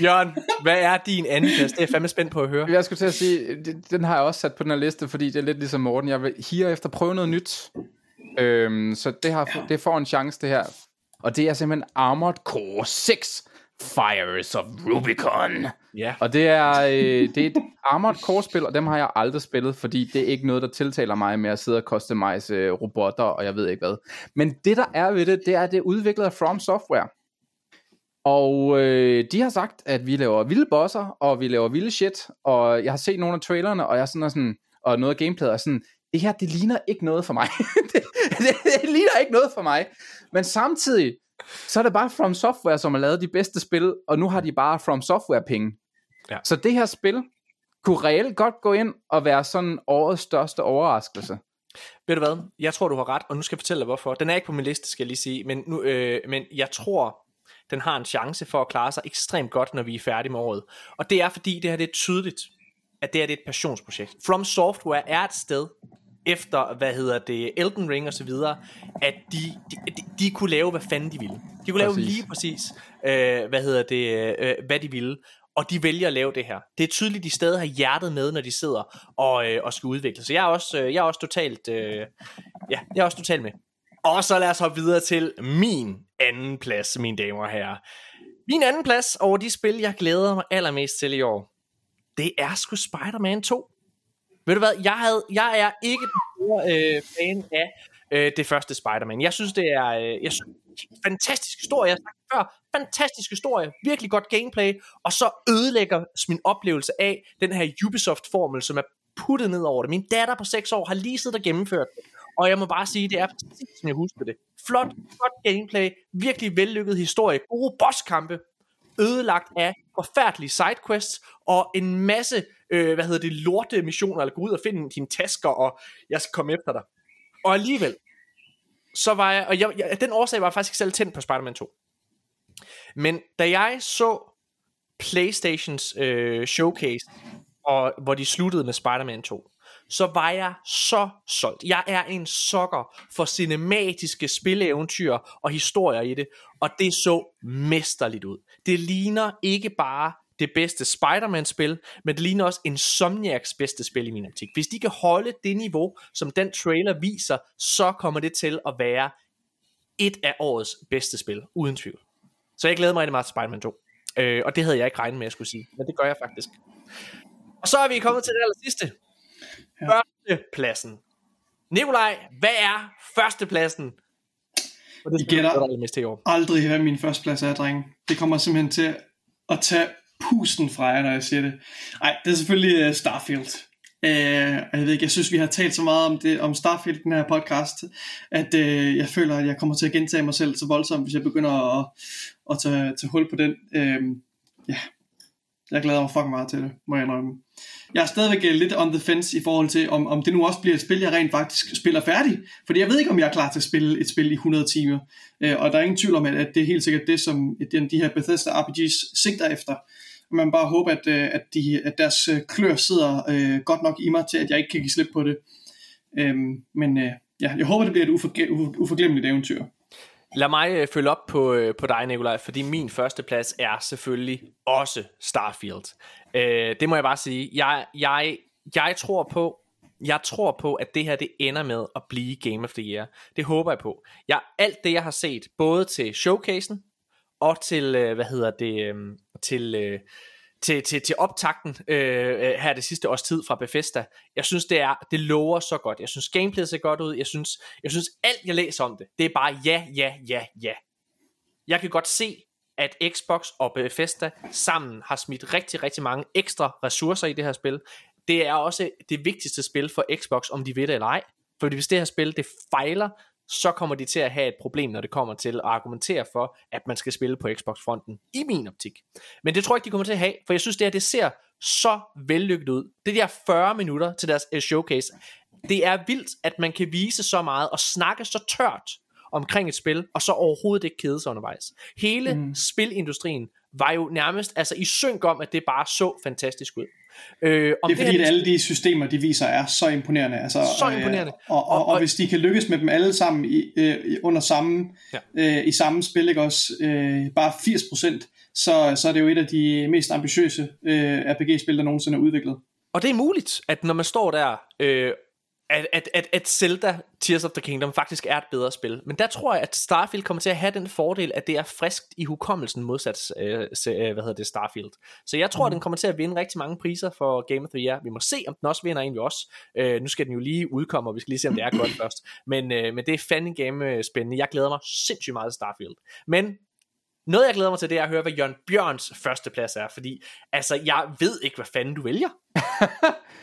Jørgen, hvad er din anden plads? Det er jeg fandme spændt på at høre. Jeg skulle til at sige, det- den har jeg også sat på den her liste, fordi det er lidt ligesom Morten. Jeg vil hier efter prøve noget nyt. Øhm, så det, har, det får en chance, det her. Og det er simpelthen Armored Core 6 Fires of Rubicon. Ja. Og det er, øh, det er et Armored Core-spil, og dem har jeg aldrig spillet, fordi det er ikke noget, der tiltaler mig med at sidde og customize øh, robotter, og jeg ved ikke hvad. Men det, der er ved det, det er, at det er udviklet af From Software. Og øh, de har sagt, at vi laver vilde bosser, og vi laver vilde shit, og jeg har set nogle af trailerne, og jeg er sådan, og sådan og noget af gameplayet er sådan, det her, det ligner ikke noget for mig. [laughs] det, det, det ligner ikke noget for mig. Men samtidig, så er det bare From Software, som har lavet de bedste spil, og nu har de bare From Software penge. Ja. Så det her spil kunne reelt godt gå ind og være sådan årets største overraskelse. Ved du hvad? Jeg tror, du har ret, og nu skal jeg fortælle dig hvorfor. Den er ikke på min liste, skal jeg lige sige, men, nu, øh, men jeg tror, den har en chance for at klare sig ekstremt godt, når vi er færdige med året. Og det er fordi, det her det er tydeligt, at det her det er et passionsprojekt. From Software er et sted, efter, hvad hedder det, Elden Ring og så videre, at de, de, de, de kunne lave, hvad fanden de ville. De kunne lave Præcis. lige præcis, øh, hvad hedder det, øh, hvad de ville. Og de vælger at lave det her. Det er tydeligt, de stadig har hjertet med, når de sidder og, øh, og skal udvikle. Så jeg er også, øh, jeg er også totalt, øh, ja, jeg er også totalt med. Og så lad os hoppe videre til min anden plads, mine damer og herrer. Min anden plads over de spil, jeg glæder mig allermest til i år, det er sgu Spider-Man 2. Ved du hvad, jeg, havde, jeg er ikke den store øh, fan af øh, det første Spider-Man. Jeg synes, det er, øh, jeg synes, fantastisk historie. Jeg har sagt det før, fantastisk historie, virkelig godt gameplay, og så ødelægger min oplevelse af den her Ubisoft-formel, som er puttet ned over det. Min datter på 6 år har lige siddet og gennemført det, og jeg må bare sige, det er præcis som jeg husker det. Flot, godt gameplay, virkelig vellykket historie, gode bosskampe, ødelagt af forfærdelige sidequests, og en masse, øh, hvad hedder det, lorte missioner, eller gå ud og finde dine tasker, og jeg skal komme efter dig. Og alligevel, så var jeg, og jeg, jeg, den årsag var jeg faktisk ikke selv tændt på Spider-Man 2. Men da jeg så Playstations øh, showcase, og hvor de sluttede med Spider-Man 2, så var jeg så solgt. Jeg er en sokker for cinematiske spilleeventyr og historier i det, og det så mesterligt ud. Det ligner ikke bare det bedste Spider-Man-spil, men det ligner også Insomniacs bedste spil i min optik. Hvis de kan holde det niveau, som den trailer viser, så kommer det til at være et af årets bedste spil, uden tvivl. Så jeg glæder mig rigtig meget til Spider-Man 2. Øh, og det havde jeg ikke regnet med, at jeg skulle sige, men det gør jeg faktisk. Og så er vi kommet til det aller sidste. Ja. Førstepladsen. Nikolaj, hvad er førstepladsen? Og det I gætter aldrig, hvad min førsteplads er, dreng. Det kommer simpelthen til at tage pusten fra jer, når jeg siger det. Nej, det er selvfølgelig uh, Starfield. Uh, jeg ved ikke, jeg synes, vi har talt så meget om, det, om Starfield den her podcast, at uh, jeg føler, at jeg kommer til at gentage mig selv så voldsomt, hvis jeg begynder at, at tage, tage hul på den. Uh, ja, jeg glæder mig fucking meget til det, må jeg indrømme. Jeg er stadigvæk øh, lidt on the fence i forhold til, om, om det nu også bliver et spil, jeg rent faktisk spiller færdig. Fordi jeg ved ikke, om jeg er klar til at spille et spil i 100 timer. Uh, og der er ingen tvivl om, at, det er helt sikkert det, som de her Bethesda RPG's sigter efter man bare håber, at, øh, at, de, at deres klør sidder øh, godt nok i mig til, at jeg ikke kan give slip på det. Øhm, men øh, ja, jeg håber, det bliver et uforge- uforglemmeligt eventyr. Lad mig øh, følge op på, øh, på dig, Nikolaj, fordi min første plads er selvfølgelig også Starfield. Øh, det må jeg bare sige. Jeg, jeg, jeg tror på, jeg tror på, at det her det ender med at blive Game of the Year. Det håber jeg på. Jeg, alt det, jeg har set, både til showcasen, og til, øh, hvad hedder det, øh, til, øh, til, til, til optakten øh, øh, her det sidste års tid fra Bethesda. Jeg synes, det er det lover så godt. Jeg synes, gameplayet ser godt ud. Jeg synes, jeg synes alt, jeg læser om det, det er bare ja, ja, ja, ja. Jeg kan godt se, at Xbox og Bethesda sammen har smidt rigtig, rigtig mange ekstra ressourcer i det her spil. Det er også det vigtigste spil for Xbox, om de ved det eller ej. Fordi hvis det her spil det fejler, så kommer de til at have et problem, når det kommer til at argumentere for, at man skal spille på Xbox-fronten, i min optik. Men det tror jeg ikke, de kommer til at have, for jeg synes, det her, det ser så vellykket ud. Det der 40 minutter til deres øh, showcase, det er vildt, at man kan vise så meget og snakke så tørt omkring et spil, og så overhovedet ikke kede sig undervejs. Hele mm. spilindustrien var jo nærmest altså i synk om, at det bare så fantastisk ud. Øh, om det er fordi, det at alle de systemer, de viser, er så imponerende. Altså, så imponerende. Øh, og, og, og, og, hvis de kan lykkes med dem alle sammen i, øh, under samme, ja. øh, i samme spil, ikke også, øh, bare 80%, så, så er det jo et af de mest ambitiøse øh, RPG-spil, der nogensinde er udviklet. Og det er muligt, at når man står der øh, at, at, at, at Zelda Tears of the Kingdom faktisk er et bedre spil. Men der tror jeg, at Starfield kommer til at have den fordel, at det er friskt i hukommelsen modsat øh, øh, hvad hedder det, Starfield. Så jeg tror, mm. at den kommer til at vinde rigtig mange priser for Game of the Year. Vi må se, om den også vinder egentlig også. Øh, nu skal den jo lige udkomme, og vi skal lige se, om det er godt [clears throat] først. Men, øh, men det er fandme game øh, spændende. Jeg glæder mig sindssygt meget til Starfield. Men noget, jeg glæder mig til, det er at høre, hvad Jørgen Bjørns første plads er, fordi altså, jeg ved ikke, hvad fanden du vælger. [laughs] jeg,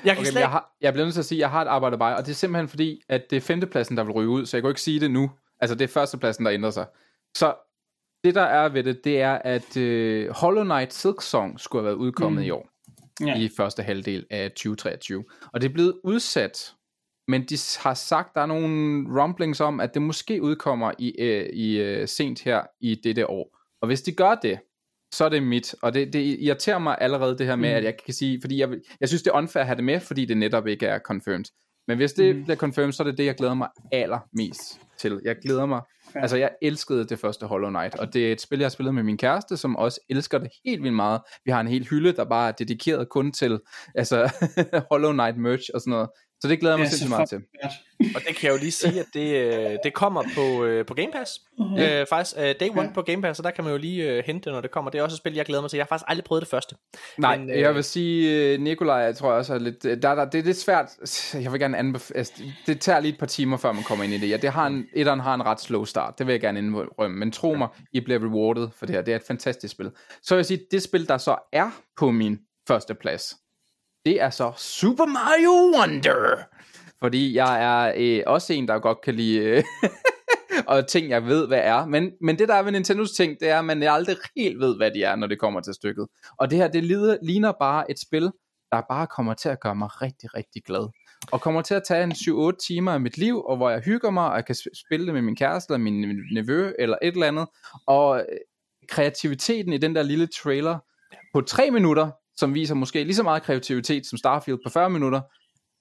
kan okay, slet... jeg, har, jeg bliver nødt til at sige, at jeg har et arbejde bare, og det er simpelthen fordi, at det er femtepladsen, der vil ryge ud, så jeg kan ikke sige det nu. Altså, det er førstepladsen, der ændrer sig. Så det, der er ved det, det er, at uh, Hollow Knight Silk Song skulle have været udkommet mm. i år. Ja. I første halvdel af 2023. Og det er blevet udsat men de har sagt, der er nogle rumblings om, at det måske udkommer i, uh, i uh, sent her i dette år. Og hvis de gør det, så er det mit. Og det, det irriterer mig allerede det her med, mm. at jeg kan sige, fordi jeg, jeg synes det er unfair at have det med, fordi det netop ikke er confirmed. Men hvis det mm. bliver confirmed, så er det det, jeg glæder mig allermest til. Jeg glæder mig, ja. altså jeg elskede det første Hollow Knight, og det er et spil, jeg har spillet med min kæreste, som også elsker det helt vildt meget. Vi har en hel hylde, der bare er dedikeret kun til altså [laughs] Hollow Knight merch og sådan noget. Så det glæder jeg mig sindssygt meget til. Og det kan jeg jo lige sige, at det, øh, det kommer på, øh, på Game Pass. Uh-huh. Øh, faktisk uh, day one Ja. på Game Pass, så der kan man jo lige øh, hente det, når det kommer. Det er også et spil, jeg glæder mig til. Jeg har faktisk aldrig prøvet det første. Nej, Men, øh, jeg vil sige, Nikolaj, jeg tror også er lidt, der, der, det er lidt svært, jeg vil gerne anbefale, altså, det tager lige et par timer, før man kommer ind i det. Ja, det har en, etteren har en ret slow start, det vil jeg gerne indrømme, men tro mig, I bliver rewarded for det her, det er et fantastisk spil. Så vil jeg sige, det spil, der så er på min første plads, det er så Super Mario Wonder. Fordi jeg er øh, også en, der godt kan lide... Øh, [laughs] og ting, jeg ved, hvad er. Men, men det, der er ved Nintendos ting, det er, at man aldrig helt ved, hvad de er, når det kommer til stykket. Og det her, det lider, ligner bare et spil, der bare kommer til at gøre mig rigtig, rigtig glad. Og kommer til at tage en 7-8 timer af mit liv, og hvor jeg hygger mig, og jeg kan spille det med min kæreste, eller min nevø, eller et eller andet. Og øh, kreativiteten i den der lille trailer på 3 minutter, som viser måske lige så meget kreativitet som Starfield på 40 minutter,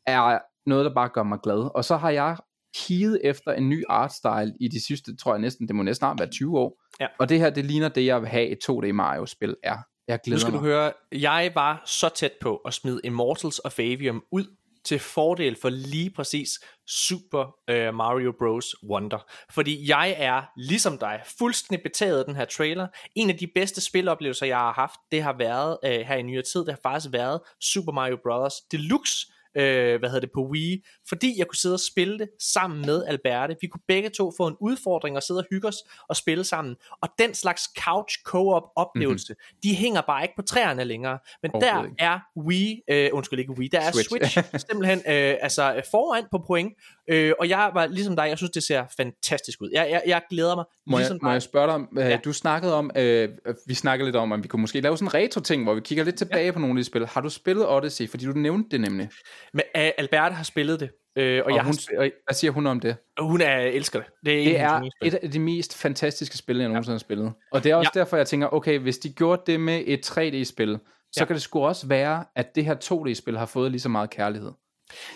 er noget, der bare gør mig glad. Og så har jeg kiget efter en ny artstyle i de sidste, tror jeg næsten, det må næsten snart være 20 år. Ja. Og det her, det ligner det, jeg vil have et 2D Mario-spil er. Jeg Nu glæder skal mig. du høre, jeg var så tæt på at smide Immortals of Avium ud til fordel for lige præcis Super øh, Mario Bros. Wonder. Fordi jeg er, ligesom dig, fuldstændig betaget af den her trailer. En af de bedste spiloplevelser, jeg har haft, det har været øh, her i nyere tid, det har faktisk været Super Mario Bros. Deluxe, øh, hvad hedder det, på Wii, fordi jeg kunne sidde og spille det sammen med Alberte. Vi kunne begge to få en udfordring og sidde og hygge os og spille sammen. Og den slags couch co-op oplevelse, mm-hmm. de hænger bare ikke på træerne længere. Men der Overhovedet ikke. er Wii, øh, undskyld ikke Wii, der er Switch. Switch, [laughs] simpelthen øh, altså øh, foran på point. Øh, og jeg var ligesom dig, jeg synes det ser fantastisk ud. Jeg, jeg, jeg glæder mig Må jeg, ligesom må dig. jeg spørge dig om, øh, Ja. du snakkede om, øh, vi snakkede lidt om, at vi kunne måske lave sådan en retro-ting, hvor vi kigger lidt tilbage ja. på nogle af de spil. Har du spillet Odyssey? Fordi du nævnte det nemlig. Men øh, Alberte har spillet det. Øh, og, Og jeg hun, har, og, hvad siger hun om det? hun er, elsker det. Det er, Det er et af de mest fantastiske spil, jeg nogensinde har spillet. Og det er også ja. derfor, jeg tænker, okay, hvis de gjorde det med et 3D-spil, så Ja. kan det sgu også være, at det her 2D-spil har fået lige så meget kærlighed.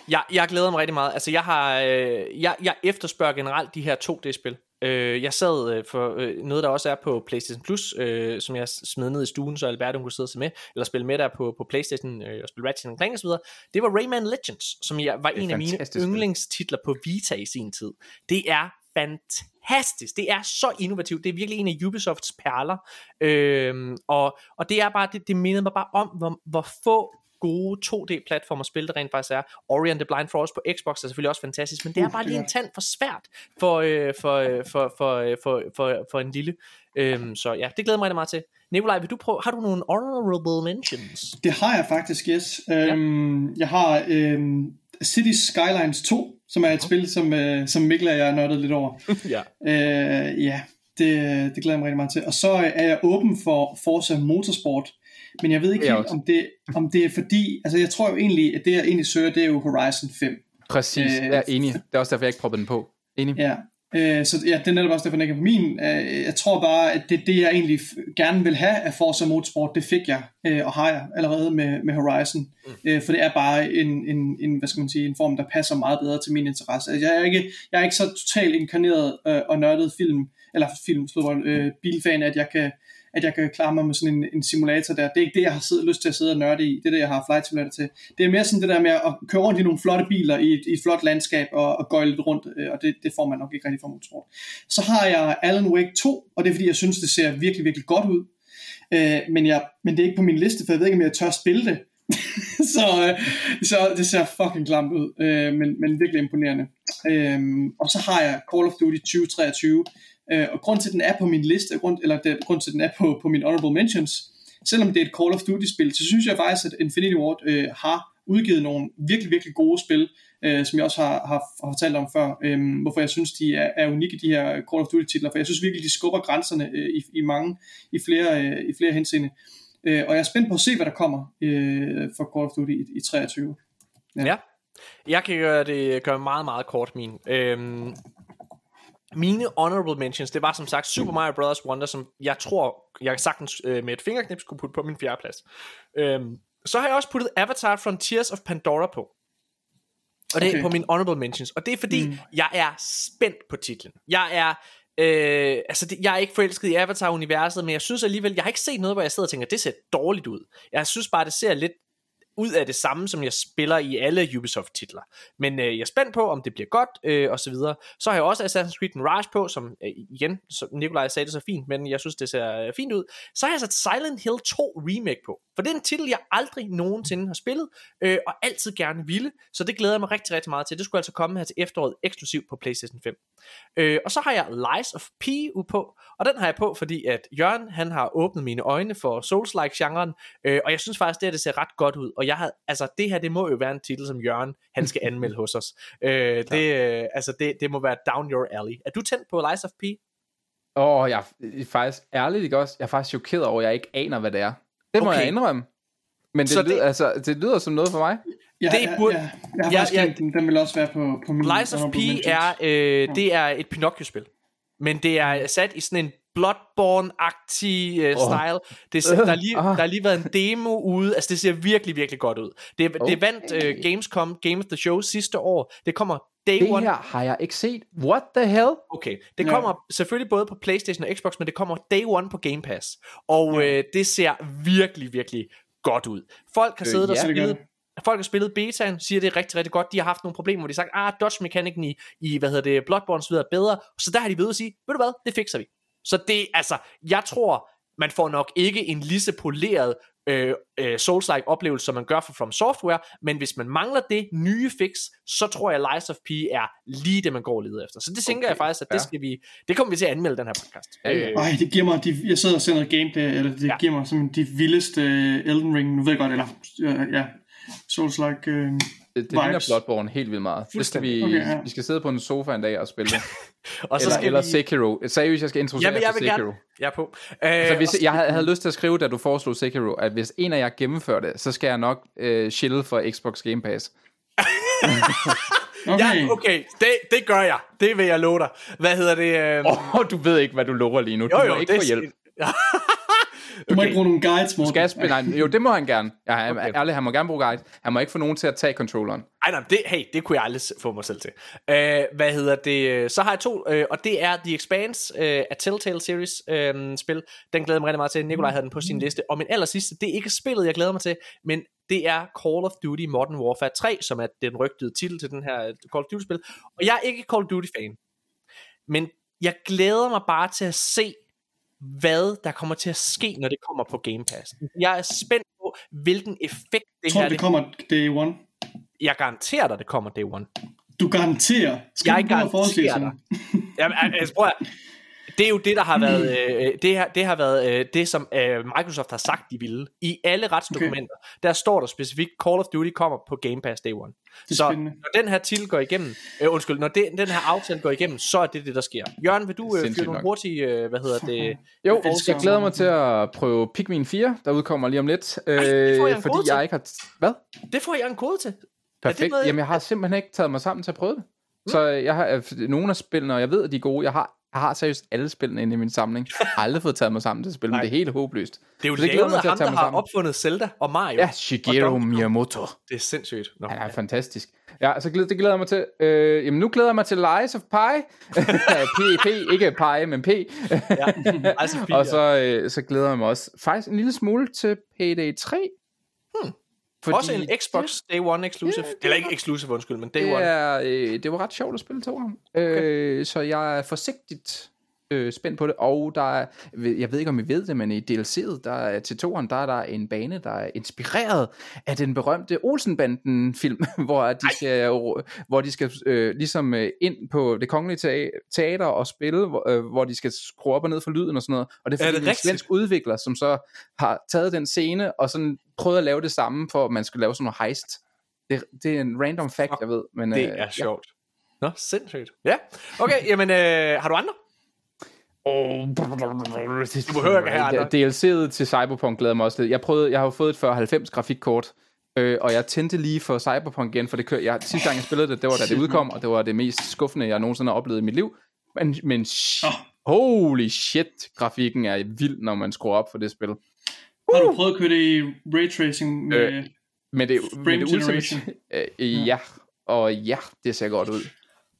Jeg, jeg glæder mig rigtig meget. Altså, jeg har, øh, jeg, jeg efterspørger generelt de her 2D-spil. Øh, jeg sad øh, for øh, noget, der også er på PlayStation Plus, øh, som jeg smed ned i stuen, så Albert hun kunne sidde og se med, eller spille med der på, på PlayStation, øh, og spille Ratchet Clank osv. Det var Rayman Legends, som jeg, var en af mine yndlingstitler på Vita i sin tid. Det er fantastisk. Det er så innovativt. Det er virkelig en af Ubisofts perler. Øhm, og, og det er bare, det, det mindede mig bare om, hvor, hvor få gode 2D-platformer spil det rent faktisk er. Ori and the Blind Forest på Xbox er selvfølgelig også fantastisk, men det er Uh, bare lige er en tand for svært for, øh, for, øh, for, for, øh, for, for, for en lille. Øhm, så ja, det glæder mig rigtig meget til. Nikolaj, vil du prøve, har du nogle honorable mentions? Det har jeg faktisk, yes. Øhm, jeg har øhm, Cities Skylines 2, som er et spil, som, øh, som Mikkel og jeg har nørdet lidt over. [laughs] ja. Øh, ja, det, det glæder jeg mig rigtig meget til. Og så er jeg åben for Forza Motorsport, men jeg ved ikke er helt, også. om det, om det er fordi, altså jeg tror jo egentlig, at det jeg egentlig søger, det er jo Horizon 5. Præcis, Øh, jeg er enig. Det er også derfor, jeg ikke proppede den på. Enig. Ja, øh, så ja, det er netop også derfor, den ikke er på min. Øh, jeg tror bare, at det, det jeg egentlig gerne vil have af Forza Motorsport, det fik jeg, øh, og har jeg allerede med, med Horizon. Mm. Øh, for det er bare en, en, en, hvad skal man sige, en form, der passer meget bedre til min interesse. Altså, jeg, er ikke, jeg er ikke så totalt inkarneret øh, og nørdet film, eller film, slået, øh, bilfan, at jeg kan at jeg kan klare mig med sådan en, en simulator der. Det er ikke det, jeg har siddet, lyst til at sidde og nørde i. Det er det, jeg har flight simulator til. Det er mere sådan det der med at køre rundt i nogle flotte biler i et, i et flot landskab og, og gøjle lidt rundt, øh, og det, det får man nok ikke rigtig fra motorsport. Så har jeg Alan Wake 2, og det er fordi, jeg synes, det ser virkelig, virkelig godt ud. Øh, men, jeg, men det er ikke på min liste, for jeg ved ikke, om jeg tør spille det. [laughs] så, øh, så det ser fucking klamt ud, øh, men, men virkelig imponerende. Øh, og så har jeg Call of Duty 2023, øh, og grund til, at den er på min liste, grund, eller det, grund til, at den er på, på min honorable mentions, selvom det er et Call of Duty-spil, så synes jeg faktisk, at Infinity Ward øh, har udgivet nogle virkelig, virkelig gode spil, øh, som jeg også har, har, har fortalt om før, øh, hvorfor jeg synes, de er, er unikke, de her Call of Duty-titler, for jeg synes virkelig, de skubber grænserne øh, i, i mange, i flere, øh, i flere henseende. Øh, og jeg er spændt på at se, hvad der kommer øh, for Call of Duty i, i 23. Ja. ja. Jeg kan gøre det gøre meget, meget kort min. Øhm, mine honorable mentions, det var som sagt Super Mario Bros. Wonder, som jeg tror, jeg sagtens øh, med et fingerknips skulle putte på min fjerde plads. Øhm, så har jeg også puttet Avatar Frontiers of Pandora på. Og det okay. er på min honorable mentions. Og det er fordi, mm. jeg er spændt på titlen. Jeg er... Øh, altså det, jeg er ikke forelsket i Avatar-universet, men jeg synes alligevel, jeg har ikke set noget, hvor jeg sidder og tænker, det ser dårligt ud. Jeg synes bare, det ser lidt ud af det samme, som jeg spiller i alle Ubisoft-titler. Men øh, jeg er spændt på, om det bliver godt, øh, og så videre. Så har jeg også Assassin's Creed Mirage på, som øh, igen, som Nikolaj sagde det så fint, men jeg synes, det ser øh, fint ud. Så har jeg sat Silent Hill 2 Remake på, for det er en titel, jeg aldrig nogensinde har spillet, øh, og altid gerne ville, så det glæder jeg mig rigtig, rigtig meget til. Det skulle altså komme her til efteråret eksklusivt på PlayStation 5. Øh, og så har jeg Lies of P på, og den har jeg på, fordi at Jørgen, han har åbnet mine øjne for Souls-like-genren, øh, og jeg synes faktisk, det her, det ser ret godt ud, og jeg har, altså det her, det må jo være en titel, som Jørgen, han skal anmelde hos os. Øh, [laughs] det, øh, altså det, det må være down your alley. Er du tændt på Lies of P? Åh, oh, jeg er faktisk ærligt ikke også, jeg er faktisk chokeret over, at jeg ikke aner, hvad det er. Det må Okay. jeg indrømme. Men det, Så lyder, det- altså, det lyder som noget for mig. Ja, Det ja, burde- ja, jeg har Ja, ja. den. Den vil også være på, på min Lies of P er, øh, det er et Pinocchio-spil. Men det er sat i sådan en Bloodborne-agtig øh, Åh. style. Det, er- der, er lige, Ah. der har lige været en demo ude. Altså, det ser virkelig, virkelig godt ud. Det, det Okay. vandt øh, Gamescom Game of the Show sidste år. Det kommer day Det one. her har jeg ikke set. What the hell? Okay, det Ja. kommer selvfølgelig både på Playstation og Xbox, men det kommer day one på Game Pass. Og øh, det ser virkelig, virkelig godt ud. Folk har Øh, siddet og ja. Det gør spillet det. folk har spillet betaen, siger det er rigtig, rigtig godt. De har haft nogle problemer, hvor de har sagt, ah, dodge mekanikken i, i hvad hedder det, Bloodborne videre er bedre. Så der har de ved at sige, ved du hvad, det fikser vi. Så det, altså, jeg tror, man får nok ikke en lige så poleret øh, øh, Souls-like oplevelse, som man gør for From Software, men hvis man mangler det nye fix, så tror jeg, Lies of P er lige det, man går og leder efter. Så det tænker Okay, jeg faktisk, at det skal vi, det kommer vi til at anmelde den her podcast. Ja, ja. Øh, Ej, det giver mig, de, jeg sidder og ser noget gameplay, eller det Ja. giver mig som de vildeste uh, Elden Ring, nu ved jeg godt, eller ja, Souls-like, uh, Det, det ligner. Bloodborne helt vildt meget. Det skal vi, Okay, ja. vi skal sidde på en sofa en dag og spille [laughs] og så eller, skal eller vi... Sekiro. Seriøst, jeg skal introducere Jamen, jeg jer vil til Sekiro. gerne. Jeg er på. Øh, Altså, hvis, jeg havde, havde lyst til at skrive, da du foreslog Sekiro, at hvis en af jer gennemfører det, så skal jeg nok øh, chille for Xbox Game Pass. [laughs] okay. Ja, okay, det, det gør jeg. Det vil jeg love dig. Hvad hedder det? Øh... Åh, oh, du ved ikke, hvad du lover lige nu. Du jo, må jo, ikke det få hjælp. [laughs] Du må ikke bruge nogle guides, Morten. skal spille, nej, jo, det må han gerne. Ja, han, Okay. okay. ærligt, han må gerne bruge guide. Han må ikke få nogen til at tage controlleren. Ej, nej, det, hey, det kunne jeg aldrig få mig selv til. Øh, hvad hedder det? Så har jeg to, øh, og det er The Expanse øh, af Telltale Series øh, spil. Den glæder jeg mig rigtig meget til. Nikolaj havde den på sin liste. Og min aller sidste, det er ikke spillet, jeg glæder mig til, men det er Call of Duty Modern Warfare 3, som er den rygtede titel til den her Call of Duty-spil. Og jeg er ikke Call of Duty-fan. Men jeg glæder mig bare til at se, hvad der kommer til at ske, når det kommer på Game Pass. Jeg er spændt på, hvilken effekt det tror, her... det kommer day one. Jeg garanterer dig, det kommer day one. Du garanterer. Skal Jeg du garanterer sådan? Jamen, al- altså, prøv at, [laughs] det er jo det, der har været, øh, det, her, det har været øh, det, som øh, Microsoft har sagt, de ville. I alle retsdokumenter, okay. der står der specifikt, Call of Duty kommer på Game Pass Day One. Det er Så spændende. når den her titel går igennem, øh, undskyld, når det, den her aftale går igennem, så er det det, der sker. Jørgen, vil du øh, fyre nogle hurtige, øh, hvad hedder det? [laughs] Jo, Jeg elsker jeg glæder mig til at prøve Pikmin 4, der udkommer lige om lidt. Øh, det får jeg en fordi kode til. jeg ikke har... Hvad? Det får jeg en kode til. Perfekt. jeg- Jamen, jeg har simpelthen ikke taget mig sammen til at prøve det. Så jeg har øh, nogle af spillene, og jeg ved, at de er gode. Jeg har, jeg har seriøst alle spillene inde i min samling. Jeg har aldrig fået taget mig sammen til at spille, men det er helt håbløst. Det er jo det lavet af ham, der har sammen. opfundet Zelda og Mario. Ja, Shigeru. Miyamoto. Det er sindssygt. Nå, Han er fantastisk. Ja, så glæder, det glæder jeg mig til. Øh, jamen, nu glæder jeg mig til Lies of Pi. [laughs] P, P, ikke Pi, men P. ja. altså, og så, øh, så glæder jeg mig også faktisk en lille smule til Payday 3. Fordi Også en Xbox Day One exclusive. Det Eller ikke exclusive, undskyld, men Day det, One. er, øh, det var ret sjovt at spille to. Øh, så jeg er forsigtigt øh, spændt på det. Og der er, jeg ved ikke om I ved det, men i DLC'et der er, til toeren, der er der en bane, der er inspireret af den berømte Olsenbanden-film, [laughs] hvor de skal, hvor de skal øh, ligesom øh, ind på det kongelige tea- teater og spille, hvor, øh, hvor de skal skrue op og ned for lyden og sådan noget. Og det er Er fordi, det en svensk udvikler, som så har taget den scene og sådan prøvet at lave det samme, for at man skulle lave sådan noget heist. Det, det er en random fact, jeg ved. Men, Det øh, er sjovt. Nå, sindssygt. Ja, okay, jamen, øh, har du andre? Oh, du behøver ikke have andre. DLC'et til Cyberpunk glæder mig også lidt. Jeg prøvede, jeg har jo fået et 4090 grafikkort, øh, og jeg tændte lige for Cyberpunk igen, for det kørte, jeg, sidste gang jeg spillede det, det var da det udkom, og det var det mest skuffende, jeg nogensinde har oplevet i mit liv. Men, men sh- holy shit, grafikken er vild, når man skruer op for det spil. Har du prøvet at køre det i raytracing med... Øh, Men det, men det generation. øh, ja, og ja, det ser godt ud.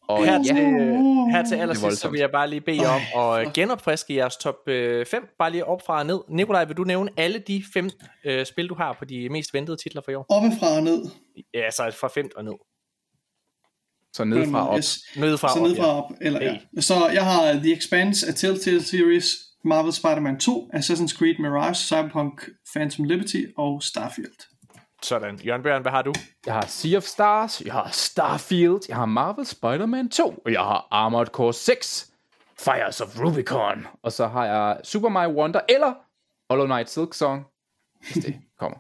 Og Her ja, til, øh, her til er allersidst, så vil jeg bare lige bede om at genopfriske jeres top 5, bare lige op fra og ned. Nikolaj, vil du nævne alle de fem øh, spil, du har på de mest ventede titler for i år? Oppefra og ned. Ja, altså fra 5 og ned. så nedefra op. Yes. Nedefra Så op, nedefra ja. op. Eller, ja. Så jeg har The Expanse af Telltale Series, Marvel Spider-Man 2, Assassin's Creed Mirage, Cyberpunk Phantom Liberty og Starfield. Sådan. Jørgen Bjørn, hvad har du? Jeg har Sea of Stars, jeg har Starfield, jeg har Marvel Spider-Man 2, og jeg har Armored Core 6, Fires of Rubicon, og så har jeg Super Mario Wonder eller Hollow Knight Silk Song, hvis det [laughs] kommer.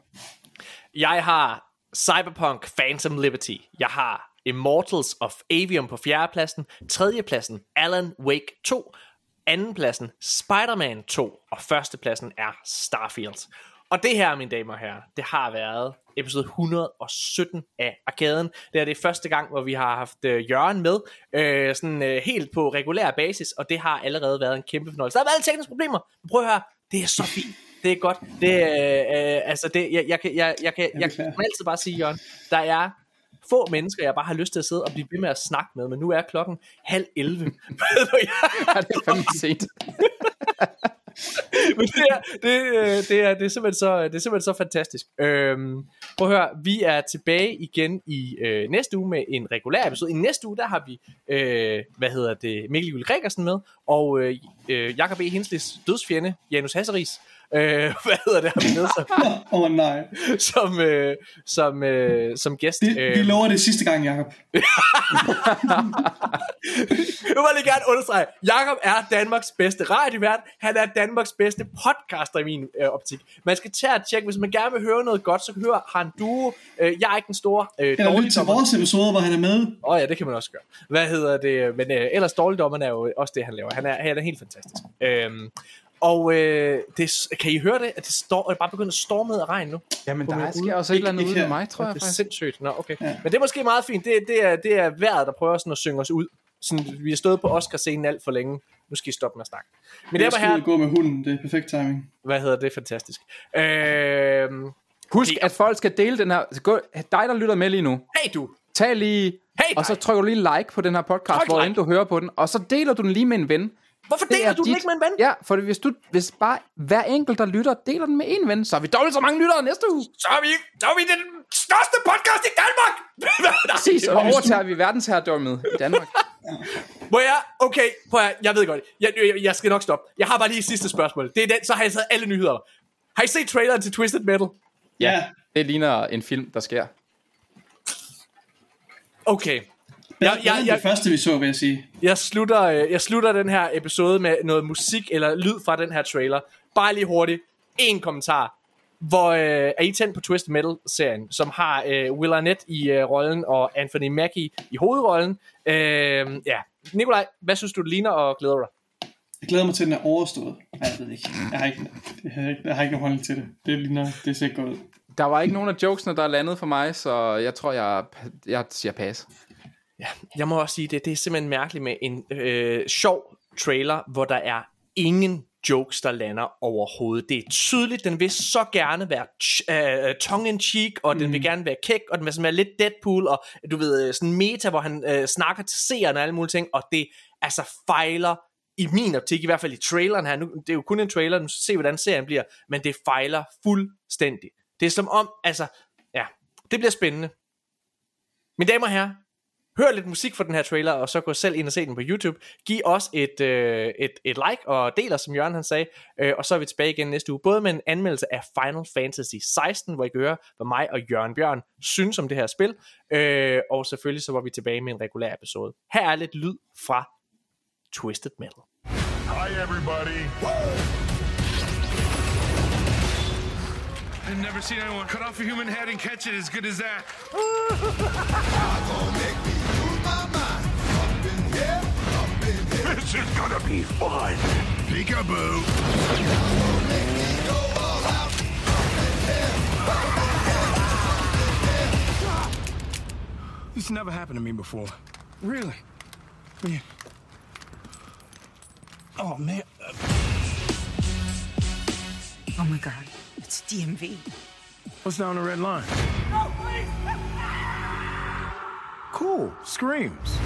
Jeg har Cyberpunk Phantom Liberty. Jeg har Immortals of Avium på fjerdepladsen. Tredjepladsen Alan Wake 2. Andenpladsen Spider-Man 2. Og førstepladsen er Starfield. Og det her, mine damer og herrer, det har været episode 117 af Arkaden. Det er det første gang, hvor vi har haft øh, Jørgen med, øh, sådan øh, helt på regulær basis, og det har allerede været en kæmpe fornøjelse. Der har været tekniske problemer, men prøv at høre, det er så fint. Det er godt. Det, øh, øh, altså det, jeg, jeg, kan, jeg, jeg, kan, jeg kan altid bare sige, Jørgen, der er få mennesker, jeg bare har lyst til at sidde og blive ved med at snakke med, men nu er klokken halv 11. [laughs] Ja, det er fandme sent. [laughs] [laughs] Men det er, det, øh, det, er, det, er simpelthen så, det er simpelthen så fantastisk. Øhm, prøv at høre, vi er tilbage igen i øh, næste uge med en regulær episode. I næste uge, der har vi, øh, hvad hedder det, Mikkel Juhl Gregersen med, og øh, øh Jakob E. Hinslis dødsfjende, Janus Hasseris, øh, [laughs] hvad hedder det, har vi med som, oh, [laughs] nej. som, øh, som, øh, som gæst. Det, vi lover det sidste gang, Jacob. [laughs] Jeg vil lige gerne understrege, Jakob er Danmarks bedste radiovært. Han er Danmarks bedste podcaster i min øh, optik. Man skal tage at tjekke, hvis man gerne vil høre noget godt, så hør har en duo. Øh, jeg er ikke den store øh, Eller lyt til vores episode, hvor han er med. Åh oh, ja, det kan man også gøre. Hvad hedder det? Men øh, ellers dårligdommerne er jo også det, han laver. Han er, han er helt fantastisk. Øhm, og øh, det, kan I høre det? At det, står, det bare begynder at storme af regn nu? Jamen, der er sker også et eller andet ude med mig, tror jeg Det er faktisk. sindssygt. Nå, okay. Ja. Men det er måske meget fint. Det, det, er, det er vejret, der prøver sådan at synge os ud. Sådan, vi har stået på Oscar-scenen alt for længe. Nu skal I stoppe med at snakke. Men Jeg er ud her, og gå med hunden. Det er perfekt timing. hvad hedder det? Fantastisk. Øhm, Husk, at folk skal dele den her. Gå, dig, der lytter med lige nu, hey du! tag lige, Hey, og så trykker du lige like på den her podcast, hvor end du hører på den, og så deler du den lige med en ven. Hvorfor Det deler er du den dit- ikke med en ven? Ja, for hvis, du, hvis bare hver enkelt, der lytter, deler den med en ven, så har vi dobbelt så mange lyttere næste uge. Så er vi, så er vi den største podcast i Danmark! [laughs] Præcis, og overtager vi verdensherredømmet i Danmark. Må jeg? Okay, prøv at, jeg ved godt. Jeg, jeg, jeg skal nok stoppe. Jeg har bare lige et sidste spørgsmål. Det er den, så har jeg taget alle nyheder. Har I set traileren til Twisted Metal? Ja. Det ligner en film, der sker. Okay. Jeg, Jeg, jeg, det første, vi så, vil jeg sige. jeg, slutter, øh, jeg slutter den her episode med noget musik eller lyd fra den her trailer. Bare lige hurtigt. En kommentar. Hvor øh, er I tændt på Twisted Metal-serien, som har øh, Will Arnett i øh, rollen og Anthony Mackie i hovedrollen. Øh, ja. Nikolaj, hvad synes du, det ligner, og glæder du dig? Jeg glæder mig til, at den er overstået. Nej, jeg ved ikke. Jeg har ikke, jeg har ikke, jeg har ikke nogen holdning til det. Det ligner, det ser godt ud. Der var ikke nogen af jokesene, der er landet for mig, så jeg tror, jeg, jeg siger pas. Ja, jeg må også sige, det, det er simpelthen mærkeligt med en øh, sjov trailer, hvor der er ingen jokes, der lander overhovedet. Det er tydeligt, den vil så gerne være uh, tongue-in-cheek, og den vil gerne være kæk, og den vil sådan være lidt Deadpool, og du ved, øh, sådan meta, hvor han øh, snakker til seerne og alle mulige ting, og det altså fejler i min optik, i hvert fald i traileren her, nu, det er jo kun en trailer, nu se, hvordan serien bliver, men det fejler fuldstændig. Det er som om, altså, ja, det bliver spændende. Mine damer og herrer, hør lidt musik fra den her trailer, og så gå selv ind og se den på YouTube. Giv os et, øh, et, et like og del os, som Jørgen han sagde, øh, og så er vi tilbage igen næste uge, både med en anmeldelse af Final Fantasy 16, hvor I kan høre, hvad mig og Jørgen Bjørn synes om det her spil, øh, og selvfølgelig så var vi tilbage med en regulær episode. Her er lidt lyd fra Twisted Metal. Hi, everybody. I've never seen anyone cut off a human head and catch it as good as that. [laughs] This is gonna be fun. Peekaboo. This never happened to me before. Really? Yeah. Oh, man. Oh my god, it's DMV. What's down the red line? No, please! [laughs] Cool. Screams.